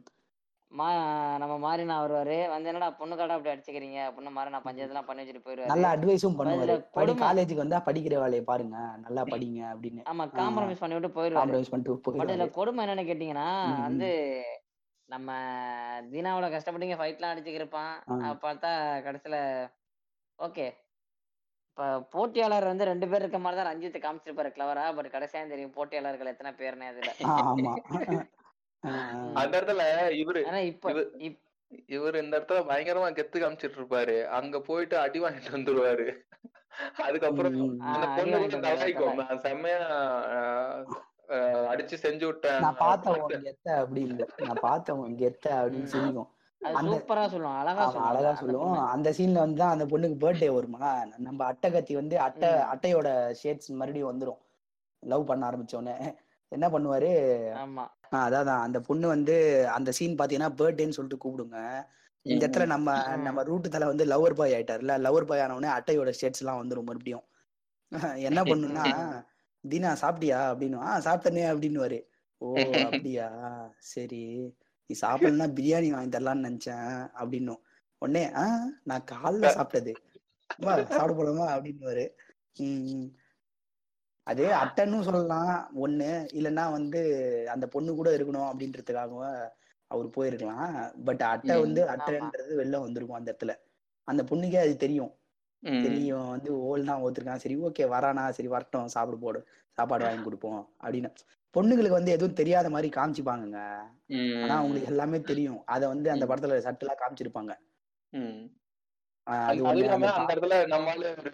நம்ம மாறினா வருவாரு. வந்து என்னடா பொண்ணு கடை அப்படி அடிச்சுக்கிறீங்க? அப்படின்னு மாறினா பஞ்சாயத்துலாம் பண்ணி வச்சுட்டு போயிருவாரு.
நல்ல அட்வைஸும் பண்ணுவாரு. படி. காலேஜுக்கு வந்தா படிக்கிற வேலையை பாருங்க. நல்லா படிங்க அப்படின்னு.
ஆமா காம்ப்ரமைஸ் பண்ணி விட்டு போயிருவாரு.
காம்ப்ரமைஸ் பண்ணிட்டு
பட் இதுல கொடுமை என்னன்னு கேட்டீங்கன்னா. வந்து நம்ம தீனாவோட கஷ்டப்பட்டீங்க ஃபைட்லாம் அடிச்சுக்கிருப்பான். பார்த்தா கடைசியில ஓகே இப்ப போட்டியாளர் வந்து ரெண்டு பேர் இருக்க மாதிரி தான் ரஞ்சித் காமிச்சிருப்பாரு கிளவரா பட் கடைசியா தெரியும் போட்டியாளர்கள் எத்தனை பேர்னே அதுல. *laughs*
அந்த இடத்துல இவரு
ஆனா இப்ப
இவர் இந்த இடத்துல பயங்கரமா கெத்து காமிச்சிட்டு இருப்பாரு. அங்க போயிட்டு அடி வாங்கிட்டு வந்துருவாரு. அதுக்கப்புறம். அந்த பொண்ணு கூட நான் செம்மையா அடிச்சு செஞ்சு விட்டேன்.
நான் பார்த்தேன் கெத்த அப்படின்னு. நான் பார்த்தேன் உன் கெத்த அப்படின்னு
ம். சூப்பரா அழகா
சொல்லுவோம். அந்த சீன்ல வந்து தான் அந்த பொண்ணுக்கு பர்த்டே வருமா? நம்ம அட்டை கத்தி வந்து அட்டை. அட்டையோட ஷேட்ஸ் மறுபடியும் வந்துரும். லவ் பண்ண ஆரம்பிச்ச உடனே என்ன பண்ணுவாரு?
ஆமா.
அதான் அந்த பொண்ணு வந்து அந்த சீன் பாத்தீங்கன்னா பர்த்டேன்னு சொல்லிட்டு கூப்பிடுங்க. இந்த இடத்துல. நம்ம. நம்ம ரூட்டு தலை வந்து லவர் பாய் ஆயிட்டார்ல லவர் பாய் ஆன உடனே அட்டையோட ஷர்ட்ஸ் எல்லாம் வந்துரும் மறுபடியும். *laughs* என்ன பண்ணுன்னா தீனா சாப்பிட்டியா? அப்படின்னு ஆ சாப்பிட்டனே அப்படின்னு ஓ *laughs* அப்படியா? சரி. நீ சாப்பிடலன்னா பிரியாணி வாங்கி தரலான்னு நினைச்சேன் அப்படின்னும். உடனே ஆ நான் காலைல சாப்பிட்டது. வா சாப்பிட போலாமா? அப்படின்னு உம் அது அட்டைன்னு சொல்லலாம். ஒண்ணு இல்லைன்னா வந்து அந்த பொண்ணு கூட இருக்கணும் அப்படின்றதுக்காகவும் அவர் போயிருக்கலாம். பட் அட்டை. வந்து. அட்டைன்றது வெளில வந்திருக்கும் அந்த இடத்துல. அந்த பொண்ணுக்கே அது தெரியும். தெரியும் வந்து ஓல் தான் ஓத்துருக்கான் சரி ஓகே வரானா? சரி வரட்டும். சாப்பிட போடு. சாப்பாடு வாங்கி கொடுப்போம் அப்படின்னு. பொண்ணுங்களுக்கு வந்து எதுவும் தெரியாத மாதிரி காமிச்சுப்பாங்கங்க. ஆனா. அவங்களுக்கு எல்லாமே தெரியும். அத வந்து அந்த. படத்துல சட்டலா காமிச்சிருப்பாங்க.
அது இல்லாம
அந்த
இடத்துல ஒரு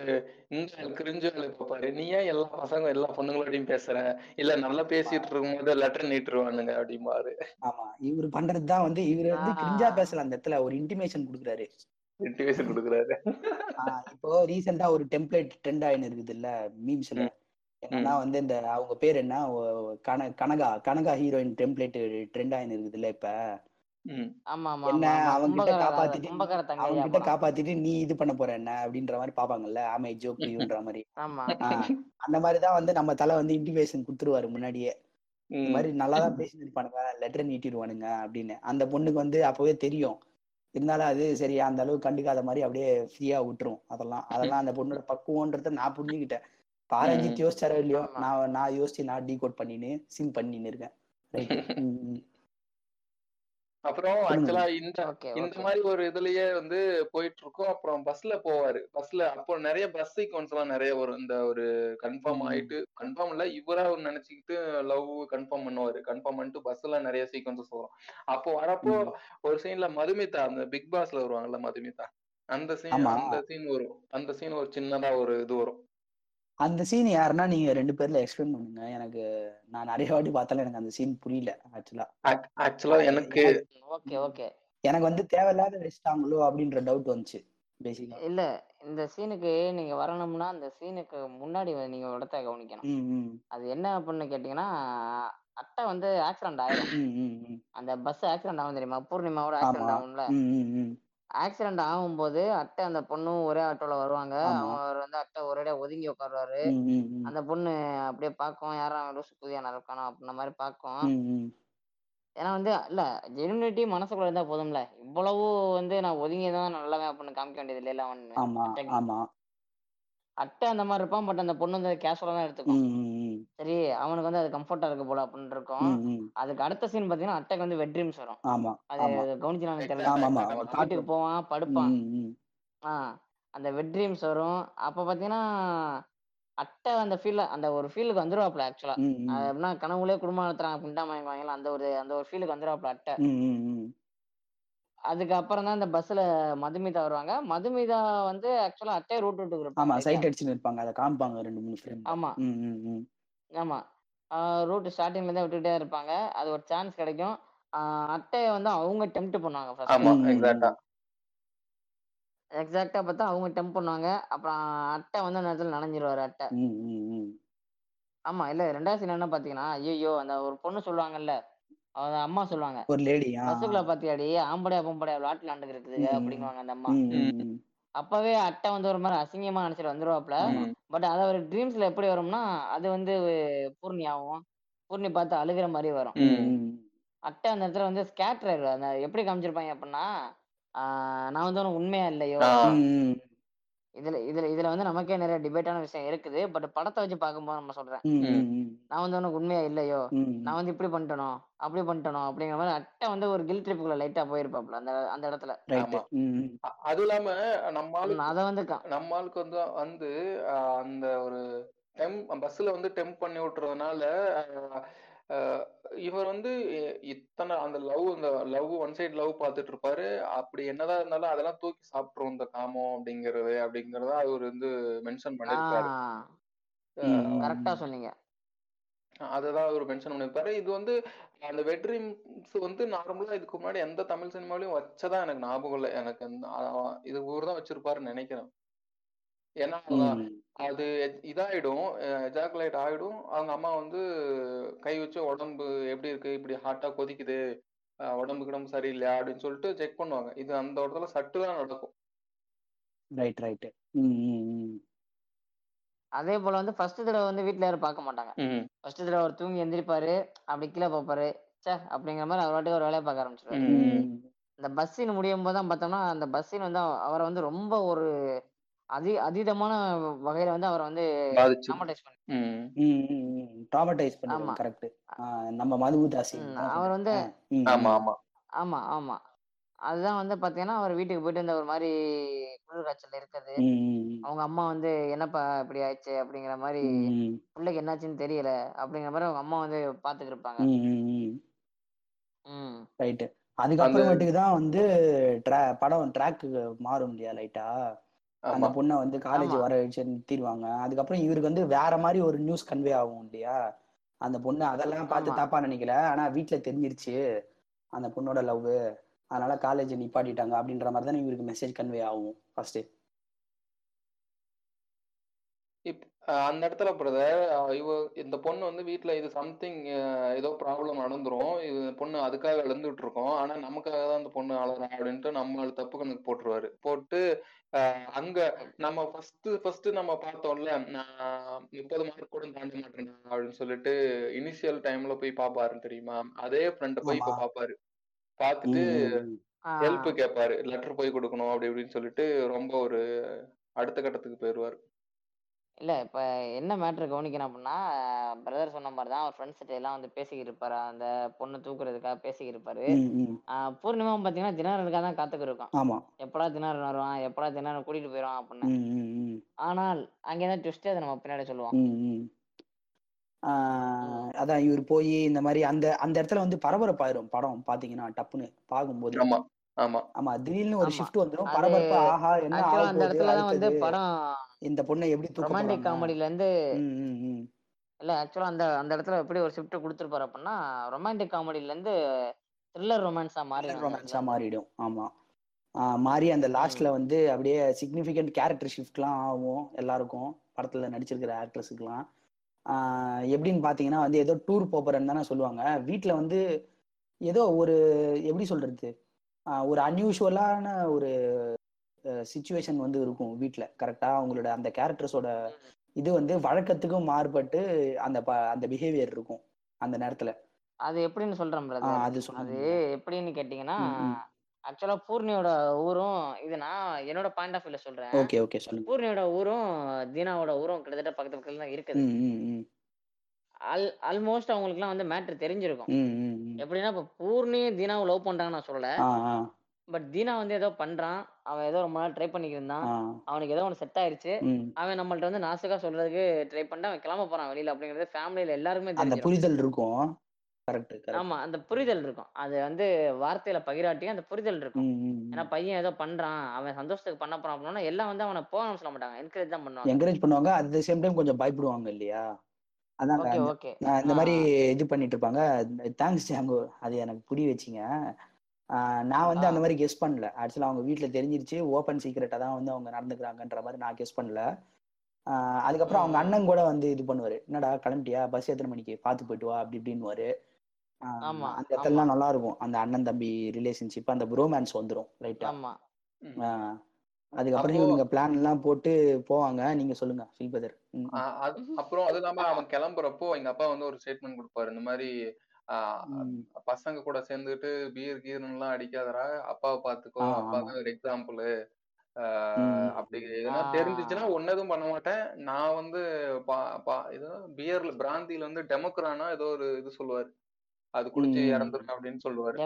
இந்த பாரு. நீ ஏன் எல்லா பசங்க எல்லா பொண்ணுங்களோடையும் பேசுற? இல்ல நல்லா பேசிட்டு இருக்கும்போது லெட்டர் நீட்டுருவானுங்க அப்படிம்பாரு.
ஆமா. இவர் பண்றதுதான் வந்து இவர் வந்து கிரிஞ்சா பேசல அந்த இடத்துல. ஒரு இன்டிமேஷன் கொடுக்குறாரு.
மோட்டிவேஷன் கொடுக்குறாரு.
இப்போ ரீசெண்டா ஒரு டெம்ப்ளேட் ட்ரெண்ட் ஆயின்னு இருக்குது இல்ல மீம்ஸ்ல. என்னன்னா. வந்து இந்த அவங்க பேர் என்ன? கன Kanaka Kanaka heroine template trend ஆயின்னு இருக்குது இல்ல இப்ப. என்ன அவங்க கிட்ட
கும்பகர
காப்பாத்திட்டு அவங்க கிட்ட காப்பாத்திட்டு நீ இது பண்ண போற என்ன? அப்படின்ற மாதிரி பாப்பாங்கல்ல ஆமை ஜோக் *laughs* யூன்ற மாதிரி. அந்த மாதிரிதான் வந்து நம்ம தலை வந்து இன்டிமேஷன் கொடுத்துருவாரு முன்னாடியே. இந்த
ம்.
மாதிரி நல்லா தான் *laughs* பேசிட்டு இருப்பானுங்க லெட்டர் நீட்டிடுவானுங்க அப்படின்னு. அந்த பொண்ணுக்கு வந்து அப்பவே தெரியும். இருந்தாலும் அது சரி அந்த அளவுக்கு கண்டுக்காத மாதிரி அப்படியே ஃப்ரீயா விட்டுரும் அதெல்லாம். அதெல்லாம் அந்த பொண்ணோட பக்குவன்றத நான் புரிஞ்சுக்கிட்டேன். பாரஞ்சித் யோசிச்சாரோ இல்லையோ. நான் நான் யோசிச்சு நான் டீ கோட் பண்ணின்னு சிம் பண்ணின்னு இருக்கேன். *laughs*
அப்புறம். ஆக்சுவலா இந்த இந்த மாதிரி ஒரு இதுலயே வந்து போயிட்டு இருக்கோம் அப்புறம் பஸ்ல போவாரு. பஸ்ல அப்போ நிறைய பஸ் சீக்வன்ஸ் எல்லாம் நிறைய வரும். இந்த ஒரு கன்ஃபார்ம். ஆயிட்டு கன்ஃபார்ம் இல்ல இவரா ஒரு நினைச்சுக்கிட்டு லவ் கன்ஃபார்ம் பண்ணுவாரு. கன்ஃபார்ம் பண்ணிட்டு பஸ்ல நிறைய சீக்வன்சஸ் வரும். அப்போ வரப்போ. ஒரு சீன்ல மதுமிதா அந்த பிக் பாஸ்ல வருவாங்கல்ல மதுமிதா? அந்த சீன். அந்த சீன் வரும். அந்த சீன் ஒரு சின்னதா ஒரு இது வரும்.
அந்த சீன் யாருன்னா நீங்க ரெண்டு பேர்ல எக்ஸ்பிளைன் பண்ணுங்க. எனக்கு நான் நிறைய வாட்டி பார்த்தாலும் எனக்கு அந்த சீன் புரியல ஆக்சுவலா
ஆக்சுவலா எனக்கு
ஓகே ஓகே
எனக்கு வந்து தேவையில்லாத வச்சுட்டாங்களோ அப்படின்ற டவுட் வந்துச்சு பேசிக்கா
இல்ல இந்த சீனுக்கு நீங்க வரணும்னா அந்த சீனுக்கு முன்னாடி நீங்க இடத்த கவனிக்கணும். அது என்ன அப்படின்னு கேட்டீங்கன்னா அட்டை வந்து ஆக்சிடென்ட் ஆயிரும்
ம் ம் ம்.
அந்த பஸ் ஆக்சிடென்ட் ஆகும் தெரியுமா? பூர்ணிமாவோட ஆக்சிடென்ட் ஆகும்ல. ஆக்சிடென்ட் ஆகும்போது அட்டை அந்த பொண்ணும் ஒரே ஆட்டோல வருவாங்க.
ஆமா.
அவர் வந்து அட்டை ஒரேடியா ஒதுங்கி உட்காருவாரு
ம் ம் ம்.
அந்த பொண்ணு அப்படியே பார்க்கும். யாரும் லூசு புதிய இருக்கானோ அப்படின்ற மாதிரி பார்க்கும்.
ம் ம்.
ஏன்னா வந்து இல்ல ஜெனுனிட்டி மனசுக்குள்ள இருந்தா போதும்ல. இவ்வளவு வந்து நான் ஒதுங்கி தான் நல்லவன் அப்படின்னு காமிக்க வேண்டியது இல்லைல்ல அவன்
ஆமா
அட்டைக்கு.
ஆமா.
அட்டை அந்த மாதிரி இருப்பான். பட் அந்த பொண்ணு வந்து கேஷுவலா தான் எடுத்துக்கும்.
ம்
சரி அவனுக்கு வந்து அது கம்ஃபர்ட்டா இருக்கு போல அப்படின்னு இருக்கும். அதுக்கு அடுத்த சீன் பாத்தீங்கன்னா அட்டைக்கு வந்து வெட் ட்ரீம்ஸ் வரும்.
ஆமா
அது
ஆமா.
கவனிச்சு தெரியல.
ஆமா ஆமா
வீட்டுக்கு போவான் படுப்பான்.
ம் ம்
ஆ அந்த வெட் ட்ரீம்ஸ் வரும். அப்ப பாத்தீங்கன்னா அட்டை அந்த ஃபீல்ல அந்த ஒரு ஃபீலுக்கு வந்துருவாப்ல ஆக்சுவலா எப்படின்னா கனவுலே குடும்பம் நடத்துறாங்க புண்டா வாங்குவாங்களா அந்த ஒரு அந்த ஒரு ஃபீலுக்கு வந்துருவாப்ல அட்டை அதுக்கப்புறம் தான் இந்த பஸ்ல மதுமிதா வருவாங்க. மதுமிதா வந்து ஆக்சுவலா அட்டையை ரூட் விட்டு
ஆமா சைட் அடிச்சுன்னு இருப்பாங்க. அதை காமிப்பாங்க ரெண்டு மூணு ஃப்ரெண்ட்
ஆமா.
ம் ம் ம்
ஆமா ரூட் ஸ்டார்டிங்ல இருந்தே விட்டுட்டே இருப்பாங்க. அது ஒரு சான்ஸ் கிடைக்கும். அட்டையை வந்து அவங்க டெம்ப்ட் பண்ணுவாங்க ஃபர்ஸ்ட்
ஆமா
ம், ம்,
எக்ஸாக்டா
எக்ஸாக்டா பார்த்தா அவங்க டெம்ப் பண்ணுவாங்க. அப்புறம் அட்டை வந்து அந்த இடத்துல நனைஞ்சிருவாரு அட்டை.
ம் ம் ம்.
ஆமா இல்ல ரெண்டாவது சீன் என்ன பாத்தீங்கன்னா ஐயோ அந்த ஒரு பொண்ணு சொல்லுவாங்கல்ல அவங்க அம்மா சொல்லுவாங்க.
ஒரு லேடி ஆ?
பஸ்ஸுக்குள்ள பாத்தியாடி ஆம்படையா பொம்படையா விளாட்டு விளாண்டு இருக்குதுங்க
ம்.
அப்படிங்குவாங்க அந்த அம்மா.
ம் ம் ம்.
அப்பவே அட்டை வந்து ஒரு மாதிரி அசிங்கமா நினைச்சிட்டு வந்துருவாப்ல பட் அது அவர் ட்ரீம்ஸ்ல எப்படி வரும்னா அது வந்து பூர்ணி ஆகும் பூர்ணி பார்த்து அழுகிற மாதிரி வரும். அட்டை அந்த இடத்துல வந்து ஸ்கேட்டர் அந்த எப்படி காமிச்சிருப்பாங்க அப்படின்னா ஆஹ் நான் வந்து உனக்கு உண்மையா இல்லையோ? இதுல இதுல இதுல வந்து நமக்கே நிறைய டிபேட்டான விஷயம் இருக்குது. பட் படத்தை வச்சு பார்க்கும்போது நம்ம சொல்றேன். நான் வந்து உனக்கு உண்மையா இல்லையோ? நான் வந்து இப்படி பண்ணிட்டனோ? அப்படி பண்ணிட்டனோ? அப்படிங்கிற மாதிரி அட்டை வந்து ஒரு கில் ட்ரிப்புக்குள்ள லைட்டா போயிருப்பாப்ல அந்த அந்த இடத்துல.
அது இல்லாம நம்ம ஆளு
அதை வந்து கா-
நம்ம ஆளுக்கு வந்து வந்து ஆஹ், அந்த ஒரு டெம் பஸ்ல வந்து டெம்ப் பண்ணி விட்டுறதுனால இவர் வந்து இத்தனை அந்த லவ் இந்த லவ் ஒன் சைடு லவ் பார்த்துட்டு இருப்பாரு அப்படி என்னதான் இருந்தாலும் அதெல்லாம் தூக்கி சாப்பிட்டுரும் இந்த காமம் அப்படிங்கறது அப்படிங்கறத அவர் வந்து மென்ஷன்
ம்,
கரெக்டா. சொன்னீங்க.
அதுதான் அவர் மென்ஷன் பண்ணிருப்பாரு இது வந்து அந்த வெட்ரீம்ஸ் வந்து நார்மலா இதுக்கு முன்னாடி எந்த தமிழ் சினிமாலையும் வச்சதா எனக்கு ஞாபகம் இல்லை. எனக்கு அந்த- இது ஊர் தான் வச்சிருப்பாருன்னு நினைக்கிறேன். ஏன்னா அது இதாயிடும் எஜாக்குலேட் ஆயிடும். அவங்க அம்மா வந்து கை வச்சு உடம்பு எப்படி இருக்கு இப்படி ஹாட்டா கொதிக்குது உடம்பு கிடம்பு சரியில்லையா அப்படின்னு சொல்லிட்டு செக் பண்ணுவாங்க. இது அந்த இடத்துல சட்டு தான் நடக்கும்.
ரைட் ம்
அதே போல வந்து ஃபர்ஸ்ட் தடவை வந்து வீட்ல யாரும் பார்க்க மாட்டாங்க. ஃபர்ஸ்ட் தடவை அவர் தூங்கி எந்திரிப்பாரு அப்படி கீழே பார்ப்பாரு ச்சே அப்படிங்கிற மாதிரி அவர் வாட்டுக்கு ஒரு வேலையை பார்க்க ஆரம்பிச்சிருவாரு. இந்த பஸ் சீன் முடியும் போது தான் பார்த்தோம்னா அந்த பஸ் சீன் வந்து அவ- அவரை வந்து ரொம்ப ஒரு அதி அதீதமான வகையில வந்து அவரை வந்து ட்ராமடைஸ் பண்ணி
கரெக்ட் நம்ம மதுபூதாசி
அவர் வந்து
ஆமா ஆமா.
ஆமா ஆமா. அதுதான் வந்து பாத்தீங்கன்னா அவர் வீட்டுக்கு போயிட்டு இந்த ஒரு மாதிரி குளிர் காய்ச்சல் இருக்குது அவங்க அம்மா வந்து என்னப்பா இப்படி ஆயிடுச்சு? அப்படிங்கிற மாதிரி பிள்ளைக்கு என்னாச்சுன்னு தெரியல. அப்படிங்கிற மாதிரி அவங்க அம்மா வந்து பாத்துட்டு இருப்பாங்க ம்
ரைட்டு அதுக்கப்புறமேட்டுக்கு தான் வந்து tra- படம் ட்ராக்கு மாறும் இல்லையா லைட்டா? அந்த பொண்ணை வந்து காலேஜ். வர வச்சு நிறுத்திடுவாங்க. அதுக்கப்புறம் இவருக்கு வந்து வேற மாதிரி ஒரு நியூஸ் கன்வே ஆகும் இல்லையா? அந்த பொண்ணு அதெல்லாம் பார்த்து. தப்பா நினைக்கல. ஆனா வீட்ல தெரிஞ்சிருச்சு. அந்த பொண்ணோட லவ் அதனால காலேஜ் நிப்பாட்டிட்டாங்க அப்படின்ற மாதிரி தான் இவருக்கு மெசேஜ் கன்வே ஆகும் ஃபர்ஸ்ட்
அந்த இடத்துல பிரதர் இவ இந்த பொண்ணு வந்து வீட்ல இது சம்திங் ஏதோ ப்ராப்ளம் நடந்துரும். இது பொண்ணு அதுக்காக எழுந்துட்டு இருக்கோம் ஆனா நமக்காக தான் அந்த பொண்ணு அழறா அப்படின்ட்டு நம்ம தப்பு கணக்கு போட்டுருவாரு. போட்டு அங்க நம்ம ஃபர்ஸ்ட் ஃபர்ஸ்ட் நம்ம பார்த்தோம்ல நான் முப்பது மார்க் கூட தாண்ட மாட்டேன் அப்படின்னு சொல்லிட்டு இனிஷியல் டைம்ல போய் பாப்பாரு தெரியுமா? அதே ஃப்ரெண்ட போய் இப்ப. பாப்பாரு. பார்த்துட்டு
ஆ,
ஹெல்ப் கேட்பாரு லெட்டர் போய் கொடுக்கணும் அப்படி இப்படின்னு சொல்லிட்டு ரொம்ப ஒரு அடுத்த கட்டத்துக்கு போயிருவாரு.
இல்ல இப்ப என்ன மேட்ரு கவனிக்கணும் அப்படின்னா பிரதர் சொன்ன மாதிரி தான் அவர் ஃப்ரெண்ட்ஸ் எல்லாம் வந்து பேசிக்கிட்டு இருப்பாரு அந்த பொண்ணு தூக்குறதுக்காக பேசிக்கிட்டு இருப்பாரு ஆஹ் பூர்ணிமா பாத்தீங்கன்னா தினகரனுக்காக தான் காத்துக்கிட்டு இருக்கோம்
ஆமா.
எப்படா தினகரன் வருவான்? எப்படா தினகரன் கூட்டிட்டு போயிடுவான் அப்படின்னு
ம், ம், ம்.
ஆனால் அங்கேதான் ட்விஸ்டே அதை நம்ம பின்னாடி சொல்லுவோம்.
ம், ம். ஆஹ் அதான் இவர் போய் இந்த மாதிரி அந்த அந்த இடத்துல வந்து பரபரப்பாயிரும் படம் பாத்தீங்கன்னா டப்புன்னு பார்க்கும்போது
ஆமா ஆமா.
ஆமா திடீர்னு ஒரு
ஆமா.
ஷிஃப்ட் வந்துரும்.
அது
பரபரப்பு ஆஹா என்ன
ஆக்சுவலா அந்த இடத்துல தான் வந்து
அடுத்தது?
படம்
இந்த பொண்ணை எப்படி
ரொமான்டிக் காமெடில இருந்து
ம், ம், ம்.
இல்ல ஆக்சுவலா அந்த அந்த இடத்துல எப்படி ஒரு ஷிஃப்ட் கொடுத்துருப்பாரு அப்படின்னா ரொமான்டிக் காமெடில இருந்து த்ரில்லர் ரொமான்ஸா மாறிடும் அந்த
ரொமான்ஸா. மாறிடும். ஆமா. மாறி அந்த லாஸ்ட்ல வந்து அப்படியே சிக்னிஃபிகண்ட் கேரக்டர் ஷிஃப்ட்லாம் ஆகும் எல்லாருக்கும். படத்துல நடிச்சிருக்கிற ஆக்ட்ரஸுக்குலாம் ஆஹ் எப்படின்னு பாத்தீங்கன்னா வந்து ஏதோ டூர் போறேன்னு தானே சொல்லுவாங்க. வீட்ல வந்து ஏதோ ஒரு எப்படி சொல்றது? ஒரு அன்யூஷுவலான ஒரு சுச்சுவேஷன் வந்து இருக்கும் வீட்ல. கரெக்டா அவங்களோட அந்த கேரக்டர்ஸோட இது வந்து வழக்கத்துக்கும் மாறுபட்டு அந்த அந்த பிஹேவியர் இருக்கும் அந்த நேரத்துல.
அது எப்படின்னு சொல்றேன் பிரதர்
அது
அது எப்படின்னு கேட்டீங்கன்னா. ஆக்சுவலா பூர்ணியோட ஊரும் இது நான் என்னோட பாயிண்ட் ஆஃப் வியூல சொல்றேன்.
ஓகே ஓகே சொல்லுங்க.
பூர்ணியோட ஊரும் தீனாவோட ஊரும் கிட்டத்தட்ட பக்கத்து பக்கத்துல தான் இருக்குது. ஆல் ஆல்மோஸ்ட் அவங்களுக்குலாம் வந்து மேட்ரு தெரிஞ்சிருக்கும். எப்படின்னா இப்போ பூர்ணி தீனாவை லவ் பண்றாங்கன்னு நான் சொல்லல. பட் தீனா வந்து ஏதோ பண்றான். அவன் ஏதோ ரொம்ப நாள் ட்ரை பண்ணிக்கிட்டு இருந்தான் அவனுக்கு ஏதோ ஒன்று செட் ஆயிருச்சு. அவன் நம்மள்ட்ட வந்து நாசுக்கா சொல்றதுக்கு ட்ரை பண்ணிட்டு அவன் கிளம்ப போறான் வெளியில அப்படிங்கிறது ஃபேமிலியில எல்லாருக்குமே
அந்த புரிதல் இருக்கும்.
ஆமா அந்த புரிதல் இருக்கும். அது வந்து வார்த்தையில பகிராட்டியும் அந்த புரிதல் இருக்கும். ஏன்னா பையன் ஏதோ பண்றான். அவன் சந்தோஷத்துக்கு பண்ண போறான் அப்படின்னா எல்லாம் வந்து அவனை போகணும்னு சொல்ல மாட்டாங்க. என்கரேஜ் தான் பண்ணுவாங்க.
என்கரேஜ் பண்ணுவாங்க. அட் த சேம் டைம் கொஞ்சம் பயப்படுவாங்க இல்லையா? நான் இந்த மாதிரி இது பண்ணிட்டு இருப்பாங்க. தேங்க்ஸ் ஜாங்கோ அது எனக்கு புரிய வச்சிங்க. நான் வந்து. அந்த மாதிரி கெஸ் பண்ணல. ஆக்சுவலாக அவங்க வீட்டில் தெரிஞ்சிருச்சு. ஓப்பன் சீக்ரெட்டாக தான் வந்து அவங்க நடந்துக்கிறாங்கன்ற மாதிரி நான் கெஸ் பண்ணல. அதுக்கப்புறம் அவங்க. அண்ணன் கூட வந்து இது பண்ணுவாரு. என்னடா கிளம்பிட்டியா? பஸ் எத்தனை மணிக்கு? பார்த்து போயிட்டு வா. அப்படி இப்படின்னு
ஆமா,
அந்த இடத்துலலாம் நல்லா இருக்கும் அந்த அண்ணன் தம்பி ரிலேஷன்ஷிப் அந்த ப்ரோமேன்ஸ் வந்துரும் ரைட்டா
ஆமா.
அதுக்கப்புறம் இவங்க பிளான் எல்லாம் போட்டு போவாங்க. நீங்க சொல்லுங்க ஸ்ரீபதர்.
அப்புறம் அது இல்லாம அவன் கிளம்புறப்போ எங்க அப்பா வந்து ஒரு ஸ்டேட்மெண்ட் கொடுப்பாரு. இந்த மாதிரி. பசங்க கூட சேர்ந்துட்டு பீர் கீர்னு எல்லாம் அடிக்காதடா. அப்பாவை பாத்துக்கோ அப்பா. தான் ஒரு எக்ஸாம்பிள். அப்படி எதுனா. தெரிஞ்சிச்சுன்னா ஒன்னதும் பண்ண மாட்டேன். நான் வந்து பா- பா- இது பியர்ல பிராந்தில வந்து டெமோக்ரானா ஏதோ ஒரு இது சொல்லுவாரு. அது குடிச்சு
ம்.
இறந்துரும் அப்படின்னு சொல்லுவாரு.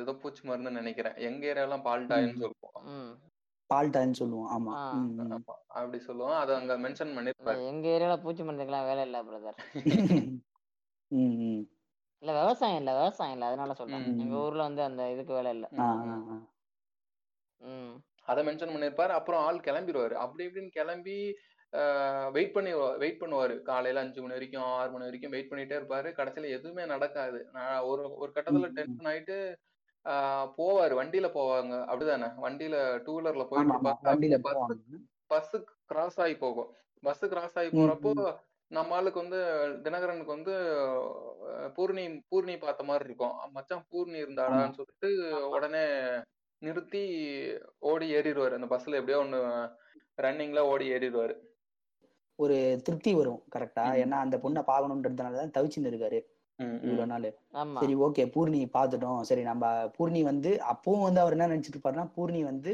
ஏதோ பூச்சி மருந்துன்னு நினைக்கிறேன். எங்க ஏரியாலாம் பால்டாயின்னு சொல்லுவோம்.
பால்டான்னு சொல்லுவோம். ஆமா.
அப்படி சொல்லுவோம். அதை அங்க மென்ஷன்
இல்ல,
பண்ணிருப்பாரு
எங்க ஏரியால பூச்சி மருந்துக்கெல்லாம் வேலை இல்ல பிரதர். *laughs* இல்ல விவசாயம் இல்ல விவசாயம் இல்ல அதனால சொல்றேன். எங்க ஊர்ல வந்து அந்த இதுக்கு வேலை இல்ல.
அதை மென்ஷன் பண்ணிருப்பாரு. அப்புறம் ஆள் கிளம்பிடுவாரு அப்படி இப்படின்னு கிளம்பி வெயிட் பண்ணி வெயிட் பண்ணுவாரு. காலையில அஞ்சு மணி வரைக்கும் ஆறு மணி வரைக்கும் வெயிட் பண்ணிட்டே இருப்பாரு. கடைசியில எதுவுமே நடக்காது. நான் ஒரு ஒரு கட்டத்துல. டென்ஷன் ஆயிட்டு போவாரு. வண்டியில போவாங்க. அப்படிதானே? வண்டியில டூ வீலர்ல போயிட்டு பஸ் கிராஸ் ஆகி போகும். பஸ் கிராஸ் ஆகி போறப்போ நம்ம ஆளுக்கு வந்து தினகரனுக்கு வந்து பூர்ணி பூர்ணி பார்த்த மாதிரி இருக்கும். மச்சான் பூர்ணி இருந்தாடான்னு சொல்லிட்டு உடனே நிறுத்தி ஓடி ஏறிடுவாரு. அந்த பஸ்ல எப்படியோ ஒண்ணு ரன்னிங்ல ஓடி ஏறிடுவாரு.
ஒரு திருப்தி வரும் கரெக்டா ஏன்னா அந்த பொண்ணை பார்க்கணுன்றதுனாலதான் தவிச்சுன்னு இருக்காரு. இவ்வளவு நாள். சரி ஓகே பூர்ணி பார்த்துட்டோம். சரி நம்ம பூர்ணி வந்து அப்பவும் வந்து அவர் என்ன நினைச்சிட்டு இருப்பாருன்னா பூர்ணி வந்து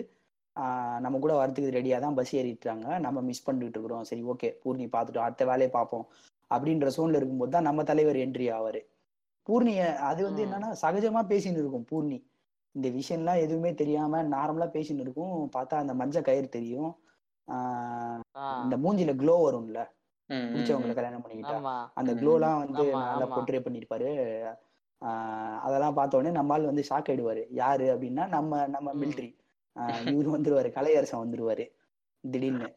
ஆஹ் நம்ம கூட வரதுக்கு ரெடியா தான் பஸ் ஏறிட்டாங்க நம்ம மிஸ் பண்ணிட்டு இருக்கிறோம். சரி ஓகே பூர்ணி பார்த்துட்டோம். அடுத்த வேலையை பார்ப்போம். அப்படின்ற சோன்ல இருக்கும்போது தான் நம்ம தலைவர் என்ட்ரி ஆவாரு. பூர்ணிய அது வந்து என்னன்னா சகஜமா பேசின்னு இருக்கும் பூர்ணி. இந்த விஷயம்லாம் எதுவுமே தெரியாம நார்மலா பேசின்னு இருக்கும். பார்த்தா அந்த மஞ்ச கயிறு தெரியும். இந்த மூஞ்சில க்ளோ வரும்ல. பிடிச்சவங்களை கல்யாணம் பண்ணிக்கிட்டா. அந்த க்ளோலாம் வந்து நல்லா பண்ணியிருப்பாரு ஆஹ் அதெல்லாம் பார்த்த உடனே நம்மால் வந்து ஷாக் ஆயிடுவாரு. யாரு அப்படின்னா நம்ம நம்ம மிலிட்ரி இவர் வந்துருவாரு. கலையரசன் வந்துருவாரு. திடீர்னு.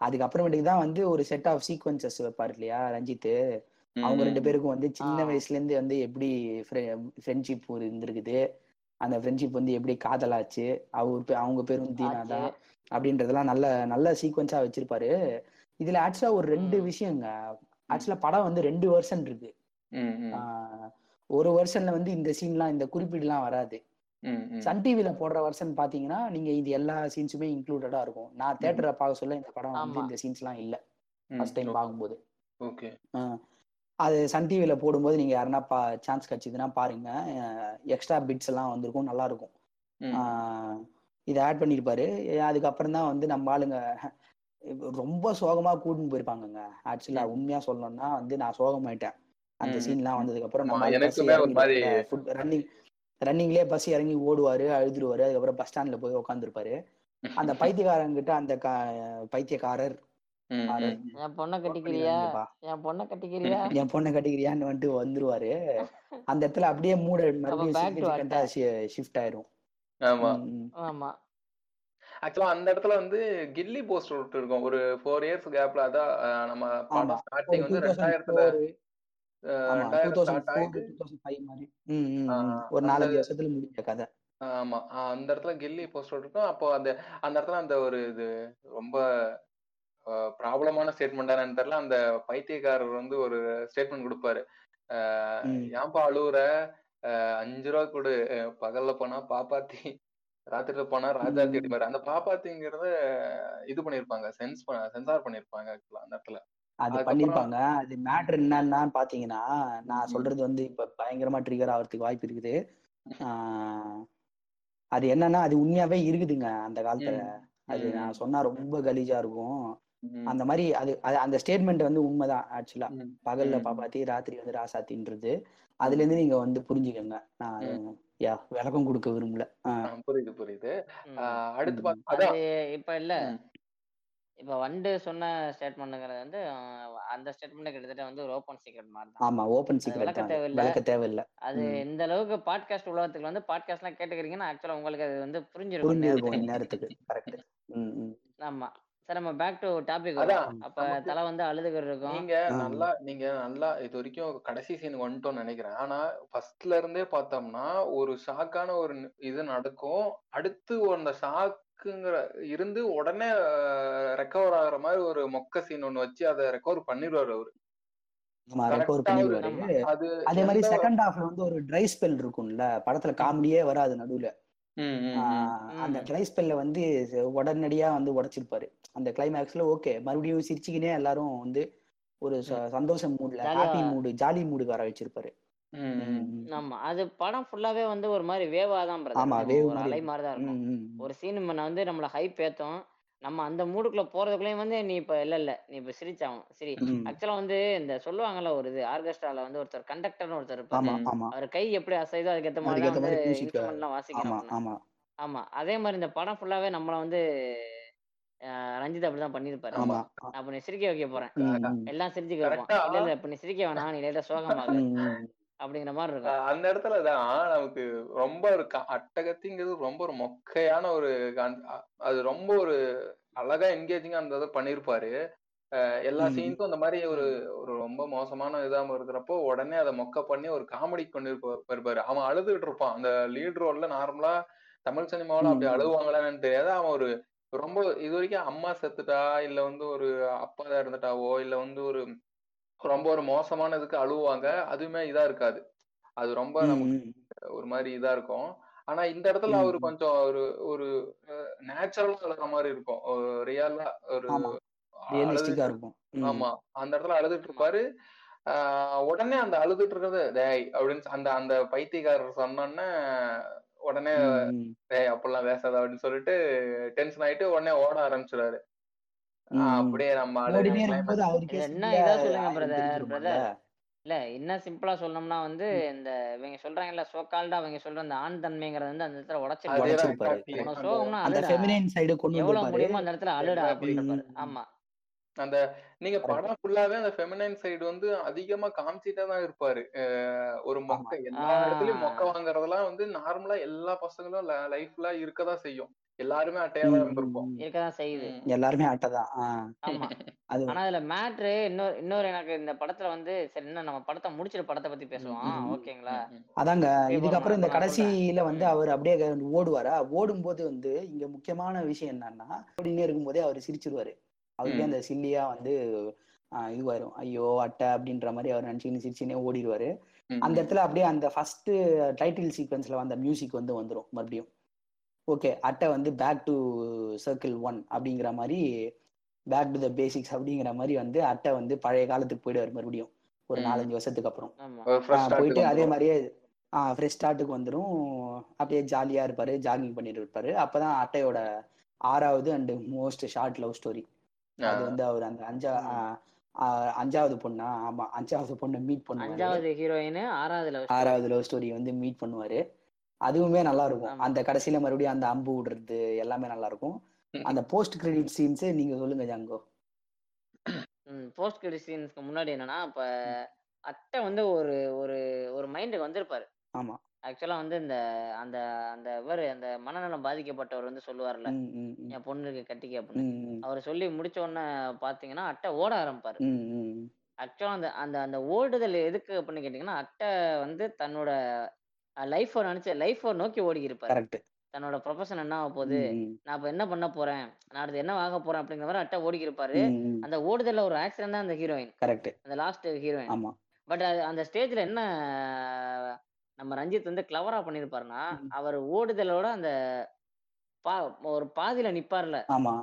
அதுக்கப்புறமேட்டுக்கு தான் வந்து ஒரு செட் ஆஃப் சீக்வன்சஸ் வைப்பாரு இல்லையா ரஞ்சித் அவங்க ரெண்டு பேருக்கும் வந்து சின்ன வயசுல இருந்து வந்து எப்படி ஃப்ரெண்ட்ஷிப் இருந்திருக்குது. அந்த ஃப்ரெண்ட்ஷிப் வந்து எப்படி காதலாச்சு. அவர் அவங்க பேரும் தான் அப்படின்றதெல்லாம் நல்ல நல்ல சீக்வன்ஸா வச்சிருப்பாரு. இதுல ஆக்சுவலா ஒரு ரெண்டு விஷயங்க. ஆக்சுவலா படம் வந்து ரெண்டு வருஷன் இருக்கு. ஒரு வருஷன்ல வந்து இந்த சீன்லாம் இந்த குறிப்பீடுலாம் வராது. சன் டிவில போடுற வருஷன் பாத்தீங்கன்னா நீங்க இது எல்லா சீன்ஸுமே இன்க்ளூடடா இருக்கும். நான் தேட்டரை பார்க்க சொல்ல இந்த படம் வந்து இந்த சீன்ஸ்லாம் இல்ல.
ம்
ஃபர்ஸ்ட் டைம் பார்க்கும்போது.
ஓகே.
அது சன் டிவில போடும்போது நீங்க யாருன்னா பா சான்ஸ் கிடைச்சதுன்னா பாருங்க. எக்ஸ்ட்ரா பிட்ஸ் எல்லாம் வந்திருக்கும் நல்லா இருக்கும். இதை ஆட் பண்ணியிருப்பாரு அதுக்கப்புறம் தான் வந்து நம்ம ஆளுங்க ரொம்ப சோகமா கூட்டின்னு போயிருப்பாங்கங்க. ஆக்சுவலா உண்மையா சொல்லணும்னா வந்து நான் சோகமாயிட்டேன். அந்த சீன்லாம். வந்ததுக்கு அப்புறம் நம்ம ரன்னிங் ரன்னிங்லேயே பஸ் இறங்கி ஓடுவாரு அழுதுருவாரு. அதுக்கப்புறம் பஸ் ஸ்டாண்ட்ல போய் உட்காந்துருப்பாரு அந்த *laughs* பைத்தியக்காரங்கிட்ட அந்த கா பைத்தியக்காரர்.
என் பொண்ணை கட்டிக்கிறியா? என் பொண்ணை கட்டிக்கிறியா?
என் பொண்ணை கட்டிக்கிறியான்னு வந்துட்டு வந்துருவாரு. அந்த இடத்துல அப்படியே மூட ஷிஃப்ட் ஆயிரும்
ஆமா.
ஆமா.
ஆக்சுவலா அந்த இடத்துல வந்து கில்லி போஸ்டர் விட்டு இருக்கும். ஒரு ஃபோர் இயர்ஸ் கேப்ல அதான் நம்ம படம் ஸ்டார்டிங் வந்து ரெண்டாயிரத்துல
ஒரு நாலஞ்சு வருஷத்துல முடிஞ்ச கதை.
ஆமா. அந்த இடத்துல கில்லி போஸ்டர் இருக்கும். அப்போ அந்த அந்த இடத்துல அந்த ஒரு இது ரொம்ப ப்ராப்ளமான ஸ்டேட்மெண்டா என்னன்னு தெரியல. அந்த பைத்தியக்காரர் வந்து ஒரு ஸ்டேட்மெண்ட் கொடுப்பாரு. ஏன்பா அழுவுற? அஞ்சு ரூபா கொடு. பகல்ல போனா பாப்பாத்தி. ராத்திரில போனா ராஜாத்தி
ம்
அடிப்பாரு. அந்த பாப்பாத்திங்கிறத இது பண்ணிருப்பாங்க. சென்ஸ் சென்சார் பண்ணிருப்பாங்க அந்த இடத்துல.
அது பண்ணிருப்பாங்க. அது மேட்ரு என்னன்னா பாத்தீங்கன்னா நான் சொல்றது வந்து இப்ப பயங்கரமா ட்ரிகர் ஆகிறதுக்கு வாய்ப்பு இருக்குது. அது என்னன்னா அது உண்மையாவே இருக்குதுங்க அந்த காலத்துல. அது நான் சொன்னா ரொம்ப கலீஜா இருக்கும். அந்த மாதிரி அது அந்த ஸ்டேட்மெண்ட் வந்து உண்மைதான் ஆக்சுவலா. பகல்ல பாப்பாத்தி ராத்திரி வந்து ராசாத்தின்றது. அதுல இருந்து நீங்க வந்து புரிஞ்சுக்கோங்க. நான். யா விளக்கம் கொடுக்க விரும்பல.
புரியுது புரியுது. அடுத்து அதான்
இப்ப இல்ல. இப்ப வண்டு சொன்ன ஸ்டேட்மெண்ட்ங்கிறது வந்து அந்த ஸ்டேட்மெண்ட் கிட்டத்தட்ட வந்து ஒரு ஓப்பன் சீக்ரெட் மாதிரி தான்
ஆமா ஓப்பன்
அது
சீக்ரெட்
விளக்க தேவையில்ல.
விளக்க தேவையில்லை.
அது
ம்.
எந்த அளவுக்கு பாட்காஸ்ட் உலகத்துக்கு வந்து பாட்காஸ்ட்லாம் கேட்டுக்கிறீங்கன்னா ஆக்சுவலா உங்களுக்கு அது வந்து புரிஞ்சிருக்கும் நேரத்துக்கு.
கரெக்ட்
ஆமா. சரி நம்ம பேக் டு டாபிக் அப்ப தலை வந்து அழுதுகிட்டு இருக்கும்.
நீங்க நல்லா நீங்க நல்லா இது வரைக்கும் கடைசி சீனுக்கு வந்துட்டோம்னு நினைக்கிறேன். ஆனா ஃபர்ஸ்ட்ல இருந்தே பார்த்தோம்னா ஒரு ஷாக்கான ஒரு இது நடக்கும். அடுத்து அந்த ஷாக்குங்கிற இருந்து உடனே ரெக்கவர் ஆகுற மாதிரி ஒரு மொக்க சீன் ஒண்ணு வச்சு அதை ரெக்கவர் பண்ணிடுவாரு அவரு. அது
மாதிரி செகண்ட் ஹாஃப்ல வந்து ஒரு ட்ரை ஸ்பெல் இருக்கும்ல படத்துல காமெடியே வராது நடுவுல. அந்த ட்ரை ஸ்பெல்ல வந்து உடனடியா வந்து உடைச்சிருப்பாரு. அந்த கிளைமேக்ஸ்ல ஓகே மறுபடியும் சிரிச்சுக்கினே எல்லாரும் வந்து ஒரு
ம்,
ச- சந்தோஷ மூட்ல ஹாப்பி மூடு ஜாலி மூடுக்கு வர வச்சிருப்பாரு.
ஆமா. அது படம் ஃபுல்லாவே வந்து ஒரு மாதிரி வேவா தான்
ஆமா வேவ்
அலை மாதிரி தான் இருக்கும். ஒரு சீன் வந்து நம்மள ஹைப் ஏத்தும். நம்ம அந்த மூடுக்குள்ள போறதுக்குள்ளேயும் வந்து நீ இப்ப இல்ல இல்ல. நீ இப்ப சிரிச்சாகும் சரி. ஆக்சுவலா வந்து இந்த சொல்லுவாங்கல்ல ஒரு இது ஆர்கெஸ்ட்ரால வந்து ஒருத்தர் கண்டக்டர்னு ஒருத்தர்.
ஆமா
அவர் கை எப்படி அசைதோ அதுக்கேத்த மாதிரி வந்து இன்ஸ்ட்ருமெண்ட் எல்லாம் வாசிக்கணும்
ஆமா
அப்படின்னு.
ஆமா.
ஆமா. அதே மாதிரி இந்த படம் ஃபுல்லாவே நம்மள வந்து அஹ், ரஞ்சித் அப்படிதான் பண்ணிருப்பாரு இப்ப நீ சிரிக்க வைக்க போறேன். எல்லாம் சிரிச்சுக்க வைப்போம்
கரெக்டா
இல்ல இல்ல இப்ப நீ சிரிக்க வேணாம். நீ லேட்டா சோகமாகு. அப்படிங்கிற மாதிரி இருக்கும்
அந்த இடத்துல தான் நமக்கு ரொம்ப ஒரு அட்டகத்திங்கிறது ரொம்ப ஒரு மொக்கையான ஒரு அது ரொம்ப ஒரு அழகா என்கேஜிங்கா அந்த இதை பண்ணியிருப்பாரு அஹ் எல்லா
ம்.
சீனுக்கும் அந்த மாதிரி ஒரு. ஒரு ரொம்ப மோசமான இதாம இருக்கிறப்போ உடனே அதை மொக்க பண்ணி ஒரு காமெடி கொண்டு இருப்ப- இருப்பாரு அவன் அழுதுகிட்டு இருப்பான் அந்த லீட் ரோல்ல நார்மலா தமிழ் சினிமாவில அப்படி. அழுவாங்களான்னு தெரியாது அவன் ஒரு ரொம்ப இது வரைக்கும் அம்மா செத்துட்டா இல்ல வந்து ஒரு அப்பா இறந்துட்டாவோ இல்ல வந்து ஒரு ரொம்ப ஒரு மோசமான இதுக்கு அழுவாங்க அதுவுமே இதா இருக்காது. அது ரொம்ப நமக்கு. ஒரு மாதிரி இதா இருக்கும். ஆனா இந்த இடத்துல அவரு. கொஞ்சம் ஒரு ஒரு நேச்சுரலா அழுகிற மாதிரி இருக்கும். ரியலா ஒரு
ஆமா.
அந்த இடத்துல அழுதுட்டு இருப்பாரு. ஆஹ் உடனே அந்த அழுதுட்டு இருக்கிறது டேய் அப்படின்னு அந்த அந்த பைத்தியக்காரர் சொன்னோன்னே உடனே. டேய் அப்படிலாம் பேசாத அப்படின்னு சொல்லிட்டு டென்ஷன் ஆயிட்டு உடனே ஓட ஆரம்பிச்சிடாரு. அப்படியே நம்ம
என்ன இதா சொல்லுங்க பிரதர் பிரதர் இல்ல? என்ன சிம்பிளா சொல்லணும்னா வந்து. இந்த இவங்க சொல்றாங்கல்ல சோக்கால்டா அவங்க சொல்ற அந்த ஆண் தன்மைங்கிறத வந்து அந்த இடத்துல உடைச்சிருப்பாரு. சோகம்னா
அந்த
அழுடா.
ஃபெமினைன் சைடு கொண்டு
எவ்வளவு முடியுமோ அந்த இடத்துல அழுடா அப்படின்னு. ஆமா.
அந்த நீங்க படம் ஃபுல்லாவே அந்த ஃபெமினைன் சைடு வந்து அதிகமா காமிச்சிட்டே தான் இருப்பாரு. அஹ் ஒரு மொக்க எல்லா இடத்துலயும் மொக்க வாங்குறதெல்லாம் வந்து நார்மலா எல்லா பசங்களும் லைஃப்ல இருக்கதான் செய்யும். எல்லாருமே அட்டையா தான் இருந்திருப்போம்.
இருக்கதான் செய்யுது.
எல்லாருமே அட்டைதான் ஆ.
ஆமா.
அது
ஆனா இதுல மேட்ரு இன்னொரு இன்னொரு எனக்கு இந்த படத்துல வந்து சரி இன்னும் நம்ம படத்தை முடிச்சிட்டு படத்தை பத்தி பேசுவோம். ஓகேங்களா.
அதாங்க. இதுக்கப்புறம் இந்த கடைசியில வந்து அவர் அப்படியே ஓடுவாரா? ஓடும்போது வந்து இங்க முக்கியமான விஷயம் என்னன்னா ஓடினே இருக்கும்போதே அவர் சிரிச்சிருவாரு. அவருக்கே அந்த சில்லியா வந்து இதுவாயிரும். ஐயோ அட்டை அப்படின்ற மாதிரி அவர் நினைச்சுன்னு சிரிச்சுனே ஓடிடுவாரு. அந்த. இடத்துல அப்படியே அந்த ஃபர்ஸ்ட் டைட்டில் சீக்வன்ஸ்ல வந்த மியூசிக் வந்து வந்துடும் மறுபடியும். ஓகே அட்டை வந்து பேக் டு சர்க்கிள் ஒன் அப்படிங்கிற மாதிரி பேக் டு த பேசிக்ஸ் அப்படிங்கிற மாதிரி வந்து அட்டை வந்து பழைய காலத்துக்கு போயிடுவார் மறுபடியும். ஒரு. நாலஞ்சு வருஷத்துக்கு அப்புறம். போயிட்டு அதே மாதிரியே ஃப்ரெஷ் ஸ்டார்ட்டுக்கு வந்துடும் அப்படியே ஜாலியாக இருப்பாரு ஜாகிங் பண்ணிட்டு இருப்பாரு. அப்பதான் அட்டையோட ஆறாவது and most short love story அது வந்து அவர் அந்த அஞ்சா அஞ்சாவது பொண்ணா? ஆமா அஞ்சாவது பொண்ணை மீட் பண்ணுவாரு.
அஞ்சாவது ஹீரோயின் ஆறாவது லவ்
ஆறாவது லவ் ஸ்டோரி வந்து மீட் பண்ணுவாரு. அதுவுமே நல்லா இருக்கும் அந்த கடைசியில மறுபடியும் அந்த அம்பு விடுறது எல்லாமே நல்லா இருக்கும் அந்த போஸ்ட் கிரெடிட் சீன்ஸ் நீங்க சொல்லுங்க ஜாங்கோ.
போஸ்ட் கிரெடிட் சீன்ஸ்க்கு முன்னாடி என்னன்னா இப்ப. அட்டை வந்து ஒரு ஒரு ஒரு மைண்டுக்கு வந்திருப்பாரு.
ஆமா.
ஆக்சுவலா வந்து இந்த அந்த அந்த இவர் அந்த மனநலம் பாதிக்கப்பட்டவர் வந்து சொல்லுவார்ல என் பொண்ணுக்கு கட்டிக்க அப்படின்னு. அவர் சொல்லி முடிச்ச உடனே பாத்தீங்கன்னா அட்டை ஓட ஆரம்பிப்பாரு. ஆக்சுவலா அந்த அந்த அந்த ஓடுதல் எதுக்கு அப்படின்னு கேட்டீங்கன்னா அட்டை வந்து தன்னோட லைஃபை நினைச்சு லைஃபை நோக்கி ஓடி இருப்பாரு
கரெக்ட்
தன்னோட ப்ரொஃபஷன் என்ன ஆக போகுது? நான் இப்ப என்ன பண்ண போறேன்? நான் அடுத்து என்ன ஆக போறேன் அப்படிங்கிற மாதிரி அட்டை ஓடி இருப்பாரு அந்த ஓடுதல்ல ஒரு ஆக்சிடென்ட் தான் அந்த ஹீரோயின்
கரெக்ட்
அந்த லாஸ்ட் ஹீரோயின்
ஆமா.
பட் அந்த ஸ்டேஜ்ல என்ன நம்ம ரஞ்சித் வந்து கிளவரா பண்ணிருப்பாருன்னா. அவர் ஓடுதலோட அந்த பா ஒரு பாதியில நிப்பார்ல.
ஆமா.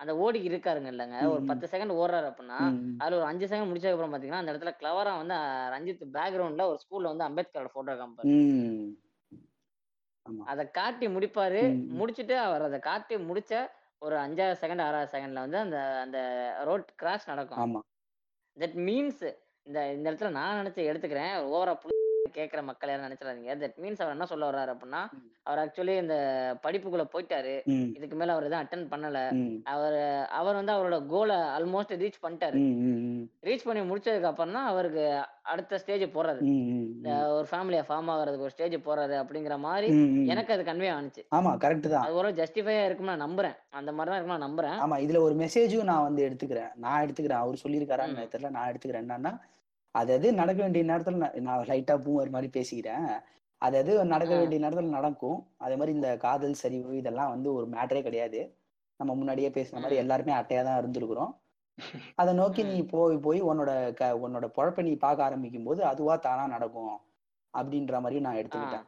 அந்த ஓடி இருக்காருங்க இல்லைங்க. ஒரு. பத்து செகண்ட் ஓடுறாரு அப்படின்னா. அதுல ஒரு அஞ்சு செகண்ட் முடிச்சதுக்கு அப்புறம் பாத்தீங்கன்னா அந்த இடத்துல கிளவரா வந்து ரஞ்சித் பேக்ரவுண்ட்ல ஒரு ஸ்கூல்ல வந்து அம்பேத்கரோட போட்டோ காமிப்பாரு. அதை காட்டி முடிப்பாரு. முடிச்சிட்டு அவர் அதை காட்டி முடிச்ச ஒரு அஞ்சாவது செகண்ட் ஆறாவது செகண்ட்ல வந்து அந்த அந்த ரோட் கிராஷ் நடக்கும். தட் மீன்ஸ் இந்த இந்த இடத்துல நான் நினைச்சு எடுத்துக்கிறேன். ஓவரா கேட்குற மக்கள் யாரும் நினைச்சிடாதீங்க. தட் மீன்ஸ் அவர் என்ன சொல்ல வர்றாரு அப்படின்னா. அவர் ஆக்சுவலி இந்த படிப்புக்குள்ள போயிட்டாரு. இதுக்கு மேல அவர் எதுவும் அட்டன் பண்ணல. அவர் அவர் வந்து அவரோட கோலை ஆல்மோஸ்ட் ரீச் பண்ணிட்டாரு. ரீச் பண்ணி முடிச்சதுக்கு அப்புறம் தான் அவருக்கு அடுத்த ஸ்டேஜ்
ம்.
ஒரு ஃபேமிலியா ஃபார்ம் ஆகுறதுக்கு ஒரு ஸ்டேஜ் போறது அப்படிங்கிற மாதிரி. எனக்கு அது கன்வே ஆனிச்சு
ஆமா கரெக்ட் தான்.
அது ஒரு ஜஸ்டிஃபையா இருக்கும்னு நான் நம்புறேன். அந்த மாதிரி தான் இருக்கும் நான் நம்புறேன்.
ஆமா இதுல ஒரு மெசேஜும் நான் வந்து எடுத்துக்கிறேன். நான் எடுத்துக்கிறேன். அவர்
ம்.
சொல்லியிருக்காரான்னு தெரியல. நான் எடுத்துக்கிறேன். என்னன்னா அது அது நடக்க வேண்டிய நேரத்துல நான் நான் லைட்டா பூமர் மாதிரி பேசிக்கிறேன் அது அது நடக்க. வேண்டிய நேரத்துல நடக்கும் அதே மாதிரி இந்த காதல் சரிவு இதெல்லாம் வந்து ஒரு மேட்டரே கிடையாது நம்ம முன்னாடியே பேசின மாதிரி. எல்லாருமே அட்டையா தான் இருந்திருக்கிறோம் *laughs* அதை நோக்கி நீ. போய் போய் உன்னோட க உன்னோட பொழப்பை நீ பார்க்க ஆரம்பிக்கும் போது அதுவா தானா நடக்கும் அப்படின்ற மாதிரி நான். எடுத்துக்கிட்டேன்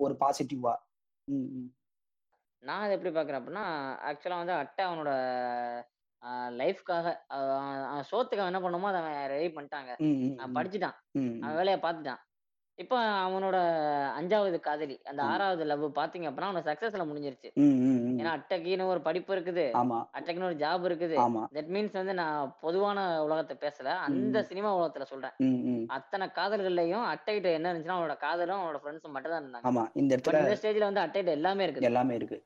ஒரு பாசிட்டிவா
நான் அதை எப்படி பார்க்குறேன் அப்படின்னா ஆக்சுவலாக வந்து அட்டை அவனோட லைஃப்காக அவன் சோத்துக்கு அவன் என்ன பண்ணுமோ அதை அவன் ரெடி பண்ணிட்டாங்க. அவன் படிச்சுட்டான். அவன் வேலையை பார்த்துட்டான். இப்போ அவனோட அஞ்சாவது காதலி அந்த. ஆறாவது லவ் பார்த்தீங்க அப்படின்னா அவனோட சக்ஸஸ்ல முடிஞ்சிருச்சு. ஏன்னா அட்டைக்குன்னு ஒரு படிப்பு இருக்குது. அட்டைக்குன்னு ஒரு ஜாப் இருக்குது. தட் மீன்ஸ் வந்து நான் பொதுவான உலகத்தை பேசல அந்த. சினிமா உலகத்துல சொல்றேன். அத்தனை காதல்கள்லயும் அட்டைகிட்ட என்ன இருந்துச்சுன்னா அவனோட காதலும் அவனோட ஃப்ரெண்ட்ஸும் மட்டும் தான் இருந்தாங்க.
இந்த
ஸ்டேஜ்ல வந்து அட்டைகிட்ட எல்லாமே இருக்குது.
எல்லாமே இருக்கு.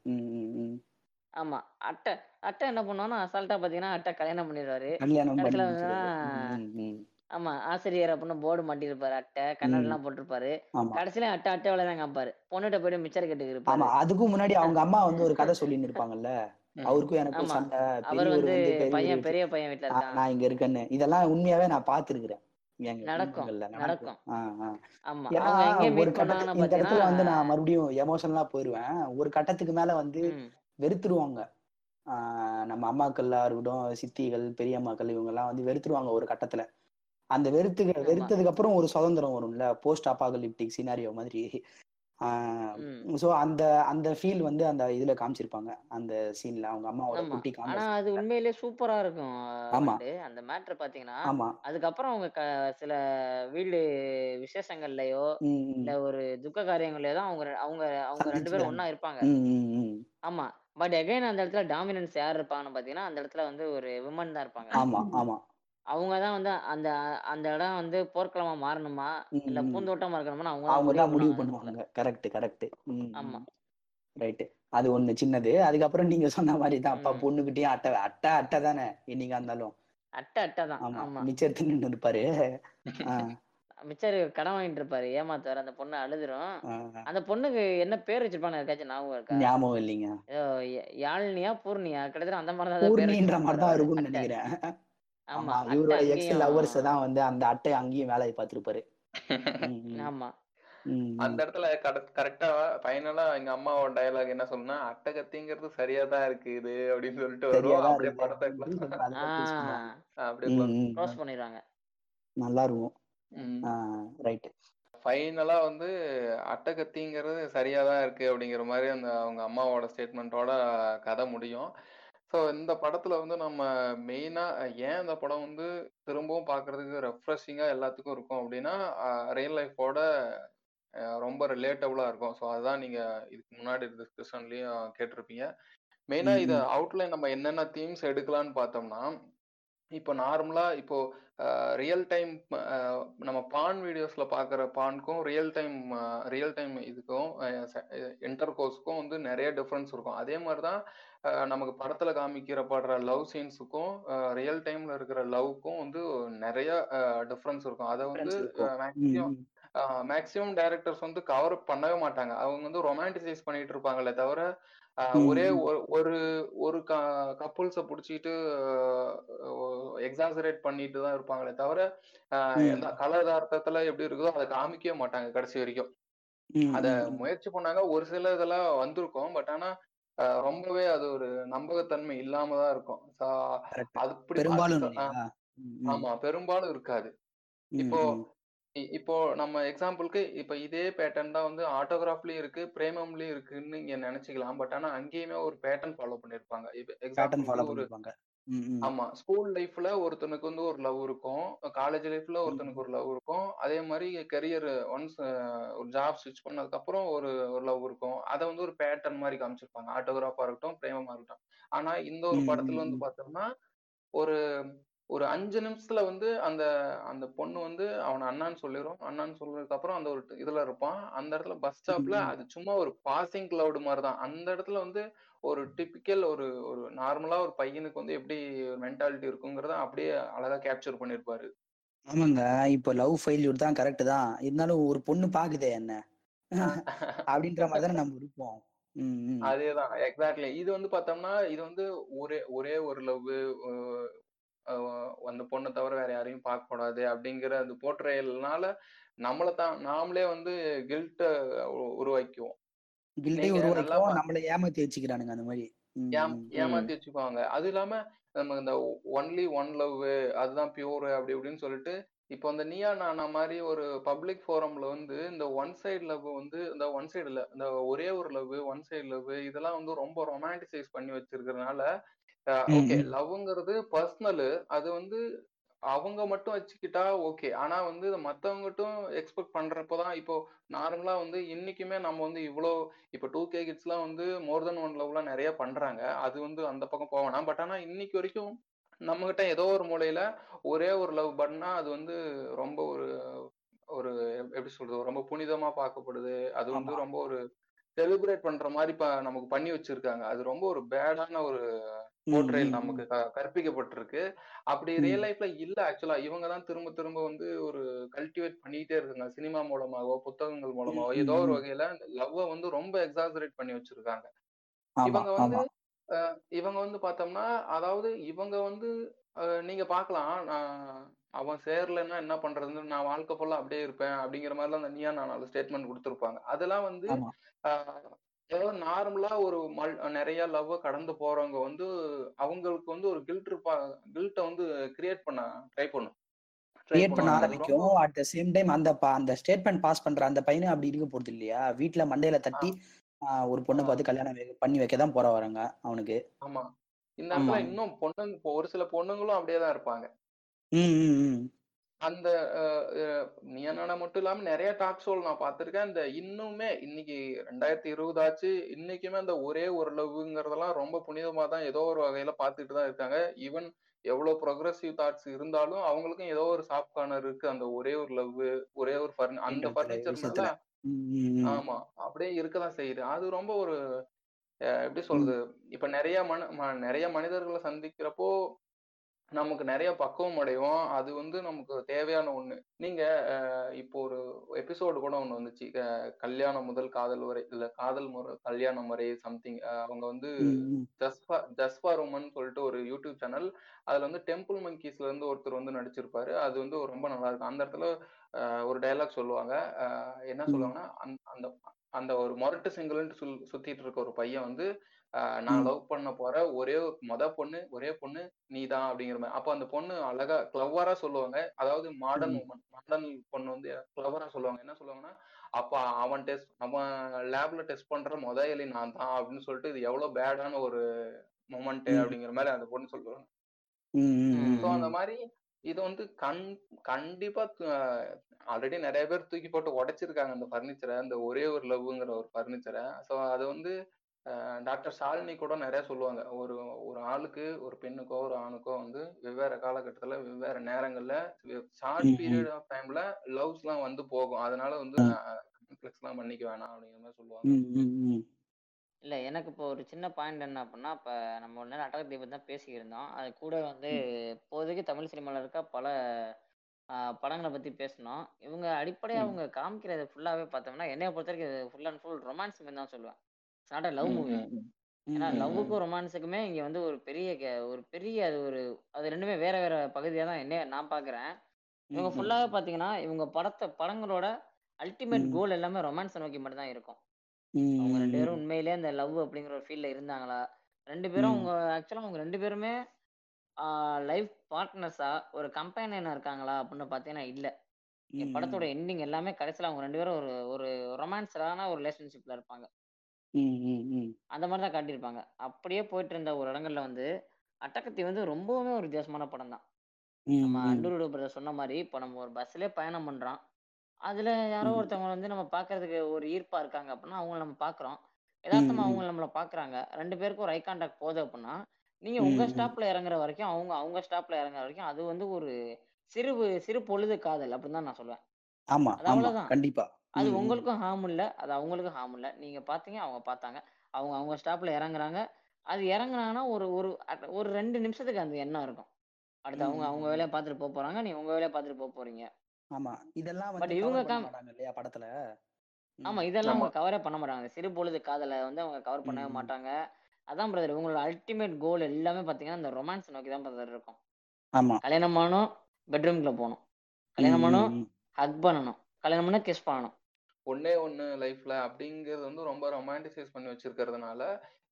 ஆமா அட்டை அட்டை என்ன பண்ணுவான்னா அசால்ட்டா பாத்தீங்கன்னா அட்டை கல்யாணம் பண்ணிடுவாரு
கல்யாணம் பண்ணி
கடைசியில
முடிச்சிருவாரு. ம், ம், ம்.
ஆமா ஆசிரியர் அப்படின்னு போர்டு மாட்டிருப்பாரு அட்டை கண்ணாடி எல்லாம் போட்டிருப்பாரு
ஆமா
கடைசியில அட்டை அட்டை வேலை தான் காப்பாரு பொண்ணுகிட்ட போயிட்டு மிச்சர்
ஆமா
இருப்பாரு
அதுக்கும் முன்னாடி அவங்க அம்மா வந்து ஒரு கதை சொல்லின்னு இருப்பாங்கல்ல
ம்.
அவருக்கும் எனக்கும்
ஆமா.
சண்டை
அவர்
பெரியவர்
வந்து
வந்து பெரியவர்
பையன் பெரிய பையன் வீட்ல
ஆ,
இருக்கான்.
நான் இங்க இருக்கேன்னு இதெல்லாம் உண்மையாவே நான் பார்த்திருக்கிறேன் எங்க
நடக்கும்,
குடும்பங்கள்ல
நடக்கும்.
ஆ, ஆ.
ஆமா.
ஏன்னா
அவங்க எங்க
ஒரு
மீட்
கட்டத்து
பண்ணாங்கன்னு
இந்த இடத்துல வந்து நான் மறுபடியும் எமோஷனலா போயிருவேன் ஒரு கட்டத்துக்கு மேல வந்து
ம்.
வெறுத்துருவாங்க நம்ம அம்மாக்கள்லாம் இருக்கட்டும் சித்திகள் பெரியம்மாக்கள் இவங்க எல்லாம் வந்து வெறுத்துருவாங்க ஒரு கட்டத்துல அந்த வெறுத்து. வெறுத்ததுக்கு அப்புறம் ஒரு சுதந்திரம் வரும்ல போஸ்ட் அப்பாகலிப்டிக் சினாரியோ மாதிரி. ஸோ அந்த அந்த ஃபீல் வந்து அந்த இதுல காமிச்சிருப்பாங்க அந்த சீன்ல அவங்க அம்மாவோட. குட்டி
ஆனா அது உண்மையிலேயே சூப்பரா இருக்கும்
ஆமா.
அந்த மேட்டர் பாத்தீங்கன்னா,
ஆமா
அதுக்கப்புறம் அவங்க சில வீடு விசேஷங்கள்லயோ. இல்ல ஒரு துக்க காரியங்கள்லயோ தான் அவங்க அவங்க அவங்க 2 பேரும் ஒண்ணா இருப்பாங்க. ஆமா. பட் அகைன் அந்த இடத்துல டாமினன்ஸ் யார் இருப்பாங்கன்னு பாத்தீங்கன்னா, அந்த இடத்துல வந்து ஒரு விமன் தான் இருப்பாங்க.
ஆமா ஆமா.
அவங்க தான் வந்து அந்த அந்த இடம் வந்து போர்க்களமா மாறணுமா, இல்ல. பூந்தோட்டமா இருக்கணுமான்னு அவங்க
அவங்க தான் முடிவு
பண்ணுவாங்க.
கரெக்ட் கரெக்ட்
ஆமா.
ரைட்டு அது ஒண்ணு சின்னது. அதுக்கப்புறம் நீங்க சொன்ன மாதிரி தான் அப்பா. பொண்ணுகிட்டயும் அட்டை அட்டை அட்டை தானே என்னைக்கா இருந்தாலும்.
அட்டை அட்டை தான்.
ஆமா. மிச்சர் தின்னு இருப்பாரு.
மிச்சர் கடன் வாங்கிட்டு இருப்பாரு. ஏமாத்துவாரு. அந்த பொண்ணு அழுதுரும். அந்த பொண்ணுக்கு என்ன பேர் வச்சிருப்பான்னு யாருக்காச்சும் ஞாபகம் இருக்கா?
ஞாபகம் இல்லைங்க
யாழினியா, பூர்ணியா கிட்டத்தட்ட அந்த மாதிரி தான்
பூர்ணின்ற மாதிரி தான். இருக்கும்னு
அட்டை.
நினைக்கிறேன்
ஆமா. அட்டை
இவரோட எக்ஸ் லவ்வர்ஸ் தான் வந்து அந்த அட்டை அங்கேயும் வேலையை பார்த்திருப்பாரு
ஆமா.
அந்த. இடத்துல கரெக்டா ஃபைனலா எங்க அம்மாவோட டயலாக் என்ன சொல்லுனா அட்டகத்திங்கிறது சரியா தான் இருக்கு இது அப்படின்னு சொல்லிட்டு
தான்
அப்படியே
இருக்குது
படத்தை. அப்படியே
க்ளோஸ். பண்ணிடுவாங்க.
நல்லா இருக்கும். ரைட்
ஃபைனலா வந்து அட்டகத்திங்கிறது சரியா தான் இருக்கு அப்படிங்கிற மாதிரி அந்த அவங்க அம்மாவோட ஸ்டேட்மெண்ட்டோட கதை முடியும். ஸோ இந்த படத்துல வந்து நம்ம மெயினா ஏன் இந்த படம் வந்து திரும்பவும் பார்க்கிறதுக்கு ரெஃப்ரெஷிங்கா எல்லாத்துக்கும் இருக்கும் அப்படின்னா ரியல் லைஃபோட ரொம்ப ரிலேட்டபுளா இருக்கும். ஸோ அதுதான் நீங்க இதுக்கு முன்னாடி டிஸ்கஷன்லயும் கேட்டிருப்பீங்க. மெயினா இதை. அவுட்லைன் நம்ம என்னென்ன தீம்ஸ் எடுக்கலாம்னு பார்த்தோம்னா இப்போ நார்மலா இப்போ ரியல் டைம் நம்ம பான் வீடியோஸ்ல பார்க்குற பான்க்கும் ரியல் டைம் ரியல் டைம் இதுக்கும் இன்டர் கோர்ஸ்க்கும் வந்து நிறைய டிஃப்ரென்ஸ் இருக்கும். அதே மாதிரி தான் நமக்கு படத்துல காமிக்கிறப்படுற லவ் சீன்ஸுக்கும் ரியல் டைம்ல இருக்கிற லவ்க்கும் வந்து நிறைய டிஃப்ரென்ஸ் இருக்கும். அதை வந்து
Difference இருக்கும் ம்,
மேக்ஸிமம்
ம்.
மேக்ஸிமம் டைரக்டர்ஸ் வந்து கவர் பண்ணவே மாட்டாங்க அவங்க வந்து ரொமான்டிசைஸ் பண்ணிட்டு இருப்பாங்களே தவிர ஒரே. ஒரு- ஒரு கப்புள்ஸை பிடிச்சிட்டு எக்ஸாசரேட் பண்ணிட்டு தான் இருப்பாங்களே தவிர கலதார்த்தத்துல எப்படி இருக்குதோ அதை காமிக்கவே மாட்டாங்க கடைசி வரைக்கும் அத. முயற்சி பண்ணாங்க ஒரு சில இதெல்லாம் வந்திருக்கும் பட் ஆனா ரொம்பவே அது ஒரு நம்பகத்தன்மை இல்லாம தான் இருக்கும். அது. ஆமா பெரும்பாலும் இருக்காது இப்போ. இ- இப்போ நம்ம எக்ஸாம்பிளுக்கு இப்போ இதே பேட்டர்ன் தான் வந்து ஆட்டோகிராஃப்லயும் இருக்கு பிரேமம்லயும் இருக்குன்னு நீங்க நினைச்சுக்கலாம். பட் ஆனா அங்கேயுமே ஒரு பேட்டர்ன் ஃபாலோ பண்ணிருப்பாங்க. இப்போ
பேட்டர்ன்
எக்ஸாம்பிளுக்கு
ஃபாலோ
ஒரு
பண்ணிருப்பாங்க. ம், ம்.
ஆமா ஸ்கூல் லைஃப்ல ஒருத்தனுக்கு வந்து ஒரு லவ் இருக்கும். காலேஜ் லைஃப்ல
ம்,
ஒருத்தனுக்கு ஒரு லவ் இருக்கும். அதே மாதிரி கெரியர் ஒன்ஸ் ஒரு ஜாப் ஸ்விட்ச் பண்ணதுக்கு அப்புறம் ஒரு ஒரு லவ் இருக்கும். அதை வந்து ஒரு பேட்டர்ன் மாதிரி காமிச்சிருப்பாங்க. ஆட்டோகிராஃபா இருக்கட்டும் பிரேமமா இருக்கட்டும். ஆனா இந்த ஒரு
ம்,
படத்துல
ம்,
வந்து
ம்.
பார்த்தோம்னா ஒரு ஒரு அஞ்சு நிமிஷத்துல வந்து அந்த அந்த பொண்ணு வந்து அவன் அண்ணான்னு சொல்லிடும் அண்ணான்னு சொல்றதுக்கு அப்புறம் அந்த ஒரு இதுல இருப்பான். அந்த இடத்துல பஸ் ஸ்டாப்ல. அது சும்மா ஒரு பாசிங் கிளவுட் மாதிரி தான் அந்த இடத்துல வந்து ஒரு டிபிக்கல் ஒரு ஒரு நார்மலா ஒரு பையனுக்கு வந்து எப்படி மென்டாலிட்டி இருக்குங்கிறத அப்படியே அழகா கேப்சர் பண்ணிருப்பாரு.
ஆமாங்க. இப்போ லவ் ஃபெயில்யூர் தான் கரெக்ட் தான். இருந்தாலும் ஒரு பொண்ணு பாக்குதே என்ன? *laughs* அப்படின்ற மாதிரி தானே நம்ம இருப்போம்.
அதேதான். எக்ஸாக்ட்லி இது வந்து பார்த்தோம்னா இது வந்து ஒரே ஒரே ஒரு லவ் அந்த பொண்ணை தவிர வேற யாரையும் பார்க்க கூடாது அப்படிங்கிற அந்த போர்ட்ரேயல்னால நம்மளை தான் நாமளே வந்து கில்ட்ட உருவாக்குவோம்
கில்ட்டே
பா-
நம்மளை ஏமாத்தி வச்சுக்கிறானுங்க அந்த மாதிரி.
ஏமாத்தி வச்சுக்குவாங்க. அது இல்லாம நம்ம இந்த ஒன்லி ஒன் லவ் அதுதான் பியூர் அப்படி இப்படின்னு சொல்லிட்டு இப்போ இந்த நீயா நானா மாதிரி ஒரு பப்ளிக் ஃபோரம்ல வந்து இந்த ஒன் சைடு லவ் வந்து இந்த ஒன் சைடு இந்த ஒரே ஒரு லவ் ஒன் சைடு லவ் இதெல்லாம் வந்து ரொம்ப ரொமான்டிசைஸ் பண்ணி வச்சிருக்கிறதுனால ஓகே. லவ்ங்கிறது பர்சனல். அது வந்து அவங்க மட்டும் வச்சுக்கிட்டா ஓகே. ஆனா வந்து மத்தவங்கட்டும் எக்ஸ்பெக்ட் பண்றப்பதான் இப்போ நார்மலா வந்து இன்னைக்குமே நம்ம வந்து இவ்வளோ இப்போ டூ கே கிட்ஸ்லாம் வந்து மோர் தென் ஒன் லவ்லாம் நிறைய பண்றாங்க. அது வந்து அந்த பக்கம் போவேணாம் பட் ஆனா இன்னைக்கு வரைக்கும் நம்ம கிட்ட ஏதோ ஒரு மூலையில ஒரே ஒரு லவ் பண்ணா அது வந்து ரொம்ப ஒரு ஒரு எப்- எப்படி சொல்றது? ரொம்ப புனிதமா பார்க்கப்படுது. அது வந்து ரொம்ப ஒரு செலிப்ரேட் பண்ற மாதிரி நமக்கு பண்ணி வச்சிருக்காங்க. அது ரொம்ப ஒரு பேடான ஒரு போர்ட்ரேல் நமக்கு கற்பிக்கப்பட்டிருக்கு. அப்படி. ரியல் லைஃப்ல இல்ல ஆக்சுவலா இவங்க தான் திரும்ப திரும்ப வந்து ஒரு கல்டிவேட் பண்ணிட்டே இருக்காங்க. சினிமா மூலமாவோ புத்தகங்கள்
ம்,
மூலமாவோ.
ம்,
ஏதோ ஒரு. வகையில லவ்வை வந்து ரொம்ப எக்ஸாசரேட் பண்ணி வச்சிருக்காங்க. இவங்க வந்து இவங்க வந்து பார்த்தோம்னா அதாவது இவங்க வந்து நீங்க பார்க்கலாம் நான் அவன் சேரலைன்னா என்ன பண்றதுன்னு நான் வாழ்க்கை ஃபுல்லா அப்படியே இருப்பேன் அப்படிங்கிற மாதிரிலாம் அந்த நீயா நான் ஸ்டேட்மெண்ட் கொடுத்துருப்பாங்க. அதெல்லாம் வந்து ஏதோ நார்மலா ஒரு மல் நிறைய லவ் கடந்து போறவங்க வந்து அவங்களுக்கு வந்து ஒரு கில்ட் இருப்பா கில்ட்டை வந்து கிரியேட் பண்ண ட்ரை பண்ணும்
கிரியேட் பண்ண ஆரம்பிக்கும். அட் த சேம் டைம் அந்த அந்த ஸ்டேட்மெண்ட் பாஸ் பண்ற அந்த பையனும் அப்படி இருக்க போறது இல்லையா? வீட்ல மண்டையில தட்டி ஒரு பொண்ணை. பார்த்து கல்யாணம் பண்ணி வைக்க தான் போற வராங்க அவனுக்கு.
ஆமா. இந்த இன்னும் பொண்ணுங்க ஒரு சில பொண்ணுங்களும் அப்படியே தான் இருப்பாங்க அந்த அஹ், அஹ், நீ என்னடா மட்டும் இல்லாம நிறைய டாக் ஷோல் நான் பார்த்திருக்கேன். இந்த இன்னுமே இன்னைக்கு ரெண்டாயிரத்தி இருபது ஆச்சு. இன்னைக்குமே அந்த ஒரே ஒரு லவ்ங்கிறதெல்லாம் ரொம்ப புனிதமா தான் ஏதோ ஒரு வகையில பார்த்துட்டு தான் இருக்காங்க. ஈவன் எவ்வளவு ப்ரொக்ரஸிவ் தாட்ஸ் இருந்தாலும் அவங்களுக்கும் ஏதோ ஒரு சாஃப்ட் கார்னர் இருக்கு. அந்த ஒரே ஒரு லவ் ஒரே ஒரு furni- அந்த ஃபர்னிச்சர்
ம்.
ஆமா அப்படியே இருக்கதான் செய்யுது. அது ரொம்ப ஒரு எப்படி சொல்றது? இப்ப நிறைய மன நிறைய மனிதர்களை சந்திக்கிறப்போ நமக்கு நிறைய பக்குவம் அடைவோம். அது வந்து நமக்கு தேவையான ஒண்ணு. நீங்க இப்போ ஒரு எபிசோடு கூட ஒண்ணு வந்துச்சு. கல்யாணம் முதல் காதல் வரை இல்ல காதல் முறை கல்யாணம் வரை சம்திங் அவங்க வந்து ஜஸ்ட் ஃபார் உமன் சொல்லிட்டு ஒரு யூடியூப் சேனல். அதுல வந்து டெம்பிள் மங்கீஸ்ல இருந்து ஒருத்தர் வந்து நடிச்சிருப்பாரு. அது வந்து ரொம்ப நல்லா இருக்கும். அந்த இடத்துல ஒரு டைலாக் சொல்லுவாங்க. என்ன. சொல்லுவாங்கன்னா அந்த அந்த ஒரு மொரட்டு சிங்கிள்னு சொல் சுத்திட்டு இருக்க ஒரு பையன் வந்து நான். லவ் பண்ண போற ஒரே மொத பொண்ணு ஒரே பொண்ணு நீதான் அப்படிங்கிற மாதிரி அப்ப அந்த பொண்ணு அழகா கிளவரா சொல்லுவாங்க அதாவது மாடர்ன். உமன் மாடர்ன் பொண்ணு வந்து கிளவரா சொல்லுவாங்க என்ன சொல்லுவாங்கன்னா அப்ப அவன் டெஸ்ட் அவன் லேப்ல டெஸ்ட் பண்ற முத எலி நான் தான் அப்படின்னு சொல்லிட்டு இது எவ்வளவு பேடான ஒரு மொமெண்ட். அப்படிங்கிற மாதிரி அந்த பொண்ணு சொல்லுவாங்க ஸோ அந்த. மாதிரி இது வந்து கண் கண்டிப்பா ஆல்ரெடி நிறைய பேர் தூக்கி போட்டு உடைச்சிருக்காங்க அந்த ஃபர்னிச்சரை அந்த ஒரே ஒரு லவ்ங்கிற ஒரு ஃபர்னிச்சரை ஸோ அது வந்து டாக்டர் ஷாலினி கூட நிறைய சொல்லுவாங்க ஒரு ஒரு ஆளுக்கு ஒரு பெண்ணுக்கோ ஒரு ஆணுக்கோ வந்து வெவ்வேறு காலகட்டத்துல வெவ்வேறு நேரங்கள்ல ஷார்ட். பீரியட் ஆஃப் டைம்ல லவ்ஸ்லாம் வந்து போகும் அதனால வந்து. காம்ப்ளெக்ஸ்லாம் பண்ணிக்க வேணாம் அப்படிங்கிற மாதிரி சொல்லுவாங்க.
இல்ல எனக்கு இப்போ ஒரு சின்ன பாயிண்ட் என்ன அப்படின்னா இப்ப நம்ம ஒரு நேரம் அட்டக தீபம் தான் பேசியிருந்தோம் அது கூட வந்து. இப்போதைக்கு தமிழ் சினிமால இருக்க பல ஆஹ், படங்களை பத்தி பேசணும் இவங்க அடிப்படையா
ம்.
அவங்க காமிக்கிறது ஃபுல்லாவே பார்த்தோம்னா என்னைய பொறுத்த வரைக்கும் ஃபுல் அண்ட் ஃபுல் ரொமான்ஸ் தான் சொல்லுவேன் it's not a love movie. ஏன்னா. லவ்வுக்கும் ரொமான்ஸுக்குமே இங்க வந்து ஒரு பெரிய கே- ஒரு பெரிய அது ஒரு அது ரெண்டுமே வேற வேற பகுதியா தான் என்ன நான் பாக்குறேன் இவங்க. ஃபுல்லாவே பாத்தீங்கன்னா இவங்க படத்தை படங்களோட அல்டிமேட். கோல் எல்லாமே ரொமான்ஸை நோக்கி மட்டும் தான் இருக்கும் அவங்க ரெண்டு பேரும். உண்மையிலே அந்த லவ் அப்படிங்கிற ஒரு ஃபீல்ட்ல இருந்தாங்களா ரெண்டு பேரும். அவங்க ஆக்சுவலா அவங்க ரெண்டு பேருமே லைஃப் பார்ட்னர்ஸா ஒரு கம்பெனியனா இருக்காங்களா அப்படின்னு பார்த்தீங்கன்னா இல்ல படத்தோட. எண்டிங் எல்லாமே கடைசியில் அவங்க ரெண்டு பேரும் ஒரு ஒரு ரொமான்ஸரான ஒரு ரிலேஷன்ஷிப்ல இருப்பாங்க
ம், ம், ம்.
அந்த மாதிரி தான் காட்டியிருப்பாங்க அப்படியே போயிட்டு இருந்த ஒரு இடங்கள்ல வந்து அட்டகத்தி வந்து ரொம்பவுமே ஒரு வித்தியாசமான படம் தான் நம்ம
ம்.
அண்டூரோட பிரதர் சொன்ன மாதிரி இப்போ நம்ம ஒரு பஸ்லயே பயணம் பண்றோம் அதுல யாரோ
ம்.
ஒருத்தவங்க வந்து நம்ம பார்க்கிறதுக்கு ஒரு ஈர்ப்பா இருக்காங்க அப்படின்னா அவங்கள நம்ம பார்க்குறோம்
ம்,
யதார்த்தமா
ம்.
அவங்க நம்மளை பார்க்குறாங்க ரெண்டு பேருக்கும் ஒரு ஐ கான்டாக்ட் போகுது அப்படின்னா நீங்க உங்க
ம்.
ஸ்டாப்ல இறங்குற வரைக்கும் அவங்க அவங்க ஸ்டாப்ல இறங்குற வரைக்கும் அது வந்து ஒரு சிறு சிறு பொழுது காதல் அப்படின்னு தான் நான் சொல்லுவேன்
ஆமா
அது
ஆமா கண்டிப்பா
அது. உங்களுக்கும் ஹார்ம் இல்ல. அது அவங்களுக்கும் ஹார்ம் இல்ல. நீங்க பாத்தீங்க அவங்க பார்த்தாங்க அவங்க அவங்க ஸ்டாப்ல இறங்குறாங்க. அது இறங்குனாங்கன்னா ஒரு ஒரு ஒரு ரெண்டு நிமிஷத்துக்கு அந்த எண்ணம் இருக்கும். அடுத்து அவங்க அவங்க. வேலையை பார்த்துட்டு போக போறாங்க. நீ உங்க வேலையை பார்த்துட்டு போக போறீங்க.
ஆமா. இதெல்லாம்
பட் இவங்க
இல்லையா படத்துல?
ஆமா. இதெல்லாம் அவங்க கவரே பண்ண மாட்டாங்க. சிறு பொழுது காதலை வந்து அவங்க கவர் பண்ணவே. மாட்டாங்க. அதான் பிரதர் உங்களோட அல்டிமேட் கோல் எல்லாமே பாத்தீங்கன்னா இந்த ரொமான்ஸ் நோக்கி தான் பிரதர் இருக்கும்.
ஆமா.
கல்யாணம் பண்ணணும் பெட்ரூம்குள்ள போகணும். கல்யாணம்
ம்,
பண்ணணும்
ம்.
ஹக் பண்ணணும். கல்யாணம் பண்ண கிஸ் பண்ணணும்.
ஒண்ணே ஒண்ணு லைஃப்ல அப்படிங்கிறது வந்து ரொம்ப ரொமான்டிசைஸ் பண்ணி வச்சிருக்கிறதுனால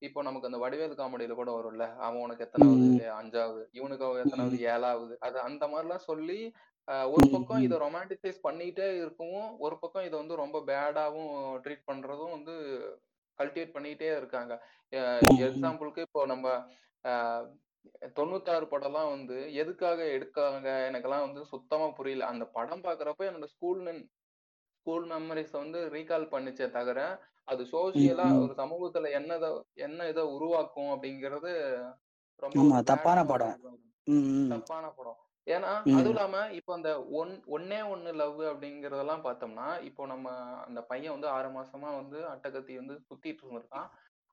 இப்போ நமக்கு அந்த வடிவேல் காமெடியில கூட வரும்ல அவன் உனக்கு எத்தனாவது அஞ்சாவது. இவனுக்கு அவன் எத்தனாவது. ஏழாவது. அது அந்த மாதிரிலாம் சொல்லி ஒரு பக்கம். இதை ரொமான்டிசைஸ் பண்ணிட்டே இருக்கவும் ஒரு பக்கம் இதை வந்து ரொம்ப பேடாவும் ட்ரீட் பண்றதும் வந்து கல்டிவேட் பண்ணிக்கிட்டே இருக்காங்க. எக்ஸாம்பிளுக்கு இப்போ நம்ம தொண்ணூத்தாறு படம்லாம் வந்து எதுக்காக எடுக்காங்க? எனக்கெல்லாம் வந்து சுத்தமா புரியல. அந்த படம் பாக்குறப்ப என்னோட ஸ்கூல் ஸ்கூல் மெமரிஸ் வந்து ரீகால் பண்ணுச்சே தவிர அது சோசியலா. ஒரு சமூகத்துல என்ன என்ன இதை உருவாக்கும் அப்படிங்கிறது ரொம்ப
தப்பான படம்.
தப்பான படம் ஏன்னா. அதுவும் இல்லாம இப்போ அந்த ஒன் ஒன்னே ஒண்ணு லவ் அப்படிங்கறதெல்லாம் பார்த்தோம்னா இப்போ நம்ம அந்த பையன் வந்து ஆறு மாசமா வந்து அட்டகத்தி வந்து சுத்திட்டு இருந்திருக்கான்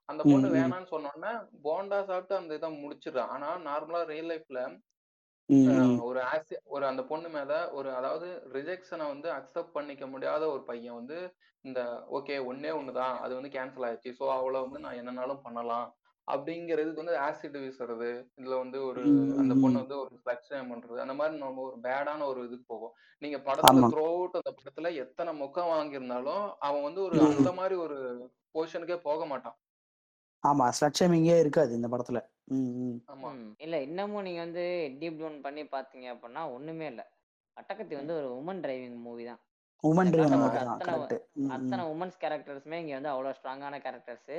அந்த பொண்ணு
ம்.
வேணான்னு சொன்னோன்னே போண்டா சாப்பிட்டு அந்த இதை முடிச்சிடுறான் ஆனா நார்மலா ரியல் லைஃப்ல ஒரு ஒரு அந்த பொண்ணு மேல ஒரு அதாவது ரிஜெக்ஷனை வந்து அக்செப்ட் பண்ணிக்க முடியாத ஒரு பையன் வந்து இந்த ஓகே ஒன்னே ஒண்ணுதான். அது வந்து கேன்சல் ஆயிடுச்சு. ஸோ அவளை வந்து நான் என்னனாலும் பண்ணலாம். அப்படிங்கிறதுக்கு வந்து ஆசிட் வீசுறது இதுல வந்து ஒரு அந்த பொண்ணு. வந்து ஒரு ஸ்லக்ஷம் பண்றது அந்த மாதிரி நம்ம ஒரு பேடான ஒரு இதுக்கு போகும் நீங்க படத்துல த்ரூ அவுட் அந்த படத்துல எத்தனை முக்கம் வாங்கியிருந்தாலும் அவன் வந்து ஒரு அந்த. மாதிரி ஒரு பொசிஷனுக்கே போக மாட்டான்.
ஆமா ஸ்லட் ஷேமிங்கே இருக்காது இந்த படத்துல.
ஆமா.
இல்ல இன்னமும் நீங்க வந்து டீப் டவுன் பண்ணி பாத்தீங்க அப்படின்னா ஒண்ணுமே இல்ல. அட்டகத்தி வந்து ஒரு உமன் டிரைவிங் மூவி தான்.
உமன்
அத்தனை உமன்ஸ் கேரக்டர்ஸுமே இங்க வந்து அவ்வளவு ஸ்ட்ராங்கான கேரக்டர்ஸ்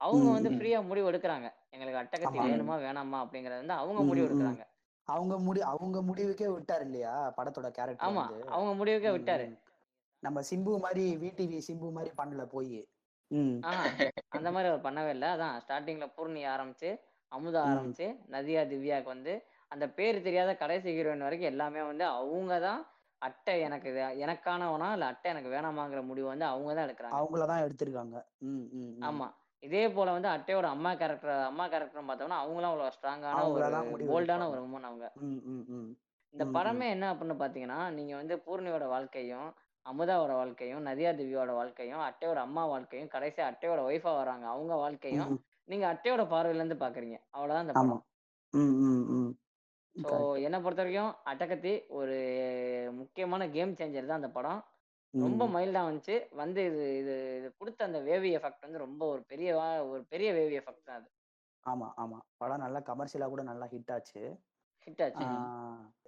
அவங்க வந்து ஃப்ரீயா முடிவு எடுக்கிறாங்க. எங்களுக்கு அட்டகத்தி வேணுமா வேணாமா அப்படிங்கறது வந்து அவங்க முடிவு எடுக்கிறாங்க.
அவங்க முடி அவங்க முடிவுக்கே விட்டார் இல்லையா படத்தோட கேரக்டர்
ஆமா. அவங்க முடிவுக்கே விட்டாரு.
நம்ம சிம்பு மாதிரி விடிவி சிம்பு மாதிரி பண்ணல போய்.
அந்த மாதிரி அவர் பண்ணவே இல்லை. அதான் ஸ்டார்டிங்ல பூர்ணி ஆரம்பிச்சு அமுதா ஆரம்பிச்சு நதியா திவ்யாக்கு வந்து அந்த பேர் தெரியாத கடைசி ஹீரோயின் வரைக்கும் எல்லாமே வந்து அவங்க தான் அட்டை எனக்கு எனக்கானவனா இல்ல அட்டை எனக்கு வேணாமாங்கிற முடிவு வந்து அவங்க தான் எடுக்கிறாங்க.
அவங்களதான் எடுத்திருக்காங்க.
ஆமா. இதே போல வந்து அட்டையோட அம்மா கேரக்டர் அம்மா கேரக்டர் பார்த்தோம்னா அவங்களும் அவ்வளவு ஸ்ட்ராங்கான ஒரு போல்டான ஒரு உமன் அவங்க. இந்த படமே என்ன அப்படின்னு பாத்தீங்கன்னா நீங்க வந்து பூர்ணியோட வாழ்க்கையும் அமுதாவோட வாழ்க்கையும் நதியா திவ்யாவோட வாழ்க்கையும் அட்டையோட அம்மா வாழ்க்கையும் கடைசியா அட்டையோட ஒய்ஃபா வராங்க அவங்க வாழ்க்கையும் நீங்க அட்டையோட பார்வையில இருந்து பாக்குறீங்க அவ்வளவுதான்
ஆமா.
படம் ஸோ என்னை பொறுத்த வரைக்கும் அட்டகத்தி ஒரு முக்கியமான கேம் சேஞ்சர் தான் அந்த படம். ரொம்ப மைல்டா வந்துச்சு. வந்து இது இது இது கொடுத்த அந்த வேவி எஃபெக்ட் வந்து ரொம்ப ஒரு பெரிய ஒரு பெரிய வேவி எஃபெக்ட் தான் அது.
ஆமா ஆமா. படம் நல்லா கமர்ஷியலா கூட நல்லா ஹிட் ஆச்சு.
ஹிட் ஆச்சு.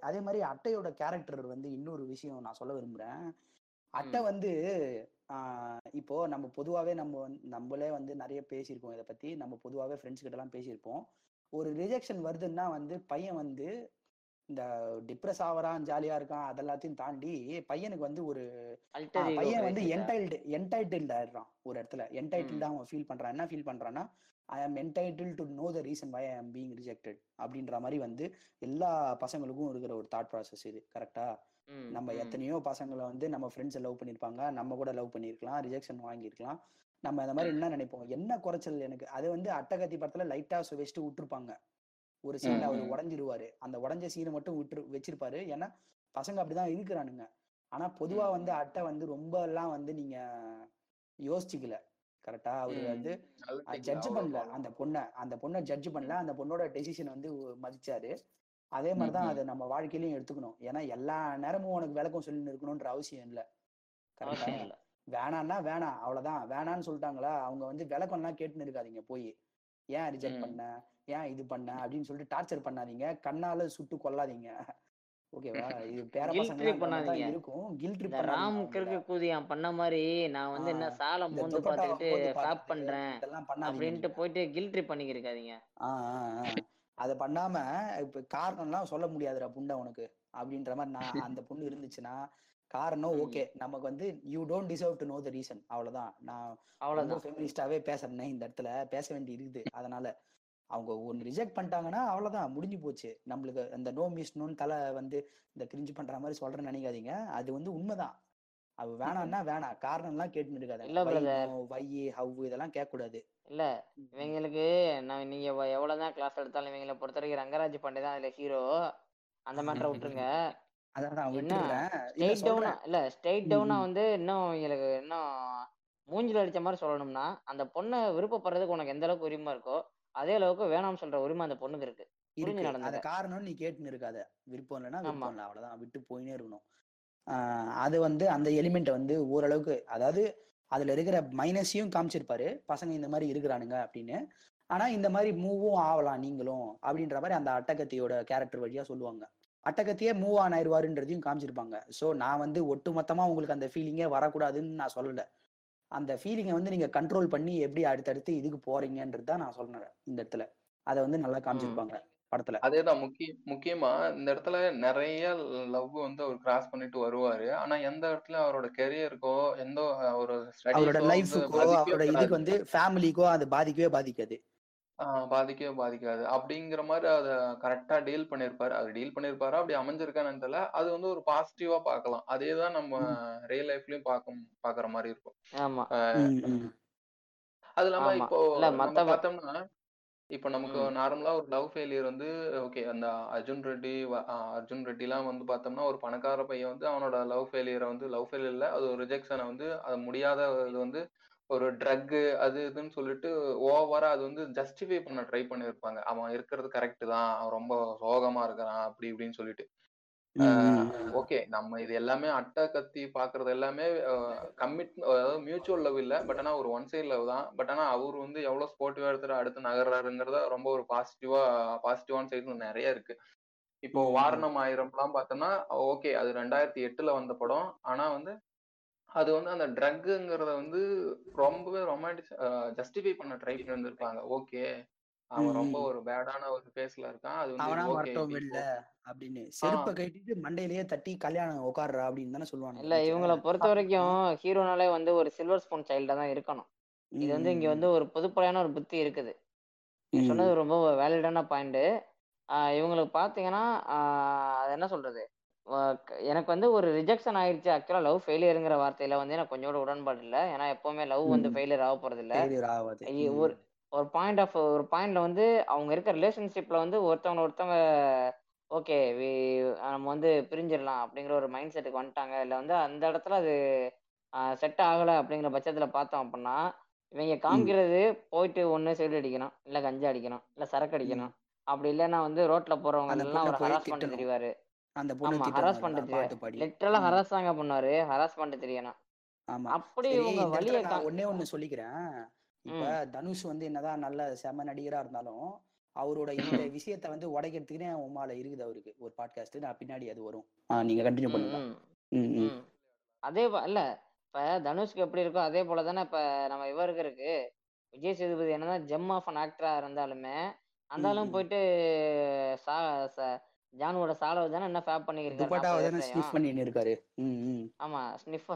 அதே மாதிரி அட்டையோட கேரக்டர் வந்து இன்னொரு விஷயம் நான் சொல்ல விரும்புறேன். அட்டை வந்து இப்போ நம்ம பொதுவாவே நம்ம வந்து- நம்மளே வந்து நிறைய பேசியிருக்கோம். இதை பத்தி நம்ம பொதுவாவே ஃப்ரெண்ட்ஸ் கிட்ட எல்லாம் பேசியிருப்போம். ஒரு ரிஜெக்ஷன் வருதுன்னா வந்து பையன் வந்து இந்த டிப்ரெஸ் ஆவறான் ஜாலியா இருக்கான் அதெல்லாத்தையும் தாண்டி பையனுக்கு வந்து ஒரு பையன் வந்து என்டைல்டு என்டைட்டில்டு ஆயிடுறான் ஒரு இடத்துல. என்டைட்டில்டா அவன் ஃபீல் பண்றான். என்ன ஃபீல் பண்றான்னா I am entitled to know the reason why I am being rejected அப்படின்ற மாதிரி வந்து எல்லா பசங்களுக்கும் இருக்கிற ஒரு தாட் ப்ராசஸ் இது. கரெக்டா நம்ம எத்தனையோ பசங்களை வந்து நம்ம ஃப்ரெண்ட்ஸை லவ் பண்ணியிருப்பாங்க நம்ம கூட லவ் பண்ணியிருக்கலாம் ரிஜெக்ஷன் வாங்கியிருக்கலாம் நம்ம அந்த மாதிரி என்ன நினைப்போம்? என்ன குறைச்சல் எனக்கு? அது வந்து அட்டகத்தி படத்துல லைட்டா வச்சுட்டு விட்டுருப்பாங்க. ஒரு
ம்
சீன்ல அவர் உடஞ்சிருவாரு. அந்த உடஞ்ச சீனை மட்டும் விட்டு வச்சிருப்பாரு. ஏன்னா பசங்க அப்படிதான் இருக்கிறானுங்க. ஆனா பொதுவா வந்து அட்டை வந்து ரொம்ப எல்லாம் வந்து நீங்க யோசிச்சுக்கல. கரெக்டா அவரு வந்து ஜட்ஜ் பண்ணல. அந்த பொண்ணை அந்த பொண்ணை ஜட்ஜ் பண்ணல. அந்த பொண்ணோட டெசிஷன் வந்து மதிச்சாரு. அதே மாதிரிதான் அதை நம்ம வாழ்க்கையிலயும் எடுத்துக்கணும். ஏன்னா எல்லா நேரமும் உனக்கு விளக்கம் சொல்லி இருக்கணும்ன்ற அவசியம் இல்லை. கரெக்டா வேணான்னா வேணாம் அவ்வளவுதான். வேணான்னு சொல்லிட்டாங்களா அவங்க வந்து விளக்கம்லாம் கேட்டுன்னு இருக்காதீங்க போய். ஏன் ரிஜெக்ட் பண்ண? ஏன் இது பண்ண? அப்படின்னு சொல்லிட்டு டார்ச்சர் பண்ணாதீங்க. கண்ணால சுட்டு கொல்லாதீங்க. ஓகேவா இது *laughs* பேர
கில்ட்
பசங்க இருக்கும். கில் ட்ரிப்
ராம் கிறுக்கு கூதியான் பண்ண மாதிரி நான் வந்து என்ன சாலை மோந்து பண்றேன்
பண்ணாதீங்க
அப்படின்ட்டு போயிட்டு கில் ட்ரிப் பண்ணிக்கிருக்காதீங்க.
அதை பண்ணாம இப்ப காரணம்லாம் சொல்ல முடியாதுடா புண்டை உனக்கு அப்படின்ற மாதிரி நான் *laughs* அந்த பொண்ணு இருந்துச்சுன்னா காரணம் ஓகே. நமக்கு வந்து you don't deserve to know the reason அவ்வளவுதான். நான்
அவ்வளவுதான்.
ஃபெமினிஸ்டாவே பேசுறேனே இந்த இடத்துல. பேச வேண்டி இருக்குது. அதனால அவங்க ஒன்று ரிஜெக்ட் பண்ணிட்டாங்கன்னா அவ்வளவுதான். முடிஞ்சு போச்சு. நம்மளுக்கு அந்த நோ மிஸ் நோன்னு தலை வந்து இந்த கிரிஞ்சு பண்ற மாதிரி சொல்றேன்னு நினைக்காதீங்க. அது வந்து உண்மைதான். அவ வேணாம்னா வேணாம் காரணம்லாம் கேட்டுன்னு இருக்காத
இல்ல
வை ஹவ் இதெல்லாம் கேட்கக்கூடாது.
இல்ல இவங்களுக்கு நான் நீங்க எவ்வ- எவ்வளவுதான் கிளாஸ் எடுத்தாலும் இவங்களை பொறுத்த வரைக்கும் ரங்கராஜ் பாண்டே தான் அதுல ஹீரோ அந்த மேட்டரை விட்டுருங்க. ஸ்ட்ரெயிட் டவுனா இல்ல ஸ்ட்ரெயிட்
ம்,
டவுனா. வந்து இன்னும் இவங்களுக்கு இன்னும் மூஞ்சில அடிச்ச மாதிரி சொல்லணும்னா அந்த பொண்ணை விருப்பப்படுறதுக்கு உனக்கு எந்த அளவுக்கு உரிமை இருக்கோ அதே அளவுக்கு வேணாம்னு சொல்ற உரிமை அந்த பொண்ணுக்கு இருக்கு. புரிஞ்சு நடந்துக்க
காரணம் நீ கேட்டுன்னு இருக்காத விருப்பம் இல்லைன்னா விருப்பம் இல்லை. அவ்வளவுதான். விட்டு போயினே இருக்கணும். அது வந்து அந்த எலிமெண்ட் வந்து ஓரளவுக்கு அதாவது அதுல இருக்கிற மைனஸையும் காமிச்சிருப்பாரு. பசங்க இந்த மாதிரி இருக்கிறானுங்க அப்படின்னு. ஆனா இந்த மாதிரி மூவும் ஆகலாம் நீங்களும் அப்படின்ற மாதிரி அந்த அட்டகத்தியோட கேரக்டர் வழியா சொல்லுவாங்க. அட்டகத்தியே மூவ் ஆன் ஆயிடுவாருன்றதையும் காமிச்சிருப்பாங்க. ஸோ நான் வந்து ஒட்டு மொத்தமா உங்களுக்கு அந்த ஃபீலிங்கே வரக்கூடாதுன்னு நான் சொல்லல. அந்த ஃபீலிங்கை வந்து நீங்க கண்ட்ரோல் பண்ணி எப்படி அடுத்தடுத்து இதுக்கு போறீங்கன்றது தான் நான் சொல்றேன் இந்த இடத்துல. அதை வந்து நல்லா காமிச்சிருப்பாங்க. படத்துல.
அதேதான். முக்கிய முக்கியமா இந்த இடத்துல நிறைய லவ் வந்து அவர் கிராஸ் பண்ணிட்டு வருவாரு. ஆனா எந்த இடத்துல அவரோட கெரியருக்கோ எந்த ஒரு
அவரோட லைஃபுக்கோ
பாதிக்கவே
அவரோட இதுக்கு வந்து ஃபேமிலிக்கோ அது பாதிக்கவே பாதிக்காது.
பாதிக்கவே பாதிக்காது. அப்படிங்கிற மாதிரி அதை கரெக்டா டீல் பண்ணிருப்பாரு. அது டீல் பண்ணிருப்பாரா? அப்படி அமைஞ்சிருக்கான்னு தெரியல. அது வந்து ஒரு பாசிட்டிவா பார்க்கலாம். அதே தான் நம்ம ரியல் லைஃப்லயும் பார்க்க பாக்குற மாதிரி இருக்கும். அது இல்லாம இப்போ பார்த்தோம்னா இப்போ நமக்கு
ம்.
நார்மலா ஒரு லவ் ஃபெயிலியர் வந்து ஓகே அந்த அர்ஜுன் ரெட்டி வ- அர்ஜுன் ரெட்டிலாம் வந்து பார்த்தோம்னா ஒரு பணக்கார பையன் வந்து அவனோட லவ் ஃபெயிலியரை வந்து லவ் ஃபெயிலியர்ல அது ஒரு ரிஜெக்ஷனை வந்து அது முடியாத இது வந்து ஒரு ட்ரக்கு அது இதுன்னு சொல்லிட்டு ஓவரா அது வந்து ஜஸ்டிஃபை பண்ண ட்ரை பண்ணியிருப்பாங்க அவன் இருக்கிறது கரெக்ட் தான் அவன் ரொம்ப சோகமா இருக்கிறான் அப்படி இப்படின்னு சொல்லிட்டு. ஓகே. நம்ம இது எல்லாமே அட்டை கத்தி பாக்குறது எல்லாமே கமிட் அதாவது மியூச்சுவல் லவ் இல்ல. பட் ஆனா ஒரு ஒன் சைட் லவ் தான். பட் ஆனா அவர் வந்து எவ்வளவு ஸ்போர்ட்டிவா எடுத்துட்டு அடுத்து நகர்றாருங்கிறத ரொம்ப ஒரு பாசிட்டிவா பாசிட்டிவான சைடு நிறைய இருக்கு. இப்போ வாரணம் ஆயிரம்லாம் பார்த்தோம்னா ஓகே அது ரெண்டாயிரத்தி எட்டுல வந்த படம். ஆனா வந்து அது வந்து அந்த ட்ரக்குங்கிறத வந்து ரொம்பவே ரொமான்டிக் ஜஸ்டிஃபை பண்ண ட்ரை பண்ணி வந்திருப்பாங்க ஓகே. அவன் ரொம்ப ஒரு பேடான ஒரு பேஸ்ல இருக்கான். அது
அவனா வெளில அப்படின்னு. செருப்பை கட்டிட்டு மண்டையிலேயே தட்டி கல்யாணம் உட்கார்றா அப்படின்னு தானே சொல்லுவாங்க
இல்ல இவங்கள பொறுத்த வரைக்கும் ஹீரோனாலே வந்து ஒரு சில்வர் ஸ்பூன் சைல்டா தான் இருக்கணும். இது வந்து இங்க வந்து ஒரு பொதுப்படையான ஒரு புத்தி இருக்குது. நீ சொன்னது ரொம்ப வேலிடான பாயிண்ட். இவங்களுக்கு பாத்தீங்கன்னா அது என்ன சொல்றது? எனக்கு வந்து ஒரு ரிஜெக்ஷன் ஆயிடுச்சு ஆக்சுவலா லவ் ஃபெயிலியருங்கிற வார்த்தையில வந்து எனக்கு கொஞ்சோட உடன்பாடு இல்லை. ஏன்னா எப்பவுமே லவ் வந்து ஃபெயிலியர் ஆக போறது இல்ல ஒரு ஒரு பாயிண்ட் ஆஃப் ஒரு பாயிண்ட்ல வந்து அவங்க இருக்க ரிலேஷன்ஷிப்ல வந்து ஒருத்தவங்க ஒருத்தவங்க ஓகே நம்ம வந்து பிரிஞ்சிடலாம் அப்படிங்கிற ஒரு மைண்ட் செட்டுக்கு வந்துட்டாங்க. இல்லை வந்து அந்த இடத்துல அது செட் ஆகலை அப்படிங்கிற பட்சத்தில் பார்த்தோம் அப்படின்னா இவங்க காமிக்கிறது போயிட்டு ஒன்று சைடு அடிக்கணும் இல்லை கஞ்சா அடிக்கணும் இல்லை சரக்கு அடிக்கணும். அப்படி இல்லைன்னா வந்து ரோட்ல போறவங்க எல்லாம் ஒரு ஹராஸ் பண்ண தெரிவாரு. ஆமா ஹராஸ் பண்ண தெரியாது லிட்டரலா ஹராஸ் தாங்க பண்ணாரு ஹராஸ் பண்ண தெரியணும். அப்படி இவங்க வழியை
ஒன்னே ஒண்ணு சொல்லிக்கிறேன். இப்ப தனுஷ் வந்து என்னதான் நல்ல செம நடிகரா இருந்தாலும் அவரோட இந்த விஷயத்த வந்து உடைக்கிறதுக்குனே உமால இருக்குது அவருக்கு. ஒரு பாட்காஸ்ட் நான் பின்னாடி அது வரும். நீங்க கண்டினியூ பண்ணுங்க.
அதே இல்ல இப்ப தனுஷ்க்கு எப்படி இருக்கோ அதே போல தானே இப்ப நம்ம இவருக்கு இருக்கு. விஜய் சேதுபதி என்னதான் ஜெம் ஆஃப் அன் ஆக்டரா இருந்தாலுமே அந்த ஆளும் போயிட்டு சா ஜானுவோட சாலவை தானே என்ன ஃபேப்
பண்ணிருக்காரு
ஆமா ஸ்னிஃப்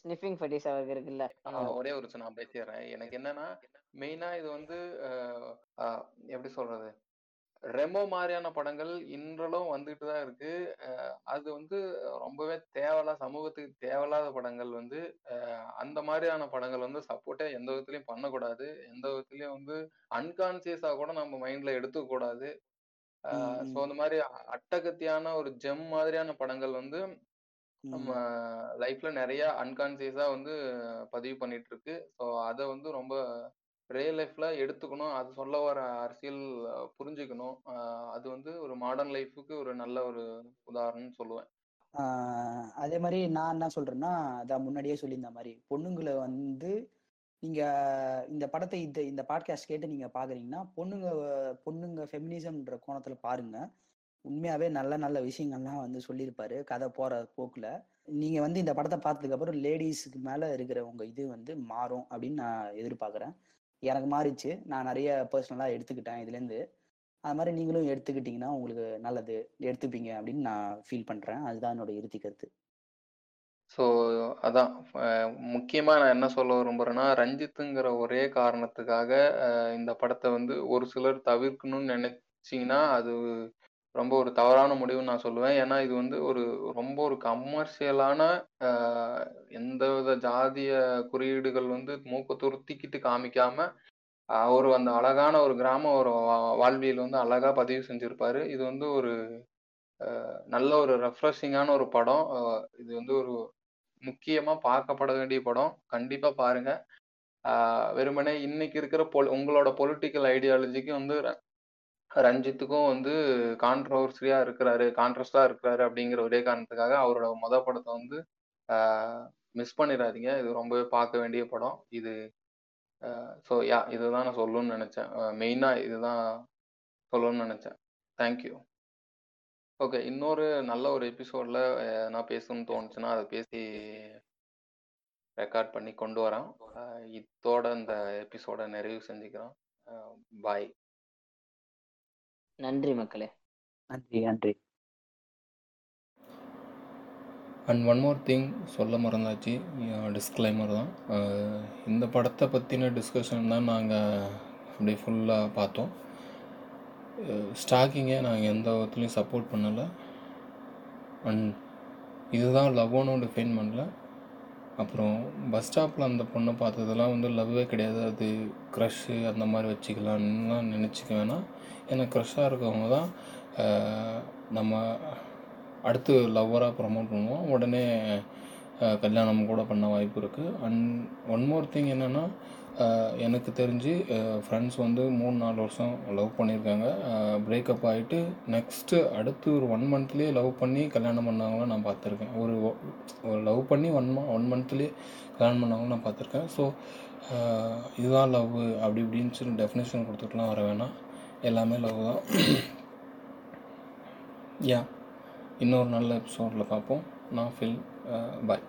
ஸ்னிஃபிங் ஃபெட்டிஸ் அவருக்கு இருக்குல்ல
ஒரே ஒரு நான் பேசிடுறேன் எனக்கு என்னன்னா மெயினா இது வந்து எப்படி சொல்றது? ரெமோ மாதிரியான படங்கள் இன்றளவும் வந்துட்டு தான் இருக்கு. அது வந்து ரொம்பவே தேவையில்லா சமூகத்துக்கு தேவையில்லாத படங்கள் வந்து அந்த மாதிரியான படங்கள் வந்து சப்போர்ட்டே எந்த விதத்துலயும் பண்ணக்கூடாது. எந்த விதத்துலயும் வந்து அன்கான்சியஸா கூட நம்ம மைண்ட்ல எடுத்துக்க கூடாது. ஸோ அந்த மாதிரி அட்டகத்தியான ஒரு ஜெம் மாதிரியான படங்கள் வந்து நம்ம லைஃப்ல நிறைய அன்கான்சியஸா வந்து பதிவு பண்ணிட்டு இருக்கு ஸோ அதை வந்து ரொம்ப ரியல் லைஃப்ல எடுத்துக்கணும். அது சொல்ல வர அரசியல் புரிஞ்சுக்கணும். அது வந்து ஒரு மாடர்ன் லைஃபுக்கு ஒரு நல்ல ஒரு உதாரணம்னு சொல்லுவேன்.
அதே மாதிரி நான் என்ன சொல்றேன்னா அதான் முன்னாடியே சொல்லியிருந்த மாதிரி பொண்ணுங்களை வந்து நீங்க இந்த படத்தை இந்த இந்த பாட்காஸ்ட் கேட்டு நீங்க பாக்குறீங்கன்னா பொண்ணுங்க பொண்ணுங்க ஃபெமினிசம்ன்ற கோணத்துல பாருங்க. உண்மையாவே நல்ல நல்ல விஷயங்கள்லாம் வந்து சொல்லியிருப்பாரு கதை போற போக்குல. நீங்க வந்து இந்த படத்தை பார்த்ததுக்கு அப்புறம் லேடிஸுக்கு மேல இருக்கிற உங்க இது வந்து மாறும் அப்படின்னு நான் எதிர்பார்க்குறேன். எனக்கு மாறிச்சு. நான் நிறைய பர்சனலா எடுத்துக்கிட்டேன் இதுல இருந்து அது மாதிரி நீங்களும் எடுத்துக்கிட்டீங்கன்னா உங்களுக்கு நல்லது. எடுத்துப்பீங்க அப்படின்னு நான் ஃபீல் பண்றேன். அதுதான் என்னோட இறுதி கருத்து.
ஸோ அதான். முக்கியமாக நான் என்ன சொல்ல விரும்புகிறேன்னா ரஞ்சித்துங்கிற ஒரே காரணத்துக்காக இந்த படத்தை வந்து ஒரு சிலர் தவிர்க்கணும்னு நினைச்சிங்கன்னா அது ரொம்ப ஒரு தவறான முடிவுன்னு நான் சொல்லுவேன். ஏன்னா இது வந்து ஒரு ரொம்ப ஒரு கமர்ஷியலான எந்த வித ஜாதிய குறியீடுகள் வந்து மூக்க துருத்திக்கிட்டு காமிக்காம அவர் அந்த அழகான ஒரு கிராம ஒரு வாழ்வியல் வந்து அழகா பதிவு செஞ்சிருப்பாரு. இது வந்து ஒரு நல்ல ஒரு ரெஃப்ரெஷிங்கான ஒரு படம். இது வந்து ஒரு முக்கியமா பார்க்கப்பட வேண்டிய படம். கண்டிப்பா பாருங்க. வெறுமனே இன்னைக்கு இருக்கிற பொல் உங்களோட பொலிட்டிக்கல் ஐடியாலஜிக்கு வந்து ரஞ்சித்துக்கும் வந்து கான்ட்ரவர்சியா இருக்கிறாரு கான்ட்ரஸ்டா இருக்கிறாரு அப்படிங்கிற ஒரே காரணத்துக்காக அவரோட மொத படத்தை வந்து மிஸ் பண்ணிடாதீங்க. இது ரொம்பவே பார்க்க வேண்டிய படம். இது ஸோ யா இதுதான் நான் சொல்லணும்னு நினைச்சேன். மெயினா இதுதான் சொல்லணும்னு நினைச்சேன். தேங்க்யூ ஓகே இன்னொரு நல்ல ஒரு எபிசோட்ல நான் பேசணும்னு தோணுச்சுன்னா அதை பேசி ரெக்கார்ட் பண்ணி கொண்டு வரேன். இதோட இந்த எபிசோட நிறைவு செஞ்சுக்கிறோம் பாய்
நன்றி மக்களே.
நன்றி நன்றி.
அண்ட் ஒன் மோர் திங் சொல்ல மறந்தாச்சு. டிஸ்க்ளைமர் தான். இந்த படத்தை பற்றின டிஸ்கஷன் தான் நாங்கள் அப்படியே ஃபுல்லாக பார்த்தோம். ஸ்டாக்கிங்கை நாங்கள் எந்த விதத்துலையும் சப்போர்ட் பண்ணலை. அண்ட் இதுதான் லவ்னு டிஃபைன் பண்ணல. அப்புறம் பஸ் ஸ்டாப்பில் அந்த பொண்ணை பார்த்ததெல்லாம் வந்து லவ்வே கிடையாது. அது க்ரஷ்ஷு அந்த மாதிரி வச்சுக்கலான்லாம் நினச்சிக்க வேணாம். ஏன்னா க்ரஷ்ஷாக இருக்கவங்க தான் நம்ம அடுத்து லவ்வராக ப்ரமோட் பண்ணுவோம். உடனே
கல்யாணம் கூட பண்ண வாய்ப்பு இருக்குது அண்ட் ஒன் மோர் திங் என்னென்னா எனக்கு தெரிஞ்சு ஃப்ரெண்ட்ஸ் வந்து மூணு நாலு வருஷம் லவ் பண்ணியிருக்காங்க. பிரேக்கப் ஆகிட்டு நெக்ஸ்ட்டு அடுத்து ஒரு ஒன் மந்த்லேயே லவ் பண்ணி கல்யாணம் பண்ணவங்கள நான் பார்த்துருக்கேன். ஒரு ஒ- ஒரு லவ் பண்ணி ஒன் ம ஒன் மந்த்லேயே கல்யாணம் பண்ணவங்க நான் பார்த்துருக்கேன். ஸோ இதுதான் லவ் அப்படி இப்படின்னு சொல்லி டெஃபினேஷன் கொடுத்துட்டுலாம் வர வேணாம். எல்லாமே லவ் தான். யா இன்னொரு நல்ல எபிசோடில் பார்ப்போம். நான் ஃபில் பாய்